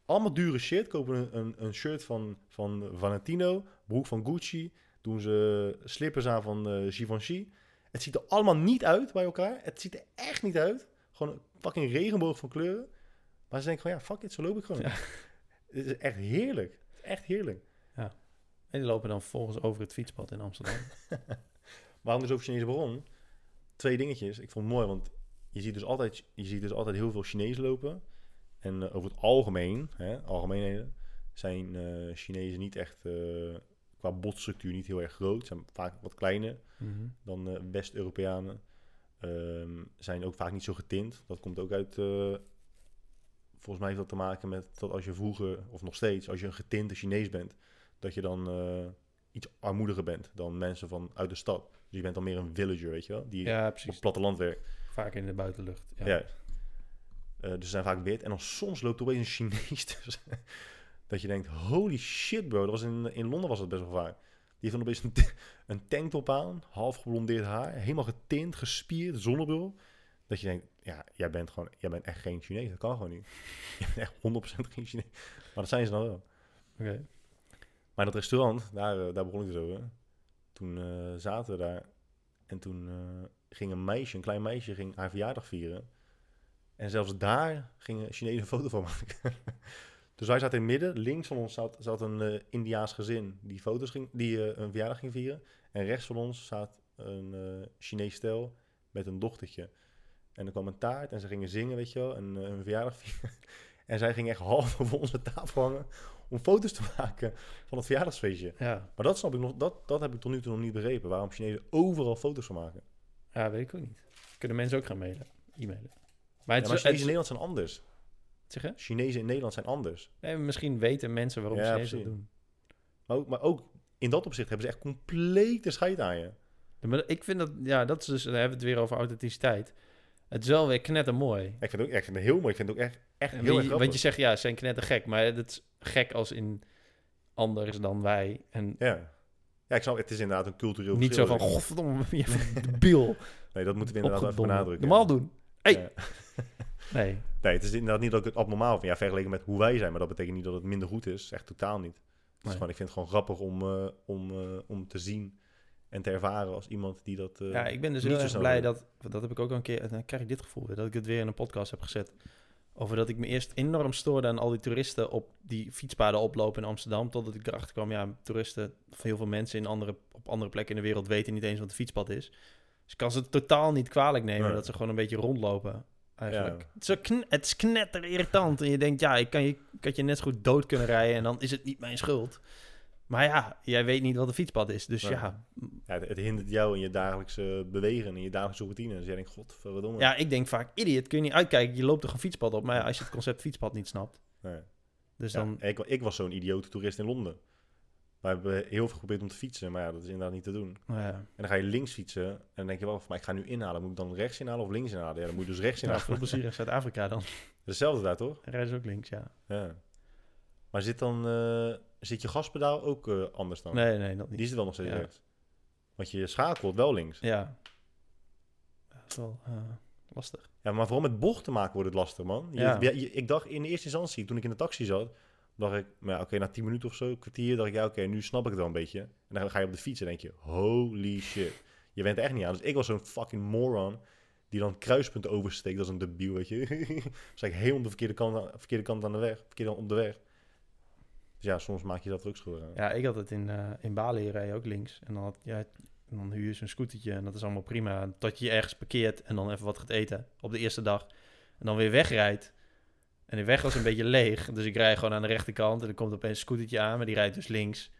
allemaal dure shit. Kopen een, een, een shirt van, van Valentino, broek van Gucci. Doen ze slippers aan van eh Givenchy. Het ziet er allemaal niet uit bij elkaar. Het ziet er echt niet uit. Gewoon een fucking regenboog van kleuren. Maar ze denken gewoon, ja, fuck it, zo loop ik gewoon. Ja. Het is echt heerlijk. Het is echt heerlijk. En die lopen dan vervolgens over het fietspad in Amsterdam. Waarom dus over Chinezen begon? Twee dingetjes. Ik vond het mooi, want je ziet dus altijd, je ziet dus altijd heel veel Chinezen lopen. En eh, over het algemeen, hè, algemeenheden, zijn eh, Chinezen niet echt eh, qua botstructuur niet heel erg groot. Zijn vaak wat kleiner Mhm. dan eh, West-Europeanen. Ehm, zijn ook vaak niet zo getint. Dat komt ook uit. volgens mij heeft dat te maken met dat als je vroeger, of nog steeds, als je een getinte Chinees bent, dat je dan eh, iets armoediger bent dan mensen van uit de stad. Dus je bent dan meer een villager, weet je wel, die Ja, op het platteland werkt. Vaak in de buitenlucht. Ja. Ja. Eh, dus ze zijn vaak wit. En dan soms loopt er opeens een Chinees tussen. dat je denkt, holy shit bro. Dat was in, in Londen was dat best wel vaak. Die heeft dan opeens een tanktop aan. Half geblondeerd haar. Helemaal getint, gespierd, zonnebril. Dat je denkt, ja, jij bent gewoon, jij bent echt geen Chinees. Dat kan gewoon niet. Je bent echt 100% geen Chinees. Maar dat zijn ze dan wel. Oké. Maar dat restaurant, daar, eh, daar begon ik dus over. Toen eh, zaten we daar. En toen eh, ging een meisje, een klein meisje, ging haar verjaardag vieren. En zelfs daar gingen Chinezen een foto van maken. dus wij zaten in midden. Links van ons zat, zat een eh, Indiaas gezin die, foto's ging, die een verjaardag ging vieren. En rechts van ons zat een Chinees stel met een dochtertje. En er kwam een taart en ze gingen zingen, weet je wel, en een verjaardag vieren. en zij ging echt half over onze tafel hangen om foto's te maken van het verjaardagsfeestje. Ja. Maar dat snap ik nog, dat, dat heb ik tot nu toe nog niet begrepen. Waarom Chinezen overal foto's van maken. ja, weet ik ook niet. Kunnen mensen ook gaan mailen, e-mailen. Maar Ja, het maar is, Chinezen in het Nederland zijn anders. zeg je? Chinezen in Nederland zijn anders. Nee, misschien weten mensen waarom Ja, Chinezen dat doen. Maar ook, maar ook in dat opzicht hebben ze echt complete scheid aan je. Ja, Maar ik vind dat, ja, dat is dus, dan hebben we het weer over authenticiteit. Het is wel weer knettermooi. Ik vind het ook ik vind het heel mooi. Ik vind het ook echt, echt heel erg grappig. want je zegt, ja, ze zijn knettergek. Maar het is gek als in anders dan wij. En Ja. ja, ik snap, het is inderdaad een cultureel niet zo van, godverdomme, je debiel. Nee, dat moeten we inderdaad even benadrukken. Normaal doen. Hey. Nee. Nee, het is inderdaad niet dat ik het abnormaal vind. Ja, vergeleken met hoe wij zijn. Maar dat betekent niet dat het minder goed is. Echt totaal niet. is gewoon, ik vind het gewoon grappig om, eh, om, eh, om te zien en te ervaren als iemand die dat... eh, Ja, ik ben dus niet heel zo erg blij dat... Dat heb ik ook al een keer... Dan krijg ik dit gevoel weer. Dat ik het weer in een podcast heb gezet. Over dat ik me eerst enorm stoorde aan al die toeristen... op die fietspaden oplopen in Amsterdam. Totdat ik erachter kwam... Ja, toeristen... Of heel veel mensen in andere, op andere plekken in de wereld... weten niet eens wat een fietspad is. Dus ik kan ze totaal niet kwalijk nemen... Nee. dat ze gewoon een beetje rondlopen. Eigenlijk. Ja. Het, is kn- het is knetter irritant. En je denkt... Ja, ik kan je, ik had je net zo goed dood kunnen rijden... en dan is het niet mijn schuld. Maar ja, jij weet niet wat een fietspad is. Dus Nee. ja, Ja, het, het hindert jou in je dagelijkse bewegen, in je dagelijkse routine. Dus jij denkt, god, verdomme. Ja, ik denk vaak, idiot, kun je niet uitkijken. Je loopt toch een fietspad op. Maar ja, als je het concept fietspad niet snapt. Nee. Dus Ja, dan... ik, ik was zo'n idiote toerist in Londen. We hebben heel veel geprobeerd om te fietsen, maar ja, dat is inderdaad niet te doen. ja, En dan ga je links fietsen en dan denk je wel, maar ik ga nu inhalen. Moet ik dan rechts inhalen of links inhalen? Ja, dan moet je dus rechts ja, inhalen. veel plezier in Zuid-Afrika dan. Hetzelfde daar, toch? Ze ook links, ja. Ja. Maar zit dan, eh, zit je gaspedaal ook eh, anders dan? Nee, nee, dat niet. Die zit wel nog steeds Ja. rechts. Want je schakelt wel links. Ja. Dat is wel eh, lastig. Ja, maar vooral met bochten maken wordt het lastig, man. Je, Ja. je- ik dacht in de eerste instantie, toen ik in de taxi zat, dacht ik, maar ja, oké, na 10 minuten of zo, een kwartier, dacht ik, ja, oké, nu snap ik het wel een beetje. En dan ga je op de fiets en denk je, holy shit. Je bent er echt niet aan. Dus ik was zo'n fucking moron die dan kruispunten oversteekt als een debiel, weet je. dus ik heel om de verkeerde kant, aan, verkeerde kant aan de weg, verkeerde op de weg. Ja, soms maak je dat er ook. Ja, ik had het in, eh in Bali rij ook links. En dan, had, ja, dan huur je zo'n scootertje en dat is allemaal prima. Tot je ergens parkeert en dan even wat gaat eten op de eerste dag. En dan weer wegrijdt. En de weg was een beetje leeg. Dus ik rij gewoon aan de rechterkant en er komt opeens een scootertje aan, maar die rijdt dus links.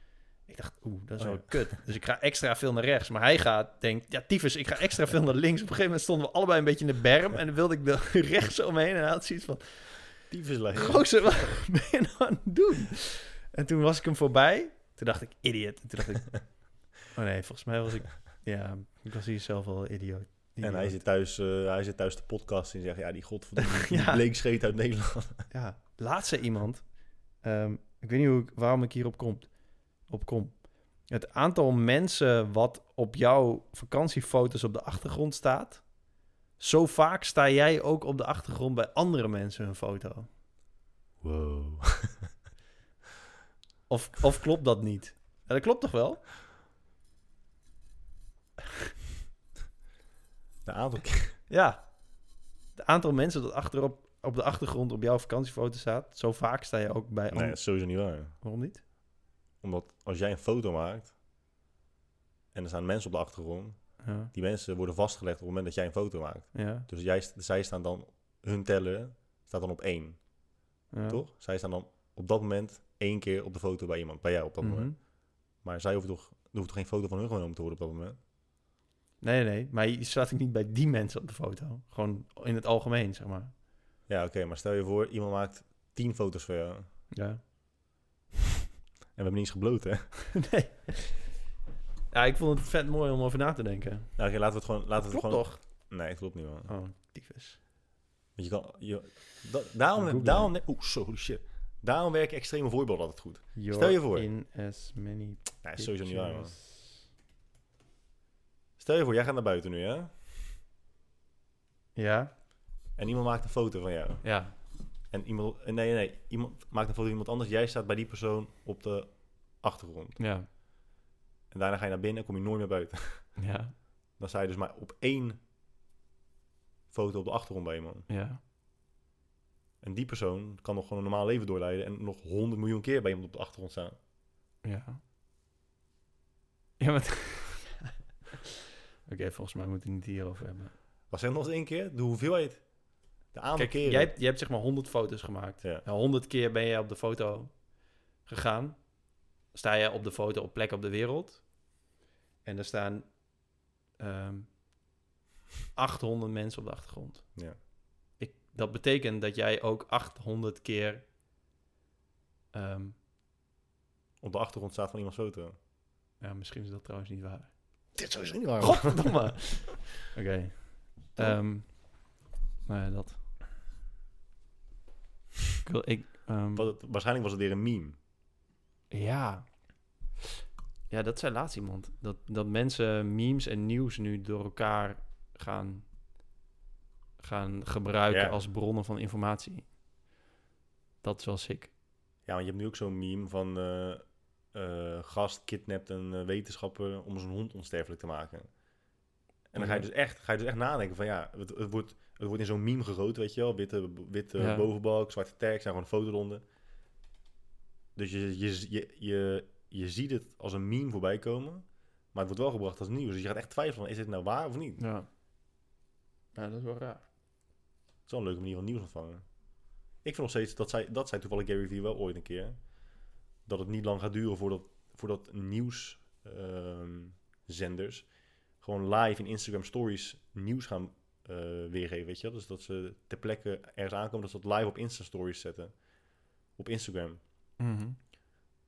Ik dacht, oeh, dat is Oh wel ja. kut. Dus ik ga extra veel naar rechts. Maar hij gaat, denkt, ja, tyfus, ik ga extra veel naar links. Op een gegeven moment stonden we allebei een beetje in de berm. En dan wilde ik er rechts omheen. En hij had zoiets van, Tyfuslijn. Gozer, wat ben je nou aan het doen? En toen was ik hem voorbij. Toen dacht ik, idiot. En toen dacht ik, oh nee, volgens mij was ik, ja, ik was hier zelf wel idioot. En hij Idioot. zit thuis, eh, hij zit thuis de podcast en zegt, ja, die godverdomme Ja. bleekscheet uit Nederland. Ja, laatst zei iemand, ehm, ik weet niet hoe ik, waarom ik hierop kom, op kom. Het aantal mensen wat op jouw vakantiefoto's op de achtergrond staat, zo vaak sta jij ook op de achtergrond bij andere mensen hun foto. Wow. Of, of klopt dat niet? Ja, dat klopt toch wel? De aantal. Ja. Het aantal mensen dat achterop op de achtergrond op jouw vakantiefoto staat, zo vaak sta je ook bij. Nee, dat is sowieso niet waar. Waarom niet? Omdat als jij een foto maakt en er staan mensen op de achtergrond, Ja, die mensen worden vastgelegd op het moment dat jij een foto maakt. ja, Dus jij, zij staan dan, hun tellen staat dan op één, ja. toch? Zij staan dan op dat moment één keer op de foto bij iemand, bij jou op dat Mhm. moment. Maar zij hoeven toch, er hoeft toch geen foto van hun genomen te worden op dat moment? Nee, nee. Maar je staat ook niet bij die mensen op de foto. Gewoon in het algemeen, zeg maar. Ja, oké, maar stel je voor, iemand maakt tien foto's van jou. Ja. En we hebben niet eens gebloot, hè? nee. Ja, ik vond het vet mooi om over na te denken. Nou, oké, laten we het gewoon... Laten we het gewoon... toch? Nee, het klopt niet, man. Oh, tyfus. Want je kan... Je, da- daarom, daarom... Oeh, holy shit. Daarom werken extreme voorbeelden altijd goed. You're je voor. in as many Ja, is sowieso niet waar, man. Stel je voor, jij gaat naar buiten nu, hè? Ja? En iemand maakt een foto van jou. Ja. En iemand... Nee, nee, iemand maakt een foto van iemand anders. Jij staat bij die persoon op de achtergrond. Ja. En daarna ga je naar binnen en kom je nooit meer buiten. Ja. Dan sta je dus maar op één foto op de achtergrond bij iemand. Ja. En die persoon kan nog gewoon een normaal leven doorleiden... en nog honderd miljoen keer bij iemand op de achtergrond staan. Ja. Ja, maar... Oké, volgens mij moeten we het niet hierover hebben. Was zeg nog eens één keer? De hoeveelheid? De aantal Kijk, keren? jij, hebt- jij hebt zeg maar 100 foto's gemaakt. Ja. Nou, 100 keer ben je op de foto gegaan. Sta je op de foto op plek op de wereld. En er staan ehm 800 mensen op de achtergrond. Ja. Dat betekent dat jij ook 800 keer... ehm, Op de achtergrond staat van iemands foto. ja, misschien is dat trouwens niet waar. Dit is sowieso niet waar. Godverdomme. Oké. Ehm nou ja, dat. Ik wil, ik, ehm, Wat waarschijnlijk was het weer een meme. ja. Ja, dat zei laatst iemand. Dat, dat mensen memes en nieuws nu door elkaar gaan, gaan gebruiken Ja. als bronnen van informatie. Dat is wel sick. Ja, want je hebt nu ook zo'n meme van... eh, gast kidnapt een eh, wetenschapper om zijn hond onsterfelijk te maken. En dan ga je dus echt, ga je dus echt nadenken van ja, het, het wordt, het wordt in zo'n meme gegoten, weet je wel. Witte, witte Ja. bovenbalk, zwarte tekst, en gewoon een foto eronder. Dus je, je, je, je, je ziet het als een meme voorbij komen, maar het wordt wel gebracht als nieuws. Dus je gaat echt twijfelen, van, is dit nou waar of niet? Ja. Ja, dat is wel raar. Het is wel een leuke manier van nieuws ontvangen. Ik vind nog steeds, dat zei, dat zei toevallig Gary Vee wel ooit een keer, dat het niet lang gaat duren voordat, voordat nieuwszenders gewoon live in Instagram stories nieuws gaan eh, weergeven, weet je? Dus dat ze ter plekke ergens aankomen, dat ze dat live op Insta stories zetten. Op Instagram. Mhm.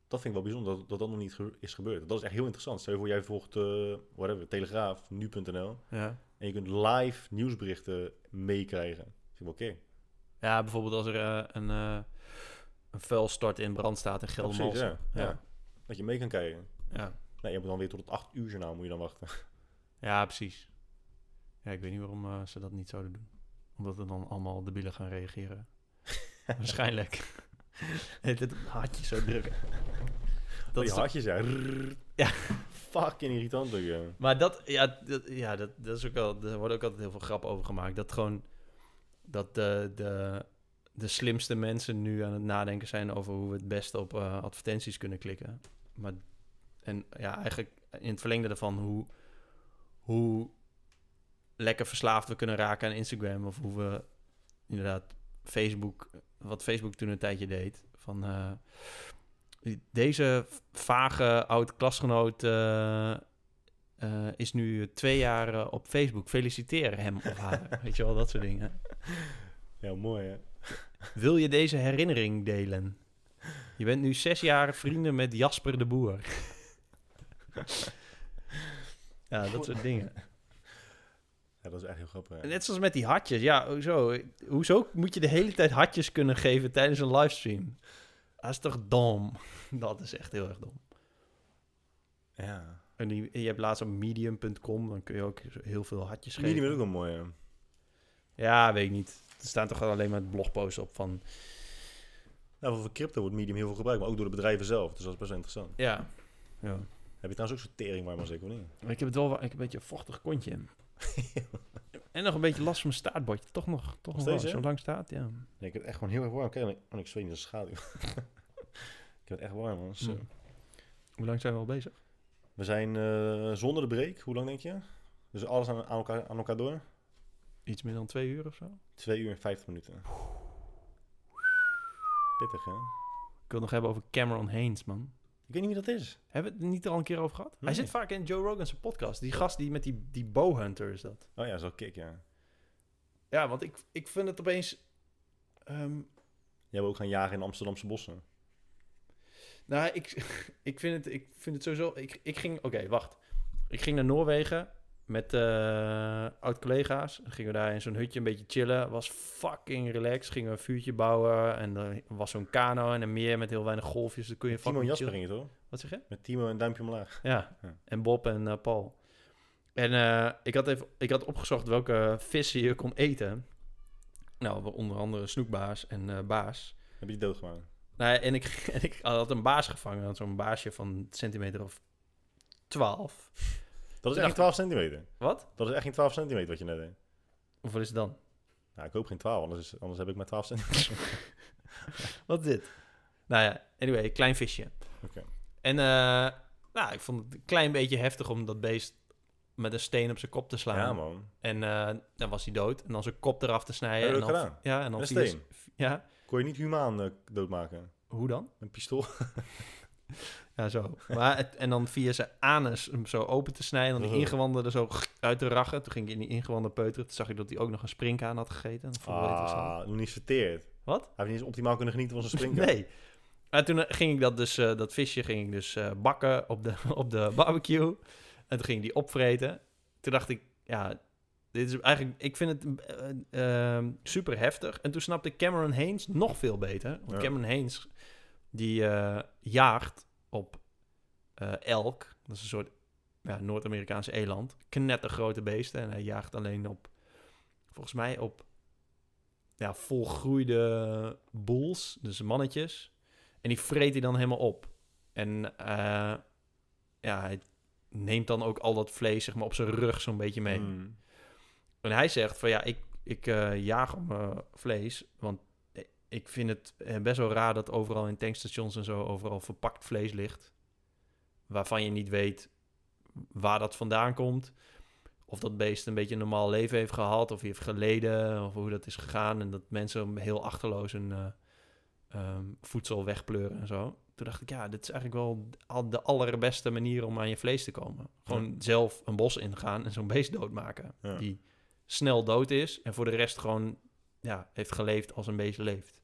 Dat vind ik wel bijzonder, dat dat, dat nog niet ge- is gebeurd. Dat is echt heel interessant. Stel je voor, jij volgt, eh whatever, Telegraaf, nu.nl. Ja. En je kunt live nieuwsberichten meekrijgen. Oké. ja, bijvoorbeeld als er eh, een, eh een vuilstort in brand staat in Geldermalsen. precies, ja. Ja. Ja. Dat je mee kan kijken. Ja. Nee, je moet dan weer tot het 8 uur journaal moet je dan wachten. Ja, precies. Ja, ik weet niet waarom eh, ze dat niet zouden doen. Omdat er dan allemaal debielen gaan reageren. Waarschijnlijk. Het het hartje zo drukken. Dat die toch- hartjes, ja. Ja. Fucking irritant. Maar dat, ja, dat, ja dat, dat is ook al, er wordt ook altijd heel veel grap over gemaakt. Dat gewoon, dat de, de, de slimste mensen nu aan het nadenken zijn over hoe we het beste op eh, advertenties kunnen klikken. Maar, en ja, eigenlijk in het verlengde daarvan hoe, hoe lekker verslaafd we kunnen raken aan Instagram. Of hoe we inderdaad Facebook, wat Facebook toen een tijdje deed. Van eh, deze vage oud-klasgenoot eh, eh, is nu twee jaar eh, op Facebook. Feliciteer hem of haar. Weet je wel, dat soort dingen. Ja, mooi, hè. Wil je deze herinnering delen? Je bent nu zes jaar vrienden met Jasper de Boer. ja, dat soort dingen. Ja, dat is echt heel grappig. Net zoals met die hartjes. Ja, hoezo? Hoezo moet je de hele tijd hartjes kunnen geven tijdens een livestream? Dat is toch dom? Dat is echt heel erg dom. Ja. En die, je hebt laatst op medium.com, dan kun je ook heel veel hartjes geven. Medium is ook wel mooi, ja. Ja, weet ik niet. Er staan toch alleen maar blogposts op van... Nou, voor crypto wordt Medium heel veel gebruikt, maar ook door de bedrijven zelf. Dus dat is best wel interessant. Ja. ja. Heb je trouwens ook zo'n tering waar maar zeker of niet? Ik heb het wel ik heb een beetje een vochtig kontje. en nog een beetje last van mijn staartbordje. Toch nog, toch nog wel. Zo lang staat, ja. Nee, ik heb het echt gewoon heel erg warm. Kijk, ik- oh, ik zweet in de schaduw. ik heb het echt warm, man. Zo. Hm. Hoe lang zijn we al bezig? We zijn eh, zonder de break. Hoe lang denk je? Dus alles aan, aan, elkaar, aan elkaar door? Iets meer dan twee uur of zo? Twee uur en vijftig minuten. Pittig, hè? Ik wil het nog hebben over Cameron Haynes, man. Ik weet niet wie dat is. Hebben we het niet al een keer over gehad? Hij zit vaak in Joe Rogan's podcast. Die gast die met die, die bowhunter is dat. Oh ja, zo kick, ja. Ja, want ik, ik vind het opeens... ehm, Jij wil ook gaan jagen in Amsterdamse bossen. Nou, ik, ik, vind, het, ik vind het sowieso... Ik, ik ging... Oké, wacht. Ik ging naar Noorwegen met eh oud-collega's. Gingen we daar in zo'n hutje een beetje chillen. Was fucking relaxed. Gingen we een vuurtje bouwen. En er was zo'n kano en een meer met heel weinig golfjes. Dan kun je Timo en fucking Jasper chillen. ging het, hoor. Wat zeg je? Met Timo en duimpje omlaag. Ja. Ja. En Bob en eh, Paul. En eh, ik, had even, ik had opgezocht welke vissen je kon eten. Nou, onder andere snoekbaas en baas. Heb je die doodgemaakt? Nou, en ik, en ik had een baas gevangen, zo'n baasje van centimeter of 12. Dat is echt geen 12 centimeter. Wat? Dat is echt geen 12 centimeter wat je net deed. Of wat is het dan? Nou, ik hoop geen 12, anders, is- anders heb ik maar 12 centimeter. Wat is dit? Nou ja, anyway, klein visje. Oké. En eh, nou, ik vond het een klein beetje heftig om dat beest met een steen op zijn kop te slaan. Ja, man. En eh, dan was hij dood. En dan zijn kop eraf te snijden. Heb je en dat dan, gedaan? Ja, en dan vier-? Ja, Kon je niet humaan eh, doodmaken? hoe dan? Een pistool? Ja, zo. Maar het, en dan via zijn anus hem zo open te snijden. En dan die Oh. ingewanden er zo uit te rachen. Toen ging ik in die ingewanden peuteren. Toen zag ik dat hij ook nog een springkaan had gegeten. Ah, nog niet verteerd. Wat? Hij heeft niet eens optimaal kunnen genieten van zijn springen. Nee. Maar toen eh, ging ik dat dus, eh, dat visje ging ik dus bakken op de, op de barbecue. En toen ging ik die opvreten. Toen dacht ik, ja, dit is eigenlijk, ik vind het eh, eh, super heftig. En toen snapte Cameron Haynes nog veel beter. Want Ja. Cameron Haynes, die eh, jaagt op eh, elk. Dat is een soort ja, Noord-Amerikaanse eland. Knettergrote beesten. En hij jaagt alleen op, volgens mij op ja, volgroeide bulls, dus mannetjes. En die vreet hij dan helemaal op. En ja, hij neemt dan ook al dat vlees zeg maar, op zijn rug zo'n beetje mee. Mm. En hij zegt van ja, ik, ik eh, jaag op mijn vlees, want ik vind het eh, best wel raar dat overal in tankstations en zo overal verpakt vlees ligt. Waarvan je niet weet waar dat vandaan komt. Of dat beest een beetje een normaal leven heeft gehad, of heeft geleden, of hoe dat is gegaan. En dat mensen heel achterloos hun eh, ehm, voedsel wegpleuren en zo. Toen dacht ik, ja, dit is eigenlijk wel al de allerbeste manier om aan je vlees te komen. Gewoon zelf een bos ingaan en zo'n beest doodmaken. Ja. Die snel dood is en voor de rest gewoon ja, heeft geleefd als een beest leeft.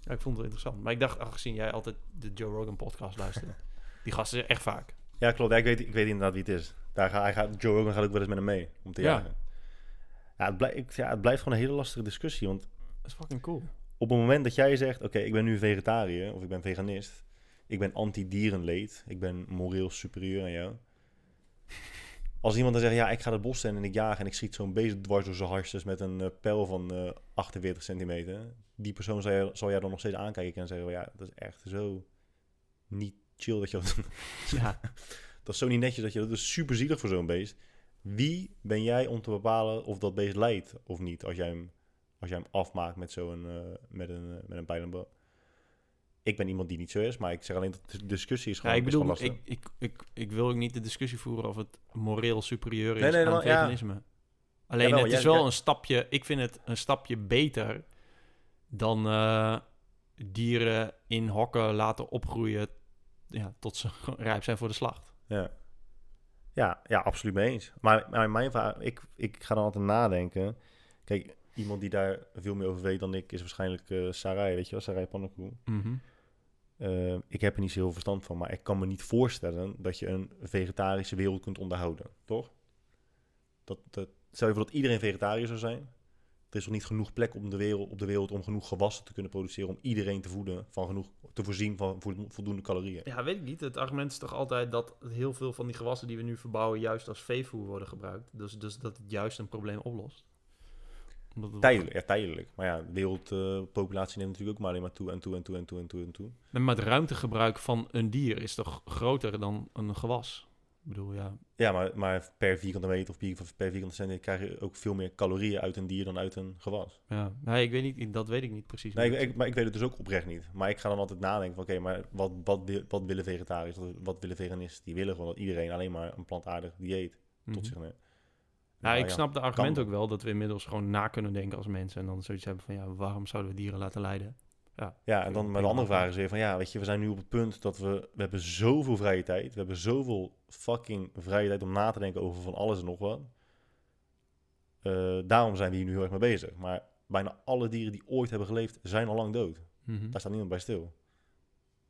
Ja, ik vond het wel interessant. Maar ik dacht, aangezien jij altijd de Joe Rogan podcast luistert, die gasten echt vaak. Ja, klopt. Ja, ik, weet, ik weet inderdaad wie het is. Daar ga, hij gaat, Joe Rogan gaat ook wel eens met hem mee om te Ja. jagen. Ja, het, blij- ik, ja, het blijft gewoon een hele lastige discussie. Want Dat is fucking cool. op het moment dat jij zegt... Oké, ik ben nu vegetariër of ik ben veganist. Ik ben anti-dierenleed. Ik ben moreel superieur aan jou. Als iemand dan zegt... Ja, ik ga het bos in en ik jaag... en ik schiet zo'n beest dwars door zijn hartjes... met een eh, pijl van eh 48 centimeter. Die persoon zal, zal jij dan nog steeds aankijken en zeggen... Ja, dat is echt zo niet chill dat je dat Ja, Dat is zo niet netjes dat je dat is super zielig voor zo'n beest. Wie ben jij om te bepalen of dat beest lijdt of niet als jij hem, als jij hem afmaakt met zo'n eh, met een, eh, met een pijl en boog? Ik ben iemand die niet zo is, maar ik zeg alleen dat de discussie is ja gewoon, ik is gewoon bedoel, lastig. ik, ik, ik, ik wil ook niet de discussie voeren of het moreel superieur is Nee, nee, aan ja. veganisme. Alleen Jawel, het is wel een stapje, ik vind het een stapje beter dan eh, dieren in hokken laten opgroeien ja, tot ze rijp zijn voor de slacht. Ja. Ja, ja, absoluut mee eens. Maar, maar mijn vraag, ik, ik ga dan altijd nadenken. Kijk, iemand die daar veel meer over weet dan ik is waarschijnlijk eh Sarai, weet je wel, Sarai Pannenkoe. Eh, ik heb er niet zo heel verstand van, maar ik kan me niet voorstellen dat je een vegetarische wereld kunt onderhouden, toch? Dat, dat, stel je voor dat iedereen vegetariër zou zijn. Er is nog niet genoeg plek op de, wereld, op de wereld om genoeg gewassen te kunnen produceren om iedereen te voeden, van genoeg, te voorzien van vo- voldoende calorieën. Ja, weet ik niet. Het argument is toch altijd dat heel veel van die gewassen die we nu verbouwen juist als veevoer worden gebruikt. Dus, dus dat het juist een probleem oplost. Omdat het- Tijdelijk, ja, tijdelijk. Maar ja, de wereldpopulatie neemt natuurlijk ook maar alleen maar toe en toe en toe en toe en toe en toe. Maar het ruimtegebruik van een dier is toch groter dan een gewas? Ik bedoel, ja. Ja, maar, maar per vierkante meter of per vierkante centimeter krijg je ook veel meer calorieën uit een dier dan uit een gewas. ja. Nee, ik weet niet, dat weet ik niet precies. Nee, ik, maar ik weet het dus ook oprecht niet. Maar ik ga dan altijd nadenken van, oké, maar wat, wat, wat willen vegetariërs? Wat, willen veganisten? Die willen gewoon dat iedereen alleen maar een plantaardig dieet zit. tot Mhm. zich neemt. Ja, Nou ik snap de argument kan. ook wel dat we inmiddels gewoon na kunnen denken als mensen. En dan zoiets hebben van, ja, waarom zouden we dieren laten lijden? Ja, en dan maar de andere vraag is weer van, ja, weet je, we zijn nu op het punt dat we, we hebben zoveel vrije tijd. We hebben zoveel fucking vrije tijd om na te denken over van alles en nog wat. Eh, daarom zijn we hier nu heel erg mee bezig. Maar bijna alle dieren die ooit hebben geleefd, zijn al lang dood. Mhm. Daar staat niemand bij stil.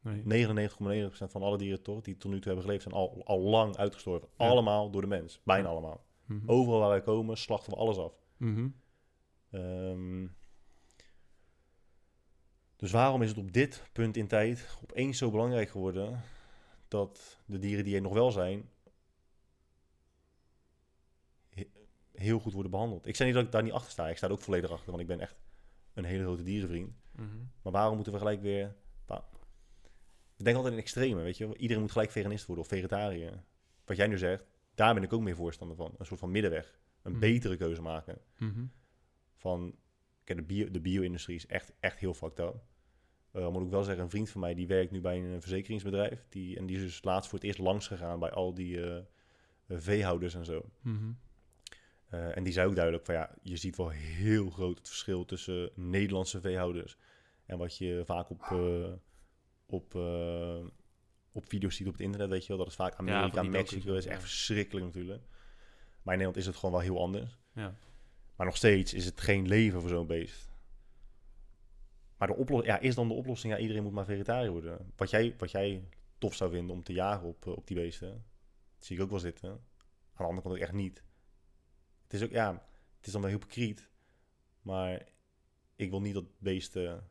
Nee. 99,9% van alle dieren toch, die tot nu toe hebben geleefd, zijn al, al lang uitgestorven. Ja. Allemaal door de mens. Bijna Ja. allemaal. Mhm. Overal waar wij komen, slachten we alles af. Mhm. Ehm, dus waarom is het op dit punt in tijd opeens zo belangrijk geworden dat de dieren die er nog wel zijn he- heel goed worden behandeld? Ik zeg niet dat ik daar niet achter sta. Ik sta er ook volledig achter, want ik ben echt een hele grote dierenvriend. Mhm. Maar waarom moeten we gelijk weer... nou, ik denk altijd in extreme, weet je. wel. Iedereen moet gelijk veganist worden of vegetariër. Wat jij nu zegt, daar ben ik ook meer voorstander van. Een soort van middenweg. Een Mhm. betere keuze maken Mhm. van kijk, de, bio, de bio-industrie is echt, echt heel fucked up. Eh, moet ik wel zeggen, een vriend van mij die werkt nu bij een verzekeringsbedrijf. Die, en die is dus laatst voor het eerst langs gegaan bij al die eh, eh, veehouders en zo. Mhm. Eh, en die zei ook duidelijk van ja, je ziet wel heel groot het verschil tussen Nederlandse veehouders en wat je vaak op, eh, op, eh, op video's ziet op het internet, weet je wel. Dat is vaak Amerika, die Mexico, is echt ja. verschrikkelijk natuurlijk. Maar in Nederland is het gewoon wel heel anders. Ja. Maar nog steeds is het geen leven voor zo'n beest. Maar de oplossing, ja, is dan de oplossing, ja, iedereen moet maar vegetariër worden. Wat jij, wat jij tof zou vinden om te jagen op, eh, op die beesten, dat zie ik ook wel zitten. Aan de andere kant ook echt niet. Het is ook, ja, het is dan wel hypocriet. Maar ik wil niet dat beesten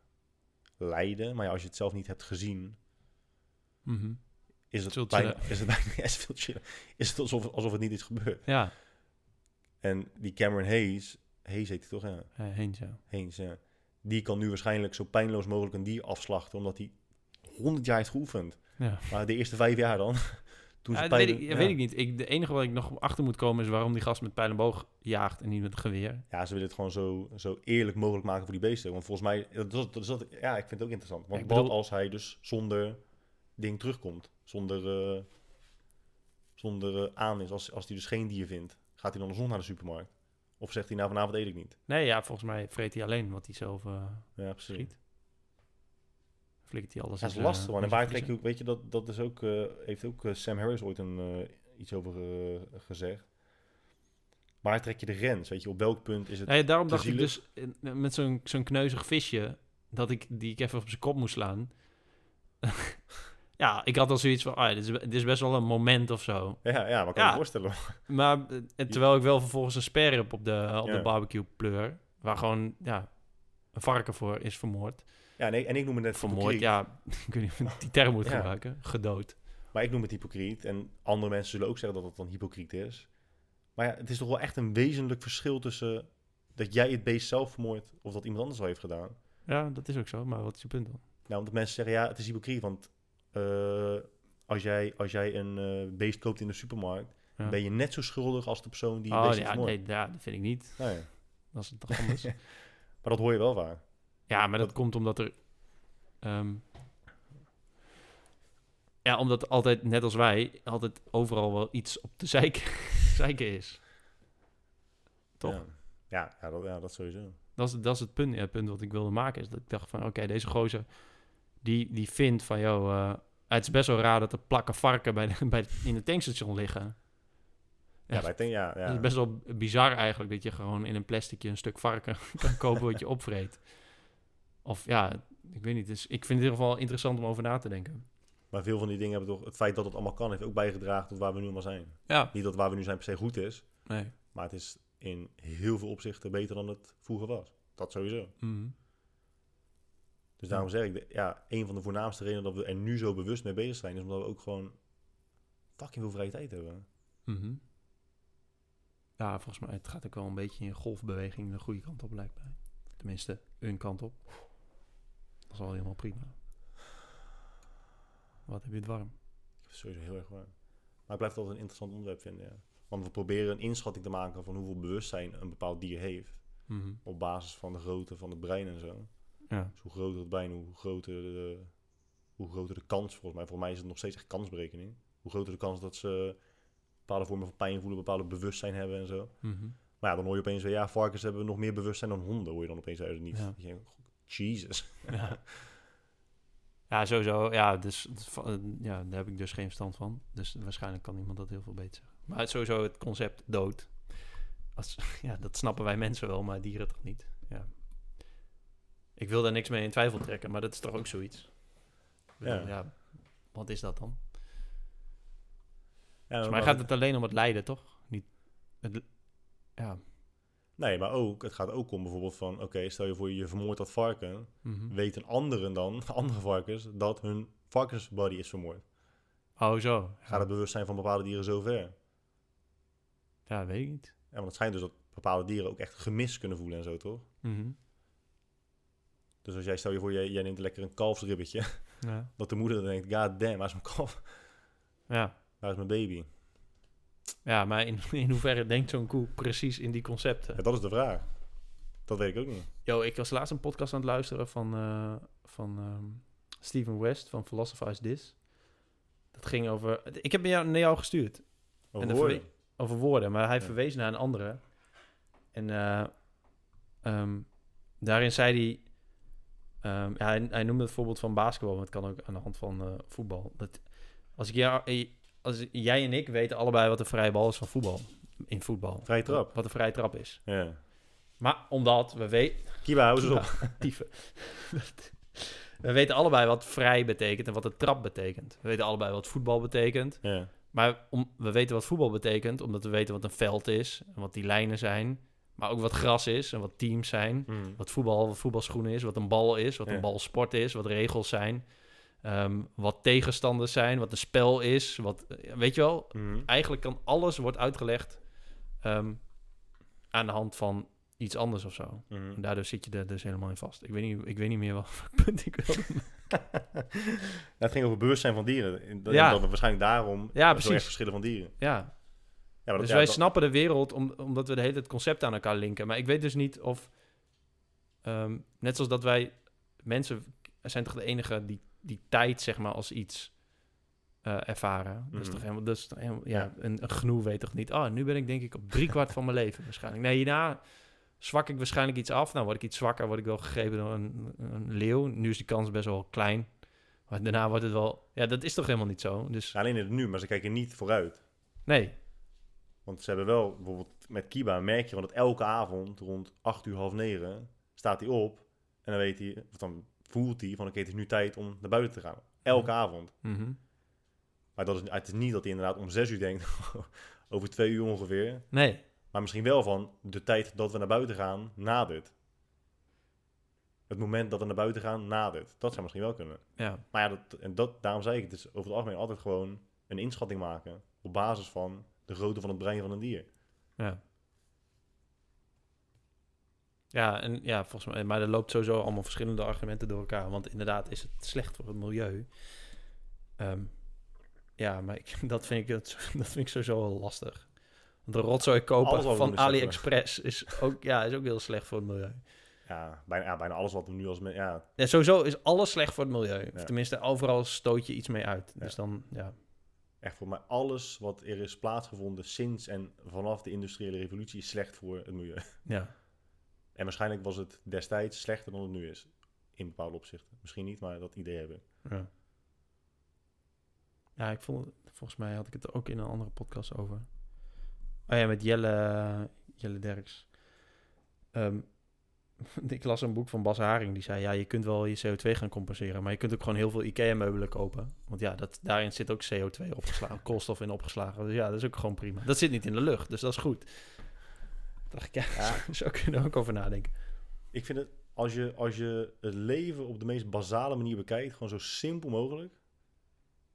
lijden. Maar ja, als je het zelf niet hebt gezien, Mhm. is het, bijna, is het bijna is het veel chiller. Is het alsof, alsof het niet is gebeurd. Ja, En die Cameron Hayes, Hayes heet hij toch, ja. ja. Die kan nu waarschijnlijk zo pijnloos mogelijk een dier afslachten, omdat hij 100 jaar heeft geoefend. Ja. Maar de eerste vijf jaar dan? Toen Ja, ze dat weet, ik, ja. weet ik niet. Ik, de enige wat ik nog achter moet komen is waarom die gast met pijl en boog jaagt en niet met geweer. Ja, ze willen het gewoon zo, zo eerlijk mogelijk maken voor die beesten. Want volgens mij, dat, dat, dat, ja, ik vind het ook interessant. Want wat als hij dus zonder ding terugkomt? Zonder, eh, zonder eh, aan is, als, als hij dus geen dier vindt. Gaat hij dan alsnog naar de supermarkt? Of zegt hij nou vanavond eet ik niet? Nee, ja, volgens mij vreet hij alleen wat hij zelf eh Ja, precies. schiet. Flikkert hij alles Dat is in lastig, man. En waar trek je ook, weet je, dat, dat is ook, heeft ook Sam Harris ooit een, iets over gezegd. Waar trek je de grens? Weet je, op welk punt is het... Nee, daarom dacht ik dus met zo'n zo'n kneuzig visje, dat ik die ik even op zijn kop moest slaan. ja, ik had al zoiets van, ah, dit, is, dit is best wel een moment of zo. Ja, ja, maar kan Ja. je voorstellen. Maar eh, terwijl ik wel vervolgens een sper heb op de, op Ja. de barbecue pleur, waar gewoon ja, een varken voor is vermoord. Ja, nee, en ik noem het net Vermoord, hypocriet. ja, ik weet niet die term moet Ja. gebruiken. Gedood. Maar ik noem het hypocriet. En andere mensen zullen ook zeggen dat het dan hypocriet is. Maar ja, het is toch wel echt een wezenlijk verschil tussen dat jij het beest zelf vermoordt of dat iemand anders al heeft gedaan. Ja, dat is ook zo, maar wat is je punt dan? Nou, omdat mensen zeggen, ja, het is hypocriet. Want eh, als, jij, als jij een eh, beest koopt in de supermarkt, Ja. ben je net zo schuldig als de persoon die het oh, beest ja, nee, ja, dat vind ik niet. Nou ja. Dat is toch anders. Maar dat hoor je wel vaak. Ja, maar dat Dat- komt omdat er. ehm, ja, omdat altijd, net als wij, altijd overal wel iets op de zeik, zeiken is. Toch? Ja, ja, ja, dat, ja dat sowieso. Dat, is, dat is het punt, ja, het punt wat ik wilde maken. Is dat ik dacht van, oké, deze gozer, die, die vindt van, joh, eh, het is best wel raar dat er plakken varken bij de, bij in het tankstation liggen. Ja, denken, ja, ja. Het is best wel bizar eigenlijk dat je gewoon in een plasticje een stuk varken kan kopen wat je opvreet. Of ja, ik weet niet. Dus ik vind het in ieder geval interessant om over na te denken. Maar veel van die dingen hebben toch... Het feit dat het allemaal kan, heeft ook bijgedragen tot waar we nu allemaal zijn. Ja. Niet dat waar we nu zijn per se goed is. Nee. Maar het is in heel veel opzichten beter dan het vroeger was. Dat sowieso. Mhm. Dus daarom zeg ik, ja, een van de voornaamste redenen dat we er nu zo bewust mee bezig zijn, is omdat we ook gewoon fucking veel vrije tijd hebben. Mhm. Ja, volgens mij het gaat ook wel een beetje in golfbeweging de goede kant op, mij. Tenminste, een kant op. Dat is al helemaal prima. Wat heb je het warm? Ik sowieso heel erg warm. Maar ik blijf het altijd een interessant onderwerp vinden, ja. Want we proberen een inschatting te maken van hoeveel bewustzijn een bepaald dier heeft. Mhm. Op basis van de grootte van het brein en zo. Ja. Dus hoe groter het brein, hoe groter de, hoe groter de kans volgens mij. Volgens mij is het nog steeds echt kansberekening. Hoe groter de kans dat ze bepaalde vormen van pijn voelen, bepaalde bewustzijn hebben en zo. Mhm. Maar ja, dan hoor je opeens weer, ja, varkens hebben nog meer bewustzijn dan honden, hoor je dan opeens uit het niet. Ja. Jesus. ja. ja, sowieso. Ja, dus va- eh, ja, daar heb ik dus geen verstand van. Dus waarschijnlijk kan iemand dat heel veel beter zeggen. Maar sowieso het concept dood. Als, ja, dat snappen wij mensen wel, maar dieren toch niet. Ja. Ik wil daar niks mee in twijfel trekken, maar dat is toch ook zoiets. Ja. ja. Wat is dat dan? Ja, Volgens maar mij gaat het alleen om het lijden, toch? Niet. Het, ja. Nee, maar ook, het gaat ook om bijvoorbeeld van, oké, stel je voor je vermoordt dat varken, mhm. weten anderen dan, andere varkens, dat hun varkensbody is vermoord. Oh, zo. Gaat het bewustzijn van bepaalde dieren zo ver? Ja, weet ik niet. Ja, want het schijnt dus dat bepaalde dieren ook echt gemis kunnen voelen en zo, toch? Mhm. Dus als jij, stel je voor, jij, jij neemt lekker een kalfsribbetje, Ja. dat de moeder dan denkt, god damn, waar is mijn kalf? ja. Waar is mijn baby? Ja, maar in, in hoeverre denkt zo'n koe precies in die concepten? Ja, dat is de vraag. Dat weet ik ook niet. Yo, ik was laatst een podcast aan het luisteren van, eh, van ehm, Steven West van Philosophize This. Dat ging over... Ik heb jou, naar jou gestuurd Over En de woorden. over woorden, maar hij Ja. verwees naar een andere. En eh, ehm, daarin zei hij, ehm, ja, hij... Hij noemde het voorbeeld van basketbal, maar het kan ook aan de hand van eh, voetbal. Dat, als, ik jou, eh, als jij en ik weten allebei wat een vrije bal is van voetbal. In voetbal. Vrije trap. Wat een vrije trap is. Ja. Maar omdat we weten... Kiba, hou eens op. Dieven. We weten allebei wat vrij betekent en wat een trap betekent. We weten allebei wat voetbal betekent. Ja. Maar om, we weten wat voetbal betekent, omdat we weten wat een veld is en wat die lijnen zijn. Maar ook wat gras is en wat teams zijn. Mm. Wat voetbal, wat voetbalschoenen is, wat een bal is, wat Ja. een balsport is, wat regels zijn. Ehm, wat tegenstanders zijn, wat een spel is. Wat, eh, weet je wel, Mm. eigenlijk kan alles wordt uitgelegd ehm, aan de hand van iets anders of zo. Mm. En daardoor zit je er dus helemaal in vast. Ik weet niet, ik weet niet meer wat punt ik wil. Ja, het ging over bewustzijn van dieren. En Dat, Ja. dat waarschijnlijk daarom Ja, precies. verschillen van dieren. Ja, maar dat, dus wij dat- snappen de wereld om, omdat we de hele tijd concepten aan elkaar linken. Maar ik weet dus niet of... ehm, net zoals dat wij... Mensen zijn toch de enige die, die tijd, zeg maar, als iets eh, ervaren. Dat is Mhm. toch helemaal... Dat is toch helemaal ja, Ja. een, een genoeg weet toch niet... Oh, nu ben ik denk ik op drie kwart van mijn leven waarschijnlijk. Nee, hierna zwak ik waarschijnlijk iets af. Nou, word ik iets zwakker, word ik wel gegrepen door een, een leeuw. Nu is die kans best wel klein. Maar daarna wordt het wel... Ja, dat is toch helemaal niet zo? Dus Alleen in het nu, maar ze kijken niet vooruit. nee. Want ze hebben wel, bijvoorbeeld met Kiba merk je gewoon dat elke avond rond 8 uur, half 9 staat hij op. En dan weet hij, of dan voelt hij van oké, het is nu tijd om naar buiten te gaan. Elke avond. Mhm. Maar dat is, het is niet dat hij inderdaad om 6 uur denkt, over twee uur ongeveer. Nee. Maar misschien wel van de tijd dat we naar buiten gaan, nadert. Het moment dat we naar buiten gaan, nadert. Dat zou misschien wel kunnen. Ja. Maar ja, dat, en dat, daarom zei ik, het is over het algemeen altijd gewoon een inschatting maken. Op basis van de grootte van het brein van een dier. Ja. Ja, en ja, volgens mij, maar er loopt sowieso allemaal verschillende argumenten door elkaar. Want inderdaad is het slecht voor het milieu. Ehm, ja, maar ik, dat, vind ik, dat, dat vind ik sowieso wel lastig. Want de rotzooi kopen van AliExpress is ook, ja, is ook heel slecht voor het milieu. Ja, bijna, ja, bijna alles wat we nu als... Ja, Ja, sowieso is alles slecht voor het milieu. Of tenminste, overal stoot je iets mee uit. Dus dan, ja. Echt voor mij alles wat er is plaatsgevonden sinds en vanaf de industriële revolutie is slecht voor het milieu. ja. En waarschijnlijk was het destijds slechter dan het nu is. In bepaalde opzichten. Misschien niet, maar dat idee hebben. Ja. Ja, ik vond, volgens mij had ik het ook in een andere podcast over. Oh ja, met Jelle, Jelle Derks. Ehm, ik las een boek van Bas Haring, die zei, ja, je kunt wel je CO2 gaan compenseren, maar je kunt ook gewoon heel veel IKEA-meubelen kopen. Want ja, dat, daarin zit ook CO2 opgeslagen, koolstof in opgeslagen. Dus ja, dat is ook gewoon prima. Dat zit niet in de lucht, dus dat is goed. Dacht ik, ja, Ja. zo kun je er ook over nadenken. Ik vind het, als je, als je het leven op de meest basale manier bekijkt, gewoon zo simpel mogelijk,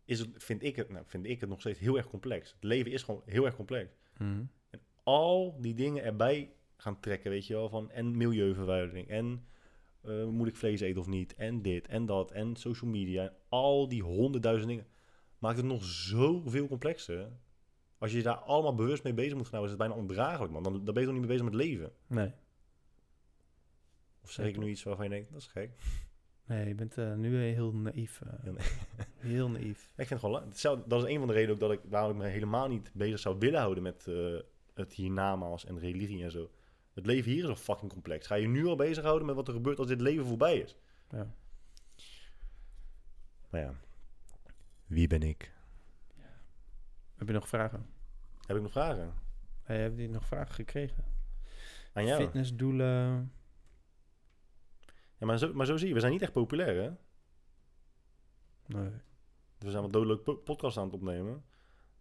is het, vind ik het, nou, vind ik het nog steeds heel erg complex. Het leven is gewoon heel erg complex. Mhm. al die dingen erbij gaan trekken, weet je wel, van en milieuvervuiling en eh, moet ik vlees eten of niet en dit en dat en social media en al die honderdduizend dingen maakt het nog zoveel complexer. Als je daar allemaal bewust mee bezig moet gaan houden, is het bijna ondraaglijk, man. Dan, dan ben je toch niet meer bezig met leven. Nee. Of zeg ik nu iets waarvan je denkt, dat is gek. Nee, je bent eh, nu heel naïef. eh. Heel heel naïef. Ik vind het gewoon, dat is een van de redenen ook dat ik, waarom ik me helemaal niet bezig zou willen houden met eh, het hiernamaals en religie en zo. Het leven hier is al fucking complex. Ga je nu al bezighouden met wat er gebeurt als dit leven voorbij is? Ja. Maar ja, wie ben ik? Heb je nog vragen? Heb ik nog vragen? Hey, heb je nog vragen gekregen? Aan jou? Fitnessdoelen. Ja, maar, zo, maar zo zie je, we zijn niet echt populair, hè? Nee. We zijn wat dodelijk po- podcast aan het opnemen.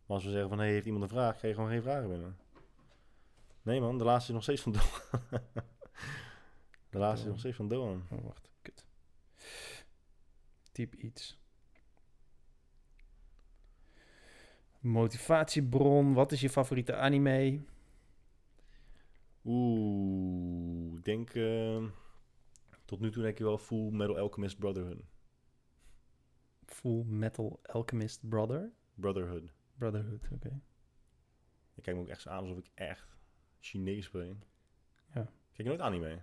Maar als we zeggen van, hey, heeft iemand een vraag? Krijg je gewoon geen vragen binnen. Nee man, de laatste is nog steeds van Doan. de laatste is nog steeds van Doan. Oh, wacht. Kut. Typ iets. Motivatiebron. Wat is je favoriete anime? Oeh, ik denk... eh, tot nu toe denk ik wel Full Metal Alchemist Brotherhood. Full Metal Alchemist Brother? Brotherhood. Brotherhood, oké. Ik kijk me ook echt zo aan alsof ik echt Chinees ben. Ja. Kijk je nooit anime?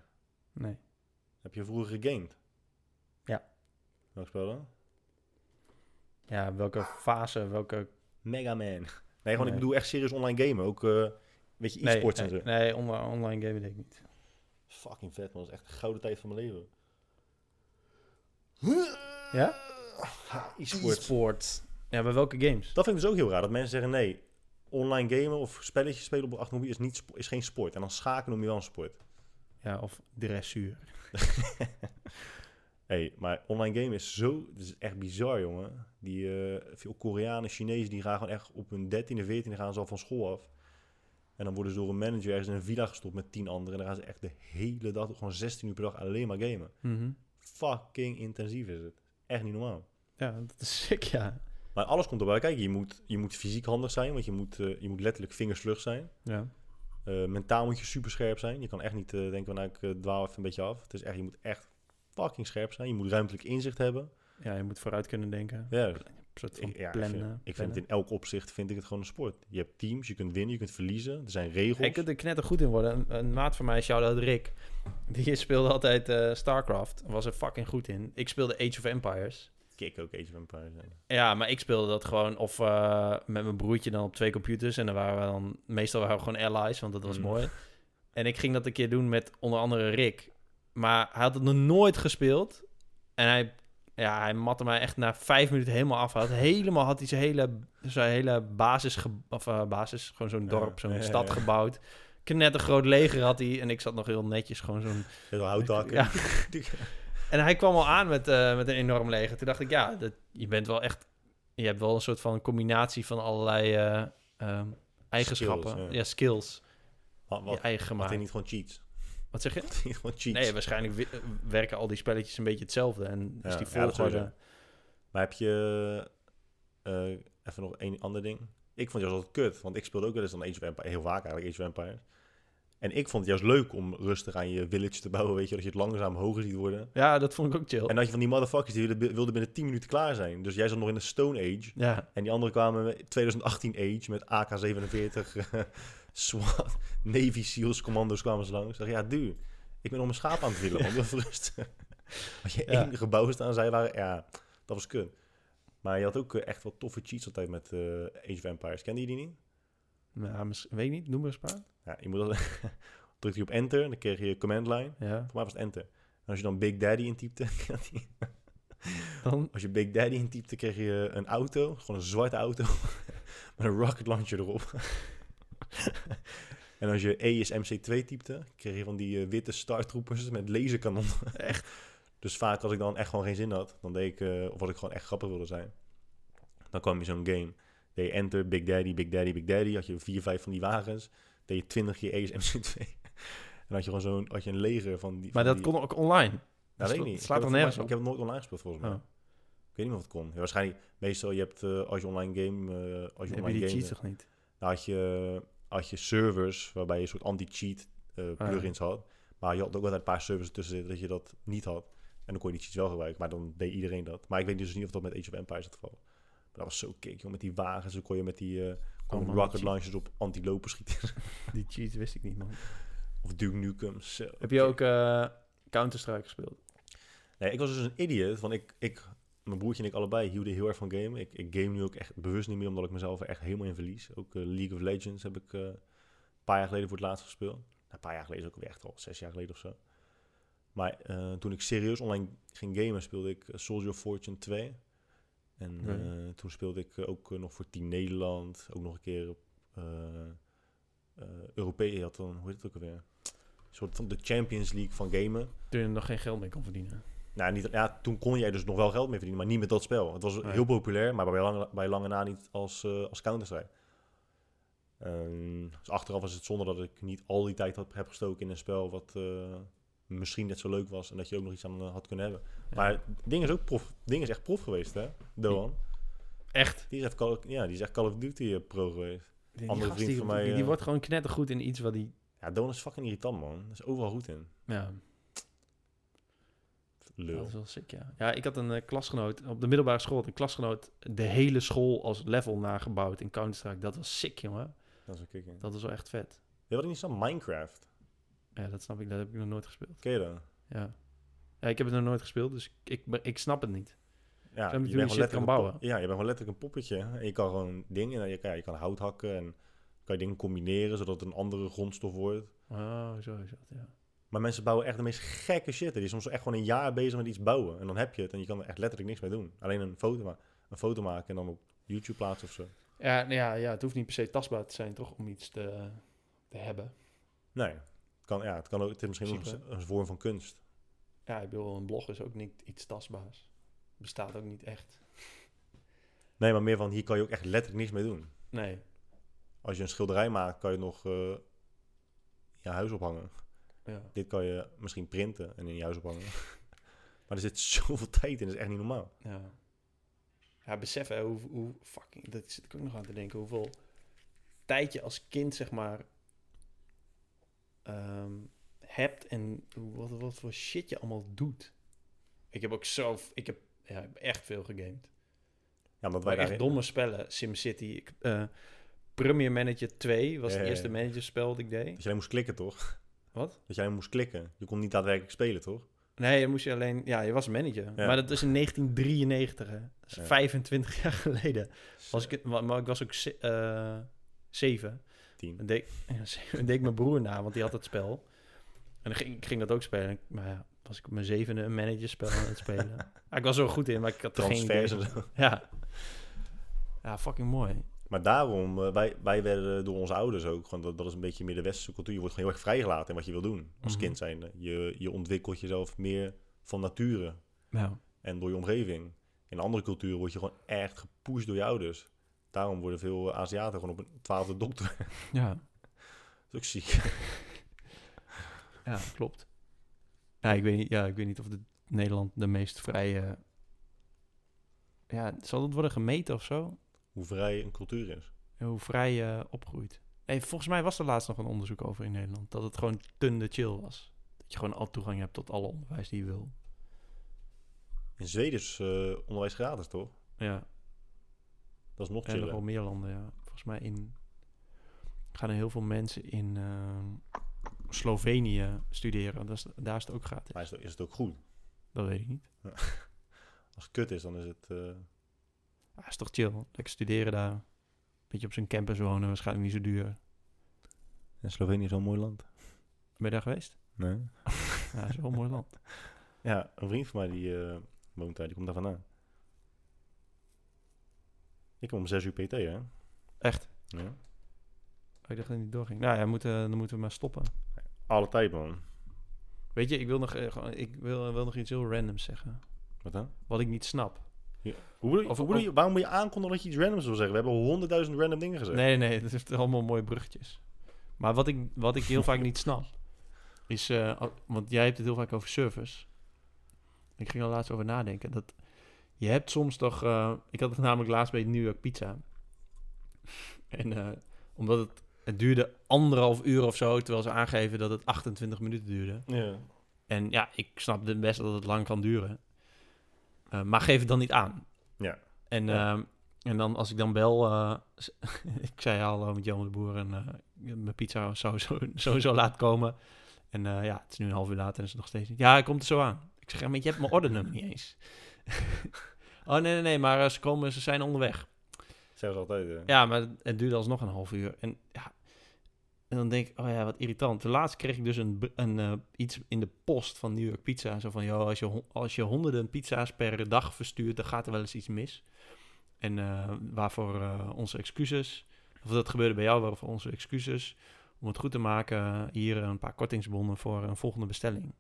Nee. Heb je vroeger gegamed? Ja. Welk spel dan? Ja, welke fase, welke... Mega Man. Nee, gewoon Nee. ik bedoel echt serieus online gamen. Ook, eh, weet je, e-sports nee, en zo. nee online, online game deed ik niet. Fucking vet man, dat is echt de gouden tijd van mijn leven. Ja? E-sports. E-sport. Ja, bij welke games? Dat vind ik dus ook heel raar, dat mensen zeggen nee, online gamen of spelletjes spelen op achtermobiel is, niet, is geen sport. En dan schakelen noem je wel een sport. Ja, of dressuur. hey, maar online gamen is zo, het is echt bizar jongen. Die eh, veel Koreanen, Chinezen, die gaan gewoon echt op hun 13e, 14e gaan ze al van school af. En dan worden ze door een manager ergens in een villa gestopt met 10 anderen. En dan gaan ze echt de hele dag, gewoon 16 uur per dag alleen maar gamen. Mhm. Fucking intensief is het. Echt niet normaal. Ja, dat is sick, ja. Maar alles komt erbij kijken. Je moet, je moet fysiek handig zijn, want je moet, eh, je moet letterlijk vingersvlug zijn. Ja. Eh, mentaal moet je super scherp zijn. Je kan echt niet eh, denken, van, nou, ik dwaal even een beetje af. Het is echt, je moet echt fucking scherp zijn. Je moet ruimtelijk inzicht hebben. ja, je moet vooruit kunnen denken. Ja, Een soort van ik, ja, ik, plannen. vind, ik vind het in elk opzicht vind ik het gewoon een sport. Je hebt teams, je kunt winnen, je kunt verliezen. Er zijn regels. Ik kunt er knetter goed in worden. Een, een maat van mij, shout-out Rick, die speelde altijd StarCraft. Was er fucking goed in. Ik speelde Age of Empires. Kick ook Age of Empires. ja. Ja, maar ik speelde dat gewoon of eh, met mijn broertje dan op twee computers. En dan waren we dan, meestal waren we gewoon allies, want dat was Mm. mooi. En ik ging dat een keer doen met onder andere Rick. Maar hij had het nog nooit gespeeld. En hij, ja, hij matte mij echt na vijf minuten helemaal af. Hij had helemaal had hij zijn hele, zijn hele basis, of eh, basis, gewoon zo'n dorp, zo'n ja, ja, stad ja. gebouwd. Knettergroot leger had hij. En ik zat nog heel netjes, gewoon zo'n Heel houthakken. ja. En hij kwam al aan met, eh, met een enorm leger. Toen dacht ik, ja, dat, je bent wel echt... Je hebt wel een soort van combinatie van allerlei eh, ehm, eigenschappen. Skills, ja. ja. skills. Wat, je wat, eigen had gemaakt. hij niet gewoon cheats? Wat zeg je? Had hij niet gewoon cheats? Nee, waarschijnlijk werken al die spelletjes een beetje hetzelfde. En is Ja, die ja, dat volgorde... sowieso. Maar heb je... eh, even nog één ander ding. Ik vond het altijd kut. Want ik speelde ook wel eens dan Age of Empires. Heel vaak eigenlijk Age of Empires. En ik vond het juist leuk om rustig aan je village te bouwen. Weet je, dat je het langzaam hoger ziet worden. ja, dat vond ik ook chill. En dat je van die motherfuckers die wilden, wilden binnen 10 minuten klaar zijn. Dus jij zat nog in de Stone Age. ja, En die anderen kwamen met 2018 Age met AK-47 eh, SWAT, Navy SEALs, commando's kwamen ze langs. Ik dacht, ja, dude, ik ben nog mijn schaap aan het willen, man. Even rust. Had je Ja. één gebouw staan, zij waren, ja, dat was kut. Maar je had ook eh, echt wel toffe cheats altijd met eh, Age of Empires. Kende je die niet? Mis- weet ik niet. Noem maar eens een paar. Ja, je moet dan drukte je op enter, dan kreeg je command line. Ja, Voor mij was het enter. En als je dan Big Daddy intypte, dan... als je Big Daddy intypte, kreeg je een auto, gewoon een zwarte auto, met een rocket launcher erop. en als je E is MC2 typte, kreeg je van die eh, witte Star Troopers met laserkanon. Echt? Dus vaak als ik dan echt gewoon geen zin had, dan deed ik, eh, of als ik gewoon echt grappig wilde zijn, dan kwam je zo'n game. Deed enter, Big Daddy, Big Daddy, Big Daddy, had je vier, vijf van die wagens, deed je 20 keer E is MC2. en had je gewoon zo'n, had je een leger van die... Maar van dat die- kon ook online. nou, weet ik niet. slaat ik er heb het nergens mij- Ik op. heb het nooit online gespeeld volgens mij. Oh. Ik weet niet of het kon. Ja, waarschijnlijk, meestal, je hebt, eh, als je online game, eh, als je Heb je online game, cheats toch niet? dan had je, had je servers waarbij je een soort anti-cheat eh, Ah, ja. plugins had. Maar je had ook altijd een paar servers tussen zitten dat je dat niet had. En dan kon je die cheats wel gebruiken, maar dan deed iedereen dat. Maar ik weet dus niet of dat met Age of Empires het geval was. Dat was zo kick, joh, met die wagens. Dan kon je met die eh Oh, man, rocket launchers op anti-lopen schieten. Die cheats wist ik niet, man. of Duke Nukem. Heb je ook eh, Counter-Strike gespeeld? Nee, ik was dus een idiot, want ik, ik, mijn broertje en ik allebei hielden heel erg van gamen. Ik, ik game nu ook echt bewust niet meer, omdat ik mezelf er echt helemaal in verlies. Ook eh, League of Legends heb ik een paar jaar geleden voor het laatst gespeeld. Nou, een paar jaar geleden is ook weer echt al zes jaar geleden of zo. Maar toen ik serieus online ging gamen, speelde ik Soldier of Fortune 2. En eh, toen speelde ik eh, ook eh, nog voor Team Nederland. Ook nog een keer op had dan, hoe heet het ook alweer? Een soort van de Champions League van gamen. Toen je er nog geen geld mee kon verdienen. Nou, niet, ja, toen kon jij dus nog wel geld mee verdienen, maar niet met dat spel. Het was Nee. heel populair, maar bij lange, bij lange na niet als, als Counter-Strike. Ehm, dus achteraf was het zonde dat ik niet al die tijd had, heb gestoken in een spel wat misschien net zo leuk was en dat je ook nog iets aan eh, had kunnen hebben. Ja. Maar ding is ook prof. Ding is echt prof geweest, hè? Doan. Echt? Die is echt Call of, ja, die is echt Call of Duty eh, pro geweest. Die, Andere vriend die, van mij, Die, eh, wordt gewoon knettergoed in iets wat die... Ja, Doan is fucking irritant, man. Dat is overal goed in. Ja, Lul. dat is wel sick, ja. Ja, ik had een klasgenoot op de middelbare school. had Een klasgenoot de hele school als level nagebouwd in Counter-Strike. Dat was sick, jongen. Dat is een kick. Dat was wel echt vet. Ja, wat ik niet snap, Minecraft. Ja, dat snap ik. Dat heb ik nog nooit gespeeld. Ken je dat? Ja. Ja, ik heb het nog nooit gespeeld, dus ik, ik, ik snap het niet. Ja, moet je bent shit kan bouwen. Ja, je bent gewoon letterlijk een poppetje. En je kan gewoon dingen, je kan, ja, je kan hout hakken en kan je dingen combineren zodat het een andere grondstof wordt. Oh, zo is dat, ja. Maar mensen bouwen echt de meest gekke shit. Die is soms echt gewoon een jaar bezig met iets bouwen. En dan heb je het en je kan er echt letterlijk niks mee doen. Alleen een foto, ma een foto maken en dan op YouTube plaatsen of zo. Ja, nou ja, ja, het hoeft niet per se tastbaar te zijn, toch? Om iets te, te hebben. Nee, kan, ja, het, kan ook, het is misschien ook een, een vorm van kunst. Ja, ik bedoel, een blog is ook niet iets tastbaars. Bestaat ook niet echt. Nee, maar meer van hier kan je ook echt letterlijk niks mee doen. Nee. Als je een schilderij maakt, kan je nog eh je huis ophangen. Ja. Dit kan je misschien printen en in je huis ophangen. maar er zit zoveel tijd in, dat is echt niet normaal. Ja. Ja, besef hè, hoe, hoe fucking, dat zit ik ook nog aan te denken, hoeveel tijd je als kind, zeg maar, ehm, hebt en wat, wat voor shit je allemaal doet. Ik heb ook zo, ik heb Ja, ik heb echt veel gegamed. Ja, omdat wij echt domme spellen. SimCity. Eh, Premier Manager 2 was Ja, het eerste ja. managerspel dat ik deed. Dat je alleen moest klikken, toch? Wat? Dat alleen moest klikken. Je kon niet daadwerkelijk spelen, toch? Nee, je moest je alleen... Ja, je was manager. Ja. Maar dat is in 1993, hè. Dat is Ja. 25 jaar geleden. Was ik, maar, maar ik was ook ze- eh, zeven. Tien. En deed, deed ik mijn broer na, want die had het spel. En dan ging, ik ging dat ook spelen. Maar ja, was ik op mijn zevende een managerspel aan het spelen. ja, ik was er wel goed in, maar ik had er geen idee. En. Ja. Ja, fucking mooi. Maar daarom, eh, wij, wij werden door onze ouders ook, gewoon, dat, dat is een beetje meer de westerse cultuur. Je wordt gewoon heel erg vrijgelaten in wat je wil doen als Mhm. kind zijn. Je, je ontwikkelt jezelf meer van nature Ja. en door je omgeving. In andere culturen word je gewoon echt gepusht door je ouders. Daarom worden veel Aziaten gewoon op een twaalfde dokter. Ja. dat is ook ziek. Ja, klopt. Ja, ik weet niet, ja, ik weet niet of de, Nederland de meest vrije... Ja, zal het worden gemeten of zo? Hoe vrij een cultuur is. Hoe vrij je opgroeit. Nee, volgens mij was er laatst nog een onderzoek over in Nederland. Dat het gewoon tunde chill was. Dat je gewoon al toegang hebt tot alle onderwijs die je wil. In Zweden is eh, onderwijs gratis, toch? Ja, Dat is nog en nog chiller. wel meer landen, ja. Volgens mij in... gaan er heel veel mensen in ehm, Slovenië studeren. Dat is, daar is het ook gratis. Maar is, het- is het ook goed? Dat weet ik niet. Als het kut is, dan is het... eh, Ja, is toch chill. Lekker studeren daar. Beetje op zijn campus wonen, waarschijnlijk niet zo duur. En Slovenië is wel een mooi land. Ben je daar geweest? Nee. Ja, is wel een mooi land. Ja, een vriend van mij die eh, woont daar, die komt daar vandaan. Ik kom om 6 uur PT, hè? Echt? Ja. Oh, ik dacht dat het niet doorging. Nou ja, moeten, dan moeten we maar stoppen. Alle tijd, man. Weet je, ik wil nog, eh, gewoon- ik wil, wil nog iets heel randoms zeggen. Wat dan? Wat ik niet snap. Hoe bedoel je, Of- hoe bedoel je- waarom moet je aankondigen dat je iets randoms wil zeggen? We hebben honderdduizend random dingen gezegd. Nee, nee, dat is allemaal mooie bruggetjes. Maar wat ik, wat ik heel vaak niet snap, is... eh, al- want jij hebt het heel vaak over service. Ik ging er laatst over nadenken. Dat je hebt soms toch... eh, ik had het namelijk laatst bij New York Pizza. En eh, omdat het... Het duurde anderhalf uur of zo, terwijl ze aangeven dat het 28 minuten duurde. Ja. En ja, ik snap best dat het lang kan duren. Eh, maar geef het dan niet aan. Ja. En, Ja. ehm, en dan als ik dan bel... ik zei hallo met Jan de Boer en mijn pizza zou zo, sowieso laat komen. En ja, het is nu een half uur later en is het nog steeds niet. Ja, hij komt er zo aan. Ik zeg, maar je hebt mijn ordernummer niet eens. oh, nee, nee, nee, maar eh, ze, komen, ze zijn onderweg. Zeggen ze altijd. eh. Ja, maar het, het duurde alsnog een half uur. En ja, en dan denk ik, oh ja, wat irritant. De laatst kreeg ik dus een, een, eh, iets in de post van New York Pizza. Zo van, joh, als je, als je honderden pizza's per dag verstuurt, dan gaat er wel eens iets mis. En waarvoor onze excuses. Of dat gebeurde bij jou, waarvoor onze excuses. Om het goed te maken, hier een paar kortingsbonnen voor een volgende bestelling.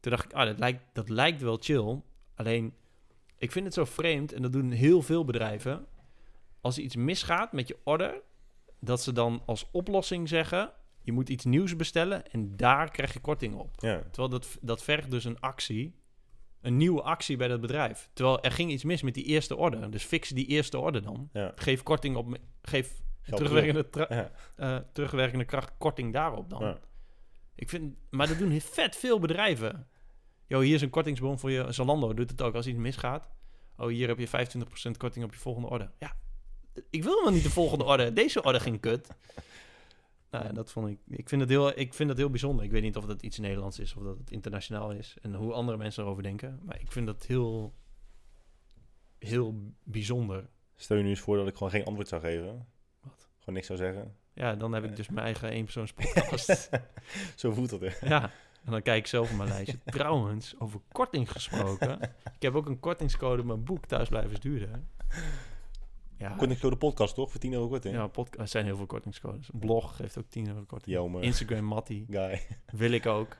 Toen dacht ik, ah, dat lijkt, dat lijkt wel chill. Alleen, ik vind het zo vreemd, en dat doen heel veel bedrijven. Als er iets misgaat met je order, dat ze dan als oplossing zeggen: je moet iets nieuws bestellen en daar krijg je korting op. Ja. Terwijl dat, dat vergt dus een actie, een nieuwe actie bij dat bedrijf. Terwijl er ging iets mis met die eerste order. Dus fix die eerste order dan. Ja. Geef korting op, geef Geld terugwerkende, Ja. eh, terugwerkende kracht korting daarop dan. Ik vind, maar dat doen vet veel bedrijven. Yo, hier is een kortingsbon voor je. Zalando doet het ook als iets misgaat. Oh, hier heb je 25% korting op je volgende order. Ja, ik wil helemaal niet de volgende order. Deze order ging kut. Nou, ja, dat vond ik. Ik vind het heel, ik vind het heel bijzonder. Ik weet niet of dat iets Nederlands is of dat het internationaal is en hoe andere mensen erover denken. Maar ik vind dat heel, heel bijzonder. Stel je nu eens voor dat ik gewoon geen antwoord zou geven. Wat? Gewoon niks zou zeggen. Ja, dan heb ik dus mijn eigen eenpersoonspodcast. Zo voelt dat, hè? Ja, en dan kijk ik zelf op mijn lijstje. Trouwens, over korting gesproken. Ik heb ook een kortingscode in mijn boek Thuis blijven is duurder. Ja, Kortingscode podcast, toch? Voor 10 euro korting. ja podcast, er zijn heel veel kortingscodes. Een blog geeft ook 10 euro korting. Jammer. Instagram Matty Guy. wil ik ook.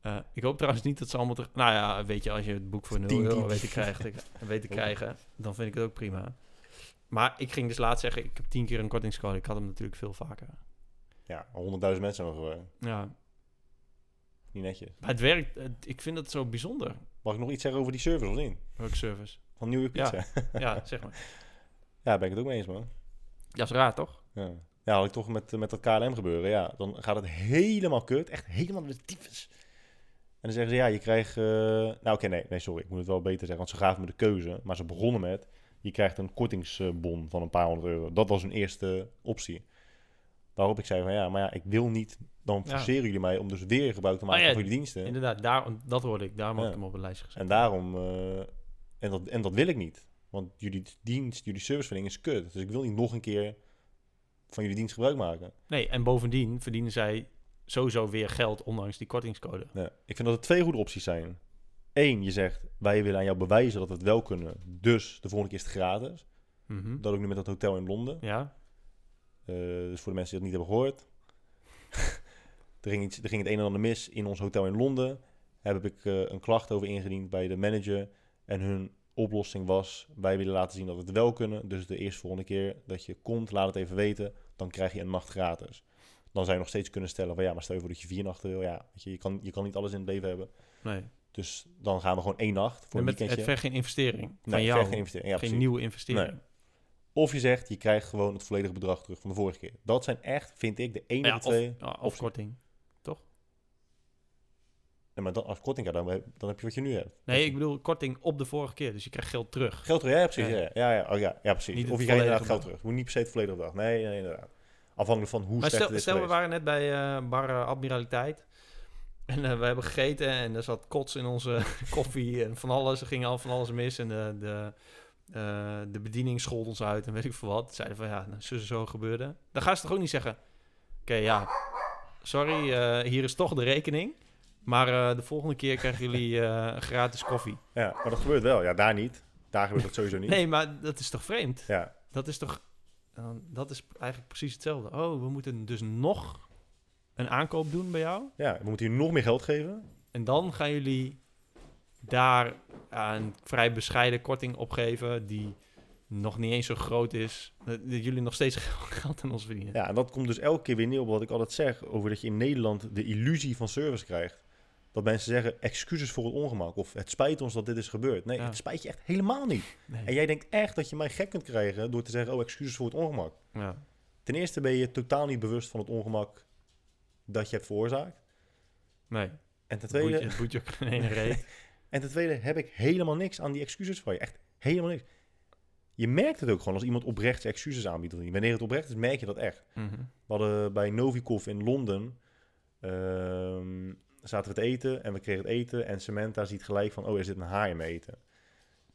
Eh, ik hoop trouwens niet dat ze allemaal... Terug... Nou ja, weet je, als je het boek voor 0 10, euro 10. weet te krijgen, weet te krijgen, dan vind ik het ook prima. Maar ik ging dus laatst zeggen, ik heb 10 keer een kortingscode. Ik had hem natuurlijk veel vaker. Ja, 100.000 mensen nog gewoon. Ja, Niet netjes. maar het werkt. het- ik vind het zo bijzonder. Mag ik nog iets zeggen over die service of niet? Welke service? Van Nieuwe Ja. Pizza? Ja, zeg maar. Ja, ben ik het ook mee eens, man. Ja, is raar, toch? Ja, ja had ik toch met, met dat KLM gebeuren. Ja, dan gaat het helemaal kut. Echt helemaal de tyfus. En dan zeggen ze, ja, je krijgt... eh, nou, oké, nee, nee, sorry. Ik moet het wel beter zeggen, want ze gaven me de keuze. Maar ze begonnen met, je krijgt een kortingsbon van een paar honderd euro. Dat was hun eerste optie. Waarop ik zei van, ja, maar ja, ik wil niet... Dan Ja. forceren jullie mij om dus weer gebruik te maken ja, van jullie diensten. Inderdaad, daar, dat hoorde ik. Daarom had ik hem op een lijstje gezet. En daarom... eh, en, dat, en dat wil ik niet. Want jullie dienst, jullie serviceverlening is kut. Dus ik wil niet nog een keer van jullie dienst gebruik maken. Nee, en bovendien verdienen zij sowieso weer geld, ondanks die kortingscode. Ja, ik vind dat er twee goede opties zijn. Eén, je zegt, wij willen aan jou bewijzen dat we het wel kunnen. Dus de volgende keer is het gratis. Mhm. Dat ook nu met dat hotel in Londen. Ja, dus voor de mensen die dat niet hebben gehoord. er, ging iets, er ging het een en ander mis in ons hotel in Londen. Daar heb ik eh, een klacht over ingediend bij de manager. En hun oplossing was, wij willen laten zien dat we het wel kunnen. Dus de eerste volgende keer dat je komt, laat het even weten. Dan krijg je een nacht gratis. Dan zou je nog steeds kunnen stellen van ja, maar stel je voor dat je vier nachten wil. Ja, weet je, je, kan, je kan niet alles in het leven hebben. nee. Dus dan gaan we gewoon één nacht voor En een met, weekendje. het vergt geen investering van jou. geen investering. Ja, geen nieuwe investering. Nee. Of je zegt, je krijgt gewoon het volledige bedrag terug van de vorige keer. Dat zijn echt, vind ik, de ene Ja, twee. of, ja, of opties. korting. Nee, maar dan, als korting dan, heb- dan heb je wat je nu hebt. Nee, ik bedoel korting op de vorige keer. Dus je krijgt geld terug. Geld terug, ja, ja, precies. Ja. Ja, ja, oh, ja, ja precies. Niet of je krijgt inderdaad geld terug. Moet niet per se het volledige bedrag. Nee, nee, inderdaad. Afhankelijk van hoe Maar stel, stel we geweest. waren net bij eh, bar eh, Admiraliteit. En eh, we hebben gegeten en er zat kots in onze koffie en van alles. Er ging al van alles mis en de, de, eh, de bediening schold ons uit en weet ik veel wat. Zeiden van ja, nou, zo, zo gebeurde. Dan gaan ze toch ook niet zeggen... Oké, ja, sorry, eh, hier is toch de rekening. Maar eh, de volgende keer krijgen jullie gratis koffie. Ja, maar dat gebeurt wel. Ja, daar niet. Daar gebeurt dat sowieso niet. Nee, maar dat is toch vreemd? Ja, Dat is toch... dat is eigenlijk precies hetzelfde. Oh, we moeten dus nog een aankoop doen bij jou. ja, we moeten hier nog meer geld geven. En dan gaan jullie daar een vrij bescheiden korting opgeven... die nog niet eens zo groot is. Dat, jullie nog steeds geld aan ons verdienen. Ja, en dat komt dus elke keer weer neer op wat ik altijd zeg... over dat je in Nederland de illusie van service krijgt. Dat mensen zeggen, excuses voor het ongemak. Of het spijt ons dat dit is gebeurd. Nee, Ja. het spijt je echt helemaal niet. Nee. En jij denkt echt dat je mij gek kunt krijgen... door te zeggen, oh, excuses voor het ongemak. Ja. Ten eerste ben je totaal niet bewust van het ongemak... dat je hebt veroorzaakt. Nee, En ten het tweede... boeit je- het boeit En ten tweede heb ik helemaal niks aan die excuses van je. Echt helemaal niks. Je merkt het ook gewoon als iemand oprecht excuses aanbiedt. Wanneer het oprecht is, merk je dat echt. Mhm. We hadden bij Novikov in Londen... ehm, zaten we te eten en we kregen het eten... en Samantha ziet gelijk van... oh, er zit een haar in mijn eten.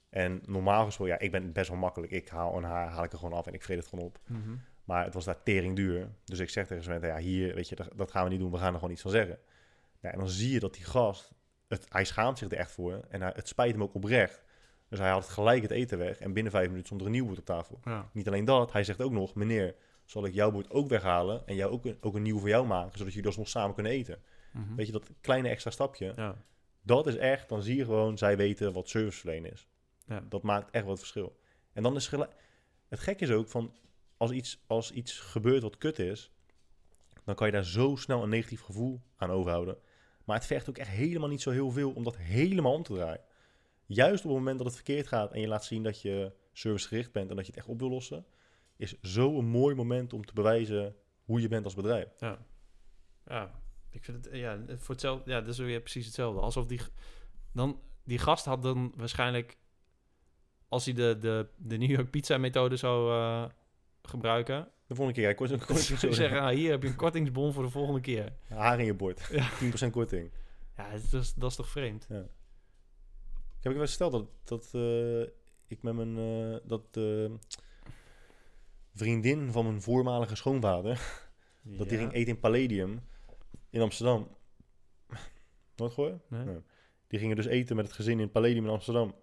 En normaal gesproken, ja, ik ben best wel makkelijk. Ik haal een haar, haal ik er gewoon af en ik vreet het gewoon op. Mhm. Maar het was daar tering duur. Dus ik zeg tegen Samantha, ja, hier, weet je, dat, dat gaan we niet doen. We gaan er gewoon iets van zeggen. Ja, en dan zie je dat die gast, het, hij schaamt zich er echt voor. En hij, het spijt hem ook oprecht. Dus hij haalt gelijk het eten weg. En binnen vijf minuten stond er een nieuw bord op tafel. Ja. Niet alleen dat, hij zegt ook nog, meneer, zal ik jouw bord ook weghalen en jou ook een, ook een nieuw voor jou maken, zodat jullie alsnog samen kunnen eten. Mhm. Weet je, dat kleine extra stapje, Ja. dat is echt, dan zie je gewoon, zij weten wat serviceverlenen is. Ja. Dat maakt echt wat verschil. En dan is het gek is ook van, als iets, als iets gebeurt wat kut is, dan kan je daar zo snel een negatief gevoel aan overhouden. Maar het vergt ook echt helemaal niet zo heel veel om dat helemaal om te draaien. Juist op het moment dat het verkeerd gaat en je laat zien dat je servicegericht bent en dat je het echt op wil lossen, is zo een mooi moment om te bewijzen hoe je bent als bedrijf. Ja. Ja, ik vind het, ja, voor hetzelfde, ja, dat is weer precies hetzelfde. Alsof die, dan, die gast had dan waarschijnlijk, als hij de, de, de New York pizza methode zou eh, gebruiken, De volgende keer, ja, kort, kort, zou je zeggen, ah, hier heb je een kortingsbon voor de volgende keer. haar in je bord. Ja. 10% korting. Ja, dat is, dat is toch vreemd? Ik heb ik wel eens verteld dat, dat eh, ik met mijn eh, dat de vriendin van mijn voormalige schoonvader, dat die Ja. ging eten in Palladium in Amsterdam. Nooit? Nee? Nee. Die gingen dus eten met het gezin in Palladium in Amsterdam.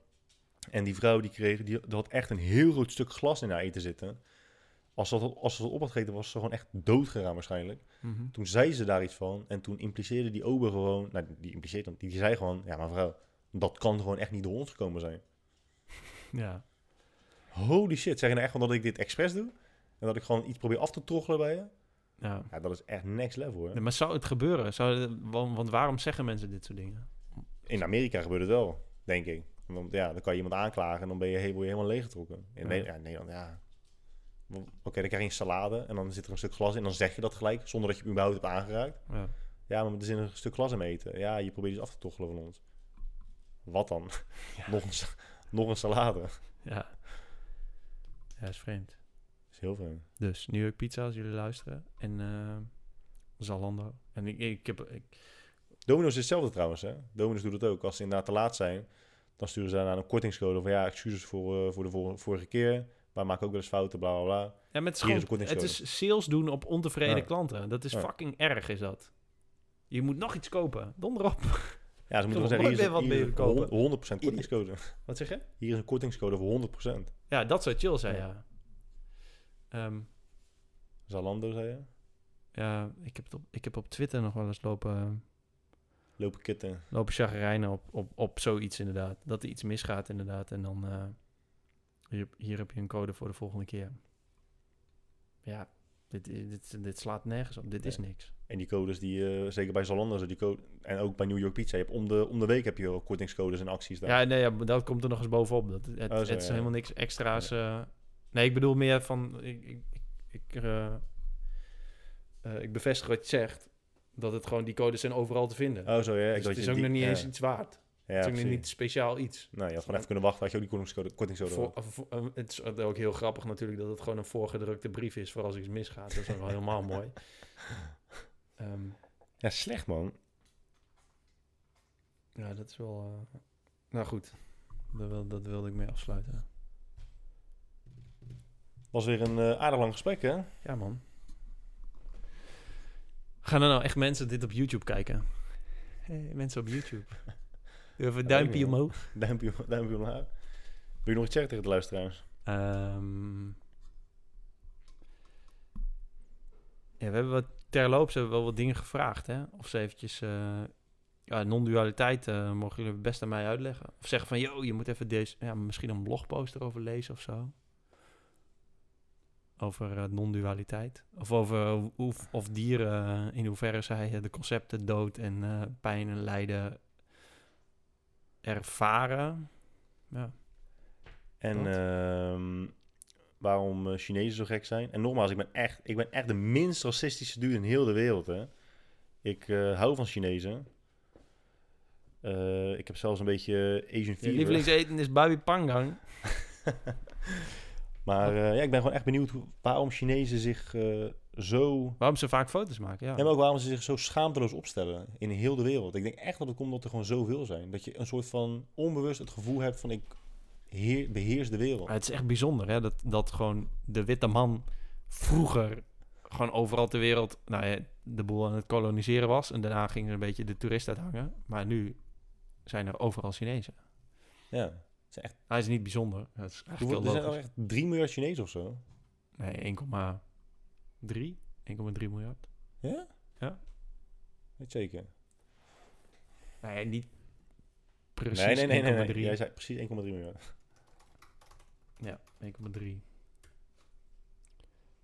En die vrouw die kreeg, die, die had echt een heel groot stuk glas in haar eten zitten. Als ze dat, als dat op had gegeten, was ze gewoon echt dood gegaan waarschijnlijk. Mhm. Toen zei ze daar iets van en toen impliceerde die ober gewoon, nou die impliceerde, die, die zei gewoon, ja maar vrouw, dat kan gewoon echt niet door ons gekomen zijn. Ja. Holy shit, zeg je nou echt wel dat ik dit expres doe? En dat ik gewoon iets probeer af te troggelen bij je? ja. Ja, dat is echt next level hoor. Nee, maar zou het gebeuren? Zou het- want, waarom zeggen mensen dit soort dingen? In Amerika gebeurt het wel, denk ik. Want ja, dan kan je iemand aanklagen en dan ben je helemaal leeggetrokken. In Ja. Nederland, ja, Oké, dan krijg je een salade en dan zit er een stuk glas in. Dan zeg je dat gelijk, zonder dat je überhaupt hebt aangeraakt. Ja. Ja, maar er zit een stuk glas in eten. Ja, je probeert iets af te tochelen van ons. Wat dan? nog, een, nog een salade. Ja. Ja, is vreemd. is heel vreemd. Dus New York Pizza, als jullie luisteren. En eh, Zalando. En ik, ik heb... Ik, Domino's is hetzelfde trouwens, hè? Domino's doet het ook. Als ze inderdaad te laat zijn, dan sturen ze daarna een kortingscode van ja, excuses voor, eh, voor de vor- vorige keer. Maar maak ook wel eens fouten, bla bla bla. ja, met Hier gewoon, het kortingscode. is sales doen op ontevreden Ja. klanten. Dat is Ja. fucking erg, is dat. Je moet nog iets kopen. Donder op. Ja, ze moeten wel we zeggen, hier is, een- hier wat is een kopen? 100% kortingscode. Wat zeg je? Hier is een kortingscode voor 100%. Ja, dat zou chill zijn, Ja. ja. Ehm, Zalando, zei je? ja, ik heb, het op, ik heb op Twitter nog wel eens lopen, Lopen kitten. lopen chagrijnen op, op, op zoiets inderdaad. Dat er iets misgaat inderdaad. En dan, eh, hier, hier heb je een code voor de volgende keer. Ja, dit, dit, dit slaat nergens op. Dit is niks. En die codes die, eh, zeker bij Zalando, zo die code, en ook bij New York Pizza, je hebt om de, om de week heb je kortingscodes en acties daar. Ja, nee, ja, dat komt er nog eens bovenop. Dat, het, Oh, zo, het is helemaal niks extra's. eh. nee, ik bedoel meer van... Ik, ik, ik, eh, ik bevestig wat je zegt. Dat het gewoon, die codes zijn overal te vinden. Oh zo, ja. Ik dus het is ook nog niet eens iets waard. Ja, het is precies. niet speciaal iets. Nou, je had gewoon even kunnen wachten, had je ook die kortingscode, Voor, gehad. voor- eh, het is ook heel grappig natuurlijk dat het gewoon een voorgedrukte brief is voor als iets misgaat. Dat is wel helemaal mooi. Ehm, Ja, slecht man. ja, dat is wel... eh, nou goed, dat, wil, dat wilde ik mee afsluiten. Was weer een eh, aardig lang gesprek, hè? Ja, man. Gaan er nou echt mensen dit op YouTube kijken? Hey, mensen op YouTube. Even duimpje omhoog. Duimpje, duimpje omlaag. Wil je nog iets zeggen tegen de luisteraars? Ehm, ja, we hebben wat terloops hebben we wel wat dingen gevraagd, hè? Of ze eventjes... eh, ja, non-dualiteit eh, mogen jullie best aan mij uitleggen. Of zeggen van, yo, je moet even deze... Ja, misschien een blogpost erover lezen of zo. Over eh, non-dualiteit. Of over hoe, of dieren, in hoeverre zij de concepten dood en pijn en lijden ervaren. Ja. En ehm, waarom eh, Chinezen zo gek zijn. En nogmaals, ik ben echt, ik ben echt de minst racistische dude in heel de wereld. Hè. Ik eh, hou van Chinezen. Eh, ik heb zelfs een beetje Asian Je fever. lievelingseten is babi pangang. Maar ja, ik ben gewoon echt benieuwd hoe, waarom Chinezen zich eh, zo... Waarom ze vaak foto's maken, ja. En ook waarom ze zich zo schaamteloos opstellen in heel de wereld. Ik denk echt dat het komt omdat er gewoon zoveel zijn. Dat je een soort van onbewust het gevoel hebt van ik heer, beheers de wereld. Het is echt bijzonder, hè. Dat, dat gewoon de witte man vroeger gewoon overal ter wereld nou ja, de boel aan het koloniseren was. En daarna gingen er een beetje de toeristen uithangen. Maar nu zijn er overal Chinezen. Ja. Hij is niet bijzonder. Dat is er zijn al echt 3 miljard Chinezen of zo. Nee, 1,3. 1,3 miljard. Ja? Ja. Weet zeker. Nee, niet precies nee, nee, nee, nee, nee. 1,3. Jij zei precies 1,3 miljard. Ja, 1,3.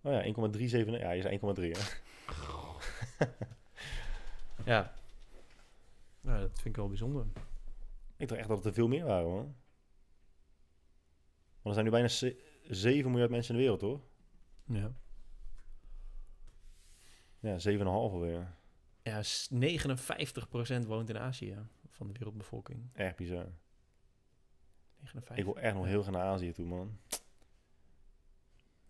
Oh ja, 1,37. Ja, je zei 1,3. hè. Ja. ja, dat vind ik wel bijzonder. Ik dacht echt dat het er veel meer waren, hoor. Want er zijn nu bijna ze- 7 miljard mensen in de wereld, hoor. Ja. Ja, 7,5 alweer. Ja, s- 59% woont in Azië van de wereldbevolking. Echt bizar. 59. Ik wil echt nog heel graag naar Azië toe, man.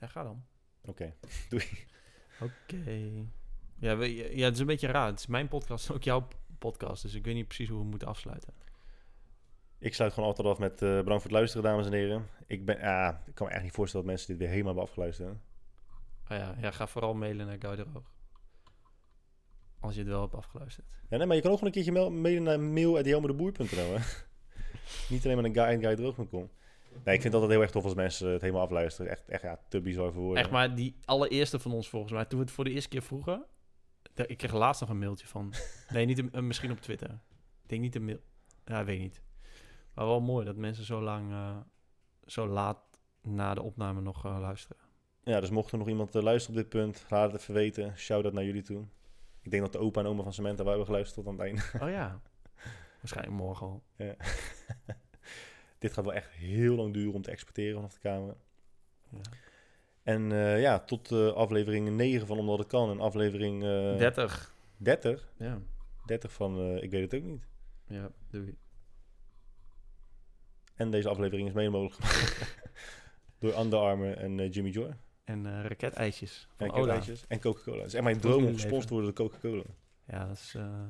Ja, ga dan. Oké. Oké. Ja, we- ja, het is een beetje raar. Het is mijn podcast en ook jouw podcast. Dus ik weet niet precies hoe we moeten afsluiten. Ik sluit gewoon altijd af met eh, bedankt voor het luisteren, dames en heren. Ik, ben, ah, ik kan me echt niet voorstellen dat mensen dit weer helemaal hebben afgeluisterd. Oh ja, ja, ga vooral mailen naar Guy de Roog. Als je het wel hebt afgeluisterd. Ja, nee, maar je kan ook gewoon een keertje mail- mailen naar mail.jelmerdeboer.nl, hè. Niet alleen maar naar guy en guydroog.com. Nee, ik vind het altijd heel erg tof als mensen het helemaal afluisteren. Echt, echt ja, te bizar voor woorden. Echt maar die allereerste van ons volgens mij. Toen we het voor de eerste keer vroegen. Ik kreeg laatst nog een mailtje van. Nee, niet een, misschien op Twitter. Ik denk niet een mail. Ja, weet niet. Maar wel mooi dat mensen zo lang, eh, zo laat na de opname nog eh, luisteren. Ja, dus mocht er nog iemand eh, luisteren op dit punt, laat het even weten. Shout-out naar jullie toe. Ik denk dat de opa en oma van Samantha wel hebben geluisterd tot aan het einde. Oh ja. Waarschijnlijk morgen al. dit gaat wel echt heel lang duren om te exporteren vanaf de camera. Ja. En eh, ja, tot eh, aflevering 9 van Omdat het kan. En aflevering... eh, 30. 30? Ja, 30 van, ik weet het ook niet. ja, doei. En deze aflevering is mede mogelijk gemaakt door Under Armour en Jimmy Joy. En eh raketijsjes van En en Coca-Cola. Echt mijn droom om gesponsord worden door Coca-Cola. Ja, dat is... eh,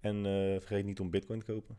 En eh, vergeet niet om bitcoin te kopen.